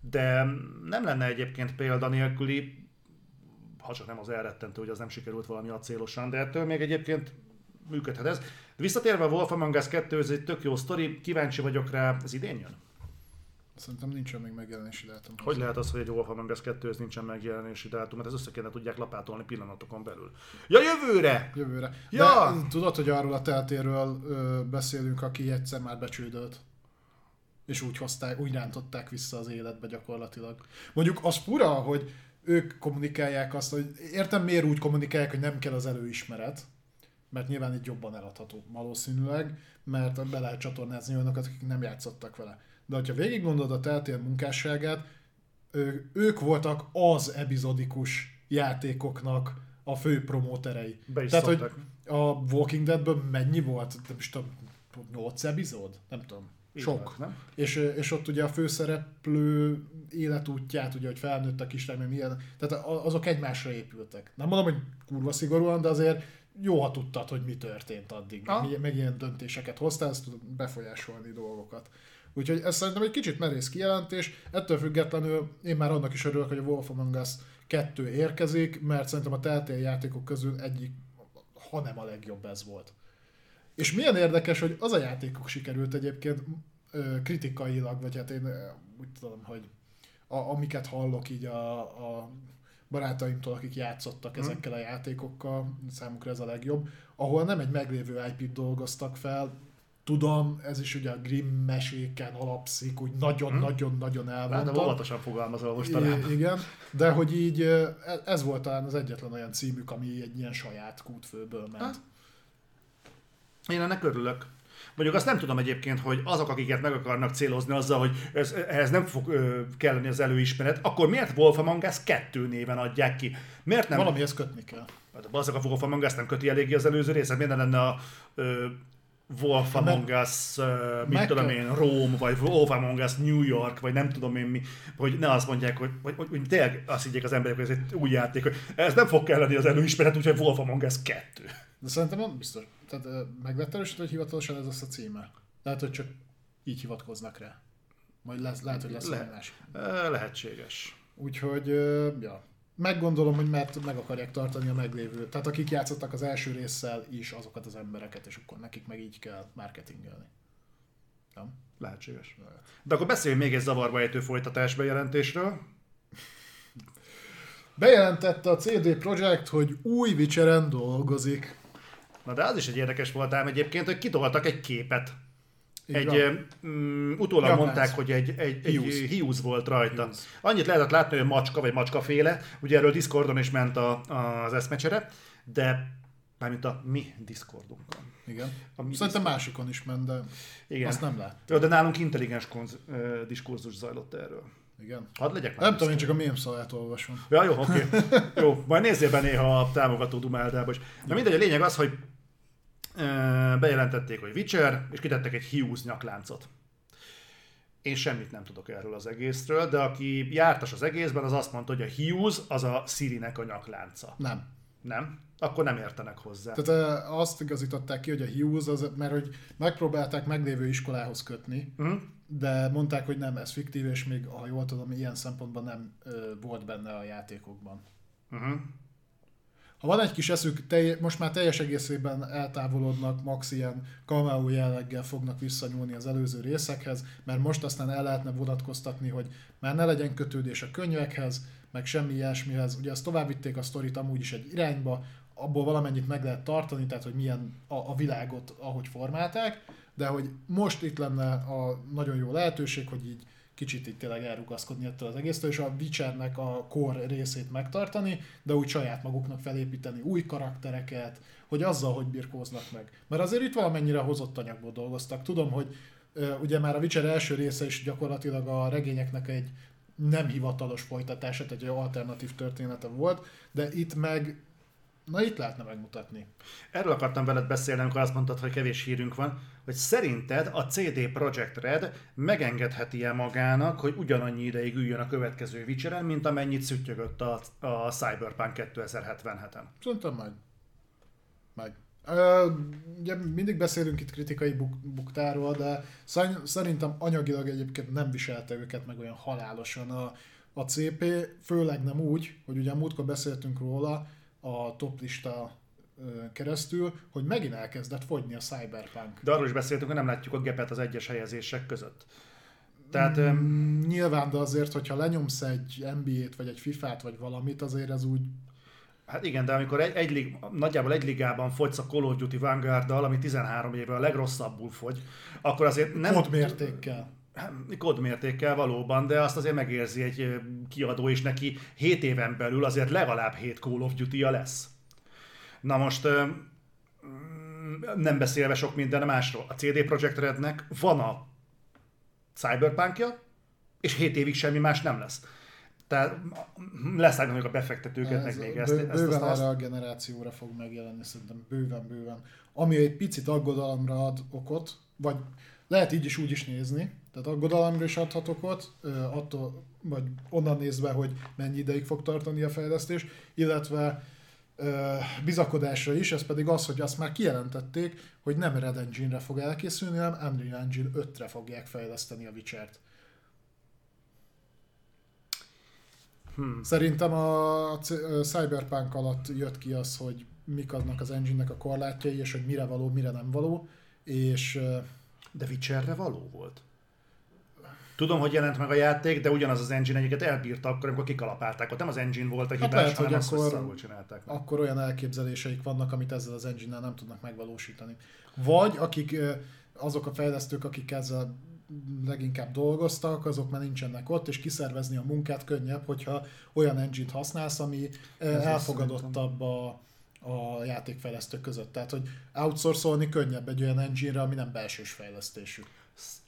de nem lenne egyébként példa nélküli, ha csak nem az elrettentő, hogy az nem sikerült valami acélosan, de ettől még egyébként működhet ez. Visszatérve a Wolf Among Us 2, ez egy tök jó sztori, kíváncsi vagyok rá, ez idén jön? Szerintem nincsen még megjelenési dátum. Hogy lehet az, hogy egy Wolf Among Us 2 nincsen megjelenési dátum, mert ez össze kéne tudják lapátolni pillanatokon belül. Ja, jövőre! Jövőre. Ja! De tudod, hogy arról a teltéről ö, beszélünk, aki egyszer már becsődölt. És úgy hozták, úgy rántották vissza az életbe gyakorlatilag. Mondjuk az fura, hogy ők kommunikálják azt, hogy értem miért úgy kommunikálják, hogy nem kell az előismeret, mert nyilván így jobban eladható valószínűleg, mert be lehet csatornázni olyanokat, akik nem játszottak vele. De hogyha végig gondolod a teltér munkásságát, ő, ők voltak az epizodikus játékoknak a fő promóterei. Be is Tehát, hogy a Walking Deadből mennyi volt? Nem is tudom, 8 epizód? Nem tudom. Sok. volt, nem? És, és ott ugye a főszereplő életútját, ugye, hogy felnőtt a kislány, milyen, tehát azok egymásra épültek. Nem mondom, hogy kurva szigorúan, de azért jó, ha tudtad, hogy mi történt addig, Ha. meg, ilyen döntéseket hoztál, ezt tudod befolyásolni dolgokat. Úgyhogy ez szerintem egy kicsit merész kijelentés, ettől függetlenül én már annak is örülök, hogy a Wolf Among Us 2 érkezik, mert szerintem a Telltale játékok közül egyik, ha nem a legjobb ez volt. És milyen érdekes, hogy az a játékok sikerült egyébként kritikailag, vagy hát én úgy tudom, hogy a, amiket hallok így a, a barátaimtól, akik játszottak Mhm. ezekkel a játékokkal, számukra ez a legjobb, ahol nem egy meglévő IP-t dolgoztak fel, tudom, ez is ugye a Grimm meséken alapszik, úgy nagyon-nagyon-nagyon Látom, elmondtam. óvatosan fogalmazol mostanában. I- igen, de hogy így e- ez volt talán az egyetlen olyan címük, ami egy ilyen saját kútfőből ment. Hát, Én ennek örülök. Mondjuk azt nem tudom egyébként, hogy azok, akiket meg akarnak célozni azzal, hogy ez, ehhez nem fog ö, kelleni az előismeret, akkor miért Wolf Among Us 2 néven adják ki? Miért nem? Valamihez kötni kell. Hát azok a Wolf Among Us nem köti eléggé az előző részet, miért ne lenne a ö, Wolf Among Us, uh, mit meg tudom én, Rome, vagy Wolf Among Us New York, vagy nem tudom én mi, hogy ne azt mondják, hogy, hogy, hogy, hogy tényleg azt higgyék az emberek, hogy ez egy új játék, hogy ez nem fog kelleni az előismeret, úgyhogy Wolf Among Us 2. De szerintem nem biztos. Tehát ö, meg lett erősítve, hogy hivatalosan ez lesz a címe. Lehet, hogy csak így hivatkoznak rá. Majd lesz, lehet, hogy lesz Le-. Ö, Lehetséges. Úgyhogy, ja. Meggondolom, hogy mert meg akarják tartani a meglévő. Tehát akik játszottak az első résszel is azokat az embereket, és akkor nekik meg így kell marketingelni. Nem? Lehetséges. De akkor beszéljünk még egy zavarba ejtő folytatás bejelentésről. Bejelentette a CD Projekt, hogy új Witcheren dolgozik. Na de az is egy érdekes volt ám egyébként, hogy kitoltak egy képet. Így Egy, um, utólag mondták, hogy egy, egy, egy hiúz volt rajta. Hiúz. Annyit lehetett látni, hogy macska vagy macskaféle. Ugye erről Discordon is ment a, az eszmecsere, de mármint a mi Discordunkon. Igen. A mi Szerintem másikon is ment, de Igen. azt nem lát. Jó, de nálunk intelligens konz, ö, diskurzus zajlott erről. Igen. Hadd legyek már Nem tudom, én csak a mém szalát olvasom. Ja, jó, oké. jó, majd nézzél be néha a támogató dumáldába is. Na mindegy, a lényeg az, hogy bejelentették, hogy Witcher, és kitettek egy hiúz nyakláncot. Én semmit nem tudok erről az egészről, de aki jártas az egészben, az azt mondta, hogy a hiúz az a Sirinek a nyaklánca. Nem. Nem? Akkor nem értenek hozzá. Tehát azt igazították ki, hogy a Hughes, az, mert hogy megpróbálták meglévő iskolához kötni, Hm? de mondták, hogy nem, ez fiktív, és még, ha jól tudom, ilyen szempontban nem ö, volt benne a játékokban. Uh-huh. Ha van egy kis eszük, telj, most már teljes egészében eltávolodnak, max ilyen cameo jelleggel fognak visszanyúlni az előző részekhez, mert most aztán el lehetne vonatkoztatni, hogy már ne legyen kötődés a könyvekhez, meg semmi ilyesmihez. Ugye azt tovább vitték a sztorit amúgy is egy irányba, abból valamennyit meg lehet tartani, tehát hogy milyen a, a világot, ahogy formálták, de hogy most itt lenne a nagyon jó lehetőség, hogy így kicsit itt tényleg elrugaszkodni ettől az egésztől, és a Witchernek a core részét megtartani, de úgy saját maguknak felépíteni új karaktereket, hogy azzal, hogy birkóznak meg. Mert azért itt valamennyire hozott anyagból dolgoztak. Tudom, hogy ugye már a Witcher első része is gyakorlatilag a regényeknek egy nem hivatalos folytatása, tehát egy alternatív története volt, de itt meg, na itt lehetne megmutatni. Erről akartam veled beszélni, amikor azt mondtad, hogy kevés hírünk van, hogy szerinted a CD Projekt Red megengedheti-e magának, hogy ugyanannyi ideig üljön a következő Witcheren, mint amennyit szüttyögött a, a Cyberpunk 2077-en. Szerintem meg. Meg. Ö, ugye mindig beszélünk itt kritikai buk- buktáról, de szerint- szerintem anyagilag egyébként nem viselte őket meg olyan halálosan a, a CP, főleg nem úgy, hogy ugye múltkor beszéltünk róla a top lista ö, keresztül, hogy megint elkezdett fogyni a Cyberpunk. De arról is beszéltünk, hogy nem látjuk a gepet az egyes helyezések között. Tehát mm. Nyilván, de azért, hogyha lenyomsz egy NBA-t, vagy egy FIFA-t, vagy valamit, azért ez úgy hát igen, de amikor egy, egy lig, nagyjából egy ligában fogysz a Call of Duty Vanguard-dal, ami 13 éve a legrosszabbul fogy, akkor azért nem... kódmértékkel. Kódmértékkel valóban, de azt azért megérzi egy kiadó, és neki 7 éven belül azért legalább 7 Call of Duty-ja lesz. Na most mm, nem beszélve sok minden másról. A CD Projekt Rednek van a Cyberpunkja, és 7 évig semmi más nem lesz. Tehát leszállnak a befektetőket, meg még ezt, bő, ezt, ezt, bőven azt, erre a generációra fog megjelenni, szerintem bőven, bőven. Ami egy picit aggodalomra ad okot, vagy lehet így is úgy is nézni, tehát aggodalomra is adhat okot, attól, vagy onnan nézve, hogy mennyi ideig fog tartani a fejlesztés, illetve bizakodásra is, ez pedig az, hogy azt már kijelentették, hogy nem Red Engine-re fog elkészülni, hanem Unreal Engine 5-re fogják fejleszteni a Witcher-t. Hmm. Szerintem a Cyberpunk alatt jött ki az, hogy mik aznak az engine-nek a korlátjai, és hogy mire való, mire nem való, és De Witcherre való volt. Tudom, hogy jelent meg a játék, de ugyanaz az engine egyiket elbírta akkor, amikor kikalapálták. Ott nem az engine volt a hibás, lehet, hogy hanem hogy akkor- szarul csinálták. meg. akkor olyan elképzeléseik vannak, amit ezzel az engine nem tudnak megvalósítani. Vagy akik azok a fejlesztők, akik ezzel leginkább dolgoztak, azok már nincsenek ott, és kiszervezni a munkát könnyebb, hogyha olyan engine-t használsz, ami Ez elfogadottabb a, a játékfejlesztők között. Tehát, hogy outsourcolni könnyebb egy olyan engine-re, ami nem belsős fejlesztésű.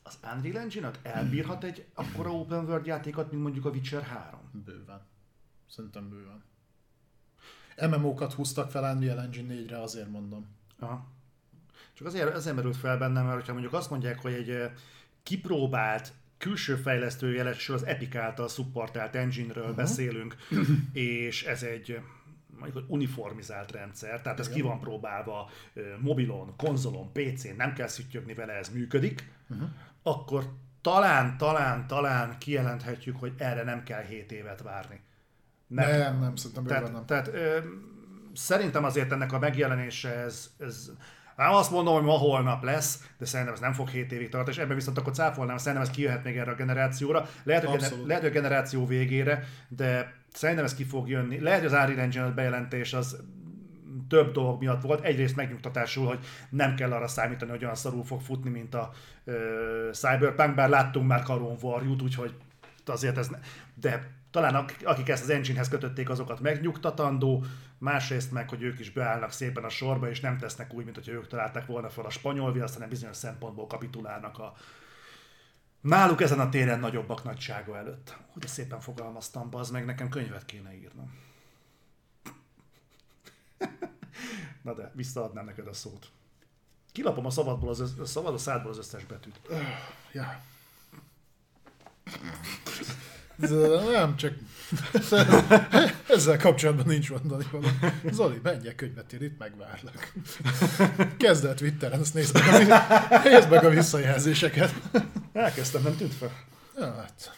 Az Unreal Engine-ot elbírhat egy akkora open world játékot, mint mondjuk a Witcher 3? Bőven. Szerintem bőven. MMO-kat húztak fel Unreal Engine 4-re, azért mondom. Aha. Csak azért, azért merült fel bennem, mert ha mondjuk azt mondják, hogy egy kipróbált külső fejlesztő jelesül az Epic által supportált engine-ről uh-huh. beszélünk, és ez egy mondjuk hogy uniformizált rendszer, tehát ez ki van próbálva mobilon, konzolon, PC-n, nem kell szüttyögni vele, ez működik, uh-huh. Akkor talán, talán, talán kijelenthetjük, hogy erre nem kell 7 évet várni. Nem, nem, nem szerintem Tehát, nem. tehát ö, szerintem azért ennek a megjelenése ez, ez nem azt mondom, hogy ma holnap lesz, de szerintem ez nem fog 7 évig tartani, és ebben viszont akkor cáfolnám, szerintem ez kijöhet még erre a generációra. Lehet, hogy, gener- lehet, hogy a generáció végére, de szerintem ez ki fog jönni. Lehet, hogy az Unreal Engine bejelentés az több dolog miatt volt. Egyrészt megnyugtatásul, hogy nem kell arra számítani, hogy olyan szarul fog futni, mint a ö, Cyberpunk, bár láttunk már Karon Warjut, úgyhogy azért ez ne... De talán ak- akik ezt az engine-hez kötötték, azokat megnyugtatandó, másrészt meg, hogy ők is beállnak szépen a sorba, és nem tesznek úgy, mint hogy ők találták volna fel a spanyol viaszt, hanem bizonyos szempontból kapitulálnak a náluk ezen a téren nagyobbak nagysága előtt. Hogy szépen fogalmaztam, az meg nekem könyvet kéne írnom. Na de, visszaadnám neked a szót. Kilapom a szabadból az, össz- a szabad a szádból az összes betűt. Ja. De nem, csak ezzel kapcsolatban nincs mondani valami. Zoli, menj el könyvet ír, itt megvárlak. Kezd el Twitteren, azt nézd meg, a, nézd meg a visszajelzéseket. Elkezdtem, nem tűnt fel. Ja, hát.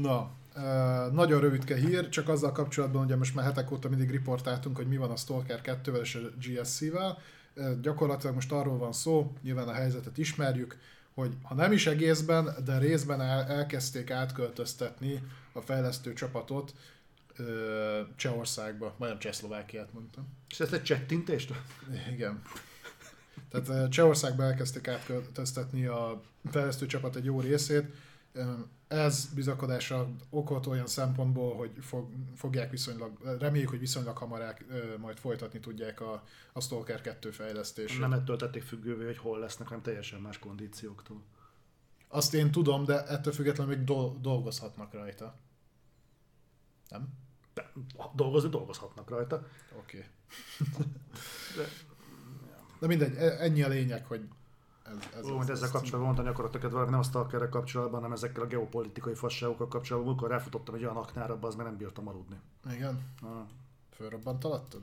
Na, uh, nagyon rövidke hír, csak azzal kapcsolatban, ugye most már hetek óta mindig riportáltunk, hogy mi van a Stalker 2-vel és a GSC-vel. Uh, gyakorlatilag most arról van szó, nyilván a helyzetet ismerjük, hogy ha nem is egészben, de részben el, elkezdték átköltöztetni a fejlesztő csapatot uh, Csehországba, majdnem Csehszlovákiát mondtam. És ezt egy csettintést? Igen. Tehát eh, Csehországba elkezdték átköltöztetni a fejlesztő csapat egy jó részét. Ez bizakodásra okot olyan szempontból, hogy fog, fogják viszonylag, reméljük, hogy viszonylag hamar el, majd folytatni tudják a, a Stalker 2 fejlesztését. Nem ettől tették függővé, hogy hol lesznek, hanem teljesen más kondícióktól. Azt én tudom, de ettől függetlenül még do- dolgozhatnak rajta. Nem? De, dolgozni dolgozhatnak rajta. Oké. De, De mindegy, e- ennyi a lényeg, hogy ez, ez, Ó, hogy ezzel kapcsolatban mondani akarok neked valami, nem a Stalkerrel kapcsolatban, hanem ezekkel a geopolitikai fasságokkal kapcsolatban, amikor ráfutottam egy olyan aknára, az mert nem bírtam aludni. Igen. Ah. Fölrobbant alattad?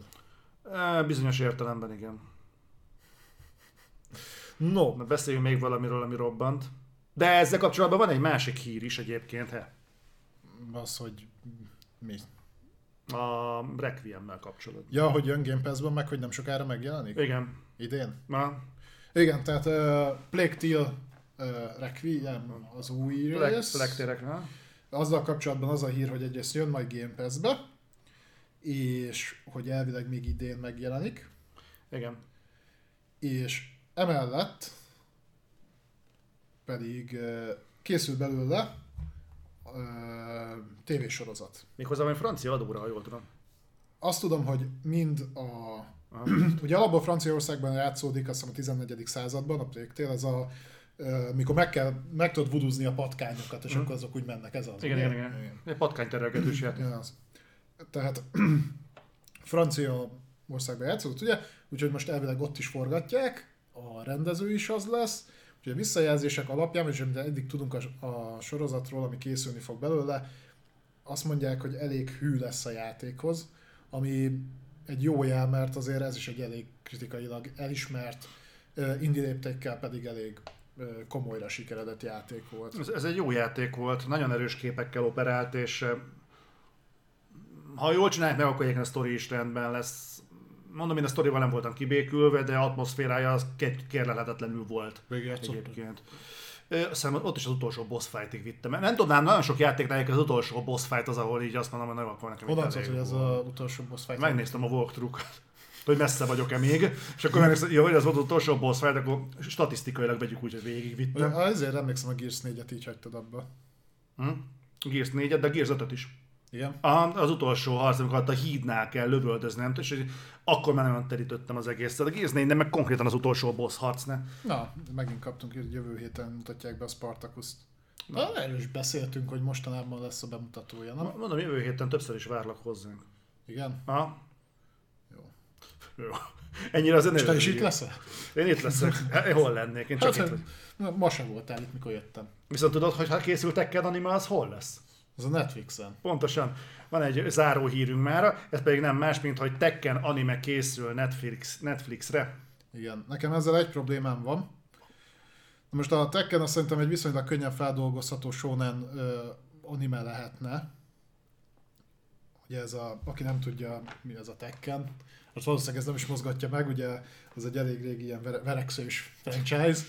E, bizonyos értelemben igen. No, Na, beszéljünk még valamiről, ami robbant. De ezzel kapcsolatban van egy másik hír is egyébként, he. az, hogy mi? A Requiem-mel kapcsolatban. Ja, hogy jön Game Pass-ban, meg hogy nem sokára megjelenik? Igen. Idén? Na, Igen, tehát uh, Plague Tale uh, Requiem az új leg, rész. legtérek, na? Azzal kapcsolatban az a hír, hogy egyrészt jön majd Game Pass-be, és hogy elvileg még idén megjelenik, Igen. és emellett pedig uh, készül belőle uh, tévésorozat. Méghozzá valami francia adóra, ha jól tudom. Azt tudom, hogy mind a... Aha. Ugye alapból Franciaországban játszódik, azt hiszem a 14. században, a Plague ez a mikor meg, kell, meg tudod vuduzni a patkányokat, és Mhm. akkor azok úgy mennek, ez az. Igen, ugye? igen, igen. Egy patkányterelgetős játék. Igen, az. Tehát Francia országban játszott, ugye? Úgyhogy most elvileg ott is forgatják, a rendező is az lesz, úgyhogy a visszajelzések alapján, és amit eddig tudunk a, a sorozatról, ami készülni fog belőle, azt mondják, hogy elég hű lesz a játékhoz, ami egy jó jel, mert azért ez is egy elég kritikailag elismert, indie léptékkel pedig elég komolyra sikeredett játék volt. Ez, ez egy jó játék volt, nagyon erős képekkel operált, és ha jól csinálják meg, akkor egyébként a sztori is rendben lesz. Mondom, én a sztorival nem voltam kibékülve, de atmoszférája az kérlelhetetlenül volt Végigjátszottad? egyébként. Ö, Szerintem ott is az utolsó boss fightig vittem. Nem tudnám, nagyon sok játéknál az utolsó boss fight az, ahol így azt mondom, hogy nagyon akkor nekem Honnan tudod, hogy ez az utolsó boss fight? Megnéztem a walkthrough hogy messze vagyok-e még, és akkor megnéztem, jó, hogy ez volt az utolsó boss fight, akkor statisztikailag vegyük úgy, hogy végigvittem. Azért emlékszem, a Gears 4-et így hagytad abba. Hm? Gears 4 de Gears 5 is. Igen? A, az utolsó harc, amikor ott a hídnál kell lövöldözni, nem tudom, és akkor már nagyon terítettem az egészet. A Gears 4 meg konkrétan az utolsó boss harcnál. Na, megint kaptunk, hogy jövő héten mutatják be a Spartacus-t. Na, erről is beszéltünk, hogy mostanában lesz a bemutatója, nem? Mondom, jövő héten többször is várlak hozzánk. Igen? Aha. Jó. Jó. Ennyire az És te is itt leszel? Én itt leszek. Hát, hol lennék? Én csak Hát, itt vagy. ma sem voltál itt, mikor jöttem. Viszont tudod, hogy ha készült Tekken anime, az hol lesz? Az a Netflixen. Pontosan. Van egy záró hírünk mára, ez pedig nem más, mint hogy Tekken anime készül Netflix, Netflixre. Igen, nekem ezzel egy problémám van. Na Most a Tekken azt szerintem egy viszonylag könnyen feldolgozható shonen ö, anime lehetne. Ugye ez a, aki nem tudja, mi ez a Tekken, az valószínűleg ez nem is mozgatja meg, ugye ez egy elég régi ilyen vere- verekszős franchise.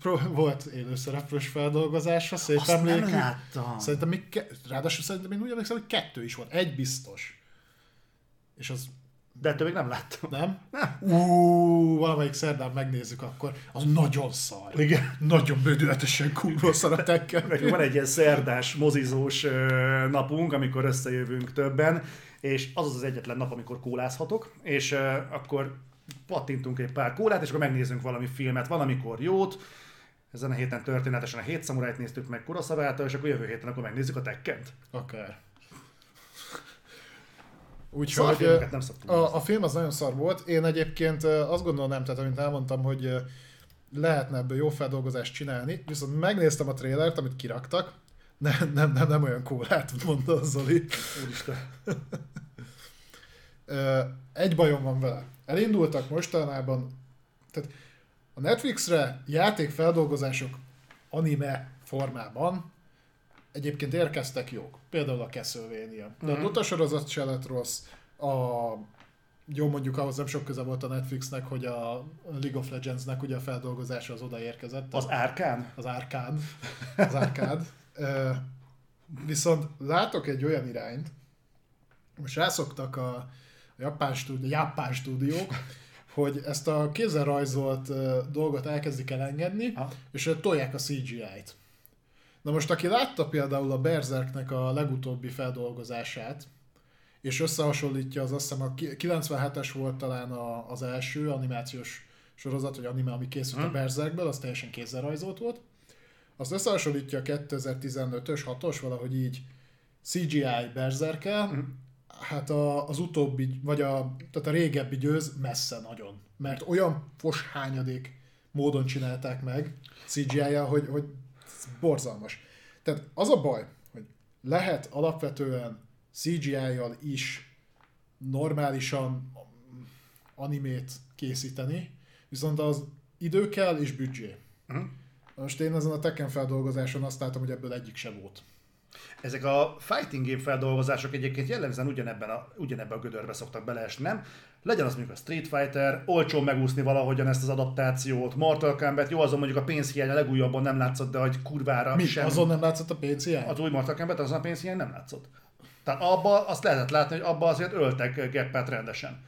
Pro- volt élőszereplős feldolgozása, szép Azt nem emlékű. láttam. Szerintem még, ke- ráadásul szerintem én úgy emlékszem, hogy kettő is volt, egy biztos. És az De ettől még nem láttam. nem? Nem. Ú, valamelyik szerdán megnézzük akkor. Az nagyon szar. Igen. Nagyon bődületesen kurva szar a Tekken. Van egy ilyen szerdás, mozizós napunk, amikor összejövünk többen, és az az egyetlen nap, amikor kólázhatok, és akkor pattintunk egy pár kólát, és akkor megnézzünk valami filmet, van amikor jót, ezen a héten történetesen a hét szamurájt néztük meg Kuroszaváltal, és akkor jövő héten akkor megnézzük a Tekkent. Akár. Úgyhogy nem a, a film az nagyon szar volt. Én egyébként azt gondolnám, tehát amint elmondtam, hogy lehetne ebből jó feldolgozást csinálni, viszont megnéztem a trélert, amit kiraktak, nem, nem, nem, nem olyan kólát, mondta a Zoli. Úristen. Egy bajom van vele. Elindultak mostanában, tehát a Netflixre játékfeldolgozások anime formában egyébként érkeztek jók. Például a Castlevania. De a Dota sorozat se lett rossz. A jó mondjuk ahhoz nem sok köze volt a Netflixnek, hogy a League of Legends-nek ugye a feldolgozása az odaérkezett. Az Árkán? az árkád. Az árkád. Viszont látok egy olyan irányt, most rászoktak a, a japán, stúdi, japán stúdiók, hogy ezt a kézzel rajzolt dolgot elkezdik elengedni, Ha. és tolják a CGI-t. Na most, aki látta például a Berserknek a legutóbbi feldolgozását, és összehasonlítja, az azt hiszem a ki- 97-es volt talán a, az első animációs sorozat, vagy anime, ami készült a Hmm. Berserkből, az teljesen kézzel rajzolt volt. Azt összehasonlítja a 2015-ös, 6-os, valahogy így CGI Berserkel, Mhm. Hát a, az utóbbi, vagy a, tehát a régebbi győz messze nagyon. Mert olyan foshányadék módon csinálták meg CGI-jal, hogy, hogy ez borzalmas. Tehát az a baj, hogy lehet alapvetően CGI-jal is normálisan animét készíteni, viszont az idő kell és büdzsé. Na Most én ezen a Tekken feldolgozáson azt láttam, hogy ebből egyik se volt. Ezek a fighting game feldolgozások egyébként jellemzően ugyanebben a, ugyanebben a gödörbe szoktak beleesni, nem? Legyen az mondjuk a Street Fighter, olcsó megúszni valahogyan ezt az adaptációt, Mortal Kombat, jó, azon mondjuk a pénzhiány a legújabban nem látszott, de hogy kurvára Mi? sem. Azon nem látszott a PC hiány? Az új Mortal Kombat, azon a pénzhiány nem látszott. Tehát abba azt lehetett látni, hogy abba azért öltek geppet rendesen.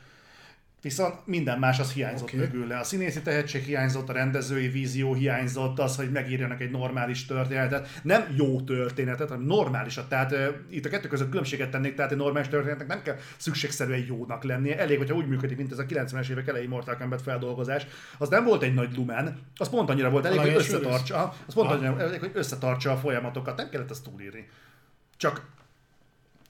Viszont minden más az hiányzott okay. mögül. A színészi tehetség hiányzott, a rendezői vízió hiányzott, az, hogy megírjanak egy normális történetet. Nem jó történetet, hanem normálisat. Tehát uh, itt a kettő között különbséget tennék, tehát egy normális történetnek nem kell szükségszerűen jónak lennie. Elég, hogyha úgy működik, mint ez a 90-es évek elejé Mortal Kombat feldolgozás. Az nem volt egy nagy lumen, az pont annyira volt elég, hogy összetartsa, az pont annyira elég, hogy összetartsa a folyamatokat. Nem kellett ezt túlírni. Csak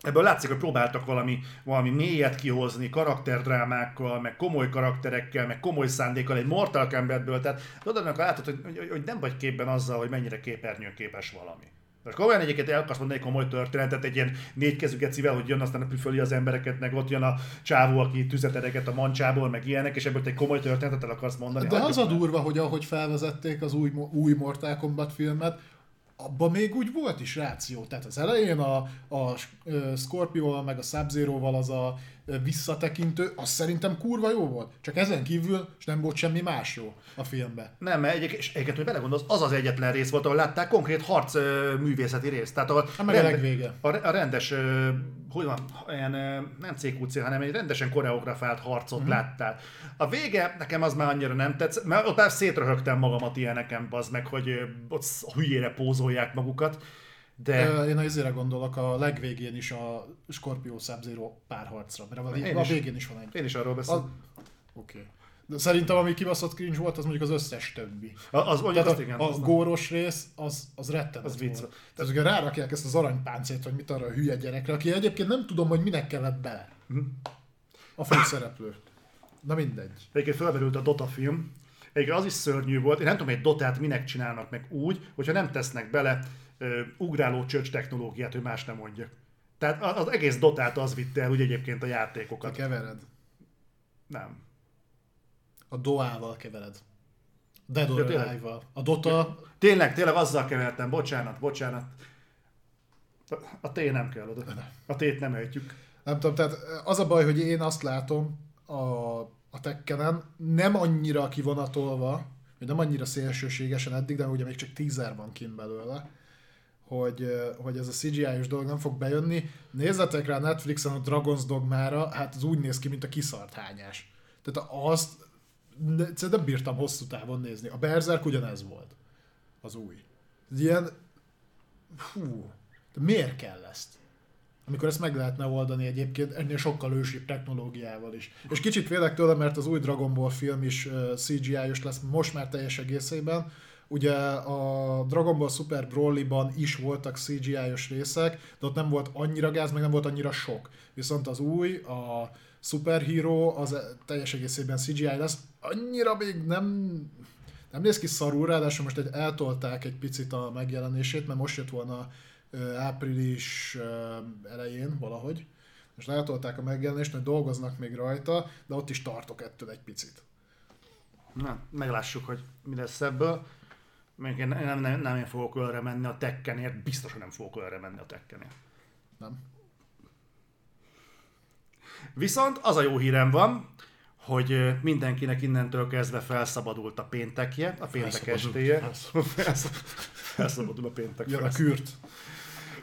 Ebből látszik, hogy próbáltak valami, valami mélyet kihozni, karakterdrámákkal, meg komoly karakterekkel, meg komoly szándékkal egy Mortal Kombatből, tehát tudod, amikor látod, hogy, hogy, hogy nem vagy képben azzal, hogy mennyire képernyőn képes valami. Most komolyan egyébként el akarsz mondani egy komoly történetet, egy ilyen négykezű gecivel, hogy jön aztán püföli az embereket, meg ott jön a csávó, aki tüzet ereget a mancsából, meg ilyenek, és ebből egy komoly történetet el akarsz mondani. De az Hagyjuk a durva, hogy ahogy felvezették az új, új Mortal Kombat filmet, abban még úgy volt is ráció. Tehát az elején a, a Scorpio-val, meg a sub az a visszatekintő, az szerintem kurva jó volt. Csak ezen kívül és nem volt semmi más jó a filmben. Nem, mert egyébként, és egyébként, hogy belegondolsz, az az egyetlen rész volt, ahol látták konkrét harc művészeti részt. Tehát Hát meg a legvége. A, a rendes, hogy van, ilyen, nem CQC, hanem egy rendesen koreografált harcot Mhm. uh-huh. láttál. A vége nekem az már annyira nem tetszett, mert ott már szétröhögtem magamat ilyeneken, az meg, hogy ott hülyére pózolják magukat. De Én a izére gondolok a legvégén is a Scorpio sub párharcra, mert a, Én a is. végén is van egy. én is arról A- beszélek. Oké. Okay. De szerintem ami kibaszott cringe volt, az mondjuk az összes többi. Az, az mondjuk azt a, igen. a az góros rész, az, az rettenet Az vicc. Tehát ugye rárakják ezt az aranypáncét, vagy mit arra a hülye gyerekre, aki egyébként nem tudom, hogy minek kellett bele. A főszereplő. Na mindegy. Egyébként felmerült a Dota film. Egyébként az is szörnyű volt. Én nem tudom, hogy egy Dotát minek csinálnak meg úgy, hogyha nem tesznek bele ö, ugráló csöcs technológiát, hogy más nem mondja. Tehát az egész Dotát az vitte el, úgy egyébként a Te játékokat. kevered. Nem. A Doával kevered. Dead or Ja? Alive-val. A Dota, Tényleg, tényleg azzal kevertem. Bocsánat, bocsánat. A- T nem kell oda. A T-t nem ejtjük. nem tudom, tehát az a baj, hogy én azt látom a, a Tekkenen, nem annyira kivonatolva, vagy nem annyira szélsőségesen eddig, de ugye még csak tízer van kint belőle, hogy, hogy ez a CGI-os dolog nem fog bejönni. Nézzetek rá Netflixen a Dragon's Dogmára, hát az úgy néz ki, mint a kiszart hányás. Tehát azt nem bírtam hosszú távon nézni. A Berserk ugyanez volt. Az új. Ilyen... Fú, de miért kell ezt? Amikor ezt meg lehetne oldani egyébként ennél sokkal ősibb technológiával is. És kicsit félek tőle, mert az új Dragon Ball film is CGI-os lesz most már teljes egészében. Ugye a Dragon Ball Super Broly-ban is voltak CGI-os részek, de ott nem volt annyira gáz, meg nem volt annyira sok. Viszont az új, a Super Hero, az teljes egészében CGI lesz. Annyira még nem, nem néz ki szarul, ráadásul most egy, eltolták egy picit a megjelenését, mert most jött volna április elején valahogy. Most eltolták a megjelenést, mert dolgoznak még rajta, de ott is tartok ettől egy picit. Na, meglássuk, hogy mi lesz ebből. Még én nem, nem, nem én fogok ölre menni a tekkenért, biztos, hogy nem fogok ölre menni a tekkenért. Nem? Viszont az a jó hírem van, hogy mindenkinek innentől kezdve felszabadult a péntekje, a péntek estéje. Felszab- Felszabadul a péntek. Jön a kürt.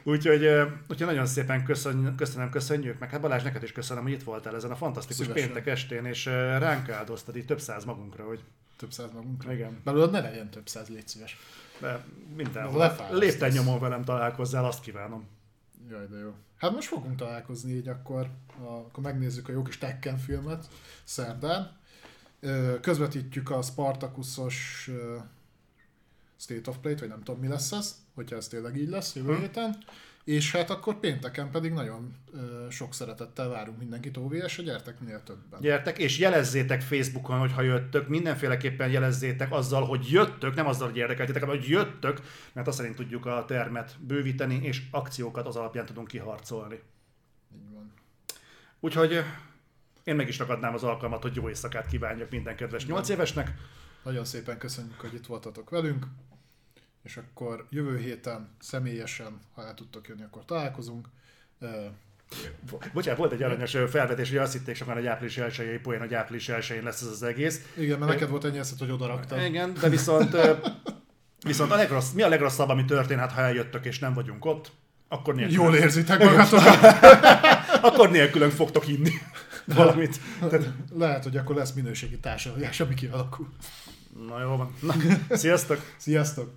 Úgyhogy, úgyhogy nagyon szépen köszön, köszönöm, köszönjük, meg hát Balázs, neked is köszönöm, hogy itt voltál ezen a fantasztikus Szívesen. péntek estén, és ránk áldoztad így több száz magunkra, hogy Több száz magunkra. igen, Belőled ne legyen több száz, légy szíves. de minden. Lefárasztasz. Lépten nyomon velem találkozzál, azt kívánom. Jaj, de jó. Hát most fogunk találkozni így akkor, akkor megnézzük a jó kis Tekken filmet szerdán. Közvetítjük a Spartakusos ö, State of Play-t, vagy nem tudom mi lesz ez, hogyha ez tényleg így lesz jövő Hm. És hát akkor pénteken pedig nagyon ö, sok szeretettel várunk mindenkit OVS-re, gyertek minél többen. Gyertek, és jelezzétek Facebookon, hogyha jöttök, mindenféleképpen jelezzétek azzal, hogy jöttök, nem azzal, hogy érdekeltétek, hanem hogy jöttök, mert azt szerint tudjuk a termet bővíteni, és akciókat az alapján tudunk kiharcolni. Így van. Úgyhogy én meg is ragadnám az alkalmat, hogy jó éjszakát kívánjak minden kedves 8 évesnek. Nagyon szépen köszönjük, hogy itt voltatok velünk, és akkor jövő héten személyesen, ha el tudtok jönni, akkor találkozunk. Bocsánat, volt egy aranyos felvetés, hogy azt hitték sokan, hogy április 1 poén, hogy április 1 lesz ez az egész. Igen, mert neked volt ennyi eszed, hogy oda raktad. Igen, de viszont, viszont a legrossz, mi a legrosszabb, ami történhet, ha eljöttök és nem vagyunk ott? Akkor nélkülön, Jól érzitek magatokat. akkor nélkülön fogtok inni valamit. Tehát, Lehet, hogy akkor lesz minőségi társadalás, ami kialakul. na jó van. Na, sziasztok! Sziasztok!